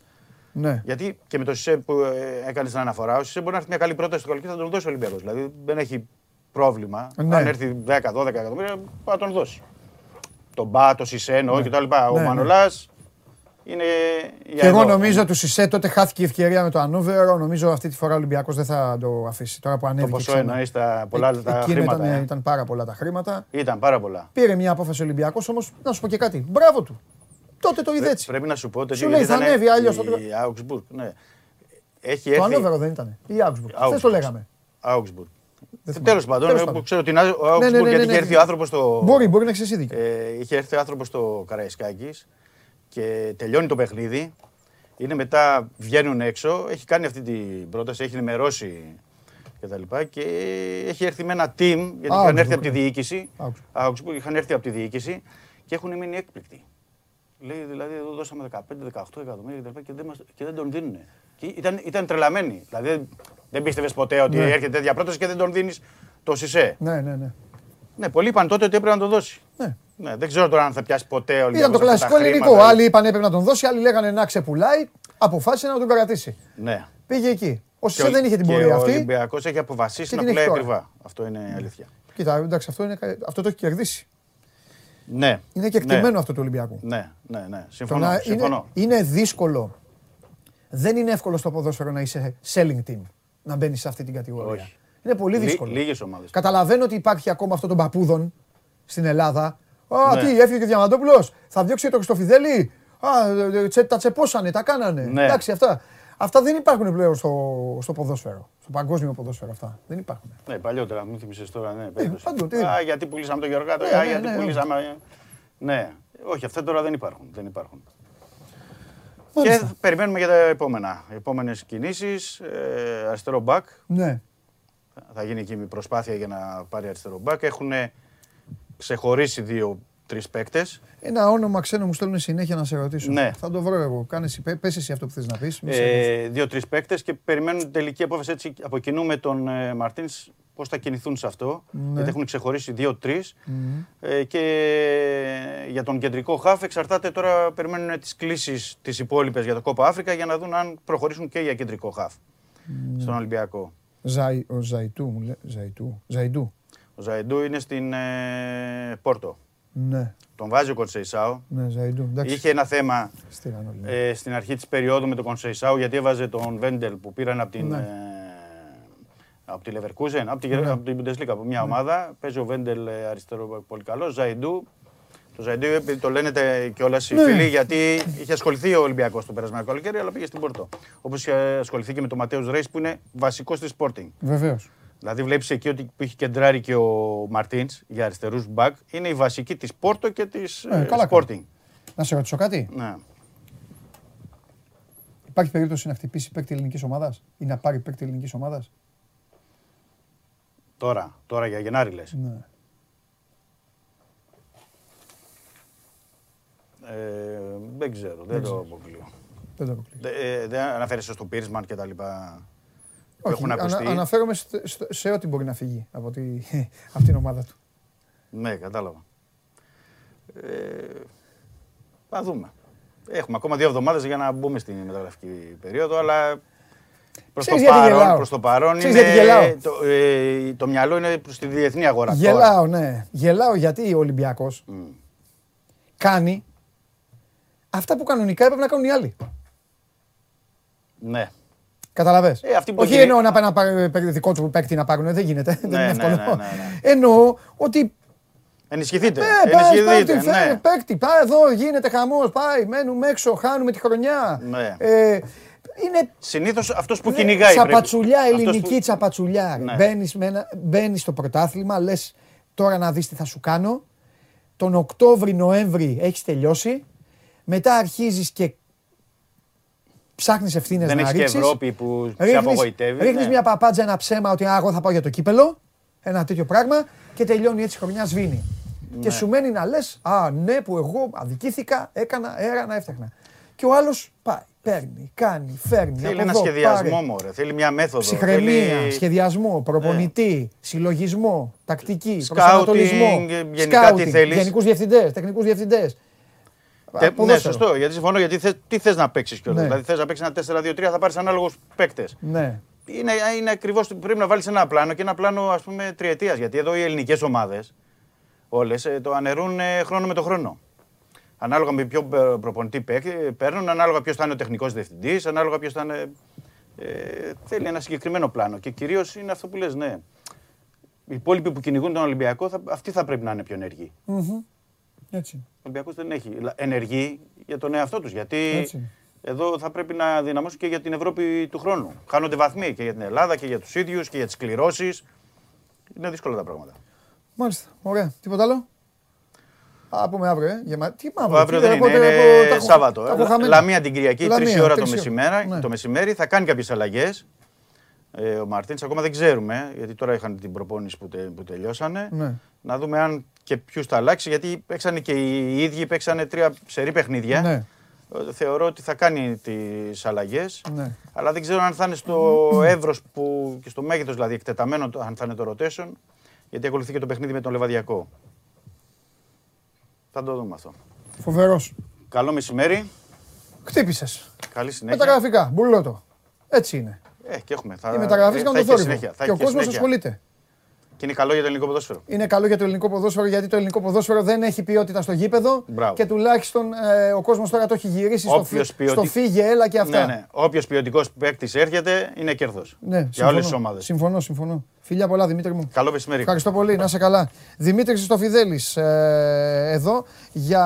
[SPEAKER 1] ναι.
[SPEAKER 7] Γιατί και με το ΣΥΣΕ που ε, έκανε την αναφορά, ο ΣΥΣΕ μπορεί να έρθει μια καλή πρόταση στο καλοκαίρι θα τον δώσει ο Ολυμπιακός. Δηλαδή δεν έχει πρόβλημα.
[SPEAKER 1] Ναι.
[SPEAKER 7] Αν έρθει 10-12 εκατομμύρια, θα τον δώσει. Τον Μπα, το Σισένο και τα λοιπά. Ο
[SPEAKER 1] Ναι, ναι.
[SPEAKER 7] Μανολάς είναι. για
[SPEAKER 1] Και εγώ
[SPEAKER 7] εδώ.
[SPEAKER 1] νομίζω του Σισε τότε χάθηκε η ευκαιρία με το Ανόβερο. Νομίζω αυτή τη φορά ο Ολυμπιακός δεν θα το αφήσει. Τώρα που
[SPEAKER 7] Το
[SPEAKER 1] ανέβηκε.
[SPEAKER 7] ποσό
[SPEAKER 1] ξανά.
[SPEAKER 7] εννοείς τα πολλά
[SPEAKER 1] Ε,
[SPEAKER 7] τα
[SPEAKER 1] εκείνο
[SPEAKER 7] χρήματα.
[SPEAKER 1] Ήταν,
[SPEAKER 7] ε.
[SPEAKER 1] ήταν πάρα πολλά τα χρήματα.
[SPEAKER 7] Ήταν πάρα πολλά.
[SPEAKER 1] Πήρε μια απόφαση ο Ολυμπιακός όμως να σου πω και κάτι. Μπράβο του. Τότε το είδε
[SPEAKER 7] Πρέ-
[SPEAKER 1] έτσι.
[SPEAKER 7] Πρέπει να σου πω ότι
[SPEAKER 1] Σου λέει, θα
[SPEAKER 7] ήταν
[SPEAKER 1] ανέβει, αλλιώς θα το-
[SPEAKER 7] Η Augsburg, ναι. Έχει
[SPEAKER 1] Το
[SPEAKER 7] έρθει.
[SPEAKER 1] Ανόβερο δεν ήταν. Η Augsburg. Χθες το
[SPEAKER 7] Augsburg.
[SPEAKER 1] λέγαμε.
[SPEAKER 7] Augsburg.
[SPEAKER 1] Δεν θυμάμαι.
[SPEAKER 7] Τέλος πάντων,
[SPEAKER 1] Τέλος
[SPEAKER 7] εγώ
[SPEAKER 1] πάντων.
[SPEAKER 7] ξέρω την Augsburg
[SPEAKER 1] Ναι, ναι, ναι,
[SPEAKER 7] γιατί
[SPEAKER 1] ναι,
[SPEAKER 7] είχε
[SPEAKER 1] ναι.
[SPEAKER 7] έρθει ο άνθρωπος στο.
[SPEAKER 1] Μπορεί, μπορεί να ξέρεις εσύ δίκιο.
[SPEAKER 7] Ε, είχε έρθει ο άνθρωπος στο Καραϊσκάκης και τελειώνει το παιχνίδι. Είναι μετά, βγαίνουν έξω. Έχει κάνει αυτή την πρόταση, έχει ενημερώσει και τα λοιπά και έχει έρθει με ένα team, γιατί είχαν
[SPEAKER 1] Augsburg,
[SPEAKER 7] έρθει από τη
[SPEAKER 1] ναι.
[SPEAKER 7] διοίκηση.
[SPEAKER 1] Augsburg.
[SPEAKER 7] Augsburg, είχαν έρθει από τη διοίκηση και έχουν μείνει έκπληκτοι. Λέει δηλαδή, εδώ δώσαμε 15-18 εκατομμύρια και, τα λοιπά και, δεν μας, και δεν τον δίνουν. Και ήταν, ήταν τρελαμένοι. Δηλαδή δεν πίστευες ποτέ ότι
[SPEAKER 1] Ναι.
[SPEAKER 7] έρχεται τέτοια πρόταση και δεν τον δίνεις το Σισε;
[SPEAKER 1] Ναι, ναι, ναι.
[SPEAKER 7] Ναι, πολλοί είπαν τότε ότι έπρεπε να το δώσει.
[SPEAKER 1] ναι.
[SPEAKER 7] Ναι, δεν ξέρω τώρα αν θα πιάσει ποτέ ο
[SPEAKER 1] Ήταν
[SPEAKER 7] Ολυμπιακός
[SPEAKER 1] το
[SPEAKER 7] αυτά
[SPEAKER 1] κλασικό
[SPEAKER 7] τα
[SPEAKER 1] ελληνικό.
[SPEAKER 7] χρήματα.
[SPEAKER 1] Άλλοι είπαν έπρεπε να τον δώσει, άλλοι λέγανε να ξεπουλάει. Αποφάσισε να τον κρατήσει.
[SPEAKER 7] Ναι.
[SPEAKER 1] Πήγε εκεί. Ο
[SPEAKER 7] Και
[SPEAKER 1] Σισε
[SPEAKER 7] ο-
[SPEAKER 1] δεν είχε την
[SPEAKER 7] και
[SPEAKER 1] πορεία
[SPEAKER 7] Ο
[SPEAKER 1] αυτή.
[SPEAKER 7] Ολυμπιακός έχει αποφασίσει
[SPEAKER 1] και
[SPEAKER 7] να
[SPEAKER 1] την έχει
[SPEAKER 7] πουλάει
[SPEAKER 1] τώρα.
[SPEAKER 7] ακριβά. Αυτό είναι η αλήθεια.
[SPEAKER 1] Κοίτα, εντάξει, αυτό, είναι, αυτό το έχει κερδίσει.
[SPEAKER 7] Ναι.
[SPEAKER 1] Είναι και εκτιμένο αυτό του Ολυμπιακού.
[SPEAKER 7] Ναι, ναι, ναι.
[SPEAKER 1] Το
[SPEAKER 7] Συμφωνώ.
[SPEAKER 1] να
[SPEAKER 7] συμφωνώ.
[SPEAKER 1] είναι, είναι δύσκολο. Δεν είναι εύκολο στο ποδόσφαιρο να είσαι selling team. Να μπαίνει σε αυτή την κατηγορία.
[SPEAKER 7] Όχι.
[SPEAKER 1] Είναι πολύ
[SPEAKER 7] Λί-
[SPEAKER 1] δύσκολο.
[SPEAKER 7] λίγες ομάδες.
[SPEAKER 1] Καταλαβαίνω ότι υπάρχει ακόμα αυτό των παππούδων στην Ελλάδα. Α,
[SPEAKER 7] Ναι.
[SPEAKER 1] τι, έφυγε και ο Διαμαντόπουλος. Θα διώξει το Χριστοφιδέλη. Α, ε, τσε- τα τσεπώσανε, τα κάνανε.
[SPEAKER 7] Ναι.
[SPEAKER 1] Εντάξει, αυτά. Αυτά δεν υπάρχουν πλέον στο, στο ποδόσφαιρο. Στο παγκόσμιο ποδόσφαιρο αυτά. Δεν υπάρχουν.
[SPEAKER 7] Ναι, παλιότερα, μου θυμίσες τώρα, ναι. περίπτωση.
[SPEAKER 1] παντού, τι
[SPEAKER 7] Α,
[SPEAKER 1] είναι.
[SPEAKER 7] γιατί πουλήσαμε τον Γεωργάτο,
[SPEAKER 1] Ναι,
[SPEAKER 7] α,
[SPEAKER 1] ναι,
[SPEAKER 7] γιατί
[SPEAKER 1] ναι,
[SPEAKER 7] πουλήσαμε... Ναι, όχι, αυτά τώρα δεν υπάρχουν. Δεν υπάρχουν.
[SPEAKER 1] Μάλιστα.
[SPEAKER 7] Και περιμένουμε για τα επόμενα. Επόμενες κινήσεις, ε, αριστερό μπακ.
[SPEAKER 1] Ναι.
[SPEAKER 7] Θα γίνει εκεί μια προσπάθεια για να πάρει αριστερό μπακ. Έχουν ξεχωρίσει δύο-τρει παίκτες.
[SPEAKER 1] Ένα όνομα ξένο μου στέλνουν συνέχεια να σε ρωτήσω.
[SPEAKER 7] Ναι.
[SPEAKER 1] Θα το βρω εγώ. Κάνεις, πε- πες εσύ αυτό που θες να πεις. μη σε
[SPEAKER 7] Ε, δύο-τρει παίκτες και περιμένουν την τελική απόφαση έτσι από κοινού με τον ε, Μαρτίνς πώς θα κινηθούν σε αυτό. Γιατί έχουν ξεχωρίσει δύο-τρει. Ε, και για τον κεντρικό χάφ εξαρτάται τώρα, περιμένουν τις κλήσει τις υπόλοιπες για το Κόπα Αφρικα για να δουν αν προχωρήσουν και για κεντρικό χάφ στον Ολυμπιακό.
[SPEAKER 1] Ζαϊ, ο Ζαϊτού μου λέει. Ζαϊτού. Ζαϊντού.
[SPEAKER 7] Ο Ζαϊντού είναι στην ε, Πόρτο.
[SPEAKER 1] Ναι,
[SPEAKER 7] Τον βάζει ο Κορσεϊσάου.
[SPEAKER 1] ναι, Ζαϊντού. Εντάξει.
[SPEAKER 7] Είχε ένα θέμα
[SPEAKER 1] Στείλαν όλοι.
[SPEAKER 7] ε, στην αρχή της περίοδου με τον Κονσεϊσάου γιατί έβαζε τον Βέντελ που πήραν από την,
[SPEAKER 1] Ναι.
[SPEAKER 7] Ε, από τη Leverkusen, από, τη, από την Bundesliga, από μια ομάδα. Παίζει ο Βέντελ ε, αριστερό πολύ καλό. Ζαϊντού. Το Ζαϊντού επειδή το λένε κιόλας οι
[SPEAKER 1] Ναι.
[SPEAKER 7] φίλοι γιατί είχε ασχοληθεί ο Ολυμπιακός το περασμένο καλοκαίρι αλλά πήγε στην Πόρτο. Όπως είχε ασχοληθεί και με τον Ματέο Ρέις που είναι βασικός της Sporting.
[SPEAKER 1] Βεβαίως.
[SPEAKER 7] Δηλαδή βλέπεις εκεί ότι που έχει κεντράρει και ο Μαρτίνς για αριστερούς μπακ είναι η βασική της Πόρτο και της
[SPEAKER 1] Ε, καλά
[SPEAKER 7] Sporting.
[SPEAKER 1] Να σε ρωτήσω κάτι.
[SPEAKER 7] Ναι.
[SPEAKER 1] Υπάρχει περίπτωση να χτυπήσει παίκτη ελληνικής ομάδας ή να πάρει παίκτη ελληνικής ομάδας;
[SPEAKER 7] Τώρα, τώρα για Γενάρη λες.
[SPEAKER 1] Ναι.
[SPEAKER 7] Ε, δεν ξέρω, δεν το αποκλείω.
[SPEAKER 1] Δεν το αποκλείω.
[SPEAKER 7] Δε- ε, Δεν αναφέρεσαι στο Πίρσμαν και τα λοιπά που
[SPEAKER 1] Όχι,
[SPEAKER 7] έχουν
[SPEAKER 1] ανα-
[SPEAKER 7] ακουστεί.
[SPEAKER 1] αναφέρομαι στο- στο- σε ό,τι μπορεί να φύγει από τη, *laughs* από την ομάδα του.
[SPEAKER 7] Ναι, κατάλαβα. Ε, θα δούμε. Έχουμε ακόμα δύο εβδομάδες για να μπούμε στην μεταγραφική περίοδο, αλλά προς το,
[SPEAKER 1] Ξέρεις γιατί
[SPEAKER 7] παρόν,
[SPEAKER 1] γελάω.
[SPEAKER 7] προς το παρόν
[SPEAKER 1] Ξέρεις
[SPEAKER 7] είναι,
[SPEAKER 1] γιατί γελάω.
[SPEAKER 7] το, ε, το μυαλό είναι προς τη διεθνή αγορά. τώρα.
[SPEAKER 1] Γελάω, ναι. Γελάω γιατί ο Ολυμπιακός
[SPEAKER 7] Μμ.
[SPEAKER 1] κάνει αυτά που κανονικά έπρεπε να κάνουν οι άλλοι.
[SPEAKER 7] Ναι.
[SPEAKER 1] Καταλαβες.
[SPEAKER 7] Ε, αυτοί που
[SPEAKER 1] Όχι
[SPEAKER 7] έχει-
[SPEAKER 1] εννοώ να πάει να πάρει παίκτη δικό τους παίκτη να πάρουν, δεν γίνεται. δεν
[SPEAKER 7] Ναι,
[SPEAKER 1] είναι
[SPEAKER 7] ναι,
[SPEAKER 1] εύκολο.
[SPEAKER 7] ναι, ναι, ναι.
[SPEAKER 1] Εννοώ ότι
[SPEAKER 7] Ενισχυθείτε.
[SPEAKER 1] Ε, πας,
[SPEAKER 7] Ενισχυθείτε.
[SPEAKER 1] παίκτη, φέρε
[SPEAKER 7] ναι.
[SPEAKER 1] παίκτη, πάει εδώ, γίνεται χαμός, πάει, μένουμε έξω, χάνουμε τη χρονιά.
[SPEAKER 7] Ναι.
[SPEAKER 1] Ε, είναι
[SPEAKER 7] Συνήθως αυτός που
[SPEAKER 1] Ναι,
[SPEAKER 7] κυνηγάει. πρέπει-
[SPEAKER 1] Τσαπατσουλιά,
[SPEAKER 7] αυτός
[SPEAKER 1] ελληνική
[SPEAKER 7] που-
[SPEAKER 1] τσαπατσουλιά.
[SPEAKER 7] Ναι.
[SPEAKER 1] Μπαίνεις, με ένα- μπαίνεις στο πρωτάθλημα, λες τώρα να δεις τι θα σου κάνω. Τον Οκτώβρη-Νοέμβρη έχεις τελειώσει. Μετά αρχίζεις και ψάχνεις ευθύνες
[SPEAKER 7] Δεν
[SPEAKER 1] να
[SPEAKER 7] έχεις και
[SPEAKER 1] ρίξεις.
[SPEAKER 7] Ευρώπη που σε
[SPEAKER 1] Ρίχνεις-
[SPEAKER 7] απογοητεύει.
[SPEAKER 1] Ρίχνεις
[SPEAKER 7] ναι.
[SPEAKER 1] μια παπάντζα, ένα ψέμα ότι «Α, εγώ θα πάω για το κύπελο. Ένα τέτοιο πράγμα. και τελειώνει έτσι η χρονιά σβήνει. Και
[SPEAKER 7] Ναι.
[SPEAKER 1] σου μένει να λες, Α, ναι, που εγώ αδικήθηκα, έκανα, έρανα, έφτιαχνα. Και ο άλλος πάει, παίρνει, κάνει, φέρνει.
[SPEAKER 7] Θέλει
[SPEAKER 1] από
[SPEAKER 7] ένα
[SPEAKER 1] εδώ,
[SPEAKER 7] σχεδιασμό,
[SPEAKER 1] πάρε.
[SPEAKER 7] μωρέ. Θέλει μια μέθοδο.
[SPEAKER 1] Ψυχραιμία,
[SPEAKER 7] Θέλει-
[SPEAKER 1] σχεδιασμό, προπονητή, συλλογισμό, τακτική,
[SPEAKER 7] Scouting,
[SPEAKER 1] προσανατολισμό.
[SPEAKER 7] γενικά τι θέλεις.
[SPEAKER 1] Γενικούς διευθυντές, τεχνικούς διευθυντές.
[SPEAKER 7] Τε- ναι, σωστό. Γιατί συμφωνώ. Γιατί θες, τι θες να παίξεις κιόλας.
[SPEAKER 1] Ναι.
[SPEAKER 7] Δηλαδή θες να παίξεις ένα 4-2-3, θα πάρεις ανάλογους παίκτες.
[SPEAKER 1] Ναι.
[SPEAKER 7] Είναι, είναι ακριβώς. Πρέπει να βάλεις ένα πλάνο και ένα πλάνο ας πούμε τριετίας. Γιατί εδώ οι ελληνικές ομάδες όλες το αναιρούν ε, χρόνο με το χρόνο. Ανάλογα με ποιο ε, προπονητή παίκ- παίρνουν, ανάλογα ποιος θα είναι ο τεχνικός διευθυντής, ανάλογα ποιος θα είναι. Ε, θέλει ένα συγκεκριμένο πλάνο. Και κυρίως είναι αυτό που λες, ναι. Οι υπόλοιποι που κυνηγούν τον Ολυμπιακό, θα, αυτοί θα πρέπει να είναι πιο ενεργοί.
[SPEAKER 1] Μμμ. Έτσι.
[SPEAKER 7] Ο Ολυμπιακός δεν έχει λα- ενεργή για τον εαυτό τους. Γιατί
[SPEAKER 1] Έτσι.
[SPEAKER 7] εδώ θα πρέπει να δυναμώσουν και για την Ευρώπη του χρόνου. Χάνονται βαθμοί και για την Ελλάδα και για τους ίδιους και για τις κληρώσεις. Είναι δύσκολα τα πράγματα.
[SPEAKER 1] Μάλιστα. Ωραία. Τίποτα άλλο; Α, πούμε αύριο, ε. Γεμα... Τι μαύρο.
[SPEAKER 7] αύριο
[SPEAKER 1] τι,
[SPEAKER 7] δεν
[SPEAKER 1] εγώ
[SPEAKER 7] είναι,
[SPEAKER 1] τα
[SPEAKER 7] είναι
[SPEAKER 1] έχω- τα έχω-
[SPEAKER 7] Σάββατο.
[SPEAKER 1] τα έχω χαμένα.
[SPEAKER 7] Λαμία την Κυριακή,
[SPEAKER 1] Λαμία,
[SPEAKER 7] 3 ώρα το,
[SPEAKER 1] τρεις η ώρα.
[SPEAKER 7] μεσημέρι,
[SPEAKER 1] Ναι.
[SPEAKER 7] το μεσημέρι. Θα κάνει κάποιες αλλαγές. Ε, ο Μαρτίνς ακόμα δεν ξέρουμε, γιατί τώρα είχαν την προπόνηση που, τε- που τελειώσανε.
[SPEAKER 1] Ναι.
[SPEAKER 7] Να δούμε αν και ποιους θα αλλάξει, γιατί παίξανε και οι ίδιοι παίξανε τρία σερή παιχνίδια.
[SPEAKER 1] Ναι.
[SPEAKER 7] Ε, Θεωρώ ότι θα κάνει τις αλλαγές.
[SPEAKER 1] Ναι.
[SPEAKER 7] Αλλά δεν ξέρω αν θα είναι στο εύρος και στο μέγεθος δηλαδή εκτεταμένο, το- αν θα είναι το rotation, γιατί ακολουθεί και το παιχνίδι με τον Λεβαδιακό. Θα το δούμε αυτό.
[SPEAKER 1] Φοβερός.
[SPEAKER 7] Καλό μεσημέρι.
[SPEAKER 1] Χτύπησες.
[SPEAKER 7] Καλή συνέχεια.
[SPEAKER 1] Μεταγραφικά. Μπουλότο. Έτσι είναι.
[SPEAKER 7] Ε, και έχουμε. Θα,
[SPEAKER 1] Οι μεταγραφέ
[SPEAKER 7] ε,
[SPEAKER 1] κάνουν
[SPEAKER 7] θα
[SPEAKER 1] το
[SPEAKER 7] έχει
[SPEAKER 1] θόρυβο.
[SPEAKER 7] συνέχεια. Θα
[SPEAKER 1] Και ο
[SPEAKER 7] έχει και
[SPEAKER 1] κόσμος
[SPEAKER 7] συνέχεια.
[SPEAKER 1] ασχολείται.
[SPEAKER 7] Και είναι καλό για το ελληνικό ποδόσφαιρο.
[SPEAKER 1] Είναι καλό για το ελληνικό ποδόσφαιρο γιατί το ελληνικό ποδόσφαιρο δεν έχει ποιότητα στο γήπεδο.
[SPEAKER 7] Μπράβο.
[SPEAKER 1] Και τουλάχιστον ε, ο κόσμος τώρα το έχει γυρίσει στο,
[SPEAKER 7] Όποιος
[SPEAKER 1] φύ-
[SPEAKER 7] ποιοτι-
[SPEAKER 1] στο φύγε, έλα και αυτά.
[SPEAKER 7] Ναι, ναι. Όποιος ποιοτικός παίκτης έρχεται είναι κέρδος.
[SPEAKER 1] Ναι,
[SPEAKER 7] για
[SPEAKER 1] συμφωνώ.
[SPEAKER 7] όλες τις ομάδες.
[SPEAKER 1] Συμφωνώ, συμφωνώ. Φιλιά πολλά, Δημήτρη μου.
[SPEAKER 7] Καλό μεσημέρι.
[SPEAKER 1] Ευχαριστώ πολύ, να είσαι καλά. Δημήτρης Χριστοφιδέλης ε, εδώ για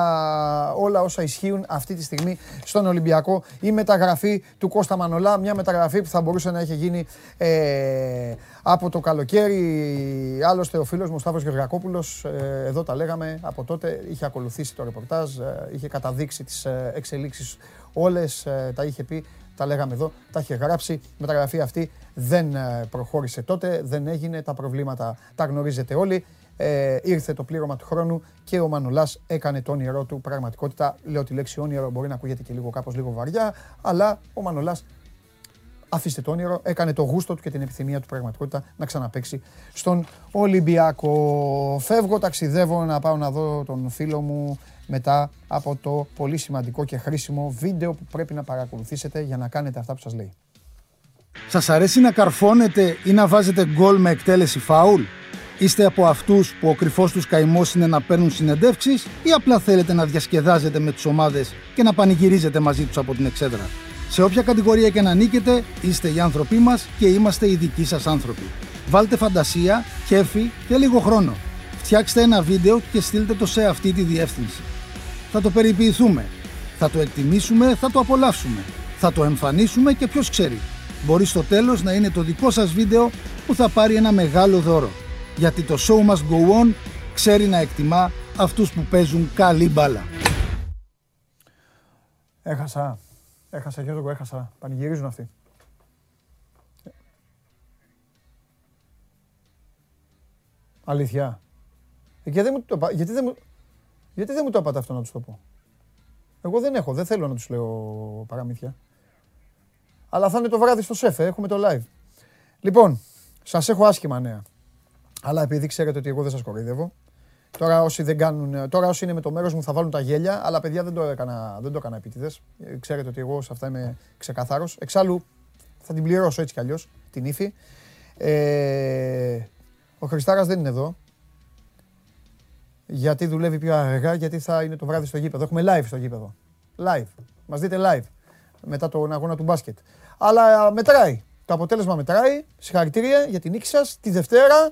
[SPEAKER 1] όλα όσα ισχύουν αυτή τη στιγμή στον Ολυμπιακό. Η μεταγραφή του Κώστα Μανολά, μια μεταγραφή που θα μπορούσε να έχει γίνει ε, από το καλοκαίρι. Άλλωστε ο φίλος μου ο Σταύρος Γεωργακόπουλος, ε, εδώ τα λέγαμε από τότε, είχε ακολουθήσει το ρεπορτάζ, ε, είχε καταδείξει τις ε, εξελίξεις όλες, ε, τα είχε πει τα λέγαμε εδώ, τα είχε γράψει. Η μεταγραφή αυτή δεν ε, προχώρησε τότε, δεν έγινε, τα προβλήματα τα γνωρίζετε όλοι. Ε, ήρθε το πλήρωμα του χρόνου και ο Μανολάς έκανε το όνειρό του πραγματικότητα. Λέω τη λέξη όνειρο μπορεί να ακούγεται και λίγο κάπως λίγο βαριά, αλλά ο Μανολάς αφήστε το όνειρο, έκανε το γούστο του και την επιθυμία του πραγματικότητα να ξαναπαίξει στον Ολυμπιακό. Φεύγω, ταξιδεύω να πάω να δω τον φίλο μου μετά από το πολύ σημαντικό και χρήσιμο βίντεο που πρέπει να παρακολουθήσετε για να κάνετε αυτά που σας λέει.
[SPEAKER 8] Σας αρέσει να καρφώνετε ή να βάζετε γκολ με εκτέλεση φάουλ; Είστε από αυτούς που ο κρυφός τους καημός είναι να παίρνουν συνεντεύξεις ή απλά θέλετε να διασκεδάζετε με τις ομάδες και να πανηγυρίζετε μαζί τους από την εξέδρα; Σε όποια κατηγορία και να νίκετε, είστε οι άνθρωποι μας και είμαστε οι δικοί σας άνθρωποι. Βάλτε φαντασία, κέφι και λίγο χρόνο. Φτιάξτε ένα βίντεο και στείλτε το σε αυτή τη διεύθυνση. Θα το περιποιηθούμε. Θα το εκτιμήσουμε, θα το απολαύσουμε. Θα το εμφανίσουμε και ποιος ξέρει. Μπορεί στο τέλος να είναι το δικό σας βίντεο που θα πάρει ένα μεγάλο δώρο. Γιατί το show must go on ξέρει να εκτιμά αυτούς που παίζουν καλή μπάλα.
[SPEAKER 1] Έχασα. Έχασα Γιώργο, έχασα. Πανηγυρίζουν αυτοί. Αλήθεια. Ε, Και δεν μου το, πα- γιατί, δεν μου, γιατί δεν μου το είπατε αυτό να τους το πω. Εγώ δεν έχω, δεν θέλω να τους λέω παραμύθια. Αλλά θα είναι το βράδυ στο ΣΕΦ, ε, έχουμε το live. Λοιπόν, σας έχω άσχημα νέα. Αλλά επειδή ξέρετε ότι εγώ δεν σας κοροϊδεύω, Τώρα όσοι, δεν κάνουν, τώρα όσοι είναι με το μέρος μου θα βάλουν τα γέλια, αλλά παιδιά δεν το έκανα, δεν το έκανα επίτηδες. Ε, Ξέρετε ότι εγώ σε αυτά είμαι ξεκαθάρος. Εξάλλου θα την πληρώσω έτσι κι αλλιώς, την ύφη. Ε, ο Χριστάρας δεν είναι εδώ. Γιατί δουλεύει πιο αργά, γιατί θα είναι το βράδυ στο γήπεδο. Έχουμε live στο γήπεδο. Live. Μας δείτε live. Μετά τον αγώνα του μπάσκετ. Αλλά α, μετράει. Το αποτέλεσμα μετράει. Συγχαρητήρια για την νίκη σας. Τη Δευτέρα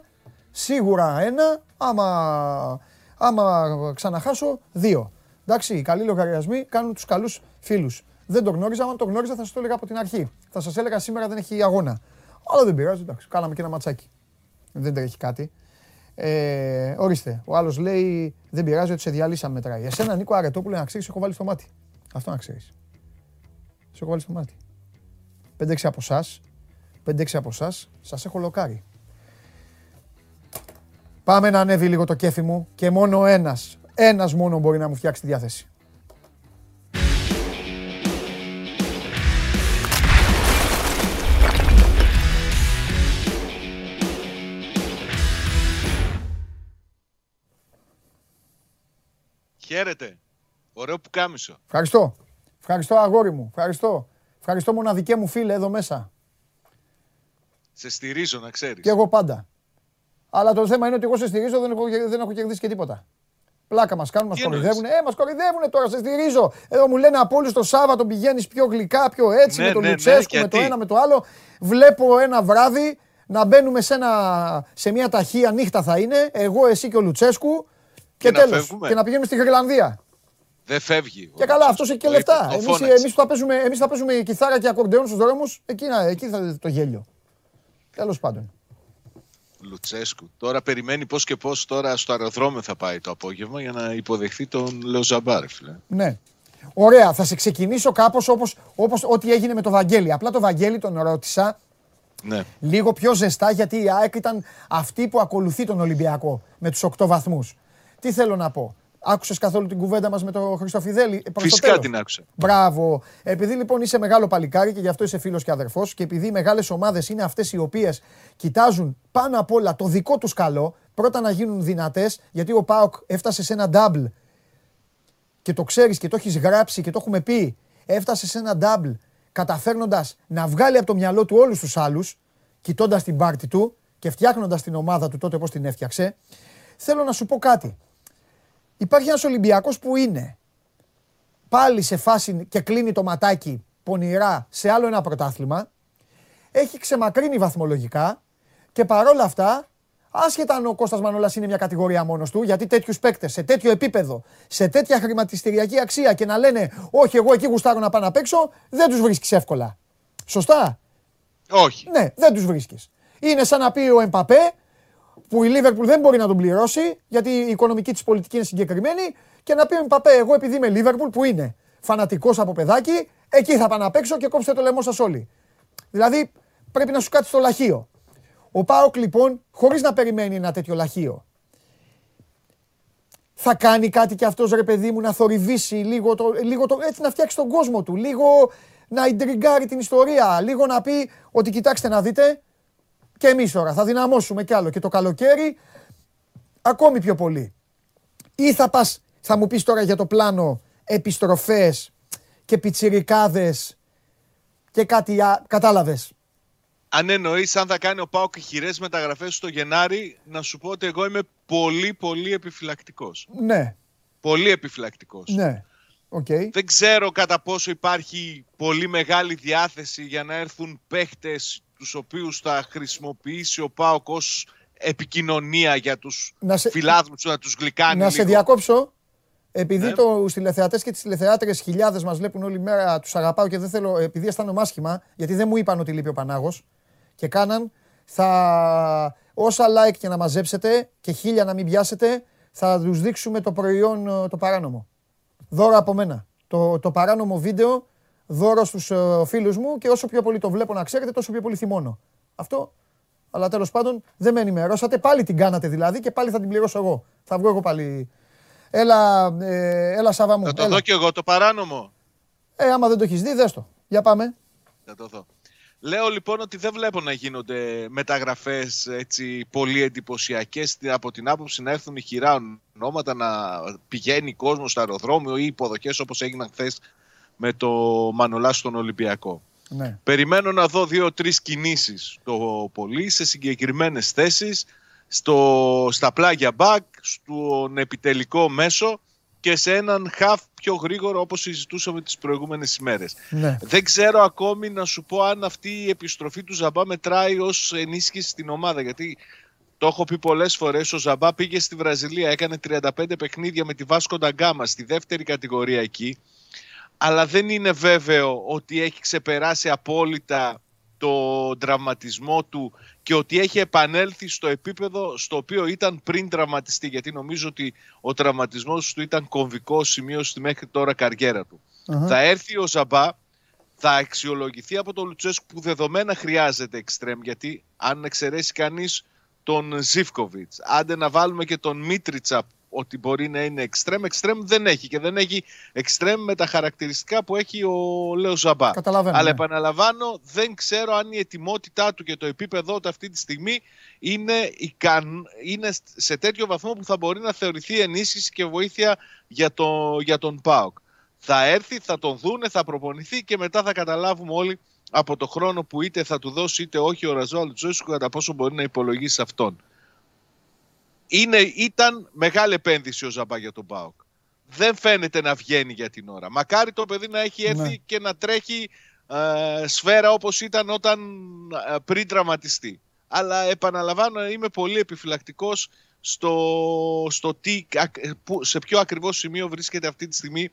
[SPEAKER 1] σίγουρα ένα. Άμα, άμα ξαναχάσω, δύο. Εντάξει, οι καλοί λογαριασμοί κάνουν τους καλούς φίλους. Δεν το γνώριζα, αν το γνώριζα θα σας το έλεγα από την αρχή. Θα σας έλεγα σήμερα δεν έχει αγώνα. Αλλά δεν πειράζει, εντάξει, κάναμε και ένα ματσάκι. Δεν τρέχει κάτι. Ε, ορίστε, ο άλλος λέει: Δεν πειράζει ότι σε διαλύσαμε μετράει. Εσένα, Νίκο Αρετόπουλο, να ξέρεις, έχω βάλει στο μάτι. Αυτό να ξέρεις. Σε έχω βάλει στο μάτι. 5-6 από εσάς, 5-6 από εσάς, σας έχω λοκάρει. Πάμε να ανέβει λίγο το κέφι μου και μόνο ένας, ένας μόνο μπορεί να μου φτιάξει τη διάθεση.
[SPEAKER 9] Χαίρετε. Ωραίο που κάμισο.
[SPEAKER 1] Ευχαριστώ. Ευχαριστώ αγόρι μου. Ευχαριστώ. Ευχαριστώ μοναδικέ μου φίλε εδώ μέσα.
[SPEAKER 9] Σε στηρίζω να ξέρεις.
[SPEAKER 1] Και εγώ πάντα. Αλλά το θέμα είναι ότι εγώ σε στηρίζω, δεν έχω, δεν έχω κερδίσει και τίποτα. Πλάκα μας κάνουν, μας κοροϊδεύουν. Ε, μας κοροϊδεύουν τώρα, σε στηρίζω. Εδώ μου λένε από όλους το Σάββατο πηγαίνεις πιο γλυκά, πιο έτσι,
[SPEAKER 9] Ναι,
[SPEAKER 1] με τον
[SPEAKER 9] ναι, ναι,
[SPEAKER 1] Λουτσέσκου, με το
[SPEAKER 9] γιατί;
[SPEAKER 1] ένα, με το άλλο. Βλέπω ένα βράδυ να μπαίνουμε σε, ένα, σε μια ταχεία νύχτα θα είναι, εγώ, εσύ και ο Λουτσέσκου. Και,
[SPEAKER 9] Και να
[SPEAKER 1] τέλος.
[SPEAKER 9] φεύγουμε.
[SPEAKER 1] Και να πηγαίνουμε στη Γρυλανδία.
[SPEAKER 9] Δεν φεύγει.
[SPEAKER 1] Και καλά, αυτός έχει και
[SPEAKER 9] Το
[SPEAKER 1] λεφτά.
[SPEAKER 9] είπε, το
[SPEAKER 1] Εμείς
[SPEAKER 9] φώναξε.
[SPEAKER 1] εμείς που θα παίζουμε, εμείς θα παίζουμε κιθάρα και ακορντεόν στους δρόμους, εκεί, να- εκεί θα δείτε το γέλιο. Τέλος πάντων.
[SPEAKER 9] Λουτσέσκου. Τώρα περιμένει πώς και πώς τώρα στο αεροδρόμιο θα πάει το απόγευμα για να υποδεχθεί τον Λεοζαμπάρ, φίλε.
[SPEAKER 1] Ναι. Ωραία, θα σε ξεκινήσω κάπως όπως όπως ό,τι έγινε με το Βαγγέλη. Απλά το Βαγγέλη τον ρώτησα
[SPEAKER 9] Ναι.
[SPEAKER 1] λίγο πιο ζεστά γιατί η ΑΕΚ ήταν αυτή που ακολουθεί τον Ολυμπιακό με τους 8 βαθμούς. Τι θέλω να πω. Άκουσες καθόλου την κουβέντα μας με τον Χριστοφιδέλη. προς το
[SPEAKER 9] Φυσικά
[SPEAKER 1] τέλος;
[SPEAKER 9] την άκουσα.
[SPEAKER 1] Μπράβο. Επειδή λοιπόν είσαι μεγάλο παλικάρι και γι' αυτό είσαι φίλος και αδερφός και επειδή οι μεγάλες ομάδες είναι αυτές οι οποίες κοιτάζουν πάνω απ' όλα το δικό τους καλό, πρώτα να γίνουν δυνατές, γιατί ο Πάοκ έφτασε σε ένα double και το ξέρεις και το έχεις γράψει και το έχουμε πει, έφτασε σε ένα double καταφέρνοντας να βγάλει από το μυαλό του όλους τους άλλους, κοιτώντας την πάρτη του και φτιάχνοντας την ομάδα του τότε πώ την έφτιαξε. Θέλω να σου πω κάτι. Υπάρχει ένας Ολυμπιακός που είναι πάλι σε φάση και κλείνει το ματάκι πονηρά σε άλλο ένα πρωτάθλημα. Έχει ξεμακρύνει βαθμολογικά και παρόλα αυτά, άσχετα αν ο Κώστας Μανολάς είναι μια κατηγορία μόνος του, γιατί τέτοιους παίκτες σε τέτοιο επίπεδο, σε τέτοια χρηματιστηριακή αξία και να λένε Όχι, εγώ εκεί γουστάρω να πάω να παίξω, δεν τους βρίσκεις εύκολα. Σωστά;
[SPEAKER 9] Όχι.
[SPEAKER 1] Ναι, δεν τους βρίσκεις. Είναι σαν να πει ο Εμπαπέ, που η Λίβερπουλ δεν μπορεί να τον πληρώσει, γιατί η οικονομική της πολιτική είναι συγκεκριμένη, και να πει ο Εμπαπέ, εγώ επειδή είμαι Λίβερπουλ, που είναι φανατικός από παιδάκι, εκεί θα πάω να παίξω και κόψτε το λαιμό σας όλοι. Δηλαδή πρέπει να σου κάτσει το λαχείο. Ο Πάοκ λοιπόν, χωρίς να περιμένει ένα τέτοιο λαχείο, θα κάνει κάτι κι αυτός ρε παιδί μου να θορυβήσει λίγο, το, λίγο το, έτσι να φτιάξει τον κόσμο του, λίγο να ιντριγκάρει την ιστορία, λίγο να πει ότι κοιτάξτε να δείτε και εμείς τώρα θα δυναμώσουμε κι άλλο και το καλοκαίρι ακόμη πιο πολύ. Ή θα πας, θα μου πεις τώρα για το πλάνο επιστροφές και πιτσιρικάδες και κάτι, α- κατάλαβες.
[SPEAKER 9] Αν εννοείς αν θα κάνει ο Πάοκ χειρές μεταγραφές στο Γενάρη, να σου πω ότι εγώ είμαι πολύ πολύ επιφυλακτικός.
[SPEAKER 1] Ναι,
[SPEAKER 9] Πολύ επιφυλακτικός.
[SPEAKER 1] ναι, οκ.
[SPEAKER 9] Δεν ξέρω κατά πόσο υπάρχει πολύ μεγάλη διάθεση για να έρθουν παίχτες τους οποίους θα χρησιμοποιήσει ο ΠΑΟΚ ως επικοινωνία για τους
[SPEAKER 1] Να σε-
[SPEAKER 9] φιλάθλους του, να τους γλυκάνει
[SPEAKER 1] Να σε
[SPEAKER 9] λίγο.
[SPEAKER 1] διακόψω. Επειδή
[SPEAKER 9] Ναι.
[SPEAKER 1] τους τηλεθεατές και τις τηλεθεάτριες χιλιάδες μας βλέπουν όλη μέρα, τους αγαπάω και δεν θέλω, επειδή αισθάνομαι άσχημα, γιατί δεν μου είπαν ότι λείπει ο Πανάγος και κάναν, θα. Όσα like και να μαζέψετε και χίλια να μην πιάσετε, θα τους δείξουμε το προϊόν ε, το παράνομο. Δώρο από μένα. Το, το παράνομο βίντεο δώρο στους φίλους μου και όσο πιο πολύ το βλέπω να ξέρετε, τόσο πιο πολύ θυμώνω. Αυτό. Αλλά τέλος πάντων δεν με ενημερώσατε. Πάλι την κάνατε δηλαδή και πάλι θα την πληρώσω εγώ. Θα βγω εγώ πάλι. Έλα, ε, έλα Σάβα μου.
[SPEAKER 9] Θα το
[SPEAKER 1] έλα.
[SPEAKER 9] δω και εγώ το παράνομο.
[SPEAKER 1] Ε, άμα δεν το έχεις δει, δες το. Για πάμε.
[SPEAKER 9] Θα το δω. Λέω λοιπόν ότι δεν βλέπω να γίνονται μεταγραφές έτσι πολύ εντυπωσιακές από την άποψη να έρθουν ηχηρά ονόματα, να πηγαίνει κόσμος στο αεροδρόμιο ή υποδοχές όπως έγιναν χθες με το Μανολάς στον Ολυμπιακό.
[SPEAKER 1] Ναι.
[SPEAKER 9] Περιμένω να δω δύο-τρεις κινήσεις το πολύ σε συγκεκριμένες θέσεις, στο, στα πλάγια μπακ, στον επιτελικό μέσο και σε έναν χαφ πιο γρήγορο όπως συζητούσαμε τις προηγούμενες ημέρες.
[SPEAKER 1] ναι.
[SPEAKER 9] Δεν ξέρω ακόμη να σου πω αν αυτή η επιστροφή του Ζαμπά μετράει ως ενίσχυση στην ομάδα γιατί το έχω πει πολλές φορές, ο Ζαμπά πήγε στη Βραζιλία, έκανε 35 παιχνίδια με τη Βάσκο Νταγκάμα στη δεύτερη κατηγορία εκεί αλλά δεν είναι βέβαιο ότι έχει ξεπεράσει απόλυτα το τραυματισμό του και ότι έχει επανέλθει στο επίπεδο στο οποίο ήταν πριν τραυματιστεί γιατί νομίζω ότι ο τραυματισμός του ήταν κομβικό σημείο στη μέχρι τώρα καριέρα του.
[SPEAKER 1] Αχα.
[SPEAKER 9] Θα έρθει ο Ζαμπά, θα αξιολογηθεί από τον Λουτσέσκου που δεδομένα χρειάζεται εξτρέμ γιατί αν εξαιρέσει κανείς τον Ζίφκοβιτς, άντε να βάλουμε και τον Μίτριτσα ότι μπορεί να είναι εξτρέμ, εξτρέμ δεν έχει και δεν έχει εξτρέμ με τα χαρακτηριστικά που έχει ο Λέος Ζαμπά.
[SPEAKER 1] Καταλαβαίνω.
[SPEAKER 9] Αλλά
[SPEAKER 1] ναι.
[SPEAKER 9] επαναλαμβάνω, δεν ξέρω αν η ετοιμότητά του και το επίπεδό του αυτή τη στιγμή είναι, ικαν... είναι σε τέτοιο βαθμό που θα μπορεί να θεωρηθεί ενίσχυση και βοήθεια για, το... για τον ΠΑΟΚ. Θα έρθει, θα τον δούνε, θα προπονηθεί και μετά θα καταλάβουμε όλοι από το χρόνο που είτε θα του δώσει είτε όχι ο Ραζόλ Τζόσκου κατά πόσο μπορεί να υπολογίσει αυτόν. Είναι, ήταν μεγάλη επένδυση ο Ζαμπά για τον ΠΑΟΚ. Δεν φαίνεται να βγαίνει για την ώρα. Μακάρι το παιδί να έχει έρθει
[SPEAKER 1] Ναι.
[SPEAKER 9] και να τρέχει ε, σφαίρα όπως ήταν όταν ε, πριν τραυματιστεί. Αλλά επαναλαμβάνω είμαι πολύ επιφυλακτικός στο, στο τι, ακ- που- σε ποιο ακριβώς σημείο βρίσκεται αυτή τη στιγμή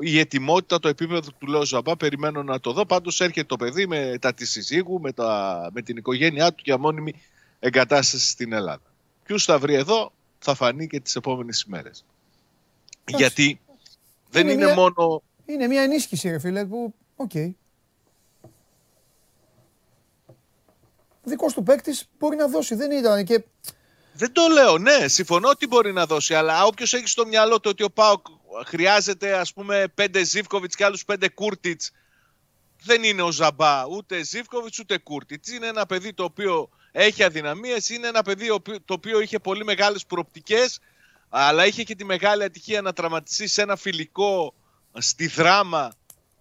[SPEAKER 9] η ετοιμότητα, το επίπεδο του Λέο Ζαμπά. Περιμένω να το δω. Πάντως έρχεται το παιδί με τα της συζύγου, με, τα, με την οικογένειά του για μόνιμη εγκατάσταση στην Ελλάδα. Ποιους θα βρει εδώ θα φανεί και τις επόμενες ημέρες. Γιατί δεν
[SPEAKER 1] Είναι
[SPEAKER 9] είναι,
[SPEAKER 1] μια-
[SPEAKER 9] μόνο
[SPEAKER 1] Είναι μια ενίσχυση, ρε φίλε, που. Οκ. Δικός του παίκτης μπορεί να δώσει. Δεν ήταν και.
[SPEAKER 9] Δεν το λέω, ναι, συμφωνώ ότι μπορεί να δώσει, αλλά όποιος έχει στο μυαλό του ότι ο Πάοκ χρειάζεται ας πούμε πέντε Ζίβκοβιτς και άλλους πέντε Κούρτιτς, δεν είναι ο Ζαμπά, ούτε Ζίβκοβιτς ούτε Κούρτιτς. Είναι ένα παιδί το οποίο έχει αδυναμίες, είναι ένα παιδί ο οποίο- το οποίο είχε πολύ μεγάλες προοπτικές, αλλά είχε και τη μεγάλη ατυχία να τραυματιστεί σε ένα φιλικό στη δράμα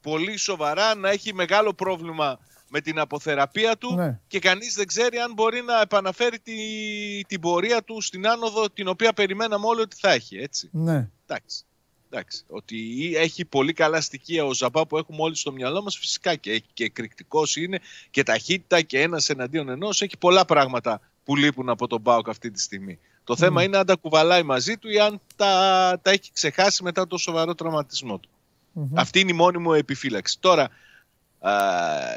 [SPEAKER 9] πολύ σοβαρά, να έχει μεγάλο πρόβλημα με την αποθεραπεία του
[SPEAKER 1] Ναι.
[SPEAKER 9] και κανείς δεν ξέρει αν μπορεί να επαναφέρει τη, την πορεία του στην άνοδο την οποία περιμέναμε όλοι ότι θα έχει, έτσι.
[SPEAKER 1] Ναι.
[SPEAKER 9] Εντάξει. Εντάξει. Ότι έχει πολύ καλά στοιχεία ο Ζαμπά που έχουμε όλοι στο μυαλό μας φυσικά και έχει και εκρηκτικός είναι και ταχύτητα και ένας εναντίον ενός έχει πολλά πράγματα που λείπουν από τον Μπάουκ αυτή τη στιγμή. Το θέμα είναι αν τα κουβαλάει μαζί του ή αν τα, τα έχει ξεχάσει μετά το σοβαρό τραυματισμό του. Αυτή είναι η μόνη μου επιφύλαξη. Τώρα, α,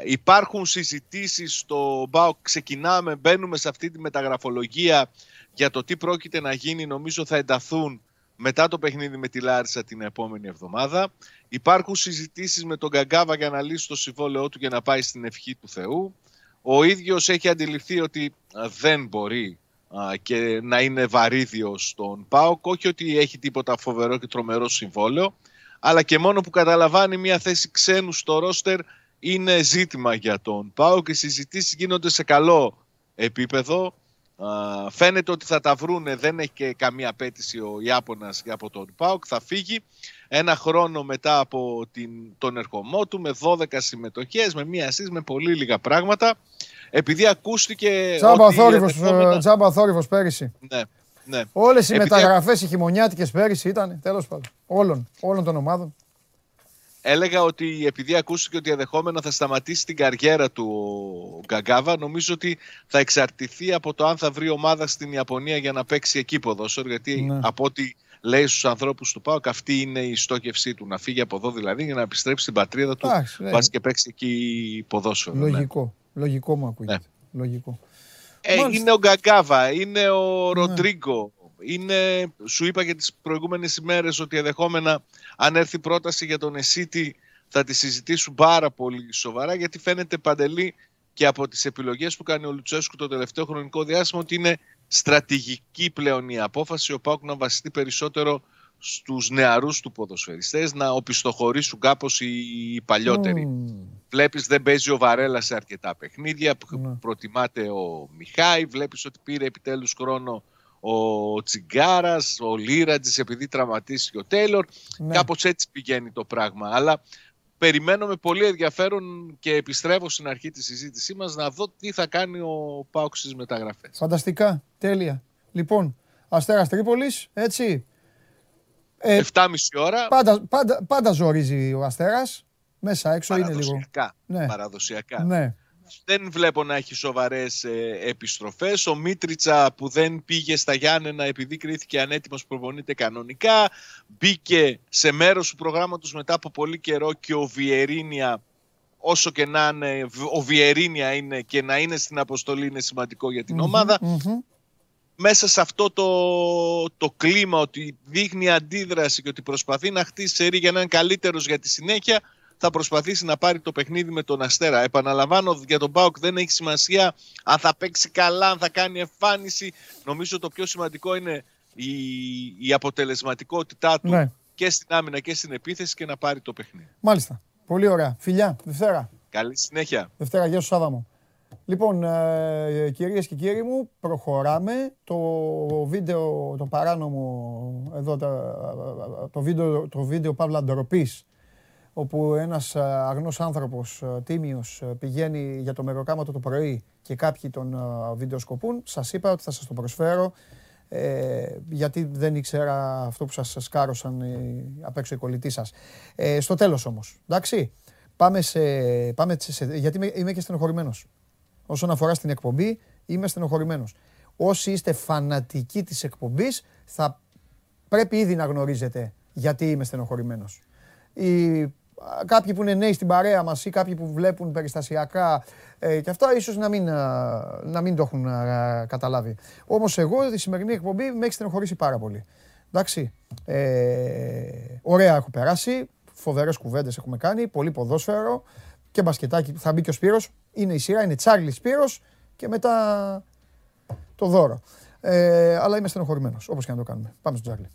[SPEAKER 9] υπάρχουν συζητήσεις στο ΜΠΑΟΚ, ξεκινάμε, μπαίνουμε σε αυτή τη μεταγραφολογία για το τι πρόκειται να γίνει, νομίζω θα ενταθούν μετά το παιχνίδι με τη Λάρισα την επόμενη εβδομάδα. Υπάρχουν συζητήσεις με τον Γκαγκάβα για να λύσει το συμβόλαιό του για να πάει στην ευχή του Θεού. Ο ίδιος έχει αντιληφθεί ότι α, δεν μπορεί α, και να είναι βαρύδιος στον ΠΑΟΚ, όχι ότι έχει τίποτα φοβερό και τρομερό συμβόλαιο, αλλά και μόνο που καταλαμβάνει μια θέση ξένου στο ρόστερ είναι ζήτημα για τον ΠΑΟΚ και οι συζητήσεις γίνονται σε καλό επίπεδο. Α, φαίνεται ότι θα τα βρούνε, δεν έχει και καμία απέτηση ο Ιάπωνας από τον ΠΑΟΚ, θα φύγει ένα χρόνο μετά από την, τον ερχομό του με 12 συμμετοχές, με μία assist, με πολύ λίγα πράγματα. Επειδή ακούστηκε
[SPEAKER 1] Τζάμπα
[SPEAKER 9] ότι
[SPEAKER 1] θόρυβος,
[SPEAKER 9] ενδεχόμενα-
[SPEAKER 1] ε, τζάμπα θόρυβος πέρυσι.
[SPEAKER 9] Ναι, ναι.
[SPEAKER 1] Όλες οι
[SPEAKER 9] Επειδή
[SPEAKER 1] μεταγραφές οι χειμωνιάτικες πέρυσι ήταν, τέλος πάντων. Όλων, όλων των ομάδων.
[SPEAKER 9] Έλεγα ότι επειδή ακούστηκε ότι ενδεχόμενα θα σταματήσει την καριέρα του ο Γκαγκάβα, νομίζω ότι θα εξαρτηθεί από το αν θα βρει ομάδα στην Ιαπωνία για να παίξει εκεί ποδόσφαιρο. Γιατί
[SPEAKER 1] Ναι.
[SPEAKER 9] από ό,τι λέει στους ανθρώπους του ΠΑΟΚ, αυτή είναι η στόχευσή του. Να φύγει από εδώ δηλαδή για να επιστρέψει στην πατρίδα του.
[SPEAKER 1] Εντάξει, ναι.
[SPEAKER 9] Βάσει και παίξει εκεί ποδόσφαιρο. ναι.
[SPEAKER 1] Λογικό. Λογικό μου ακούγεται. Λογικό.
[SPEAKER 9] Ε,
[SPEAKER 1] Μάλιστα. Ναι.
[SPEAKER 9] είναι ο Γκαγκάβα, είναι ο Ροντρίγκο. Είναι, σου είπα και τις προηγούμενες ημέρες ότι ενδεχόμενα αν έρθει πρόταση για τον Εσίτη θα τη συζητήσουν πάρα πολύ σοβαρά γιατί φαίνεται παντελή και από τις επιλογές που κάνει ο Λουτσέσκου το τελευταίο χρονικό διάστημα ότι είναι στρατηγική πλέον η απόφαση ο Πάουκ να βασιστεί περισσότερο στους νεαρούς του ποδοσφαιριστές να οπισθοχωρήσουν κάπως οι, οι παλιότεροι. Βλέπεις δεν παίζει ο Βαρέλα σε αρκετά παιχνίδια,
[SPEAKER 1] Ναι.
[SPEAKER 9] προτιμάται ο Μιχάη, βλέπεις ότι πήρε επιτέλους χρόνο ο Τσιγκάρας, ο Λίρατζης επειδή τραυματίστηκε ο Τέιλορ.
[SPEAKER 1] Ναι.
[SPEAKER 9] Κάπως έτσι πηγαίνει το πράγμα. Αλλά περιμένω με πολύ ενδιαφέρον και επιστρέφω στην αρχή της συζήτησής μας να δω τι θα κάνει ο Πάουξ στις μεταγραφές.
[SPEAKER 1] Φανταστικά. Τέλεια. Λοιπόν, Αστέρας Τρίπολης, έτσι. Ε,
[SPEAKER 9] 7.30 ώρα,
[SPEAKER 1] πάντα, πάντα, πάντα ζορίζει ο Αστέρας. Μέσα έξω είναι λίγο.
[SPEAKER 9] παραδοσιακά.
[SPEAKER 1] Ναι.
[SPEAKER 9] παραδοσιακά.
[SPEAKER 1] Ναι.
[SPEAKER 9] Δεν βλέπω να έχει σοβαρές ε, επιστροφές. Ο Μίτριτσα που δεν πήγε στα Γιάννενα επειδή κρίθηκε ανέτοιμος προπονείται κανονικά. Μπήκε σε μέρος του προγράμματος μετά από πολύ καιρό και ο Βιερίνια όσο και να είναι, ο Βιερίνια είναι και να είναι στην αποστολή είναι σημαντικό για την ομάδα.
[SPEAKER 1] Μμμ.
[SPEAKER 9] Μέσα σε αυτό το, το κλίμα ότι δείχνει αντίδραση και ότι προσπαθεί να χτίσει σερί για να είναι καλύτερος για τη συνέχεια θα προσπαθήσει να πάρει το παιχνίδι με τον Αστέρα. Επαναλαμβάνω, για τον Πάοκ δεν έχει σημασία αν θα παίξει καλά, αν θα κάνει εμφάνιση. Νομίζω το πιο σημαντικό είναι η, η αποτελεσματικότητά του ναι. και στην άμυνα και στην επίθεση και να πάρει το παιχνίδι.
[SPEAKER 1] Μάλιστα. Πολύ ωραία. Φιλιά, Δευτέρα.
[SPEAKER 9] Καλή συνέχεια.
[SPEAKER 1] Δευτέρα, γεια σου Σάβα μου. Λοιπόν, ε, κυρίες και κύριοι μου, προχωράμε. Το βίντεο, το παράνομο, εδώ, το βίντεο, το βίντεο Παύλα Ντροπής, όπου ένας ε, αγνός άνθρωπος, ε, τίμιος, ε, πηγαίνει για το μεροκάματο το πρωί και κάποιοι τον βιντεοσκοπούν, σας είπα ότι θα σας το προσφέρω, ε, γιατί δεν ήξερα αυτό που σας σκάρωσαν απ' έξω οι κολλητοί σας. Ε, στο τέλος όμως, εντάξει, πάμε σε, πάμε σε, γιατί είμαι, είμαι και στενοχωρημένος. Όσον αφορά στην εκπομπή, είμαι στενοχωρημένος. Όσοι είστε φανατικοί της εκπομπής, θα πρέπει ήδη να γνωρίζετε γιατί είμαι στενοχωρημένος. Κάποιοι που είναι νέοι στην παρέα μας ή κάποιοι που βλέπουν περιστασιακά ε, και αυτά ίσως να μην, να μην το έχουν καταλάβει. Όμως εγώ τη σημερινή εκπομπή με έχει στενοχωρήσει πάρα πολύ. Εντάξει, ε, ωραία έχω περάσει, φοβερές κουβέντες έχουμε κάνει, πολύ ποδόσφαιρο και μπασκετάκι. Θα μπει και ο Σπύρος. Είναι η σειρά, είναι Τσάρλι Σπύρος και μετά το δώρο. Ε, αλλά είμαι στενοχωρημένος, όπως και να το κάνουμε. Πάμε στο Τσάρλι.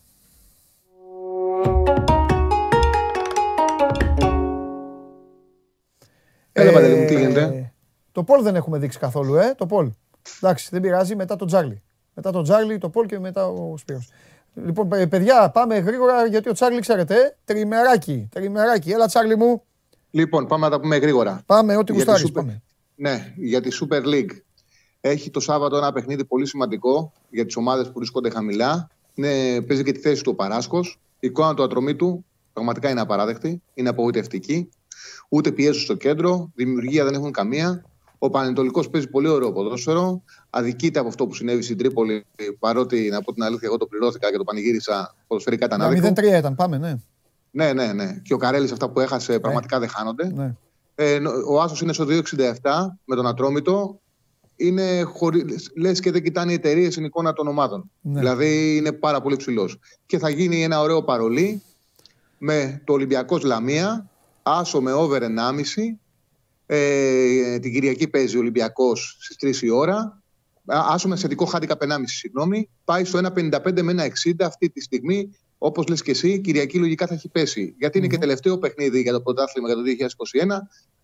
[SPEAKER 10] Έλα, Παντελή μου, τι γίνεται; Ε,
[SPEAKER 1] το Πολ δεν έχουμε δείξει καθόλου, ε, το Πολ. Εντάξει, δεν πειράζει, μετά το Τζάρλι. Μετά το Τζάρλι, το Πολ και μετά ο Σπύρος. Λοιπόν, παιδιά, πάμε γρήγορα γιατί ο Τσάρλι, ξέρετε, ε, τριμεράκι, τριμεράκι. Έλα, Τσάρλι μου.
[SPEAKER 10] Λοιπόν, πάμε να τα πούμε γρήγορα.
[SPEAKER 1] Πάμε, ό,τι γουστάρεις. Πάμε.
[SPEAKER 10] Ναι, για τη Super League. Έχει το Σάββατο ένα παιχνίδι πολύ σημαντικό για τις ομάδες που βρίσκονται χαμηλά. Είναι, παίζει και τη θέση του ο Παράσκος. Η εικόνα του ατρωμί του πραγματικά είναι απαράδεκτη. Είναι απογοητευτική. Ούτε πιέζουν στο κέντρο. Δημιουργία δεν έχουν καμία. Ο Πανετολικός παίζει πολύ ωραίο ποδόσφαιρο. Αδικείται από αυτό που συνέβη στην Τρίπολη. Παρότι, να πω την αλήθεια, εγώ το πληρώθηκα και το πανηγύρισα ποδοσφαιρικά ήταν άδικο.
[SPEAKER 1] 0-3 ήταν, πάμε, ναι.
[SPEAKER 10] Ναι, ναι, ναι. Και ο Καρέλης αυτά που έχασε ναι. πραγματικά δεν χάνονται. Ναι. Ε, ο Άσος είναι στο 2,67 με τον Ατρόμητο. Είναι χωρί... λες και δεν κοιτάνε οι εταιρείες στην εικόνα των ομάδων. Ναι. Δηλαδή είναι πάρα πολύ ψηλός. Και θα γίνει ένα ωραίο παρολί με το Ολυμπιακός Λαμία, Άσο με over 1,5. Ε, την Κυριακή παίζει ο Ολυμπιακός στις 3 η ώρα. Άσο με θετικό χάντικα 1,5, συγγνώμη. Πάει στο 1,55 με 1,60 αυτή τη στιγμή Όπως λες και εσύ, Κυριακή λογικά θα έχει πέσει. Γιατί είναι και τελευταίο παιχνίδι για το πρωτάθλημα για το 2021.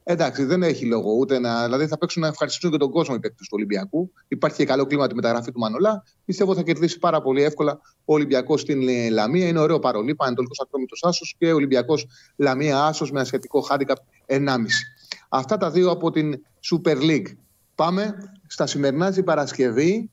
[SPEAKER 10] Εντάξει, δεν έχει λόγο ούτε να. Δηλαδή θα παίξουν να ευχαριστήσουν και τον κόσμο οι παίκτες του Ολυμπιακού. Υπάρχει και καλό κλίμα τη μεταγραφή του Μανολά. Πιστεύω θα κερδίσει πάρα πολύ εύκολα ο Ολυμπιακός στην ε, Λαμία. Είναι ωραίο παρολί. Πανετολικό Ατρόμητο Άσος και Ολυμπιακός Λαμία Άσος με ασιατικό χάντικα 1,5. Αυτά τα δύο από την Super League. Πάμε στα σημερινά την Παρασκευή.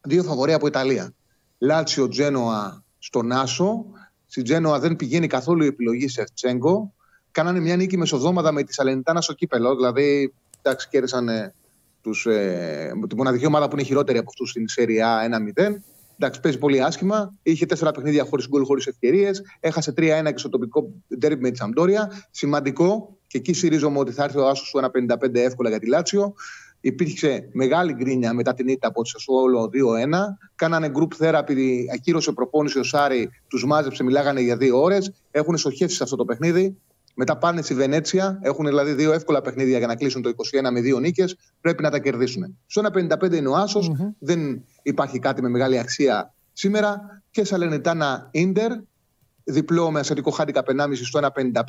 [SPEAKER 10] Δύο φαβορία από Ιταλία. Λάτσιο Τζένοα στον Άσο. Στην Τζένοα δεν πηγαίνει καθόλου η επιλογή σε Τσέγκο. Κάνανε μια νίκη μεσοδόματα με τη Σαλενιτάνα στο κύπελο. Δηλαδή, εντάξει, κέρδισαν ε, τους, ε, τη μοναδική ομάδα που είναι χειρότερη από αυτούς στην Σεριά 1-0. Εντάξει, παίζει πολύ άσχημα. Είχε τέσσερα παιχνίδια χωρίς γκολ, χωρίς ευκαιρίες. Έχασε 3-1 και στο τοπικό ντέρμπι με τη Σαμπτόρια. Σημαντικό. Και εκεί συρίζομαι ότι θα έρθει ο Άσος του 1-55 εύκολα για τη Λάτσιο. Υπήρξε μεγάλη γκρίνια μετά την ήττα από τη Σασουόλο 2-1. Κάνανε group therapy, ακύρωσε προπόνηση ο Σάρι, τους μάζεψε, μιλάγανε για δύο ώρες. Έχουν στοχεύσει σε αυτό το παιχνίδι. Μετά πάνε στη Βενέτσια. Έχουν δηλαδή δύο εύκολα παιχνίδια για να κλείσουν το 21 με δύο νίκες. Πρέπει να τα κερδίσουν. Στο 1,55 είναι ο ασο Δεν υπάρχει κάτι με μεγάλη αξία σήμερα. Και Σαλενιτάνα Ίντερ. Διπλό με ασιατικό χάντικα 1,5 στο 1,55.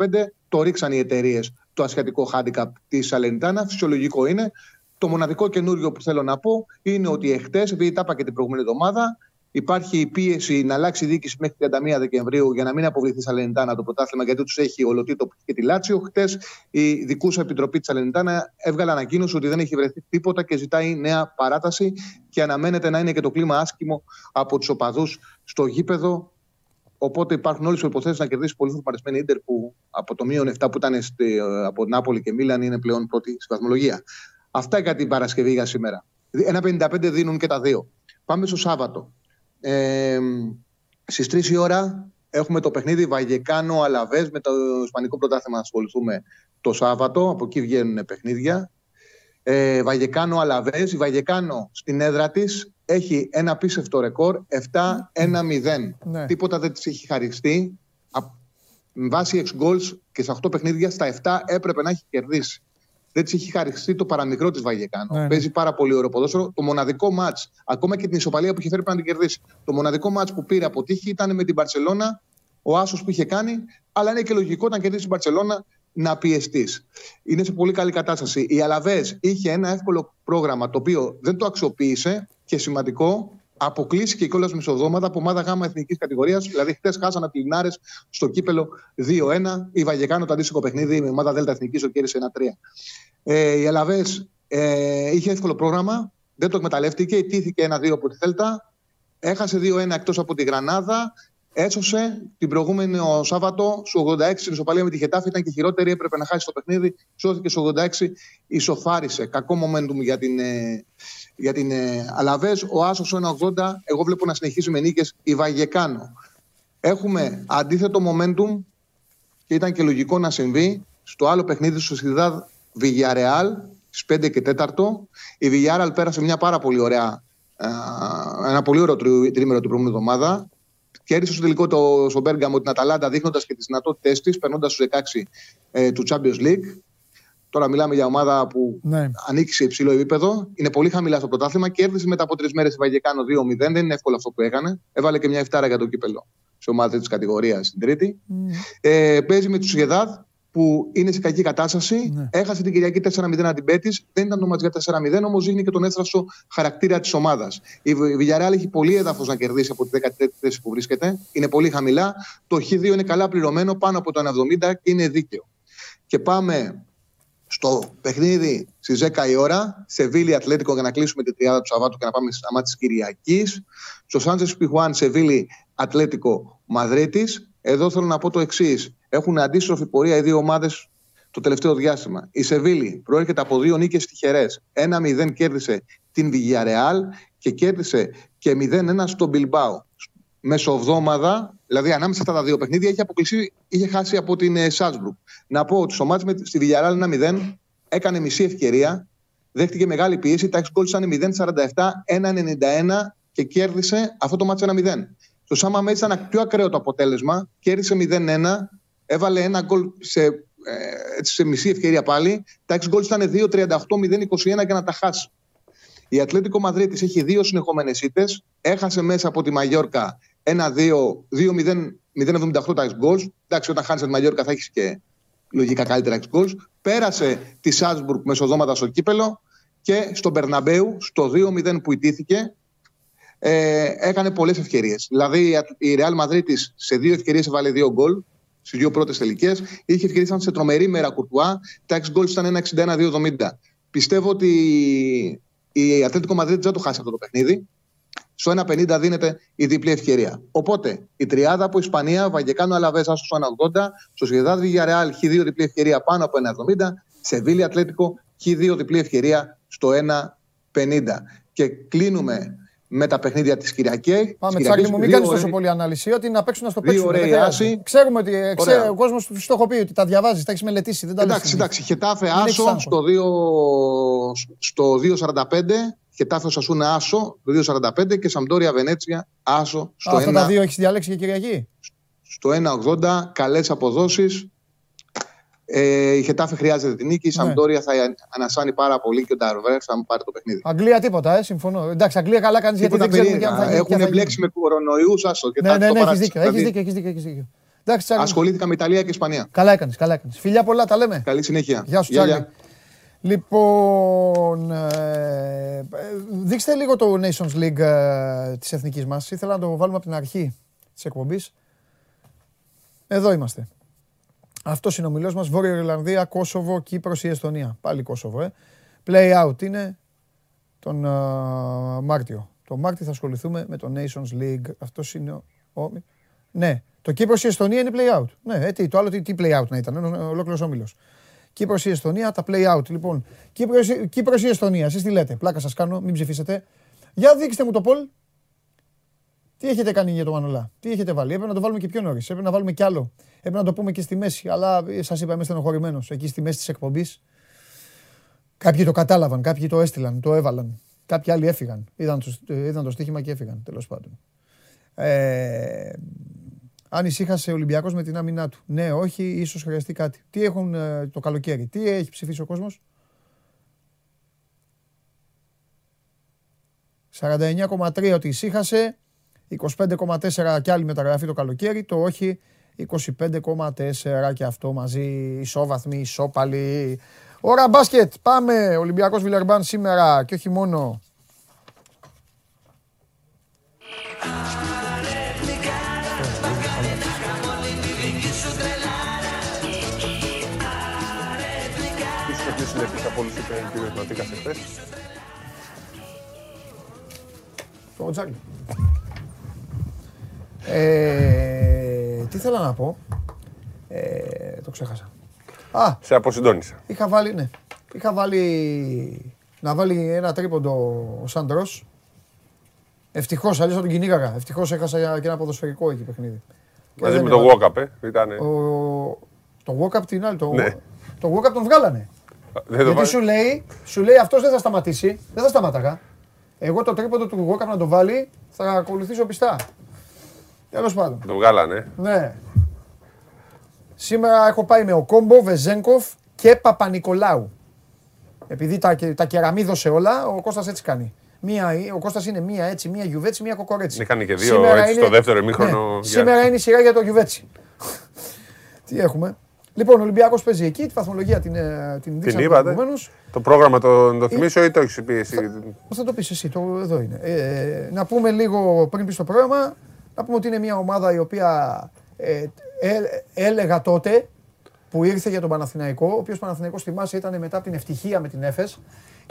[SPEAKER 10] Το ρίξαν οι εταιρείες το ασιατικό χάντικα της Σαλενιτάνα. Φυσιολογικό είναι. Το μοναδικό καινούριο που θέλω να πω είναι ότι εχθές, επειδή τα είπα και την προηγούμενη εβδομάδα, υπάρχει η πίεση να αλλάξει η διοίκηση μέχρι 31 Δεκεμβρίου για να μην αποβληθεί η Σαλενιτάνα το πρωτάθλημα, γιατί τους έχει ολοτήτω και τη Λάτσιο. Χτες η δικούσα επιτροπή της Σαλενιτάνα έβγαλε ανακοίνωση ότι δεν έχει βρεθεί τίποτα και ζητάει νέα παράταση και αναμένεται να είναι και το κλίμα άσχημο από τους οπαδούς στο γήπεδο. Οπότε υπάρχουν όλες οι υποθέσει να κερδίσει πολύ φορμαρισμένη ίντερ που από το μείον 7 που ήταν στη, από Νάπολη και Μίλαν είναι πλέον πρώτη στη βαθμολογία. Αυτά για την Παρασκευή για σήμερα. Ένα 55 δίνουν και τα δύο. Πάμε στο Σάββατο. Ε, στις 3 η ώρα έχουμε το παιχνίδι Βαγεκάνο Αλαβές με το Ισπανικό Πρωτάθλημα να ασχοληθούμε το Σάββατο. Από εκεί βγαίνουν παιχνίδια. Ε, Βαγεκάνο Αλαβές. Η Βαγεκάνο στην έδρα της έχει ένα πίσευτο ρεκόρ 7-1-0. Ναι. Τίποτα δεν της έχει χαριστεί με βάση εξ goals και στα 8 παιχνίδια, στα 7 έπρεπε να έχει κερδίσει. Δεν της έχει χαριστεί το παραμικρό της Βαγεκάνο. Ναι. Παίζει πάρα πολύ ωραίο ποδόσφαιρο. Το μοναδικό μάτς, ακόμα και την ισοπαλία που είχε φέρει να την κερδίσει. Το μοναδικό μάτς που πήρε από τύχη ήταν με την Παρσελώνα, ο άσος που είχε κάνει. Αλλά είναι και λογικό όταν κερδίσει την Παρσελώνα να πιεστείς. Είναι σε πολύ καλή κατάσταση. Η Αλαβές είχε ένα εύκολο πρόγραμμα το οποίο δεν το αξιοποίησε και σημαντικό αποκλείστηκε κιόλας μισοδόματα από ομάδα γάμα εθνικής κατηγορίας. Δηλαδή, χτε χάσανε από Λινάρε στο κύπελο 2-1. Η Βαγεκάνο το αντίστοιχο παιχνίδι με ομάδα Δέλτα Εθνικής το κέρδισε 1-3. Ε, η Αλαβές ε, είχε εύκολο πρόγραμμα, δεν το εκμεταλλεύτηκε, ιτήθηκε 1-2 από τη Θέλτα. Έχασε 2-1 εκτός από τη Γρανάδα. Έσωσε την προηγούμενη ο Σάββατο στο 86 στην ισοπαλία με τη Χετάφη. Ήταν και χειρότερη, έπρεπε να χάσει το παιχνίδι. Σώθηκε στο 86, ισοφάρισε. Κακό momentum για την, ε, για την ε, Αλαβές. Ο Άσος 1,80. Εγώ βλέπω να συνεχίσει με νίκες η Βαγεκάνο. Έχουμε αντίθετο momentum και ήταν και λογικό να συμβεί στο άλλο παιχνίδι στο Σιδάδ Βιγιαρεάλ στις 5 και 4. Η Βιγιαρεάλ πέρασε μια πάρα πολύ ωραία, ένα πολύ ωραίο τρίμερο την προηγούμενη εβδομάδα. Κέρδισε στο τελικό το, στο Μπέργαμο την Αταλάντα δείχνοντας και τις δυνατότητέ της, περνώντας στους 16 ε, του Champions League. Τώρα μιλάμε για ομάδα που ναι. ανήκει σε υψηλό επίπεδο. Είναι πολύ χαμηλά στο πρωτάθλημα. Κέρδισε μετά από τρεις μέρες η Βαγεκάνο 2-0. Δεν είναι εύκολο αυτό που έκανε. Έβαλε και μια εφτάρα για το κύπελο σε ομάδα της κατηγορίας στην Τρίτη. Mm. Ε, παίζει με τους Σιγεδάδ που είναι σε κακή κατάσταση. Ναι. Έχασε την Κυριακή 4-0 αντιπέτη. Δεν ήταν το ματζιά 4-0, όμως δείχνει και τον έστραστο χαρακτήρα της ομάδας. Η Βιλιαρεάλ έχει πολύ έδαφος να κερδίσει από τη 13η θέση που βρίσκεται. Είναι πολύ χαμηλά. Το Χ2 είναι καλά πληρωμένο, πάνω από το 1,70 και είναι δίκαιο. Και πάμε στο παιχνίδι στις 10 η ώρα, σε Βίλη Ατλέτικο για να κλείσουμε τη τριάδα του Σαββάτου και να πάμε στη μάτι της Κυριακής. Στο Σάντζες Πιχουάν, σε Βίλη Ατλέτικο Μαδρίτης. Εδώ θέλω να πω το εξής. Έχουν αντίστροφη πορεία οι δύο ομάδες το τελευταίο διάστημα. Η Σεβίλη προέρχεται από δύο νίκες τυχερές. 1-0 κέρδισε την Βιγιαρεάλ και κέρδισε και 0-1 στον Μπιλμπάο. Μεσοβδόμαδα, δηλαδή ανάμεσα αυτά τα δύο παιχνίδια, είχε, αποκλείσει, είχε χάσει από την Σάτσμπρουκ. Να πω ότι στο μάτι στη Βιγιαρεάλ 1-0 έκανε μισή ευκαιρία, δέχτηκε μεγάλη πίεση, τα 6 γκολ ήταν 0-47, 1-91 και κέρδισε αυτό το μάτι 1-0. Στο Σάμα Μέτ ήταν πιο ακραίο το αποτέλεσμα, κέρδισε 0-1, έβαλε ένα γκολ σε, ε, σε μισή ευκαιρία πάλι. Τα 6 γκολ ήταν 2-38-0-21 και να τα χάσει. Η Ατλέτικο Μαδρίτης έχει δύο συνεχόμενες ήττες. Έχασε μέσα από τη Μαγιόρκα 1-2-0-78 τα γκολ. Εντάξει, όταν χάνεις τη Μαγιόρκα θα έχεις και λογικά καλύτερα 6 γκολ. Πέρασε τη Σάτσμπουργκ μεσοδόματα στο κύπελο και στον Μπερναμπέου, στο 2-0 που ιτήθηκε, ε, έκανε πολλές ευκαιρίες. Δηλαδή η Real Madrid σε δύο ευκαιρίες έβαλε δύο γκολ στις δύο πρώτες τελικές. Είχε ευκαιρίε σε τρομερή μέρα κουρτουά. Τα 6 γκολ ήταν 1-61-2-70. Πιστεύω ότι η Ατλέτικο Μαδρίτη δεν το χάσει αυτό το παιχνίδι. Στο 1-50 δίνεται η διπλή ευκαιρία. Οπότε η τριάδα από Ισπανία, Βαγγεκάνο Αλαβέ, άσο στο 1-80, στο Σιεδάδ Βιγιαρεάλ, Χ2 διπλή ευκαιρία πάνω από 1-70, Σεβίλη Ατλέτικο, Χ2 διπλή ευκαιρία στο 1-50. Και κλείνουμε με τα παιχνίδια της Κυριακή.
[SPEAKER 1] Πάμε, Τσάκη μου, μην κάνεις τόσο πολύ ανάλυση. Ότι να παίξουν να στο παίξουν. Ξέρουμε ότι ξέρει, ο κόσμος τους το έχω πει ότι τα διαβάζεις, τα έχεις μελετήσει. Δεν τα
[SPEAKER 10] εντάξει, εντάξει. Χετάφε Άσο στο 2, στο 2.45. Χετάφε Σασούνα Άσο, 2.45 και Σαμπτόρια Βενέτσια Άσο στο 1.
[SPEAKER 1] Αυτά τα δύο έχεις διαλέξει και Κυριακή;
[SPEAKER 10] Στο 1.80, καλές αποδόσεις. Ε, η Χετάφε χρειάζεται την νίκη. Η ναι. Σαμπτόρια θα ανασάνει πάρα πολύ και ο Νταρβέρ θα μου πάρει το παιχνίδι.
[SPEAKER 1] Αγγλία τίποτα, ε, συμφωνώ. Εντάξει, Αγγλία καλά κάνεις γιατί δεν ξέρουμε
[SPEAKER 10] τι θα Έχουν μπλέξει με κορονοϊούς, άσο.
[SPEAKER 1] Ναι, ναι, ναι, έχεις δίκιο. Έχεις δίκιο, έχεις δίκιο, έχεις δίκιο.
[SPEAKER 10] Εντάξει, Ασχολήθηκα με Ιταλία και Ισπανία.
[SPEAKER 1] Καλά έκανες, καλά έκανες. Φιλιά πολλά, τα λέμε.
[SPEAKER 10] Καλή συνέχεια.
[SPEAKER 1] Γεια σου, Τσάρλι. Λοιπόν, ε, δείξτε λίγο το Nations League ε, της εθνικής μας. Ήθελα να το βάλουμε από την αρχή της εκπομπής. Εδώ είμαστε. Αυτό είναι ο μιλός μας. Βόρεια Ιρλανδία, Κόσοβο, Κύπρος ή Εστονία. Πάλι Κόσοβο, ε. Play out είναι τον uh, Μάρτιο. Το Μάρτιο θα ασχοληθούμε με το Nations League. Αυτός είναι ο. Ναι, το Κύπρος ή Εστονία είναι play out. Ναι, ε, τι, το άλλο τι, τι play out να ήταν, ολόκληρος όμιλο. Κύπρος ή Εστονία, τα play out. Λοιπόν, Κύπρος ή Εστονία, εσείς τι λέτε, πλάκα σας κάνω, μην ψηφίσετε. Για δείξτε μου το Πολ. Τι έχετε κάνει για το Μανολά, τι έχετε βάλει; Έπρεπε να το βάλουμε και πιο νωρίς. Έπρεπε να βάλουμε κι άλλο. Έπρεπε να το πούμε και στη μέση. Αλλά σας είπα, είμαι στενοχωρημένος. Εκεί στη μέση της εκπομπής. Κάποιοι το κατάλαβαν, κάποιοι το έστειλαν, το έβαλαν. Κάποιοι άλλοι έφυγαν. Είδαν το, είδαν το στοίχημα και έφυγαν, τέλος πάντων. Ε, Αν ησύχασε ο Ολυμπιακός με την άμυνά του. Ναι, όχι, ίσως χρειαστεί κάτι. Τι έχουν ε, το καλοκαίρι, τι έχει ψηφίσει ο κόσμος; 49,3 ότι ησύχασε. 25,4 κι άλλη μεταγραφή το καλοκαίρι. Το όχι 25,4 και αυτό μαζί. Ισόβαθμοι, ισόπαλοι. Ωρα μπάσκετ. Πάμε. Ολυμπιακός Βιλερμπάν σήμερα και όχι μόνο.
[SPEAKER 11] από όλους είπε ο κ.
[SPEAKER 1] Το Τζάλι. Ε, τι θέλω να πω. Ε, το ξέχασα.
[SPEAKER 11] Α, σε αποσυντώνησα.
[SPEAKER 1] Είχα βάλει, ναι. Είχα βάλει να βάλει ένα τρίποντο ο Σάντρος. Ευτυχώς, αλλιώς θα τον κυνήγαγα. Ευτυχώς έχασα και ένα ποδοσφαιρικό εκεί παιχνίδι.
[SPEAKER 11] Μαζί με το Walkup, ε. Ήτανε...
[SPEAKER 1] Ο... Το Walkup την άλλη. Το, ναι. το Walkup τον βγάλανε. Δεν Γιατί σου λέει, σου λέει αυτός δεν θα σταματήσει. Δεν θα σταματάγα. Εγώ το τρίποντο του Walkup να το βάλει θα ακολουθήσω πιστά. Τέλος πάντων.
[SPEAKER 11] Το βγάλανε.
[SPEAKER 1] Ναι. Σήμερα έχω πάει με ο Κόμπο, Βεζέγκοφ και Παπα-Νικολάου. Επειδή τα, τα κεραμίδωσε όλα, ο Κώστας έτσι κάνει. Μία, ο Κώστας είναι μία έτσι, μία γιουβέτσι, μία κοκορέτσι.
[SPEAKER 11] Είχαν και δύο Σήμερα έτσι είναι... στο δεύτερο ημίχρονο.
[SPEAKER 1] Ναι. Σήμερα είναι η σειρά για το γιουβέτσι. *laughs* Τι έχουμε. Λοιπόν, ο Ολυμπιακός παίζει εκεί, τη βαθμολογία την, ε, την,
[SPEAKER 11] την είπατε. Το πρόγραμμα το, το θυμίσω ή το έχεις πει εσύ; Θα,
[SPEAKER 1] θα το πεις εσύ, το, εδώ είναι. Ε, ε, να πούμε λίγο πριν πει το πρόγραμμα, να πούμε ότι είναι μια ομάδα η οποία ε, έλεγα τότε που ήρθε για τον Παναθηναϊκό, ο οποίος Παναθηναϊκός θυμάσαι ήταν μετά από την ευτυχία με την Έφες,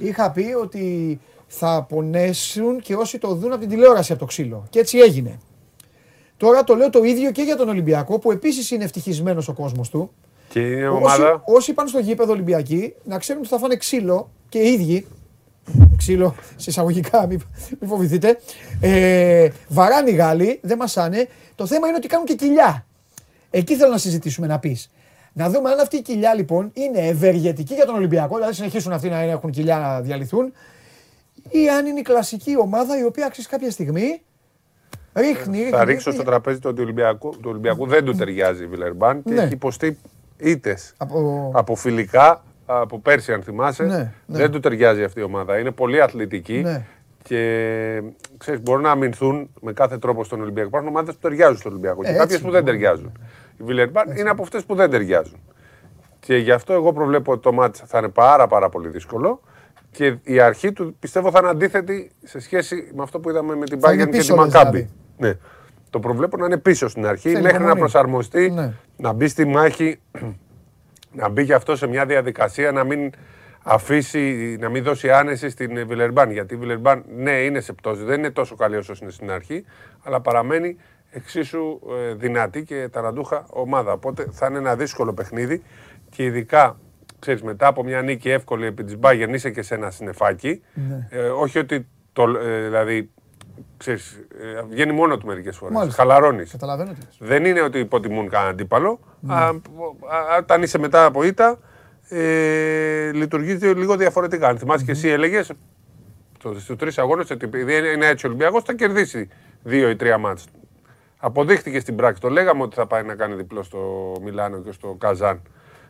[SPEAKER 1] είχα πει ότι θα πονέσουν και όσοι το δουν από την τηλεόραση από το ξύλο. Και έτσι έγινε. Τώρα το λέω το ίδιο και για τον Ολυμπιακό, που επίσης είναι ευτυχισμένος ο κόσμος του.
[SPEAKER 11] Και η ομάδα...
[SPEAKER 1] Όσοι, όσοι πάνε στο γήπεδο Ολυμπιακή, να ξέρουν ότι θα φάνε ξύλο και οι ίδιοι, ξύλο σε εισαγωγικά, μην, μην φοβηθείτε. Ε, βαράνε οι Γάλλοι, δεν μασάνε. Το θέμα είναι ότι κάνουν και κοιλιά. Εκεί θέλω να συζητήσουμε να πεις. Να δούμε αν αυτή η κοιλιά λοιπόν είναι ευεργετική για τον Ολυμπιακό, δηλαδή συνεχίσουν αυτοί να έχουν κοιλιά να διαλυθούν, ή αν είναι η κλασική ομάδα η οποία αξίζει κάποια στιγμή ρίχνει.
[SPEAKER 11] Θα ρίξω στο τραπέζι του Ολυμπιακού, του Ολυμπιακού δεν του ταιριάζει η Βιλερμπάν και ναι. έχει υποστεί είτε από... από φιλικά από πέρσι, αν θυμάσαι. Ναι, ναι. Δεν του ταιριάζει αυτή η ομάδα. Είναι πολύ αθλητική. Ναι. Και ξέρεις, μπορούν να αμυνθούν με κάθε τρόπο στον Ολυμπιακό. Υπάρχουν ομάδες που ταιριάζουν στον Ολυμπιακό και κάποιες που δεν ταιριάζουν. Η Βιλερμπάν είναι από αυτές που δεν ταιριάζουν. Και γι' αυτό εγώ προβλέπω ότι το μάτι θα είναι πάρα, πάρα πολύ δύσκολο. Και η αρχή του πιστεύω θα είναι αντίθετη σε σχέση με αυτό που είδαμε με την Bayern και τη Μακάμπη. Δηλαδή. Ναι. Το προβλέπω να είναι πίσω στην αρχή μέχρι να προσαρμοστεί, ναι. να μπει στη μάχη να μπει και αυτό σε μια διαδικασία να μην αφήσει, να μην δώσει άνεση στην Βιλερμπάν. Γιατί η Βιλερμπάν, ναι, είναι σε πτώση, δεν είναι τόσο καλή όσο είναι στην αρχή, αλλά παραμένει εξίσου ε, δυνατή και ταραντούχα ομάδα. Οπότε θα είναι ένα δύσκολο παιχνίδι και ειδικά ξέρεις, μετά από μια νίκη εύκολη επί της Bayern είσαι και σε ένα συνεφάκι. Ναι. Ε, όχι ότι το, ε, δηλαδή ξέρεις, ε, βγαίνει μόνο του μερικές φορές. Χαλαρώνεις.
[SPEAKER 1] Καταλαβαίνω
[SPEAKER 11] Δεν είναι ότι υποτιμούν κανένα αντίπαλο. Ναι. όταν είσαι μετά από ήττα, ε, λειτουργεί λίγο διαφορετικά. Αν θυμάσαι και εσύ έλεγες στους τρεις αγώνες ότι επειδή είναι έτσι ο Ολυμπιακός θα κερδίσει δύο ή τρία μάτς. Αποδείχτηκε στην πράξη. Το λέγαμε ότι θα πάει να κάνει διπλό στο Μιλάνο και στο Καζάν.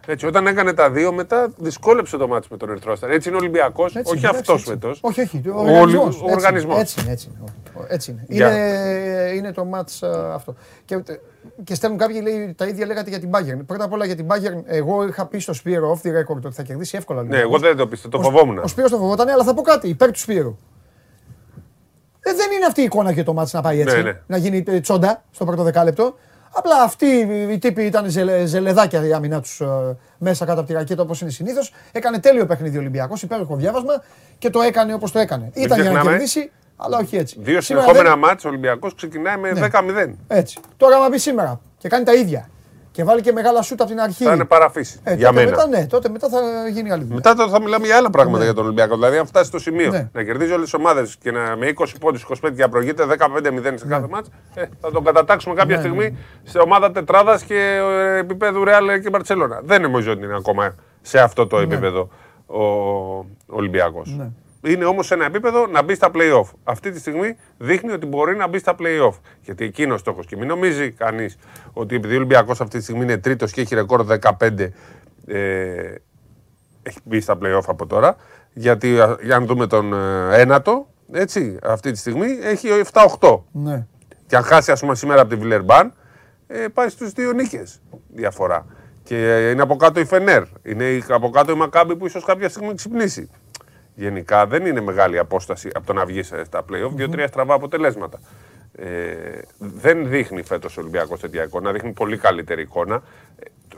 [SPEAKER 11] Έτσι, όταν έκανε τα δύο, μετά δυσκόλεψε το μάτι με τον Ερυθρό Έτσι είναι ο Ολυμπιακός, όχι αυτός φέτο.
[SPEAKER 1] Όχι, όχι.
[SPEAKER 11] Ο, ο οργανισμός.
[SPEAKER 1] Έτσι, είναι. Έτσι είναι. Έτσι είναι. είναι, είναι το μάτς αυτό. Και, και στέλνουν κάποιοι λέει, τα ίδια λέγατε για την Bayern. Πρώτα απ' όλα για την Bayern, εγώ είχα πει στο Σπύρο off the record ότι θα κερδίσει εύκολα.
[SPEAKER 11] Ναι, εγώ δεν το πίστευα, το φοβόμουν.
[SPEAKER 1] Ο Σπύρος το φοβόταν, αλλά θα πω κάτι υπέρ του Σπύρου. Ε, δεν είναι αυτή η εικόνα για το μάτς να πάει έτσι. Ναι, ναι. Να γίνει ε, τσόντα στο πρώτο δεκάλεπτο. Απλά αυτοί οι τύποι ήταν ζελε, ζελεδάκια η άμυνά τους ε, μέσα κάτω από τη ρακέτα όπως είναι συνήθως. Έκανε τέλειο παιχνίδι ο Ολυμπιακός, υπέροχο διάβασμα και το έκανε όπως το έκανε. Ήταν για να κερδίσει, αλλά όχι έτσι.
[SPEAKER 11] Δύο συνεχόμενα δεν... μάτια ο Ολυμπιακός ξεκινάει με ναι. 10-0.
[SPEAKER 1] Έτσι. Τώρα, άμα μπει σήμερα και κάνει τα ίδια και βάλει και μεγάλα σούτ από την αρχή.
[SPEAKER 11] Θα είναι παραφύση. Ε, για μένα.
[SPEAKER 1] Μετά, ναι, τότε μετά θα γίνει άλλη δουλειά.
[SPEAKER 11] Μετά θα μιλάμε για άλλα πράγματα ναι. για τον Ολυμπιακό. Δηλαδή, αν φτάσει στο σημείο ναι. να κερδίζει όλες τις ομάδες και να, με 20 πόντους, 25 και να προηγείται 15-0 σε κάθε ναι. μάτς, ε, θα τον κατατάξουμε κάποια ναι, στιγμή ναι. σε ομάδα τετράδας και ε, επίπεδου Ρεάλ και Μπαρσελόνα. Δεν νομίζω ότι είναι ακόμα σε αυτό το επίπεδο ο Ολυμπιακός. Είναι όμως σε ένα επίπεδο να μπει στα playoff. Αυτή τη στιγμή δείχνει ότι μπορεί να μπει στα playoff. Γιατί εκεί είναι ο στόχος. Και μην νομίζει κανείς ότι επειδή ο Ολυμπιακός αυτή τη στιγμή είναι τρίτος και έχει ρεκόρ 15, ε, έχει μπει στα playoff από τώρα. Γιατί για να δούμε τον ε, ένατο, έτσι, αυτή τη στιγμή έχει 7-8.
[SPEAKER 1] Ναι.
[SPEAKER 11] Και αν χάσει, ας πούμε, σήμερα από τη Βιλερμπάν, ε, πάει στους δύο νίκες διαφορά. Και είναι από κάτω η Φενέρ. Είναι από κάτω η Μακάμπη που ίσως κάποια στιγμή ξυπνήσει. Γενικά δεν είναι μεγάλη απόσταση από το να βγεις στα playoff. Δύο-τρία στραβά αποτελέσματα. Ε, δεν δείχνει φέτος ο Ολυμπιακός τέτοια εικόνα. Δείχνει πολύ καλύτερη εικόνα.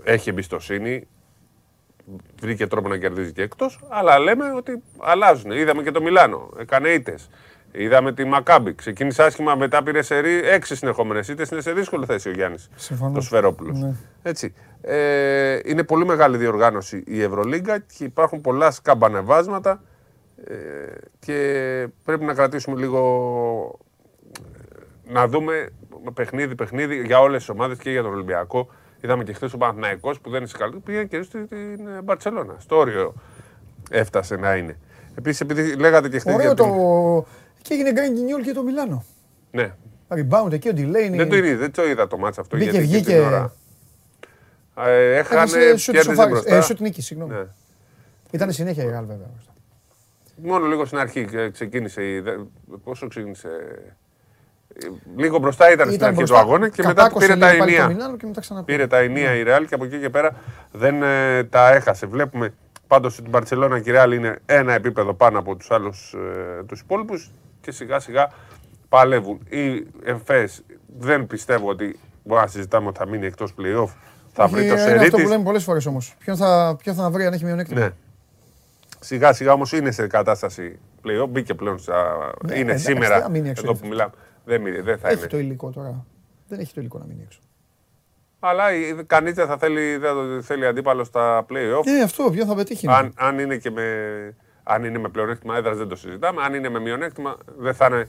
[SPEAKER 11] Έχει εμπιστοσύνη. Βρήκε τρόπο να κερδίζει και εκτός. Αλλά λέμε ότι αλλάζουν. Είδαμε και το Μιλάνο. Έκανε ήττες. Είδαμε τη Μακάμπη. Ξεκίνησε άσχημα, μετά πήρε σερή έξι συνεχόμενες ήττες. Είναι σε δύσκολη θέση ο Γιάννης. Το Σφερόπουλος. Ναι. Έτσι. Ε, είναι πολύ μεγάλη διοργάνωση η Ευρωλίγκα και υπάρχουν πολλά σκαμπανεβάσματα ε, και πρέπει να κρατήσουμε λίγο να δούμε παιχνίδι παιχνίδι για όλες τις ομάδες και για τον Ολυμπιακό. Είδαμε και χθες ο Παναθηναϊκός που δεν είναι σε καλή, πήγε και στην Μπαρσελόνα. Στο όριο έφτασε να είναι. Επίσης, επειδή λέγατε και χθες.
[SPEAKER 1] Ωραίο το. Και έγινε γκριν και το Μιλάνο.
[SPEAKER 11] Ναι.
[SPEAKER 1] Rebound εκεί ο Delaney.
[SPEAKER 11] Δεν το, είδα, δεν το είδα το μάτς αυτό.
[SPEAKER 1] Μπήκε, γιατί βγήκε. Την ώρα.
[SPEAKER 11] Ε, έχανε, κέρδιζε μπροστά.
[SPEAKER 1] Ε, σουτ νίκης, συγγνώμη. Ναι. Ήταν συνέχεια η Γάλλη βέβαια.
[SPEAKER 11] Μόνο λίγο στην αρχή ξεκίνησε. Πόσο ξεκίνησε; Λίγο μπροστά ήταν, ήταν στην αρχή του αγώνα και μετά πήρε τα ενία. Πήρε τα ενία η Ρεάλ και από εκεί και πέρα δεν ε, τα έχασε. Βλέπουμε πάντως ότι η Μπαρσελόνα και η Ρεάλ είναι ένα επίπεδο πάνω από τους άλλους ε, τους υπόλοιπους και σιγά σιγά παλεύουν. Οι ΕΦΕΣ δεν πιστεύω ότι μπορεί να συζητάμε ότι θα μείνει εκτός playoff. Θα βρει το σερί.
[SPEAKER 1] Είναι αυτό που λέμε πολλές φορές όμως. Ποιον θα, ποιον θα βρει αν έχει μειονέκτημα. Ναι.
[SPEAKER 11] Σιγά σιγά όμως είναι σε κατάσταση πλέον. Μπήκε πλέον. Στα... Ναι, είναι σήμερα. Εδώ που μιλάμε. Δεν, δεν θα
[SPEAKER 1] έχει
[SPEAKER 11] είναι.
[SPEAKER 1] το υλικό τώρα. Δεν έχει το υλικό να μείνει έξω.
[SPEAKER 11] Αλλά κανείς δεν θα θέλει, δεν θέλει αντίπαλο στα playoff.
[SPEAKER 1] Ναι, αυτό ποιο θα πετύχει.
[SPEAKER 11] Αν, αν είναι και με, αν είναι με πλεονέκτημα έδρας δεν το συζητάμε. Αν είναι με μειονέκτημα δεν θα είναι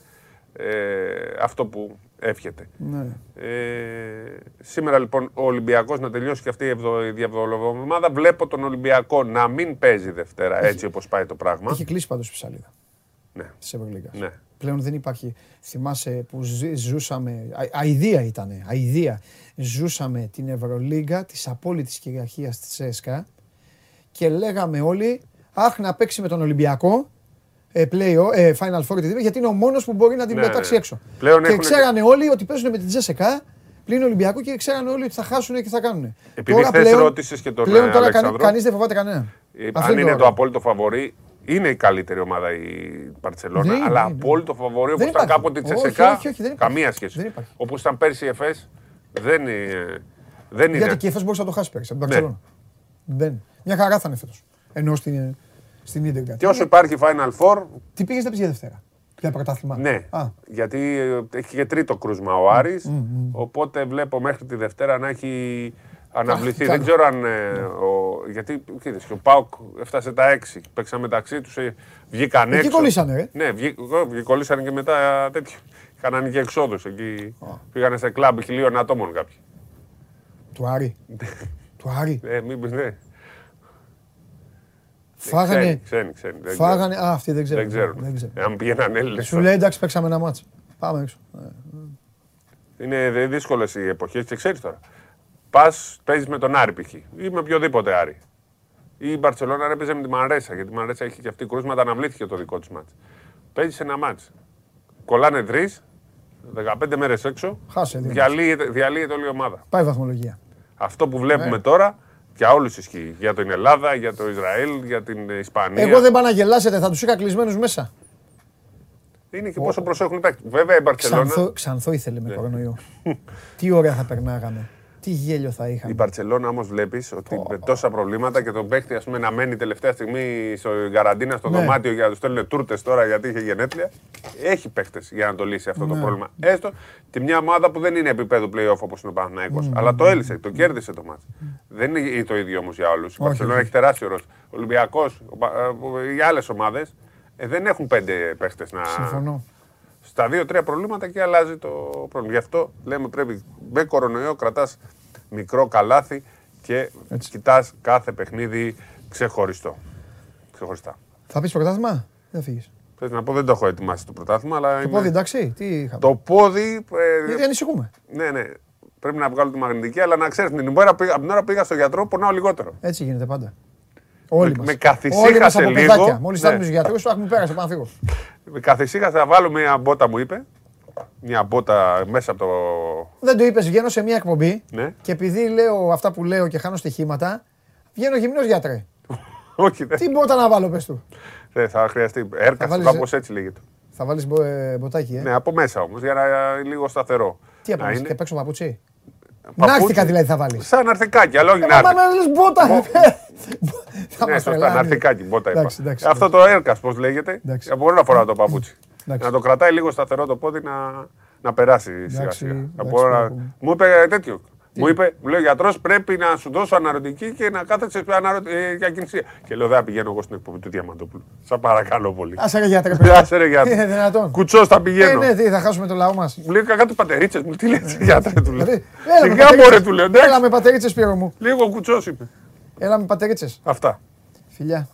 [SPEAKER 11] ε, αυτό που εύχεται.
[SPEAKER 1] Ναι.
[SPEAKER 11] Ε, σήμερα λοιπόν ο Ολυμπιακός να τελειώσει και αυτή η διαβολοβομάδα. Βλέπω τον Ολυμπιακό να μην παίζει Δευτέρα έχει, έτσι όπως πάει το πράγμα.
[SPEAKER 1] Έχει κλείσει πάντως η ψαλίδα.
[SPEAKER 11] Ναι.
[SPEAKER 1] Της Ευρωλίγα.
[SPEAKER 11] Ναι.
[SPEAKER 1] Πλέον δεν υπάρχει. Θυμάσαι που ζούσαμε. Α, αηδία ήταν. Αηδία. Ζούσαμε την Ευρωλίγα της απόλυτης κυριαρχίας της ΕΣΚΑ και λέγαμε όλοι Αχ, να παίξει με τον Ολυμπιακό ε, play, ε, Final Four γιατί είναι ο μόνος που μπορεί να την ναι, πετάξει ναι. έξω.
[SPEAKER 11] Πλέον
[SPEAKER 1] και ξέρανε όλοι ότι παίζουν με την Τζέσσεκα πλην Ολυμπιακού και ξέρανε όλοι ότι θα χάσουν και θα κάνουν.
[SPEAKER 11] Επειδή χθε ρώτησες και τον
[SPEAKER 1] Πλέον τώρα κανεί κανείς δεν φοβάται κανένα.
[SPEAKER 11] Ε, αν είναι το απόλυτο φαβορή, είναι η καλύτερη ομάδα η Παρσελόνα, ναι, αλλά ναι, απόλυτο φαβορή όπως ήταν κάποτε η Τσεσεκά, καμία σχέση. Όπως ήταν πέρσι η ΕΦΕΣ, δεν, δεν είναι.
[SPEAKER 1] Γιατί και η ΕΦΕΣ μπορούσε να το χάσει πέρσι από την Παρσελόνα. Μια χαρά θα είναι φέτος. Ενώ στην, στην Ίντερ.
[SPEAKER 11] Και όσο υπάρχει Final Four.
[SPEAKER 1] Τι πήγες να πεις για Δευτέρα. Για πρωτάθλημα;
[SPEAKER 11] Ναι. Α. Γιατί ε, έχει και τρίτο κρούσμα ο Άρης, mm, mm, Οπότε βλέπω μέχρι τη Δευτέρα να έχει αναβληθεί. Δεν ξέρω αν. Ε, ο, γιατί κοίτας, ο Πάουκ έφτασε τα 6. Παίξαν μεταξύ τους, ε, βγήκαν έξω.
[SPEAKER 1] Εκεί κολλήσανε, ε.
[SPEAKER 11] Ναι, βγή, κολλήσανε και μετά τέτοιο. Κάνανε και εξόδους εκεί. Oh. Πήγανε σε κλαμπ χιλίων ατόμων κάποιοι.
[SPEAKER 1] Του Άρη. του Άρη.
[SPEAKER 11] Ε, μήπως ναι.
[SPEAKER 1] Φάγανε.
[SPEAKER 11] Ξένοι, ξένοι.
[SPEAKER 1] Φάγανε. Α, αυτοί δεν ξέρουν.
[SPEAKER 11] Δεν ξέρουν. Δεν ξέρουν. Αν πήγαιναν Έλληνες.
[SPEAKER 1] Σου λέει εντάξει, παίξαμε ένα μάτσο. Πάμε έξω.
[SPEAKER 11] Είναι δύσκολες οι εποχές και ξέρεις τώρα. Πας, παίζεις με τον Άρη π.χ. ή με οποιοδήποτε Άρη. Ή η Μπαρσελόνα έπαιζε με τη Μαρέσα, γιατί η Μαρέσα έχει και αυτή κρούσματα, αναβλήθηκε το δικό της μάτς. Παίζεις ένα μάτς. Κολλάνε τρεις, 15 μέρες έξω.
[SPEAKER 1] Χάσε.
[SPEAKER 11] Διαλύεται, διαλύεται όλη η ομάδα.
[SPEAKER 1] Πάει βαθμολογία.
[SPEAKER 11] Αυτό που βλέπουμε ναι. τώρα για όλους ισχύει. Για την Ελλάδα, για το Ισραήλ, για την Ισπανία.
[SPEAKER 1] Εγώ δεν πάω να γελάσετε, θα τους είχα κλεισμένους μέσα.
[SPEAKER 11] Είναι και πόσο προσέχουν οι παίκτες. Βέβαια η Μπαρσελόνα.
[SPEAKER 1] Ξανθό, ξανθό ήθελε με κορονοϊό. Τι ωραία θα περνάγαμε. Τι γέλιο θα είχαμε.
[SPEAKER 11] Η Μπαρσελόνα όμως βλέπεις ότι με τόσα προβλήματα και τον παίχτη ας πούμε, να μένει τελευταία στιγμή στο καραντίνα στο ναι. δωμάτιο για να τους στέλνουν τούρτες τώρα γιατί είχε γενέθλια. Έχει παίχτες για να το λύσει αυτό το ναι. πρόβλημα. Έστω τη μια ομάδα που δεν είναι επίπεδο playoff όπως είναι ο Παναθναϊκό. Mm. Αλλά το έλυσε, το κέρδισε το μάτι. Δεν είναι το ίδιο όμως για όλους. Η Μπαρσελόνα έχει τεράστιο ρόλο. Ο Ολυμπιακό, οι άλλες ομάδες ε, δεν έχουν πέντε παίχτες να.
[SPEAKER 1] Συμφωνώ
[SPEAKER 11] στα δύο-τρία προβλήματα και αλλάζει το πρόβλημα. Γι' αυτό λέμε πρέπει με κορονοϊό κρατάς μικρό καλάθι και κοιτάς κάθε παιχνίδι ξεχωριστό. Ξεχωριστά.
[SPEAKER 1] Θα πεις πρωτάθλημα; Δεν φύγεις.
[SPEAKER 11] Πρέπει να πω δεν το έχω ετοιμάσει το πρωτάθλημα. Αλλά
[SPEAKER 1] το πόδι εντάξει, τι είχαμε;
[SPEAKER 11] Το πόδι.
[SPEAKER 1] Ε, Γιατί ανησυχούμε.
[SPEAKER 11] Ναι, ναι. Πρέπει να βγάλω τη μαγνητική, αλλά να ξέρεις την ώρα από την ώρα πήγα στο γιατρό, πονάω λιγότερο.
[SPEAKER 1] Έτσι γίνεται πάντα. Όλοι
[SPEAKER 11] με,
[SPEAKER 1] μας.
[SPEAKER 11] με καθησύχασε
[SPEAKER 1] Όλοι
[SPEAKER 11] λίγο.
[SPEAKER 1] Μόλις ναι. τους γιατρούς, σου έχουμε πέρασε, πάνω φύγω.
[SPEAKER 11] Με καθησύχασε να βάλω μια μπότα, μου είπε. Μια μπότα μέσα από το.
[SPEAKER 1] Δεν το είπες, βγαίνω σε μια εκπομπή
[SPEAKER 11] ναι.
[SPEAKER 1] και επειδή λέω αυτά που λέω και χάνω στοιχήματα, βγαίνω γυμνός γιατρέ. *laughs*
[SPEAKER 11] Όχι, δεν.
[SPEAKER 1] Τι μπότα να βάλω, πες του.
[SPEAKER 11] Δεν θα χρειαστεί. Έρκα, κάπως έτσι λέγεται.
[SPEAKER 1] Θα βάλεις ε, μποτάκι, ε;
[SPEAKER 11] Ναι, από μέσα όμως, για να είναι λίγο σταθερό.
[SPEAKER 1] Τι από μέσα, και παίξω παπούτσι; Νάρθηκα δηλαδή θα βάλεις.
[SPEAKER 11] Σαν αρθικάκι, αλλά όχι να
[SPEAKER 1] Μα λες μπότα.
[SPEAKER 11] Ναι, σωστά, ναρθικάκι, μπότα είπα. Αυτό το έρκας, πώς λέγεται. Από να φορά το παπούτσι. Να το κρατάει λίγο σταθερό το πόδι να περάσει σιγά σιγά. Μου είπε τέτοιο. Μου είπε, μου λέει ο γιατρός πρέπει να σου δώσω αναρωτική και να κάθεσαι ε, για κινησία. Και λέω, δεν πηγαίνω εγώ στην εκπομπή του Διαμαντόπουλου. Σας παρακαλώ πολύ.
[SPEAKER 1] Άσε ρε γιατρέ, *laughs*
[SPEAKER 11] Άσε ρε γιατρέ.
[SPEAKER 1] Είναι δυνατόν.
[SPEAKER 11] Κουτσός θα πηγαίνω.
[SPEAKER 1] Ε, ναι, τι, θα χάσουμε το λαό μας.
[SPEAKER 11] Μου λέει κάτι πατερίτσες. Μου τι λέει γιατρέ του λέω.
[SPEAKER 1] Σιγά
[SPEAKER 11] μωρέ του λέω.
[SPEAKER 1] Έλα με πατερίτσες πύρο μου.
[SPEAKER 11] Λίγο κουτσός είπε.
[SPEAKER 1] Έλα με πατερίτσες.
[SPEAKER 11] Αυτά.
[SPEAKER 1] Φιλιά.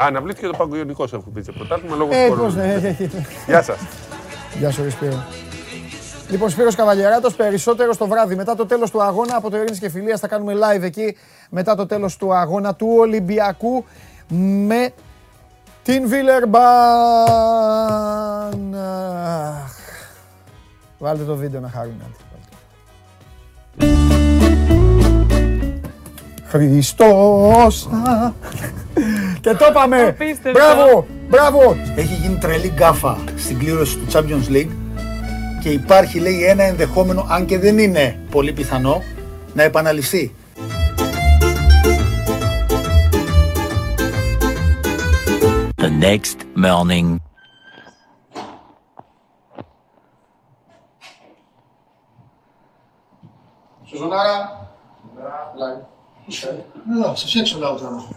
[SPEAKER 11] Α, αναβλήθηκε το παγκογενικό σε πίτσε πρωτάθλημα λόγω
[SPEAKER 1] ε, του ναι,
[SPEAKER 11] Γεια σας.
[SPEAKER 1] Γεια σου, Σπύρο. Λοιπόν, Σπύρος Καβαλιαράτος, περισσότερο στο βράδυ. Μετά το τέλος του αγώνα από το Ειρήνης και Φιλίας θα κάνουμε live εκεί. Μετά το τέλος του αγώνα του Ολυμπιακού με την Βίλερμπαν. Βάλτε το βίντεο να χαρούμε. Χριστός Και το είπαμε! Μπράβο! Μπράβο!
[SPEAKER 8] Έχει γίνει τρελή γκάφα στην κλήρωση του Champions League και υπάρχει λέει ένα ενδεχόμενο, αν και δεν είναι πολύ πιθανό, να επαναληφθεί.
[SPEAKER 12] The next morning.
[SPEAKER 1] Σουζουνάρα. Εδώ, σας έξω λαό τώρα.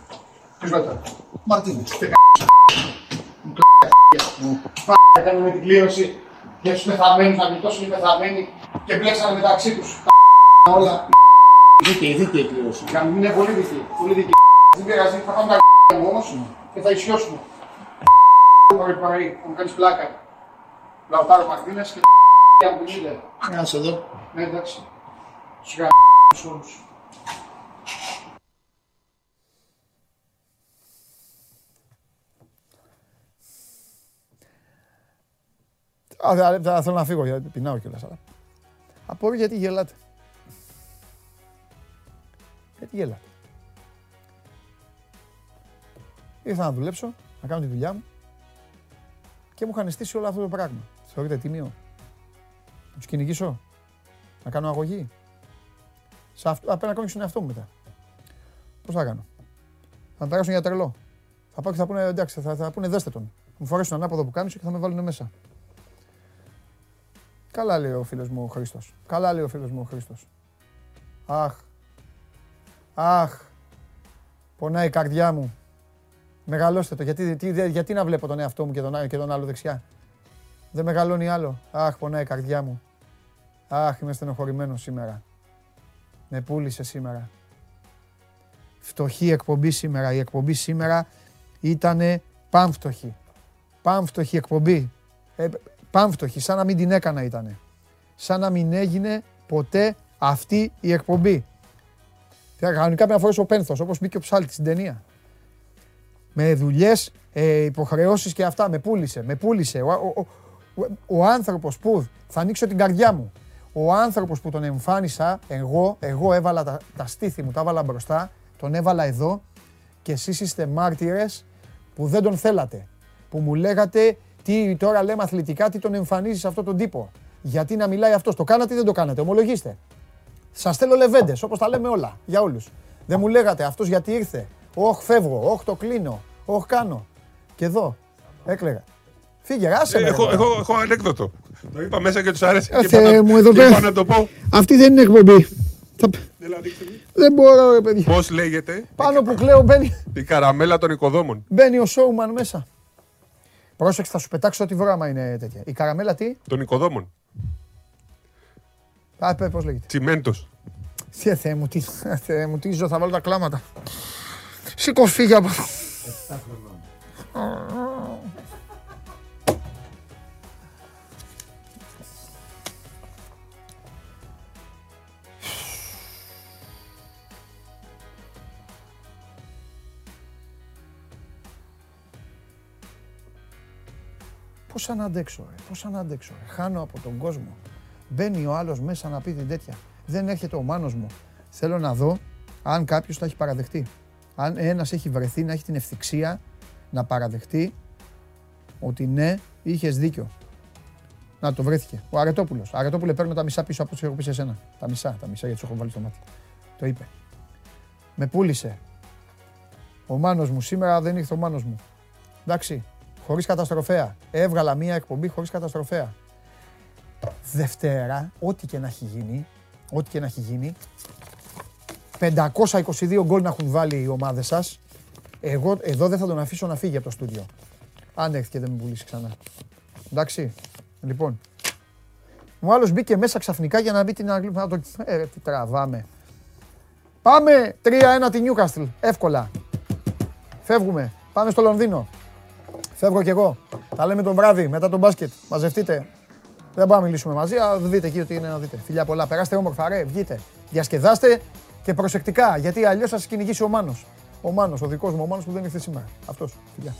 [SPEAKER 1] Ποιος μετά. Μαρτίνες. Πάρε, κάνουμε την κλήρωση για τους πεθαμένους, να γλιτώσουν οι πεθαμένοι και μπλέξανε μεταξύ τους. Όλα. Δίκαιη, δίκαιη κλήρωση. Είναι πολύ δίκαιη. Πολύ δίκαιη. Δεν πειράζει, θα πάμε τα μου όμως και θα ισιώσουμε. Μωρέ παραεί, θα μου κάνεις πλάκα. Λαουτάρο Μαρτίνες και τα *laughs* μου πινείτε. Να σε δω. Ναι, εντάξει. Σου γαμ... όλους. Α, θα θέλω να φύγω γιατί πεινάω κιόλας. Αλλά... Απορώ γιατί γελάτε. Γιατί γελάτε. Ήρθα να δουλέψω, να κάνω τη δουλειά μου και μου είχαν στήσει όλο αυτό το πράγμα. Θεωρείτε τίμιο. Να τους κυνηγήσω. Να κάνω αγωγή. Σε αυτό, απέναντι να κάνω και στον εαυτό μου μετά. Πώς θα κάνω. Θα με περάσουν για τρελό. Θα πάω και θα πούνε εντάξει, θα, θα πούνε δέστε τον. Μου φορέσουν ανάποδο που κάνεις και θα με βάλουν μέσα. Καλά λέει ο φίλος μου ο Χρήστος. Καλά λέει ο φίλος μου ο Χρήστος. Αχ. Αχ. Πονάει η καρδιά μου. Μεγαλώστε το. Γιατί, τι, γιατί να βλέπω τον εαυτό μου και τον, και τον άλλο δεξιά; Δεν μεγαλώνει άλλο. Αχ, πονάει η καρδιά μου. Αχ, είμαι στενοχωρημένος σήμερα. Με πούλησε σήμερα. Φτωχή εκπομπή σήμερα. Η εκπομπή σήμερα ήτανε πάμφτωχη. Πάμφτωχη εκπομπή. Ε, πάμφτωχη, σαν να μην την έκανα ήτανε. Σαν να μην έγινε ποτέ αυτή η εκπομπή. Κανονικά πρέπει να φορέσω πένθος, όπως μπήκε ο ψάλτης στην ταινία. Με δουλειές, ε, υποχρεώσεις και αυτά. Με πούλησε, με πούλησε. Ο, ο, ο, ο άνθρωπος που θα ανοίξω την καρδιά μου. Ο άνθρωπος που τον εμφάνισα, εγώ, εγώ έβαλα τα, τα στήθη μου, τα έβαλα μπροστά, τον έβαλα εδώ και εσείς είστε μάρτυρες που δεν τον θέλατε. Που μου λέγατε τι τώρα λέμε αθλητικά, τι τον εμφανίζεις αυτό τον τύπο. Γιατί να μιλάει αυτός. Το κάνατε ή δεν το κάνατε. Ομολογήστε. Σας στέλνω λεβέντες, όπως τα λέμε όλα. Για όλους. Δεν μου λέγατε αυτός γιατί ήρθε. Όχι, φεύγω. Όχι, το κλείνω. Όχι, κάνω. Και εδώ έκλαιγα. Φύγε, άσε με.
[SPEAKER 11] Έχω, έχω, έχω ανέκδοτο. Το είπα μέσα και τους άρεσε.
[SPEAKER 1] Ε, και μου εδώ πέρα.
[SPEAKER 11] να το πω.
[SPEAKER 1] Αυτή δεν είναι εκπομπή. Δεν μπορώ, ρε παιδί.
[SPEAKER 11] Πώς λέγεται;
[SPEAKER 1] Πάνω που κλαίω μπαίνει.
[SPEAKER 11] Η καραμέλα των οικοδόμων.
[SPEAKER 1] Μπαίνει ο Σόουμαν μέσα. Πρόσεξε, θα σου πετάξω ό,τι βράμα είναι τέτοια. Η καραμέλα τι;
[SPEAKER 11] Των οικοδόμων.
[SPEAKER 1] Α, πέ, πώς λέγεται.
[SPEAKER 11] Τσιμέντος.
[SPEAKER 1] Τι θεέ μου, τι, θεέ μου, τι ζω, θα βάλω τα κλάματα. Σήκω φύγε από Πώς να αντέξω, ρε, πώς να αντέξω. Ρε. Χάνω από τον κόσμο. Μπαίνει ο άλλος μέσα να πει την τέτοια. Δεν έρχεται ο μάνος μου. Θέλω να δω αν κάποιος τα έχει παραδεχτεί. Αν ένας έχει βρεθεί να έχει την ευθυξία να παραδεχτεί ότι ναι, είχες δίκιο. Να το βρέθηκε. Ο Αρετόπουλος. Αρετόπουλε παίρνω τα μισά πίσω από ό,τι έχω πει σε σένα. Τα μισά, τα μισά γιατί σου έχω βάλει στο μάτι. Το είπε. Με πούλησε. Ο μάνος μου σήμερα δεν ήρθε ο μάνος μου. Εντάξει, χωρίς καταστροφέα. Έβγαλα μία εκπομπή χωρίς καταστροφέα. Δευτέρα, ό,τι και να έχει γίνει, ό,τι και να έχει γίνει, 522 γκολ να έχουν βάλει οι ομάδες σας. Εγώ εδώ δεν θα τον αφήσω να φύγει από το στούντιο. Αν έρθει και δεν με πουλήσει ξανά. Εντάξει. Λοιπόν. Μου άλλος μπήκε μέσα ξαφνικά για να μπει την αγγλική. το... Ε, τι τραβάμε. Πάμε 3-1 τη Νιούκαστλ. Εύκολα. Φεύγουμε. Πάμε στο Λονδίνο. Φεύγω κι εγώ. Τα λέμε τον βράδυ μετά τον μπάσκετ. Μαζευτείτε. Δεν πάμε να μιλήσουμε μαζί, αλλά δείτε εκεί ότι είναι να δείτε. Φιλιά πολλά. Περάστε όμορφα, ρε, βγείτε. Διασκεδάστε και προσεκτικά, γιατί αλλιώς θα σας κυνηγήσει ο Μάνος. Ο Μάνος, ο δικός μου, ο Μάνος που δεν ήρθε σήμερα. Αυτός. Φιλιά.